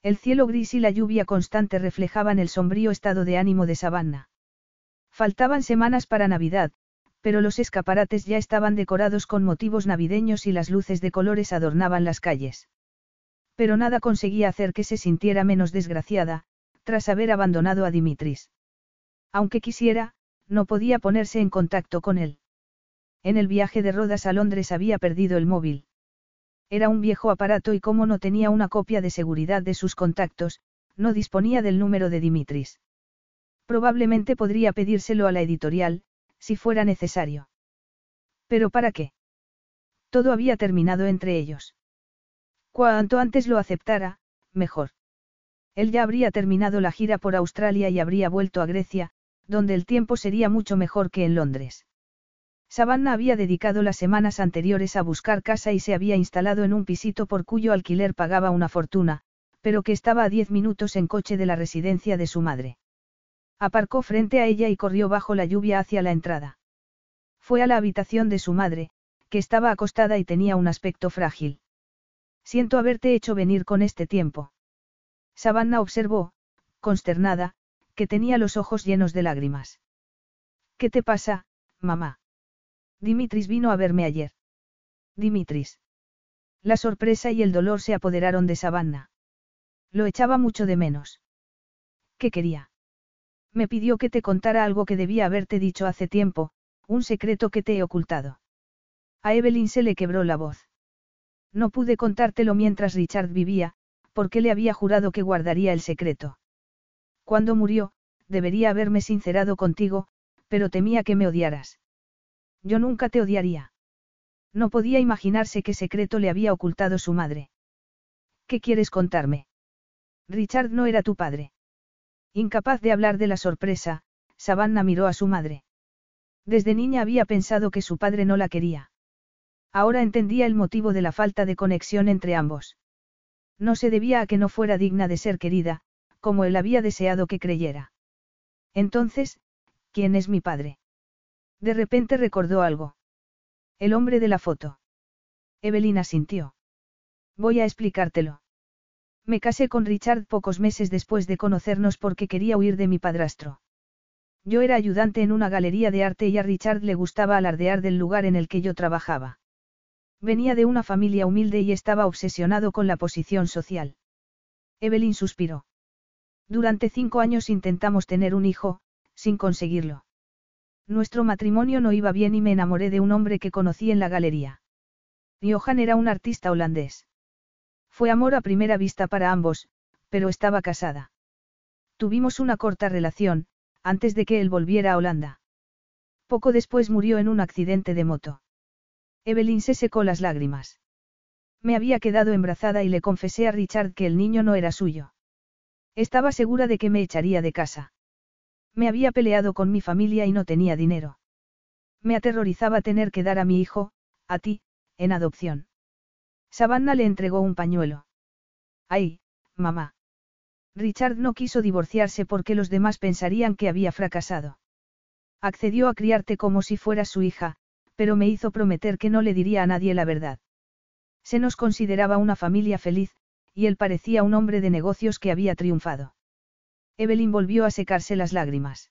El cielo gris y la lluvia constante reflejaban el sombrío estado de ánimo de Savannah. Faltaban semanas para Navidad, pero los escaparates ya estaban decorados con motivos navideños y las luces de colores adornaban las calles. Pero nada conseguía hacer que se sintiera menos desgraciada, tras haber abandonado a Dimitris. Aunque quisiera, no podía ponerse en contacto con él. En el viaje de Rodas a Londres había perdido el móvil. Era un viejo aparato y como no tenía una copia de seguridad de sus contactos, no disponía del número de Dimitris. Probablemente podría pedírselo a la editorial, si fuera necesario. ¿Pero para qué? Todo había terminado entre ellos. Cuanto antes lo aceptara, mejor. Él ya habría terminado la gira por Australia y habría vuelto a Grecia, donde el tiempo sería mucho mejor que en Londres. Savannah había dedicado las semanas anteriores a buscar casa y se había instalado en un pisito por cuyo alquiler pagaba una fortuna, pero que estaba a diez minutos en coche de la residencia de su madre. Aparcó frente a ella y corrió bajo la lluvia hacia la entrada. Fue a la habitación de su madre, que estaba acostada y tenía un aspecto frágil. Siento haberte hecho venir con este tiempo. Savannah observó, consternada, que tenía los ojos llenos de lágrimas. ¿Qué te pasa, mamá? Dimitris vino a verme ayer. Dimitris. La sorpresa y el dolor se apoderaron de Savannah. Lo echaba mucho de menos. ¿Qué quería? Me pidió que te contara algo que debía haberte dicho hace tiempo, un secreto que te he ocultado. A Evelyn se le quebró la voz. No pude contártelo mientras Richard vivía, porque le había jurado que guardaría el secreto. Cuando murió, debería haberme sincerado contigo, pero temía que me odiaras. Yo nunca te odiaría. No podía imaginarse qué secreto le había ocultado su madre. ¿Qué quieres contarme? Richard no era tu padre. Incapaz de hablar de la sorpresa, Savannah miró a su madre. Desde niña había pensado que su padre no la quería. Ahora entendía el motivo de la falta de conexión entre ambos. No se debía a que no fuera digna de ser querida, como él había deseado que creyera. Entonces, ¿quién es mi padre? De repente recordó algo. El hombre de la foto. Evelina sintió. Voy a explicártelo. Me casé con Richard pocos meses después de conocernos porque quería huir de mi padrastro. Yo era ayudante en una galería de arte y a Richard le gustaba alardear del lugar en el que yo trabajaba. Venía de una familia humilde y estaba obsesionado con la posición social. Evelyn suspiró. Durante cinco años intentamos tener un hijo, sin conseguirlo. Nuestro matrimonio no iba bien y me enamoré de un hombre que conocí en la galería. Johan era un artista holandés. Fue amor a primera vista para ambos, pero estaba casada. Tuvimos una corta relación, antes de que él volviera a Holanda. Poco después murió en un accidente de moto. Evelyn se secó las lágrimas. Me había quedado embrazada y le confesé a Richard que el niño no era suyo. Estaba segura de que me echaría de casa. Me había peleado con mi familia y no tenía dinero. Me aterrorizaba tener que dar a mi hijo, a ti, en adopción. Savannah le entregó un pañuelo. Ay, mamá. Richard no quiso divorciarse porque los demás pensarían que había fracasado. Accedió a criarte como si fueras su hija, pero me hizo prometer que no le diría a nadie la verdad. Se nos consideraba una familia feliz, y él parecía un hombre de negocios que había triunfado. Evelyn volvió a secarse las lágrimas.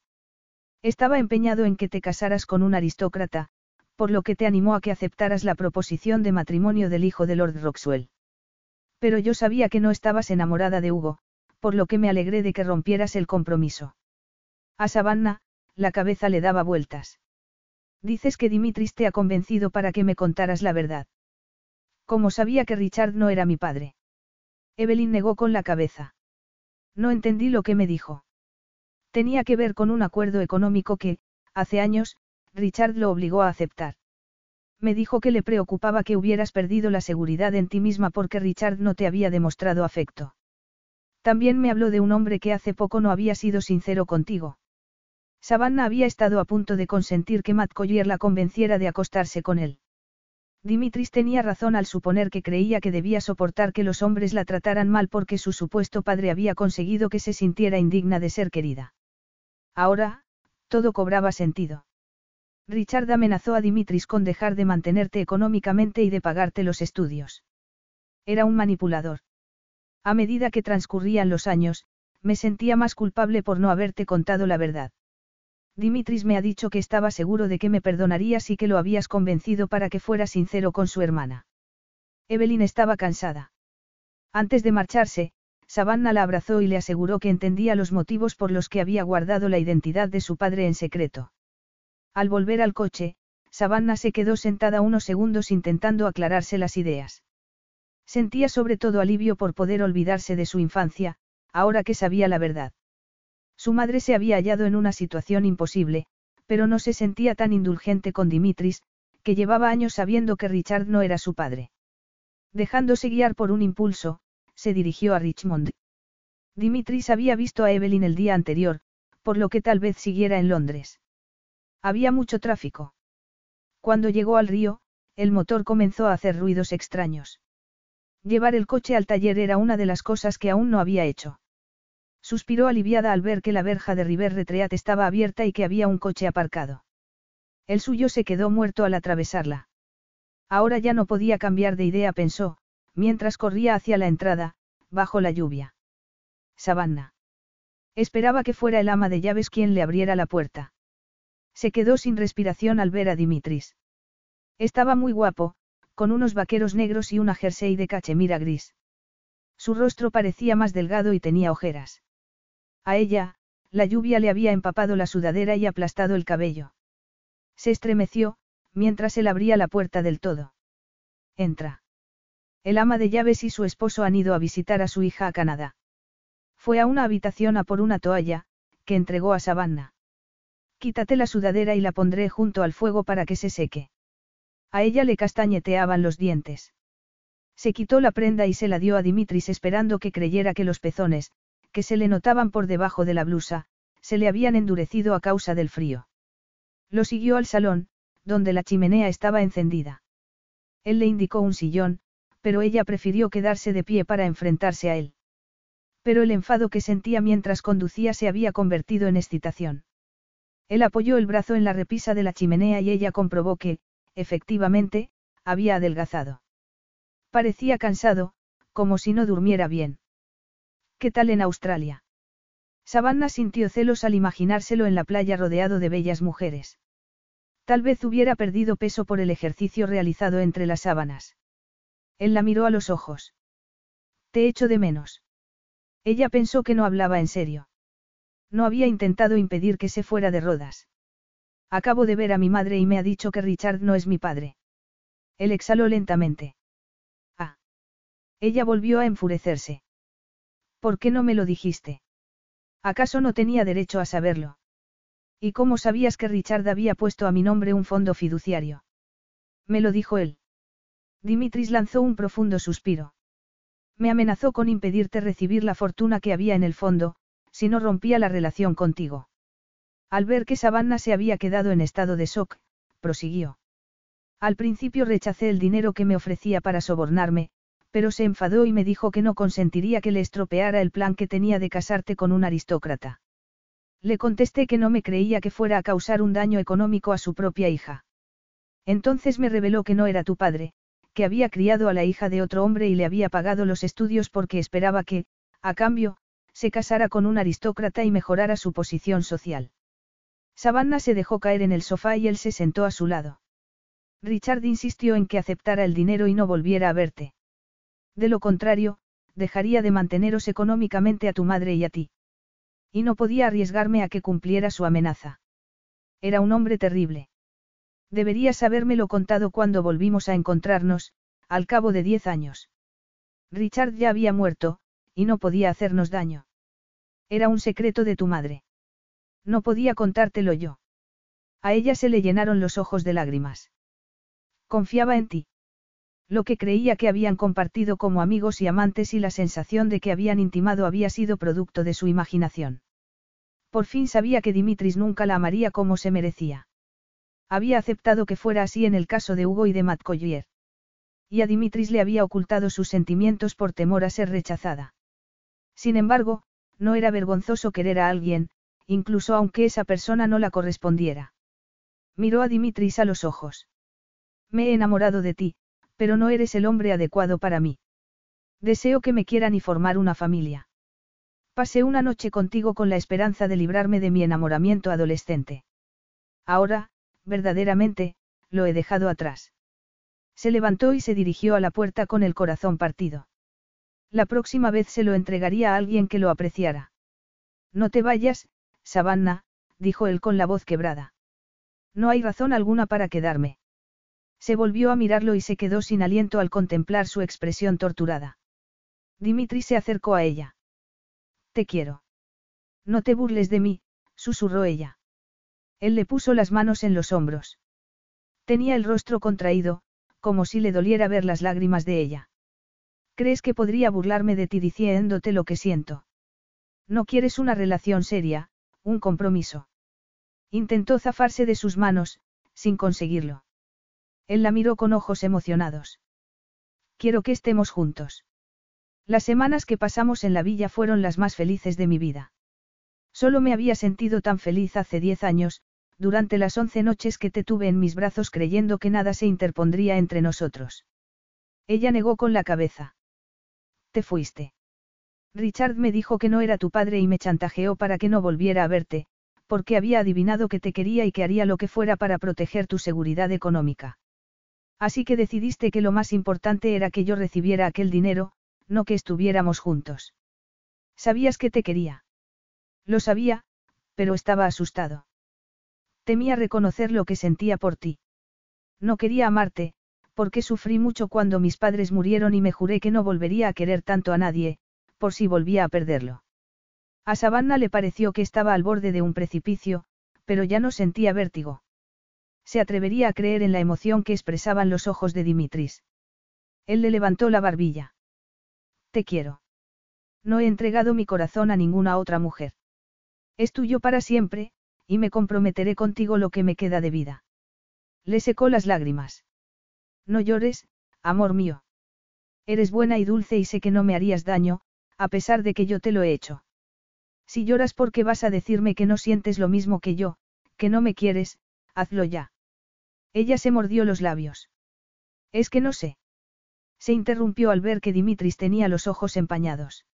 Estaba empeñado en que te casaras con un aristócrata, por lo que te animó a que aceptaras la proposición de matrimonio del hijo de Lord Roxwell. Pero yo sabía que no estabas enamorada de Hugo, por lo que me alegré de que rompieras el compromiso. A Savannah, la cabeza le daba vueltas. Dices que Dimitris te ha convencido para que me contaras la verdad. ¿Cómo sabía que Richard no era mi padre? Evelyn negó con la cabeza. No entendí lo que me dijo. Tenía que ver con un acuerdo económico que, hace años, Richard lo obligó a aceptar. Me dijo que le preocupaba que hubieras perdido la seguridad en ti misma porque Richard no te había demostrado afecto. También me habló de un hombre que hace poco no había sido sincero contigo. Savannah había estado a punto de consentir que Matt Collier la convenciera de acostarse con él. Dimitris tenía razón al suponer que creía que debía soportar que los hombres la trataran mal porque su supuesto padre había conseguido que se sintiera indigna de ser querida. Ahora, todo cobraba sentido. Richard amenazó a Dimitris con dejar de mantenerte económicamente y de pagarte los estudios. Era un manipulador. A medida que transcurrían los años, me sentía más culpable por no haberte contado la verdad. Dimitris me ha dicho que estaba seguro de que me perdonarías y que lo habías convencido para que fuera sincero con su hermana. Evelyn estaba cansada. Antes de marcharse, Savannah la abrazó y le aseguró que entendía los motivos por los que había guardado la identidad de su padre en secreto. Al volver al coche, Savannah se quedó sentada unos segundos intentando aclararse las ideas. Sentía sobre todo alivio por poder olvidarse de su infancia, ahora que sabía la verdad. Su madre se había hallado en una situación imposible, pero no se sentía tan indulgente con Dimitris, que llevaba años sabiendo que Richard no era su padre. Dejándose guiar por un impulso, se dirigió a Richmond. Dimitris había visto a Evelyn el día anterior, por lo que tal vez siguiera en Londres. Había mucho tráfico. Cuando llegó al río, el motor comenzó a hacer ruidos extraños. Llevar el coche al taller era una de las cosas que aún no había hecho. Suspiró aliviada al ver que la verja de River Retreat estaba abierta y que había un coche aparcado. El suyo se quedó muerto al atravesarla. Ahora ya no podía cambiar de idea, pensó, mientras corría hacia la entrada, bajo la lluvia. Savannah. Esperaba que fuera el ama de llaves quien le abriera la puerta. Se quedó sin respiración al ver a Dimitris. Estaba muy guapo, con unos vaqueros negros y una jersey de cachemira gris. Su rostro parecía más delgado y tenía ojeras. A ella, la lluvia le había empapado la sudadera y aplastado el cabello. Se estremeció, mientras él abría la puerta del todo. Entra. El ama de llaves y su esposo han ido a visitar a su hija a Canadá. Fue a una habitación a por una toalla, que entregó a Savannah. Quítate la sudadera y la pondré junto al fuego para que se seque. A ella le castañeteaban los dientes. Se quitó la prenda y se la dio a Dimitris esperando que creyera que los pezones, que se le notaban por debajo de la blusa, se le habían endurecido a causa del frío. Lo siguió al salón, donde la chimenea estaba encendida. Él le indicó un sillón, pero ella prefirió quedarse de pie para enfrentarse a él. Pero el enfado que sentía mientras conducía se había convertido en excitación. Él apoyó el brazo en la repisa de la chimenea y ella comprobó que, efectivamente, había adelgazado. Parecía cansado, como si no durmiera bien. ¿Qué tal en Australia? Savannah sintió celos al imaginárselo en la playa rodeado de bellas mujeres. Tal vez hubiera perdido peso por el ejercicio realizado entre las sábanas. Él la miró a los ojos. Te echo de menos. Ella pensó que no hablaba en serio. No había intentado impedir que se fuera de Rodas. Acabo de ver a mi madre y me ha dicho que Richard no es mi padre. Él exhaló lentamente. Ah. Ella volvió a enfurecerse. ¿Por qué no me lo dijiste? ¿Acaso no tenía derecho a saberlo? ¿Y cómo sabías que Richard había puesto a mi nombre un fondo fiduciario? Me lo dijo él. Dimitris lanzó un profundo suspiro. Me amenazó con impedirte recibir la fortuna que había en el fondo, si no rompía la relación contigo. Al ver que Savannah se había quedado en estado de shock, prosiguió. Al principio rechacé el dinero que me ofrecía para sobornarme, pero se enfadó y me dijo que no consentiría que le estropeara el plan que tenía de casarte con un aristócrata. Le contesté que no me creía que fuera a causar un daño económico a su propia hija. Entonces me reveló que no era tu padre, que había criado a la hija de otro hombre y le había pagado los estudios porque esperaba que, a cambio, se casara con un aristócrata y mejorara su posición social. Savannah se dejó caer en el sofá y él se sentó a su lado. Richard insistió en que aceptara el dinero y no volviera a verte. De lo contrario, dejaría de manteneros económicamente a tu madre y a ti. Y no podía arriesgarme a que cumpliera su amenaza. Era un hombre terrible. Deberías habérmelo contado cuando volvimos a encontrarnos, al cabo de diez años. Richard ya había muerto, y no podía hacernos daño. Era un secreto de tu madre. No podía contártelo yo. A ella se le llenaron los ojos de lágrimas. Confiaba en ti. Lo que creía que habían compartido como amigos y amantes y la sensación de que habían intimado había sido producto de su imaginación. Por fin sabía que Dimitris nunca la amaría como se merecía. Había aceptado que fuera así en el caso de Hugo y de Matt Collier. Y a Dimitris le había ocultado sus sentimientos por temor a ser rechazada. Sin embargo, no era vergonzoso querer a alguien, incluso aunque esa persona no la correspondiera. Miró a Dimitris a los ojos. Me he enamorado de ti, pero no eres el hombre adecuado para mí. Deseo que me quieran y formar una familia. Pasé una noche contigo con la esperanza de librarme de mi enamoramiento adolescente. Ahora, verdaderamente, lo he dejado atrás. Se levantó y se dirigió a la puerta con el corazón partido. La próxima vez se lo entregaría a alguien que lo apreciara. No te vayas, Savannah, dijo él con la voz quebrada. No hay razón alguna para quedarme. Se volvió a mirarlo y se quedó sin aliento al contemplar su expresión torturada. Dimitri se acercó a ella. Te quiero. No te burles de mí, susurró ella. Él le puso las manos en los hombros. Tenía el rostro contraído, como si le doliera ver las lágrimas de ella. ¿Crees que podría burlarme de ti diciéndote lo que siento? No quieres una relación seria, un compromiso. Intentó zafarse de sus manos, sin conseguirlo. Él la miró con ojos emocionados. Quiero que estemos juntos. Las semanas que pasamos en la villa fueron las más felices de mi vida. Solo me había sentido tan feliz hace diez años, durante las once noches que te tuve en mis brazos creyendo que nada se interpondría entre nosotros. Ella negó con la cabeza. Te fuiste. Richard me dijo que no era tu padre y me chantajeó para que no volviera a verte, porque había adivinado que te quería y que haría lo que fuera para proteger tu seguridad económica. Así que decidiste que lo más importante era que yo recibiera aquel dinero, no que estuviéramos juntos. Sabías que te quería. Lo sabía, pero estaba asustado. Temía reconocer lo que sentía por ti. No quería amarte, porque sufrí mucho cuando mis padres murieron y me juré que no volvería a querer tanto a nadie, por si volvía a perderlo. A Savannah le pareció que estaba al borde de un precipicio, pero ya no sentía vértigo. Se atrevería a creer en la emoción que expresaban los ojos de Dimitris. Él le levantó la barbilla. Te quiero. No he entregado mi corazón a ninguna otra mujer. Es tuyo para siempre, y me comprometeré contigo lo que me queda de vida. Le secó las lágrimas. No llores, amor mío. Eres buena y dulce y sé que no me harías daño, a pesar de que yo te lo he hecho. Si lloras porque vas a decirme que no sientes lo mismo que yo, que no me quieres, hazlo ya. Ella se mordió los labios. Es que no sé. Se interrumpió al ver que Dimitris tenía los ojos empañados.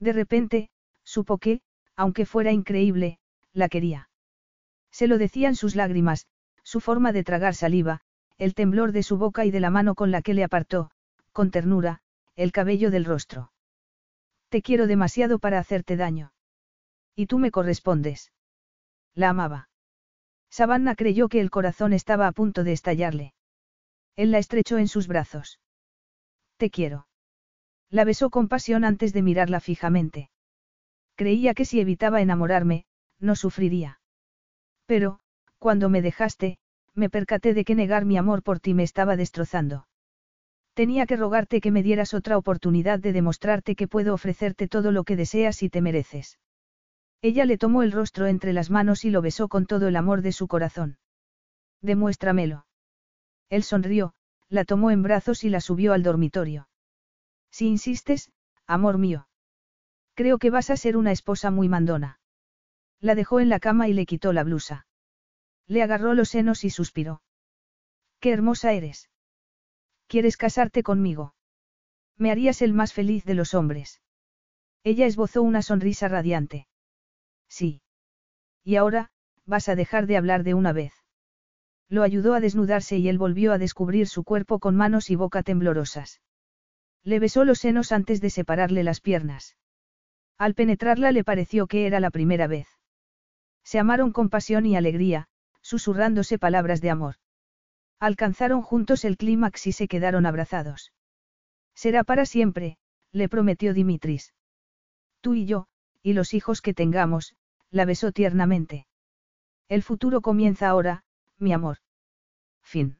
De repente, supo que, aunque fuera increíble, la quería. Se lo decían sus lágrimas, su forma de tragar saliva, el temblor de su boca y de la mano con la que le apartó, con ternura, el cabello del rostro. Te quiero demasiado para hacerte daño. Y tú me correspondes. La amaba. Savannah creyó que el corazón estaba a punto de estallarle. Él la estrechó en sus brazos. Te quiero. La besó con pasión antes de mirarla fijamente. Creía que si evitaba enamorarme, no sufriría. Pero, cuando me dejaste, me percaté de que negar mi amor por ti me estaba destrozando. Tenía que rogarte que me dieras otra oportunidad de demostrarte que puedo ofrecerte todo lo que deseas y te mereces. Ella le tomó el rostro entre las manos y lo besó con todo el amor de su corazón. Demuéstramelo. Él sonrió, la tomó en brazos y la subió al dormitorio. Si insistes, amor mío. Creo que vas a ser una esposa muy mandona. La dejó en la cama y le quitó la blusa. Le agarró los senos y suspiró. Qué hermosa eres. ¿Quieres casarte conmigo? Me harías el más feliz de los hombres. Ella esbozó una sonrisa radiante. Sí. Y ahora, vas a dejar de hablar de una vez. Lo ayudó a desnudarse y él volvió a descubrir su cuerpo con manos y boca temblorosas. Le besó los senos antes de separarle las piernas. Al penetrarla le pareció que era la primera vez. Se amaron con pasión y alegría, susurrándose palabras de amor. Alcanzaron juntos el clímax y se quedaron abrazados. Será para siempre, le prometió Dimitris. Tú y yo, y los hijos que tengamos, la besó tiernamente. El futuro comienza ahora, mi amor. Fin.